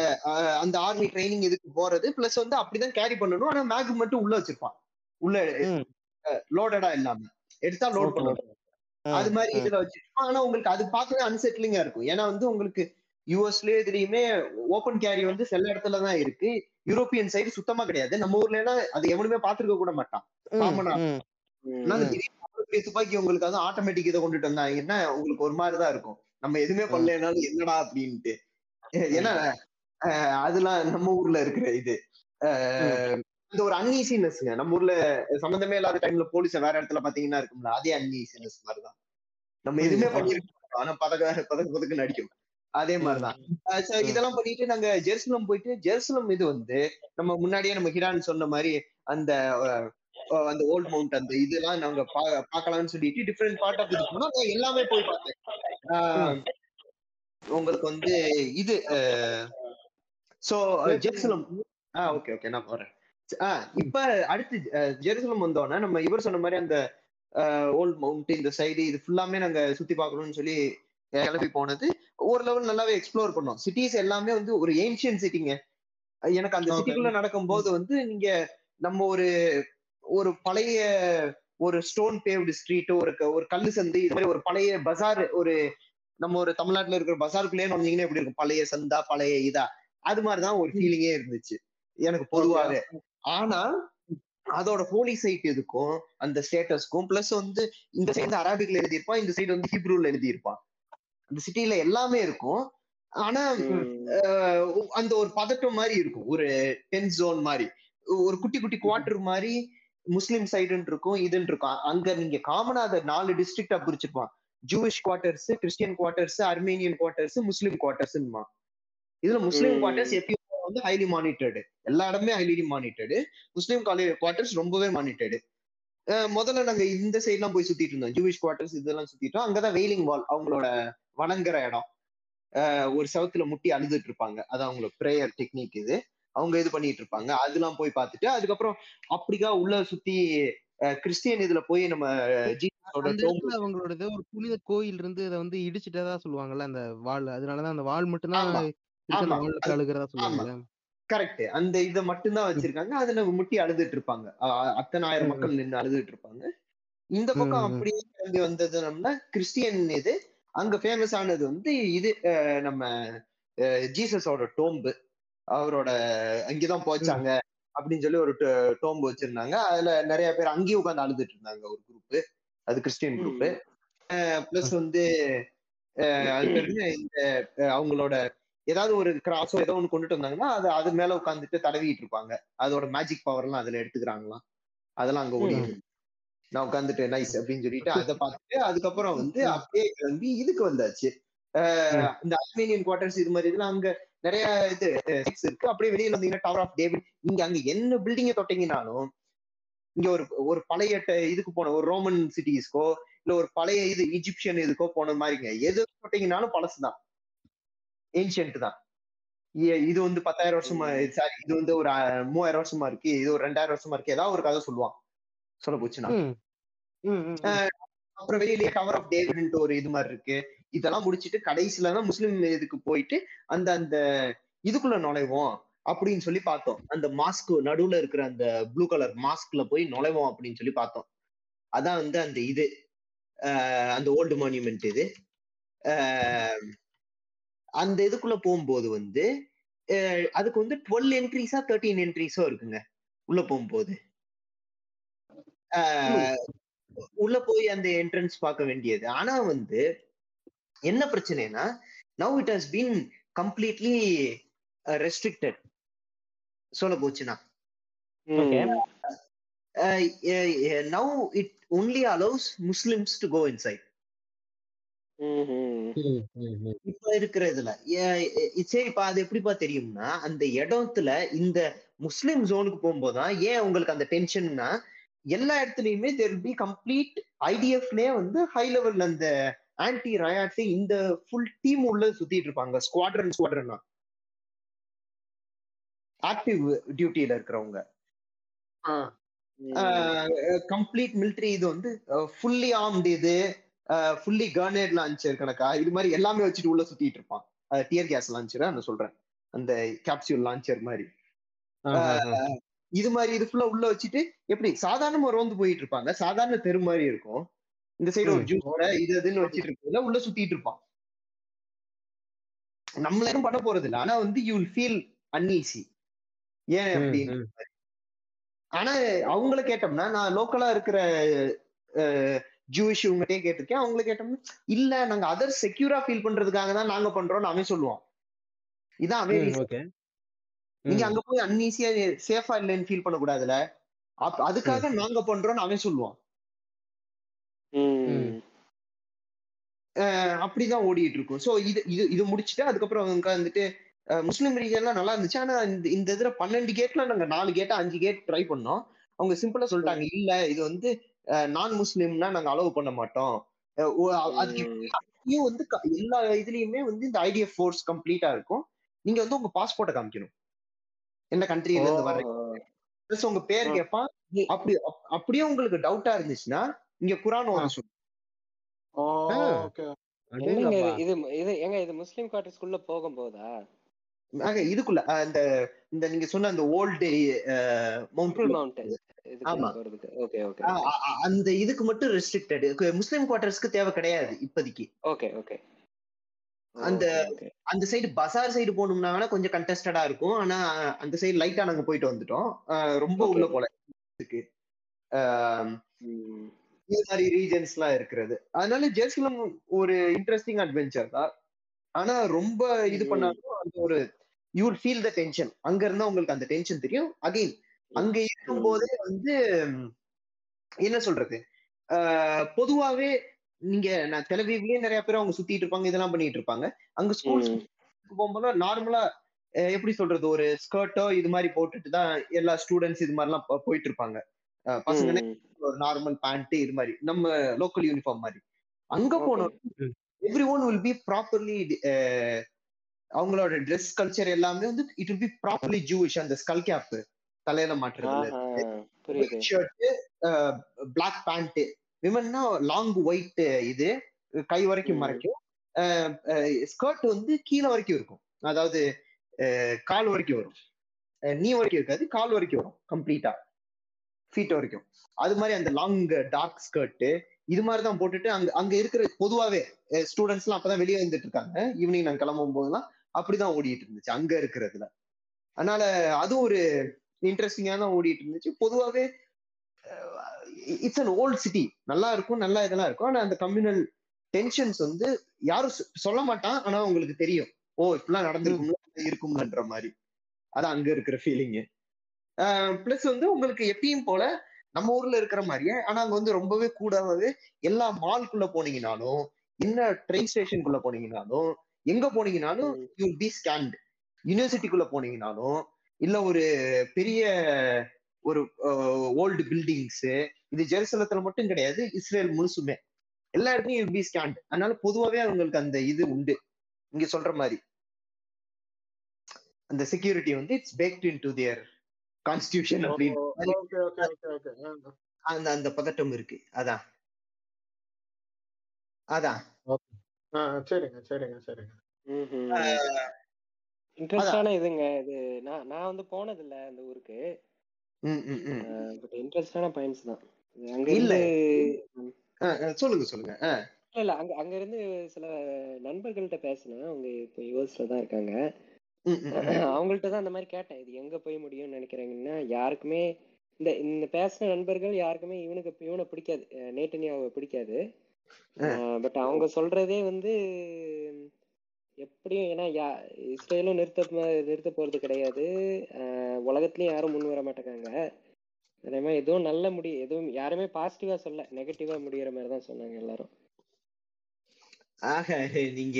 அந்த ஆர்மி ட்ரைனிங் இதுக்கு போறது பிளஸ் வந்து அப்படிதான் கேரி பண்ணணும் ஆனா மேக் மட்டும் உள்ள வச்சிருப்பான். உள்ள. லோடடா இல்லாம. எடுத்தா லோட் ஆ, அது மாதிரி. இதுல வச்சிருப்பான். ஆனா உங்களுக்கு அது பார்க்கவே அன்செட்டிலிங்கா இருக்கும். ஏன்னா வந்து உங்களுக்கு யூஎஸ்லயே இதுலயுமே ஓப்பன் கேரி வந்து சில இடத்துல தான் இருக்கு. யூரோப்பியன் சைடு சுத்தமா கிடையாது. நம்ம ஊர்ல எல்லாம் அது எவனுமே பாத்துருக்க கூட மாட்டான். துப்பாக்கி உங்களுக்கு வந்து ஆட்டோமேட்டிக் இதை கொண்டுட்டு வந்தாங்கன்னா உங்களுக்கு ஒரு மாதிரிதான் இருக்கும். நம்ம எதுவுமே. பண்ணலனாலும் என்னடா அப்படின்ட்டு. ஏன்னா அதெல்லாம் நம்ம ஊர்ல இருக்கிற இது. இந்த ஒரு அன்ஈசினஸ்ங்க நம்ம ஊர்ல சம்பந்தமே இல்லாத டைம்ல போலீஸ வேற இடத்துல பாத்தீங்கன்னா இருக்கும்ல அதே அன்ஈசினஸ் மாதிரிதான். நம்ம எதுவுமே புரியுது. பண்ணிருக்க மாட்டோம். ஆனா பதக்க பதக்க பதக்கு நடிக்கும் அதே மாதிரிதான். இதெல்லாம் பண்ணிட்டு நாங்க ஜெருசலம் போயிட்டு ஜெருசலம் இது வந்து நம்ம முன்னாடியே நம்ம ஹிரான் சொன்ன மாதிரி அந்த அந்த ஓல்ட் மவுண்ட் அந்த இதெல்லாம் நாங்க பா- பார்க்கலாம்னு சொல்லிட்டு டிஃப்ரெண்ட் பார்ட் ஆஃப் இது போனோம் நான் எல்லாமே போய் பார்த்தேன். உங்களுக்கு வந்து இது சோ ஜெருசலம் ஆ ஓகே ஓகே நான் போறேன். ஆ இப்ப அடுத்து ஜெருசலம் வந்தோடனே நம்ம இவர் சொன்ன மாதிரி அந்த ஓல்ட் மவுண்ட் இந்த சைடு இது ஃபுல்லாமே நாங்க சுத்தி பார்க்கணும்னு சொல்லி கிளம்பி போனது. ஒரு லெவல் நல்லாவே எக்ஸ்ப்ளோர் பண்ணோம். சிட்டிஸ் எல்லாமே வந்து ஒரு ஏன்ஷியன் சிட்டிங்க எனக்கு அந்த. சிட்டிக்குள்ள நடக்கும்போது வந்து நீங்க நம்ம ஒரு ஒரு பழைய ஒரு ஸ்டோன் பேவ்டு ஸ்ட்ரீட் ஒரு ஒரு கல்லு சந்து இது மாதிரி ஒரு பழைய பஜார் ஒரு நம்ம ஒரு தமிழ்நாட்டுல இருக்கிற பஜாருக்குள்ளேயே வந்தீங்கன்னா எப்படி இருக்கும்? பழைய சந்தா பழைய இதா. அது மாதிரிதான் ஒரு ஃபீலிங்கே இருந்துச்சு. எனக்கு பொதுவாவே. ஆனா அதோட ஹோலி சைட் இதுக்கும் அந்த ஸ்டேட்டஸ்க்கும் பிளஸ் வந்து இந்த சைடு அரபிக்ல எழுதியிருப்பான் இந்த சைடு வந்து ஹீப்ரூல எழுதியிருப்பான். அந்த சிட்டில எல்லாமே இருக்கும். ஆனா அந்த ஒரு பதட்டம் மாதிரி இருக்கும். ஒரு டென் ஜோன் மாதிரி ஒரு குட்டி குட்டி குவார்டர் மாதிரி முஸ்லிம் சைடுன்னு இருக்கும் இதுன்னு இருக்கும். அங்க நீங்க காமனா அதை நாலு டிஸ்ட்ரிக்டா பிரிச்சிருப்பான். Jewish quarters Christian quarters Armenian quarters Muslim குவார்டர்ஸ்மா இதுல முஸ்லிம். குவார்டர்ஸ் எப்பயும் வந்து ஹைலி மானிட்டர்டு எல்லா இடமே highly monitored Muslim college quarters ரொம்பவே மானிட்டர்டு முதல்ல நாங்க இந்த சைட்லாம் போய் சுத்திட்டு இருந்தோம். ஜூவிஷ் குவார்டர்ஸ் இதெல்லாம் சுத்திட்டோம். அங்கதான் வெயிலிங் வால் அவங்களோட வணங்குற இடம். ஒரு செவத்துல முட்டி அழுதுட்டு இருப்பாங்க. அது அவங்களோட ப்ரேயர் டெக்னிக் இது. அவங்க இது பண்ணிட்டு இருப்பாங்க. அதெல்லாம் போய் பார்த்துட்டு அதுக்கப்புறம் அப்படிக்கா உள்ள சுத்தி கிறிஸ்டியன் இதுல போய் நம்ம அவங்களோடது ஒரு புனித கோயில் இருந்து அதை வந்து இடிச்சிட்டதா சொல்லுவாங்கல்ல அந்த வால் அதனாலதான் அந்த வால் மட்டும்தான் அழுகிறதா சொல்லுவாங்கல்ல. கரெக்ட் அந்த இதை மட்டும்தான் வச்சிருக்காங்க. அதுல முட்டி அழுதுட்டு இருப்பாங்க. அத்தனை ஆயிரம். மக்கள் நின்று அழுதுட்டு இருப்பாங்க. இந்த பக்கம். அப்படியே கிளம்பி வந்தது நம்ம கிறிஸ்டியன் இது. அங்க ஃபேமஸ் ஆனது வந்து இது நம்ம ஜீசஸோட டோம்பு. அவரோட அங்கேதான் போச்சாங்க அப்படின்னு சொல்லி ஒரு டோம்பு வச்சிருந்தாங்க. அதுல நிறைய பேர் அங்கேயும் உட்காந்து அழுதுட்டு இருந்தாங்க. ஒரு குரூப் அது கிறிஸ்டியன் குரூப் பிளஸ் வந்து இந்த அவங்களோட ஏதாவது ஒரு கிராஸோ ஏதோ ஒண்ணு கொண்டுட்டு வந்தாங்கன்னா அது அது மேல உட்காந்துட்டு தடவிட்டு இருப்பாங்க. அதோட மேஜிக் பவர் எல்லாம் அதுல எடுத்துக்கிறாங்களாம். அதெல்லாம் அங்க இருக்கு. நான் உட்காந்துட்டு நைஸ் அப்படின்னு சொல்லிட்டு அதை பார்த்துட்டு அதுக்கப்புறம் வந்து அப்படியே கிளம்பி இதுக்கு வந்தாச்சு. இந்த அர்மேனியன் குவார்டர்ஸ் இது மாதிரி இதெல்லாம் அங்க நிறைய இது இருக்கு. அப்படியே வெளியில வந்தீங்கன்னா டவர் ஆஃப் டேவிட் இங்க அங்க என்ன பில்டிங்க தொட்டீங்கனாலும் இங்க ஒரு ஒரு பழைய இதுக்கு போன ஒரு ரோமன் சிட்டிஸ்க்கோ இல்ல ஒரு பழைய இது இஜிப்சியன் இதுக்கோ போன மாதிரிங்க. எது தொட்டீங்கனாலும் பழசுதான். ஏன்ஷியன்ட் தான். இது வந்து பத்தாயிரம் வருஷமா சாரி இது வந்து ஒரு மூவாயிரம் வருஷமா இருக்கு. இது ஒரு ரெண்டாயிரம் வருஷமா இருக்கு. ஏதாவது ஒரு கதை சொல்லுவான். சொல்ல போச்சுன்னா. அப்புறம் வெளியிலேயே கவர் ஆஃப் டேவிட்ன்ட்டு ஒரு இது மாதிரி இருக்கு. இதெல்லாம் முடிச்சிட்டு கடைசியில தான் முஸ்லிம் இதுக்கு போயிட்டு அந்த அந்த இதுக்குள்ள நுழைவோம் அப்படின்னு சொல்லி பார்த்தோம். அந்த மாஸ்க் நடுவுல இருக்கிற அந்த ப்ளூ கலர் மாஸ்க்ல போய் நுழைவோம் அப்படின்னு சொல்லி பார்த்தோம். அதான் வந்து அந்த இது. அந்த ஓல்டு மான்யூமெண்ட் இது. அந்த இதுக்குள்ள போகும்போது வந்து அதுக்கு வந்து டுவெல் என்ட்ரிஸா தேர்ட்டீன் என்ட்ரிஸோ இருக்குங்க உள்ள போகும்போது. உள்ள போய் அந்த என்ட்ரன்ஸ் பார்க்க வேண்டியது. ஆனா வந்து என்ன பிரச்சனைனா now it has been completely restricted சொல்ல போச்சுன்னா. Now it only allows Muslims to go inside இப்ப இருக்கிற இதுல சரிப்பா அது எப்படிப்பா தெரியும்னா அந்த இடத்துல இந்த முஸ்லிம் ஜோனுக்கு போகும்போதுதான் ஏன் உங்களுக்கு அந்த டென்ஷன்னா எல்லா இடத்துலயுமே தெர் பி கம்ப்ளீட் ஐடிஎஃப்லயே வந்து ஹை லெவல் அந்த ஆன்டி ரயாட்டு இந்த ஃபுல் டீம் உள்ள சுத்திட்டு இருப்பாங்க ஸ்குவாட்ரன் ஸ்குவாட்ரன் ஆக்டிவ் டியூட்டியில இருக்கிறவங்க. கம்ப்ளீட் military இது வந்து ஃபுல்லி ஆர்ம்டு இது ஃபுல்லி கர்னேட் லான்ச்சர் கணக்கா? இது மாதிரி எல்லாமே வச்சுட்டு உள்ள சுத்திட்டு இருப்பான். டியர் கேஸ் லான்ச்சர் நான் சொல்றேன். அந்த கேப்சியூல் லான்ச்சர் மாதிரி. இது மாதிரி இது ஃபுல்லா உள்ள வச்சுட்டு எப்படி? சாதாரணமா ரோந்து போயிட்டு இருப்பாங்க. சாதாரண தெரு மாதிரி இருக்கும். இந்த சைடு ஒரு ம். ஜூஸ் இது இதுன்னு வச்சிட்டு இருக்கல உள்ள சுத்திட்டு இருப்பான். நம்மள எதுவும் பண்ண போறது இல்ல ஆனா வந்து யூ ஃபீல் அன்ஈசி ஏன் அப்படின்னு ஆனா அவங்கள கேட்டோம்னா நான் லோக்கலா இருக்கிற ஜூயிஷ் இவங்ககிட்டயே கேட்டிருக்கேன். அவங்கள கேட்டோம்னா இல்ல நாங்க அதர் செக்யூரா ஃபீல் பண்றதுக்காக தான் நாங்க பண்றோம்னு அவன் சொல்லுவான் இதான் அவன் நீங்க அங்க போய் அன்ஈஸியா சேஃபா இல்லைன்னு ஃபீல் பண்ணக்கூடாதுல அப்ப அதுக்காக நாங்க பண்றோம்னு அவன் சொல்லுவான் அப்படிதான் ஓடிட்டு இருக்கும் சோ இது இது இது முடிச்சுட்டு அதுக்கப்புறம் அவங்க வந்துட்டு முஸ்லிம் ரீஜன்லாம் நல்லா இருந்துச்சு. ஆனா இந்த இந்த இதுல பன்னெண்டு கேட்ல நாங்க நாலு கேட் அஞ்சு கேட் ட்ரை பண்ணோம். அவங்க சிம்பிளா சொல்லிட்டாங்க இல்ல இது வந்து நான் முஸ்லிம்னா நாங்க அலோவ் பண்ண மாட்டோம். அஹ் ஓ, அதுக்கு ம். இப்பயும் வந்து எல்லா இதுலயுமே வந்து இந்த ஐடிஎஃப் ஃபோர்ஸ் கம்ப்ளீட்டா இருக்கும். நீங்க வந்து உங்க பாஸ்போர்ட்டை காமிக்கணும். என்ன கண்ட்ரில இருந்து வர்றீங்க. Plus உங்க பேர். கேட்பான் அப்படி அப்- அப்படியே உங்களுக்கு டவுட்டா இருந்துச்சுன்னா இங்க குரான் ஓத சொல்லு. ஓகே என்னங்க இது இது ஏங்க இது முஸ்லிம் குவார்டர்ஸ்குள்ள போகும்போதா ஆக, இதுக்குள்ள அஹ், இந்த நீங்க சொன்ன அந்த ஓல்டு மவுண்ட் ஃபுல் மவுண்ட் இதுக்கு ஆமா. அந்த இதுக்கு மட்டும் ரெஸ்ட்ரிக்டட் முஸ்லிம் குவார்டர்ஸ்க்கு தேவை கிடையாது இப்போதைக்கு. ஓகே ஓகே அந்த அந்த சைடு பசார் சைடு வேணா கொஞ்சம் கண்டஸ்டடா இருக்கும். ஆனா அந்த சைடு லைட்டா நாங்க போயிட்டு வந்துட்டோம். ரொம்ப. உள்ள போல. இருக்கு இது மாதிரி ரீஜன்ஸ் எல்லாம் இருக்கிறது. அதனால ஜெருசலம் ஒரு இன்ட்ரெஸ்டிங் அட்வென்ச்சர் தான். ஆனா ரொம்ப இது. பண்ணாலும் அந்த ஒரு யூ ஃபீல் த டென்ஷன் அங்க இருந்தா உங்களுக்கு அந்த டென்ஷன் தெரியும். அகைன் அங்க இருக்கும் போதே வந்து என்ன சொல்றது? பொதுவாவே நீங்க நான் தெலவீவ்லயே நிறைய பேர் அவங்க சுத்திட்டு இருப்பாங்க இதெல்லாம் பண்ணிட்டு இருப்பாங்க. அங்க ஸ்கூல்ஸ் போகும்போது நார்மலா எப்படி சொல்றது? ஒரு ஸ்கர்ட்டோ இது மாதிரி போட்டுட்டு தான் எல்லா ஸ்டூடெண்ட்ஸ் இது மாதிரிலாம் போயிட்டு இருப்பாங்க. பசங்க ஒரு நார்மல் பேண்ட் இது மாதிரி. நம்ம லோக்கல் யூனிஃபார்ம் மாதிரி. அங்க போனோம். Every one will be properly அவங்களோட ட்ரெஸ் கல்ச்சர் எல்லாமே வந்து it will be properly Jewish அந்த ஸ்கல் கேப் தலையில ஒயிட் ஷர்ட் பிளாக் பேண்ட் விமன்னா லாங் ஒயிட் இது கை வரைக்கும். மறைக்கும். ஸ்கர்ட் வந்து கீழே வரைக்கும் இருக்கும். அதாவது கால் வரைக்கும் வரும். நீ வரைக்கும் இருக்காது கால் வரைக்கும் வரும் கம்ப்ளீட்டா ஃபீட் வரைக்கும். அது மாதிரி அந்த லாங் டார்க் ஸ்கர்ட் இது மாதிரி தான் போட்டுட்டு அங்க அங்க இருக்கிற பொதுவாவே ஸ்டூடெண்ட்ஸ்லாம் அப்பதான் வெளியே வந்துட்டு இருக்காங்க. ஈவினிங் நாங்க கிளம்பும் போதெல்லாம் அப்படிதான் ஓடிட்டு இருந்துச்சு அங்க இருக்கிறதுல. அதனால அது ஒரு இன்ட்ரெஸ்டிங்கா தான் ஓடிட்டு இருந்துச்சு. பொதுவாவே இட்ஸ் அன் ஓல்ட் சிட்டி நல்லா இருக்கும் நல்லா இதெல்லாம் இருக்கும். ஆனா அந்த கம்யூனல் டென்ஷன்ஸ் வந்து யாரும் சொல்ல மாட்டான் ஆனா உங்களுக்கு தெரியும். ஓ இப்படிலாம் நடந்திருக்கும்ல இருக்கும்லன்ற மாதிரி. அதான் அங்க இருக்கிற ஃபீலிங் பிளஸ் வந்து உங்களுக்கு எப்பயும் போல நம்ம ஊர்ல இருக்கிற மாதிரியே ஆனா அங்க வந்து ரொம்பவே கூடவே எல்லா மால்குள்ள போனீங்கனாலும் என்ன ட்ரெயின் ஸ்டேஷனுக்குள்ள போனீங்கனாலும் எங்க போனீங்கனாலும் யூ பி ஸ்கேண்ட் யூனிவர்சிட்டிக்குள்ள போனீங்கனாலும் இல்ல ஒரு பெரிய ஒரு ஓல்டு பில்டிங்ஸ் இது ஜெருசலத்துல மட்டும் கிடையாது இஸ்ரேல் முழுசுமே. எல்லா இடத்துலயும் யூ பி ஸ்கேண்ட் அதனால பொதுவாவே அவங்களுக்கு அந்த இது உண்டு. இங்க சொல்ற மாதிரி. அந்த செக்யூரிட்டி வந்து it's packed into their constitution அப்படின்னு. அந்த அந்த பதட்டம் இருக்கு. அதான். அதான். சரிங்க சரிங்க சரிங்க. இன்ட்ரெஸ்டான இதுங்க இது நான் நான் வந்து போனது இல்ல அந்த ஊருக்கு. ம், ம், ம். பட் இன்ட்ரெஸ்டான பாயிண்ட்ஸ் தான். அங்க இல்ல. ஆ, ஆ, சொல்லுங்க சொல்லுங்க. ஆ, இல்ல அங்க அங்க இருந்து சில நண்பர்கள்ட்ட பேசினேன் அவங்க இப்போ யூஎஸ்ல தான் இருக்காங்க. அவங்கள்ட்ட தான் அந்த மாதிரி கேட்டேன். இது எங்க போய் முடியும்னு நினைக்கிறீங்கன்னா யாருக்குமே இந்த இந்த பேசின நண்பர்கள் யாருக்குமே இவனுக்கு இவனை பிடிக்காது நேட்டனியாவை பிடிக்காது. பட் அவங்க சொல்றதே வந்து எப்படியும் ஏன்னா யா இஸ்ரேலும் நிறுத்த நிறுத்த போறது கிடையாது. உலகத்துலயும் யாரும் முன் வர மாட்டேங்காங்க அதே மாதிரி எதுவும் நல்ல முடி எதுவும் யாருமே பாசிட்டிவா சொல்ல நெகட்டிவா முடியிற மாதிரி தான் சொன்னாங்க எல்லாரும். ஆக நீங்க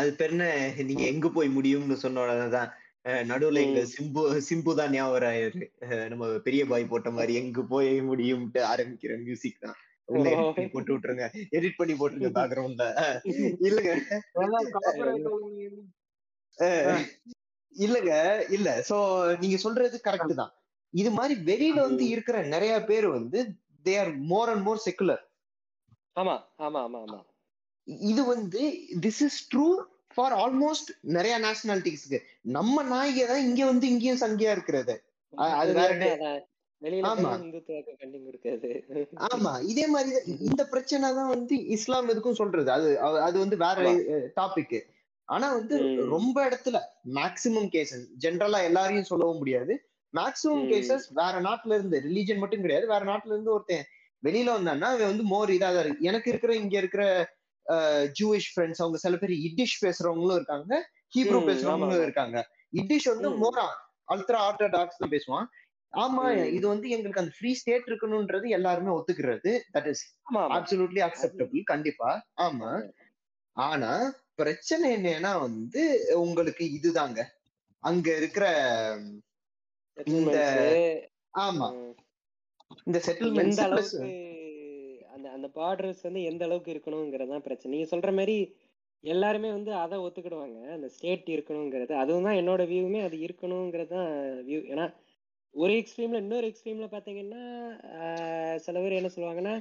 அது பேர் என்ன? நீங்க எங்க போய் முடியும்னு சொன்ன உடனேதான் நடுவுல எங்க. சிம்பு சிம்பு தான் ஞாபகம் நம்ம பெரிய பாய் போட்ட மாதிரி எங்க போய் முடியும்ட்டு ஆரம்பிக்கிற மியூசிக் தான். உள்ள போட்டு விட்டுருங்க. எடிட் பண்ணி போட்டுருங்க பேக்ரவுண்ட்ல இல்லங்க. இல்லங்க இல்ல. சோ நீங்க சொல்றது கரெக்ட் தான். இது மாதிரி வெளியில வந்து இருக்கிற நிறைய பேர் வந்து they are more and more secular ஆமா ஆமா ஆமா ஆமா. இது வந்து this is true for almost நிறைய நேஷனாலிட்டிஸ்க்கு நம்ம நாய்க தான் இங்க வந்து இங்கேயும் சங்கியா இருக்கிறது. அது வேற. ஆமா. இதே மாதிரி இந்த பிரச்சனை தான் வந்து இஸ்லாம் எதுக்கும் சொல்றது. அது அது- வந்து வேற டாபிக் ஆனா வந்து. ரொம்ப இடத்துல மேக்சிமம் கேசஸ் ஜென்ரலா எல்லாரையும் சொல்லவும் முடியாது. மேக்சிமம். கேசஸ் வேற நாட்டுல இருந்து ரிலீஜன் மட்டும் கிடையாது. வேற நாட்டுல இருந்து ஒருத்தன் வெளியில வந்தான்னா அவன் வந்து மோர் இதா தான் இருக்கு. எனக்கு இருக்கிற இங்க இருக்கிற ஜூயிஷ் ஃப்ரெண்ட்ஸ் அவங்க சில பேர் இட்டிஷ் பேசுறவங்களும் இருக்காங்க. ஹீப்ரூ பேசுறவங்களும். இருக்காங்க. இட்டிஷ் வந்து. மோரா அல்ட்ரா ஆர்த்தடாக்ஸ் தான் பேசுவான். ஆமா. இது வந்து எங்களுக்கு அந்த ஃப்ரீ ஸ்டேட் இருக்கணும்ன்றது எல்லாருமே ஒத்துக்கிறது. தட் இஸ் அப்சல்யூட்லி அக்செப்டபிள் கண்டிப்பா. ஆமா. ஆனா பிரச்சனை என்னன்னா வந்து உங்களுக்கு இதுதாங்க. அங்க இருக்கிற இந்த ஆமா. இந்த எந்த செட்டில்மெண்ட்ஸ் அளவுக்கு அந்த அந்த பார்டர்ஸ் வந்து எந்த அளவுக்கு இருக்கணுங்கிறது பிரச்சனை. நீங்க சொல்ற மாதிரி எல்லாருமே வந்து அதை ஒத்துக்கிடுவாங்க. அந்த ஸ்டேட் இருக்கணுங்கிறது. அதுவும் தான் என்னோட வியூவுமே அது இருக்கணுங்கிறது தான் வியூ ஏன்னா ஒரு எக்ஸ்ட்ரீம்ல இன்னொரு எக்ஸ்ட்ரீம்ல பாத்தீங்கன்னா சில பேர் என்ன சொல்லுவாங்கன்னா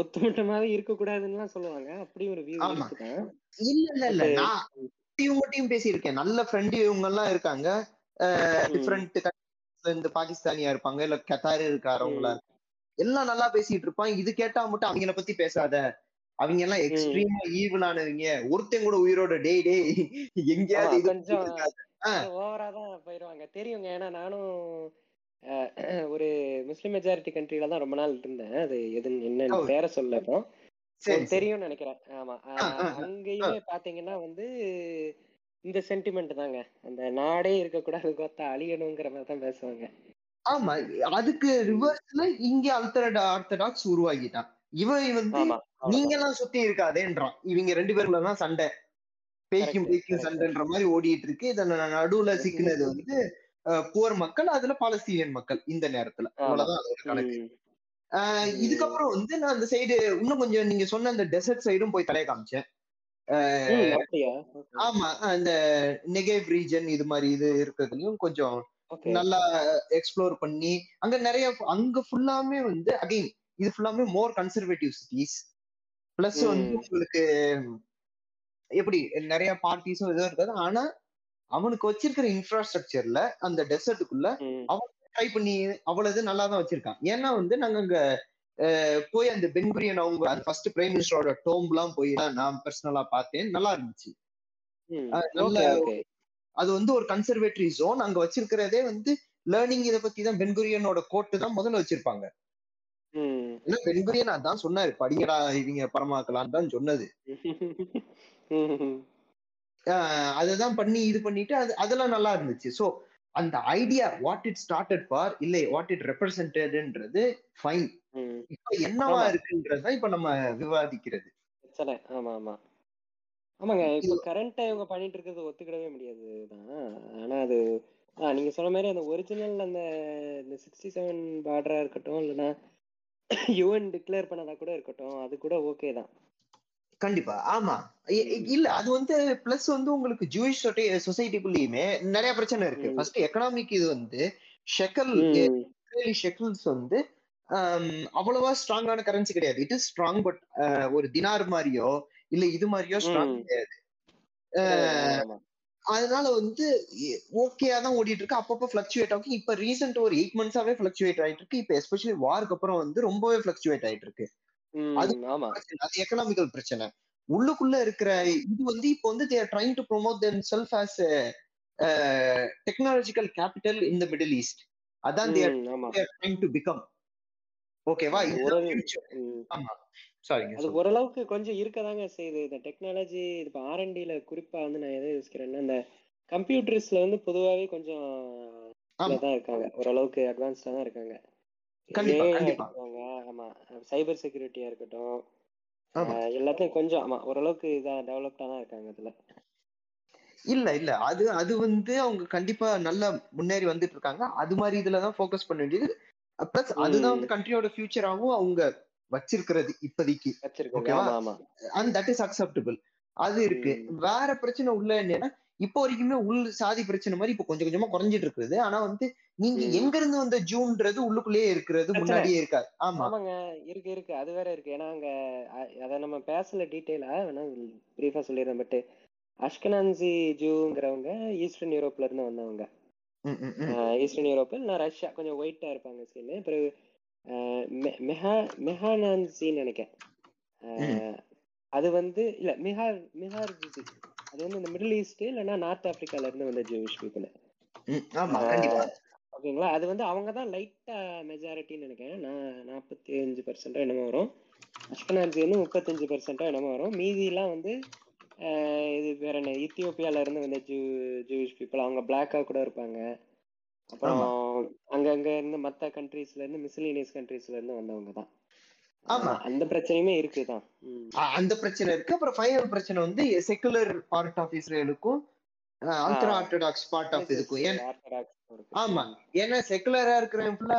ஒத்துமொட்டமாவே இருக்கக்கூடாதுன்னுலாம் சொல்லுவாங்க. அப்படி ஒரு வியூ இல்ல இல்ல இல்ல. நான் இவங்ககிட்டயும் பேசியிருக்கேன். நல்ல ஃப்ரெண்டு இவங்க எல்லாம் இருக்காங்க. டிஃப்ரெண்ட் இந்த பாகிஸ்தானியா இருப்பாங்க இல்ல கத்தார் இருக்காரவங்களா எல்லாம் நல்லா பேசிட்டு இருப்பான். இது கேட்டா மட்டும் அவங்கள பத்தி பேசாத. அவங்க எல்லாம் எக்ஸ்ட்ரீமா ஈவிலானவங்க ஒருத்தன் கூட உயிரோட டேய் டேய். எங்கேயாவது ஓவரா தான் போயிருவாங்க தெரியுங்க. ஏன்னா நானும் ஒரு முஸ்லிம் மெஜாரிட்டி கண்ட்ரில தான் ரொம்ப நாள் இருந்தேன். அது எதுன்னு. என்னன்னு பேர சொல்ல இப்போ சரி சரி. தெரியும்னு நினைக்கிறேன். ஆமா. அங்கேயுமே பாத்தீங்கன்னா வந்து இந்த சென்டிமெண்ட் தாங்க. அந்த நாடே இருக்கக்கூடாது கொத்தா அழியணுங்கிற மாதிரி தான் பேசுவாங்க. ஆமா. அதுக்கு ரிவர்ஸ்ல இங்க அல்டர்ட் ஆர்த்தடாக்ஸ் உருவாக்கிட்டான் இவன் வந்து நீங்க எல்லாம் சுத்தி இருக்காதேன்றான். இவங்க ரெண்டு தான் சண்டை. பேய்க்கும் correct. சண்டைன்ற மாதிரி ஓடிட்டு இருக்கு. இத நடுவுல சிக்கினது வந்து புவர் மக்கள் அதுல பாலஸ்தீனியன் மக்கள் இந்த நேரத்துல. அவ்வளவுதான் அதோட கணக்கு. இதுக்கப்புறம் வந்து நான் அந்த சைடு இன்னும் கொஞ்சம் நீங்க சொன்ன அந்த டெசர்ட் சைடும் போய் தலைய காமிச்சேன். ஆமா அந்த நெகேவ் ரீஜன் இது மாதிரி இது இருக்கிறதுலயும் கொஞ்சம் நல்லா எக்ஸ்ப்ளோர் பண்ணி அங்க நிறைய அங்க ஃபுல்லாமே வந்து அகைன் இது ஃபுல்லாமே மோர் கன்சர்வேட்டிவ் சிட்டிஸ் பிளஸ் வந்து. உங்களுக்கு எப்படி நிறைய பார்ட்டிஸும் இதுவும் இருக்காது. ஆனா அவனுக்கு வச்சிருக்கிற இன்ஃப்ராஸ்ட்ரக்சர்ல அந்த டெசர்ட்டுக்குள்ள ட்ரை பண்ணி அவ்வளவு நல்லா தான் வச்சிருக்கான். ஏன்னா வந்து நாங்க அங்க போய் அந்த பென்குரியன் அவங்க ஃபர்ஸ்ட் பிரைம் மினிஸ்டரோட டோம்லாம் போய் தான் நான் பர்சனலா பார்த்தேன். நல்லா இருந்துச்சு. அது வந்து ஒரு கன்சர்வேட்டரி ஜோன் அங்க வச்சிருக்கிறதே வந்து லேர்னிங் இதை பத்தி தான் பென்குரியனோட கோட்டு தான் முதல்ல வச்சிருப்பாங்க. பென்குரியன் அதான் சொன்னாரு படிங்கடா இவங்க பரமாக்கலாம் தான் சொன்னது. அதுதான் பண்ணி இது பண்ணிட்டு அது அதெல்லாம் நல்லா இருந்துச்சு. சோ அந்த idea what it started for இல்லை வாட் இட் ரெப்ரசன்டட்ன்றது ஃபைன் இப்ப என்னவா. இருக்குன்றத இப்ப நம்ம விவாதிக்கிறது. பிரச்சனை. ஆமா ஆமா. ஆமாங்க இப்போ கரண்டா இவங்க பண்ணிட்டு இருக்கிறது ஒத்துக்கிடவே முடியாது தான் ஆனா அது ஆ நீங்க சொன்ன மாதிரி அந்த ஒரிஜினல் அந்த இந்த சிக்ஸ்டி செவன் பார்டரா இருக்கட்டும் இல்லைன்னா யுஎன் டிக்ளேர் பண்ணதா கூட இருக்கட்டும் அது கூட ஓகே தான். கண்டிப்பா. ஆமா. இல்ல அது வந்து பிளஸ் வந்து உங்களுக்கு ஜூயிஷ் சொசைட்டிக்குள்ளேயுமே நிறைய பிரச்சனை இருக்கு. ஃபர்ஸ்ட் எக்கனாமிக் இது வந்து ஷெக்கல் ஷெக்கிள்ஸ் வந்து அவ்வளவா ஸ்ட்ராங்கான கரன்சி கிடையாது. இட் இஸ் ஸ்ட்ராங் பட் ஒரு தினார் மாதிரியோ இல்ல இது மாதிரியோ ஸ்ட்ராங். கிடையாது. அதனால வந்து ஓகேயா தான் ஓடிட்டு இருக்கு. அப்பப்போ ஃபிளக்சுவேட் ஆகும். இப்ப ரீசெண்ட் ஒரு எயிட் மந்த்ஸாவே ஃபிளக்சுவேட் ஆயிட்டு இருக்கு. இப்ப எஸ்பெஷலி வார்க்கு அப்புறம் வந்து ரொம்பவே ஃபிளக்சுவேட் ஆயிட்டு இருக்கு. அது அது எக்கனாமிக்கல் பிரச்சனை. உள்ளுக்குள்ள இருக்கிற இது வந்து இப்போ வந்து they're trying to promote them self as technological capital in the middle east அதான் தேர் ட்ரைங் டு பிகம் ஓகேவா அது ஓரளவுக்கு கொஞ்சம் இருக்கதாங்க செய்யுது. இந்த டெக்னாலஜி இப்போ ஆர்என்டில குறிப்பா வந்து நான் எதை யோசிக்கிறேன்னா இந்த கம்ப்யூட்டர்ஸ்ல வந்து பொதுவாகவே கொஞ்சம் தான் இருக்காங்க. ஓரளவுக்கு அட்வான்ஸ்டா தான் இருக்காங்க. கண்டிப்பா ஏஐ கண்டிப்பா. எடுத்துக்கோங்க ஆமா. சைபர் செக்யூரிட்டியா இருக்கட்டும் எல்லாத்தையும் கொஞ்சம் ஆமா ஓரளவுக்கு இதா டெவலப்டா தான் இருக்காங்க இதுல இல்ல இல்ல. அது அது வந்து அவங்க கண்டிப்பா நல்லா முன்னேறி வந்துட்டு இருக்காங்க. அது மாதிரி இதுலதான் ஃபோக்கஸ் பண்ண வேண்டியது. பிளஸ் அதுதான் வந்து கண்ட்ரியோட ஃபியூச்சராகவும் அவங்க வச்சிருக்கிறது இப்போதைக்கு. ஓகேவா அண்ட் தட் இஸ் அக்செப்டபிள் அது இருக்கு. வேற பிரச்சனை உள்ள என்னன்னா இப்போ வரைக்குமே உள் சாதி பிரச்சனை மாதிரி இப்போ கொஞ்சம் கொஞ்சமா குறைஞ்சிட்டு இருக்குது. ஆனா வந்து நீங்க எங்க இருந்து வந்த ஜூன்றது உள்ளுக்குள்ளேயே இருக்கிறது முன்னாடியே இருக்காது. ஆமா. ஆமாங்க. இருக்கு இருக்கு. அது வேற இருக்கு. ஏன்னா அங்க அத நம்ம பேசல டீட்டெயிலா வேணா பிரீஃபா சொல்லிடுறேன் பட் அஷ்கனான்சி ஜூங்கிறவங்க ஈஸ்டர்ன் யூரோப்ல இருந்து வந்தவங்க. ஈஸ்டர்ன் யூரோப்பில் நான் ரஷ்யா கொஞ்சம் ஒயிட்டா இருப்பாங்க ஸ்கின் பிறகு மெஹா மெஹானான்சின்னு நினைக்கிறேன். அது வந்து இல்ல மிஹார் மிஹார் அது வந்து இந்த மிடில் ஈஸ்ட் இல்லைன்னா நார்த் ஆப்பிரிக்கால இருந்து வந்த ஜூவிஷ் பீப்புள் ஓகேங்களா? அது வந்து அவங்க தான் லைட்டா மெஜாரிட்டின்னு நினைக்கிறேன். நான் நாற்பத்தி அஞ்சு பர்சன்டோ என்னமோ வரும். வந்து முப்பத்தஞ்சு பர்சன்டோ என்னமோ வரும். மீதிலாம் வந்து ஆஹ் இது வேற என்ன இத்தியோப்பியால இருந்து வந்த ஜூ ஜூவிஷ் பீப்புள் அவங்க பிளாக்கா கூட இருப்பாங்க. அப்புறம் அங்கங்க இருந்து மத்த கண்ட்ரீஸ்ல இருந்து மிஸ்லினியஸ் கண்ட்ரீஸ்ல இருந்து வந்தவங்க தான். ஆமா. அந்த பிரச்சனையுமே இருக்குதான். அந்த பிரச்சனை இருக்கு. அப்புறம் ஃபைனல் பிரச்சனை வந்து செக்குலர் பார்ட் ஆஃப் இஸ்ரேலுக்கும் அல்ட்ரா ஆஹ் ஆர்த்தடாக்ஸ் பார்ட் ஆஃப் இதுக்கும். ஆமா. ஏன்னா செக்குலரா இருக்கிறவங்க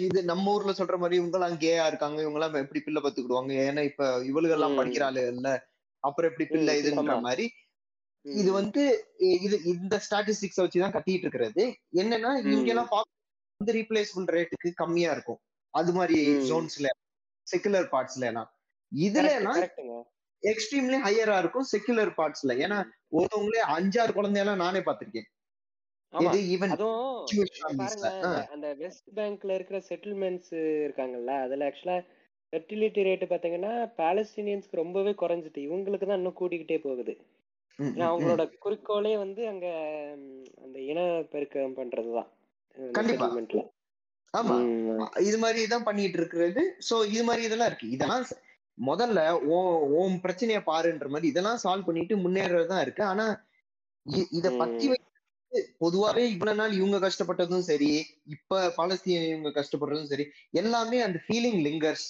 இது நம்ம ஊர்ல சொல்ற மாதிரி இவங்க எல்லாம் கேயா இருக்காங்க. இவங்க எல்லாம் எப்படி பிள்ளை பத்துக்கிடுவாங்க ஏன்னா இப்ப இவளுக எல்லாம் படிக்கிறாள் இல்ல. அப்புறம் எப்படி பிள்ளை இதுன்ற மாதிரி. இது வந்து இது இந்த ஸ்டாட்டிஸ்டிக்ஸ் வச்சுதான் கட்டிட்டு இருக்கிறது. என்னன்னா இங்க எல்லாம் வந்து ரீப்ளேசபிள் ரேட்டுக்கு கம்மியா இருக்கும். அது மாதிரி ஜோன்ஸ்ல செக்குலர் பார்ட்ஸ்ல எல்லாம் இதுல கரெக்ட் எல்லாம் கரெக்ட்டுங்க எக்ஸ்ட்ரீம்லி ஹையரா இருக்கும் செக்குலர் பார்ட்ஸ்ல ஏன்னா ஒருத்தவங்களே அஞ்சாறு குழந்தையெல்லாம் நானே இப்ப ஃபேமிலிஸ்ல பாருங்க இந்த அந்த வெஸ்ட் பேங்க்ல இருக்கிற செட்டில்மெண்ட்ஸ் இருக்காங்கல்ல அதுல ஆக்சுவலா ஃபெர்டிலிட்டி ரேட் பாத்தீங்கன்னா பாலஸ்தீனியன்ஸ்க்கு ரொம்பவே குறைஞ்சிட்டு இவங்களுக்கு தான் இன்னும் கூடிக்கிட்டே போகுது. ஏன்னா அவங்களோட குறிக்கோளே வந்து அங்க அந்த இனப்பெருக்கம் பண்றதுதான். அந்த கண்டிப்பா. செட்டில்மெண்ட்ல ஆமா. இது மாதிரி தான் பண்ணிட்டு இருக்கிறது. சோ இது மாதிரி இதெல்லாம் இருக்கு. இதெல்லாம் முதல்ல ஓ ஓம் பிரச்சனைய பாருன்ற மாதிரி இதெல்லாம் சால்வ் பண்ணிட்டு முன்னேறதுதான் இருக்கு. ஆனா இத பத்தி பொதுவாவே இவ்வளவு நாள் இவங்க கஷ்டப்பட்டதும் சரி இப்ப பாலஸ்தீன இவங்க கஷ்டப்படுறதும் சரி எல்லாமே அந்த ஃபீலிங் லிங்கர்ஸ்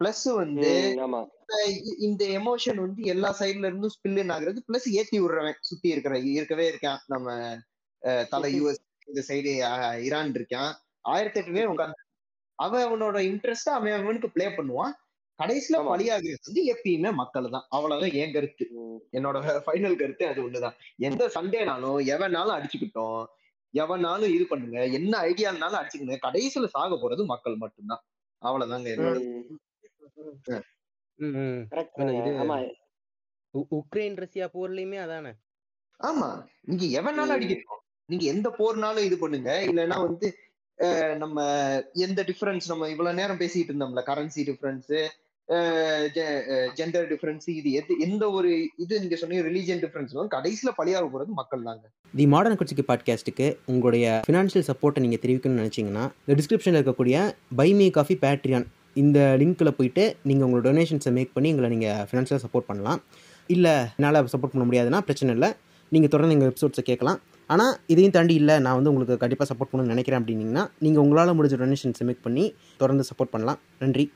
பிளஸ் வந்து இந்த எமோஷன் வந்து எல்லா சைடுல இருந்தும் ஸ்பில்லின் ஆகுறது. பிளஸ் ஏத்தி விடுறவன் சுத்தி இருக்கிற இருக்கவே இருக்கான். நம்ம தலை யூஎஸ் இந்த சைடு ஈரான் இருக்கான். ஆயிரத்தி எட்டு பேர் உட்காந்து அவன் அவனோட இன்ட்ரெஸ்ட் அவன் அவனுக்கு ப்ளே பண்ணுவான். கடைசியில பலியாகிறது வந்து எப்பயுமே மக்கள் தான். அவ்வளவுதான் என் கருத்து. என்னோட ஃபைனல் கருத்து அது ஒண்ணுதான். எந்த சண்டேனாலும் எவனாலும் அடிச்சுக்கிட்டோம். எவனாலும் இது பண்ணுங்க. என்ன ஐடியானாலும் அடிச்சுக்கங்க கடைசியில சாக போறது மக்கள் மட்டும்தான். அவ்வளவுதாங்க உக்ரைன் ரஷ்யா போர்லயுமே அதானே? ஆமா. நீங்க எவனாலும் அடிக்கணும். நீங்க எந்த போர்னாலும் இது பண்ணுங்க. இல்லைன்னா வந்து நம்ம எந்த டிஃபரன்ஸ் நம்ம இவ்வளவு நேரம் பேசிட்டு இருந்தோம்ல கரன்சி டிஃபரன்ஸ் ஜெண்டர் டிஃபரன்ஸ் இது எது எந்த ஒரு இது நீங்க சொன்னீங்க ரிலீஜியன் டிஃபரன்ஸ் கடைசியில பலியாக போறது மக்கள் தாங்க. தி மாடர்ன் குச்சிக்கு பாட்காஸ்ட்டுக்கு உங்களுடைய ஃபினான்ஷியல் சப்போர்ட்டை நீங்கள் தெரிவிக்கணும்னு நினச்சிங்கன்னா இந்த டிஸ்கிரிப்ஷனில் இருக்கக்கூடிய பை மீ காஃபி பேட்ரியான் இந்த லிங்க்கில் போயிட்டு நீங்கள் உங்களோட டொனேஷன்ஸை மேக் பண்ணி எங்களை நீங்கள் ஃபினான்ஷியலாக சப்போர்ட் பண்ணலாம். இல்லை என்னால் சப்போர்ட் பண்ண முடியாதுன்னா பிரச்சனை இல்லை. நீங்கள் தொடர்ந்து எங்கள் எபிசோட்ஸை கேட்கலாம். ஆனால் இதையும் தாண்டி இல்லை நான் வந்து உங்களுக்கு கண்டிப்பாக சப்போர்ட் பண்ணணும்னு நினைக்கிறேன் அப்படின்னிங்கன்னா நீங்கள் உங்களால் முடிஞ்ச டொனேஷன் மேக் பண்ணி தொடர்ந்து சப்போர்ட் பண்ணலாம். நன்றி.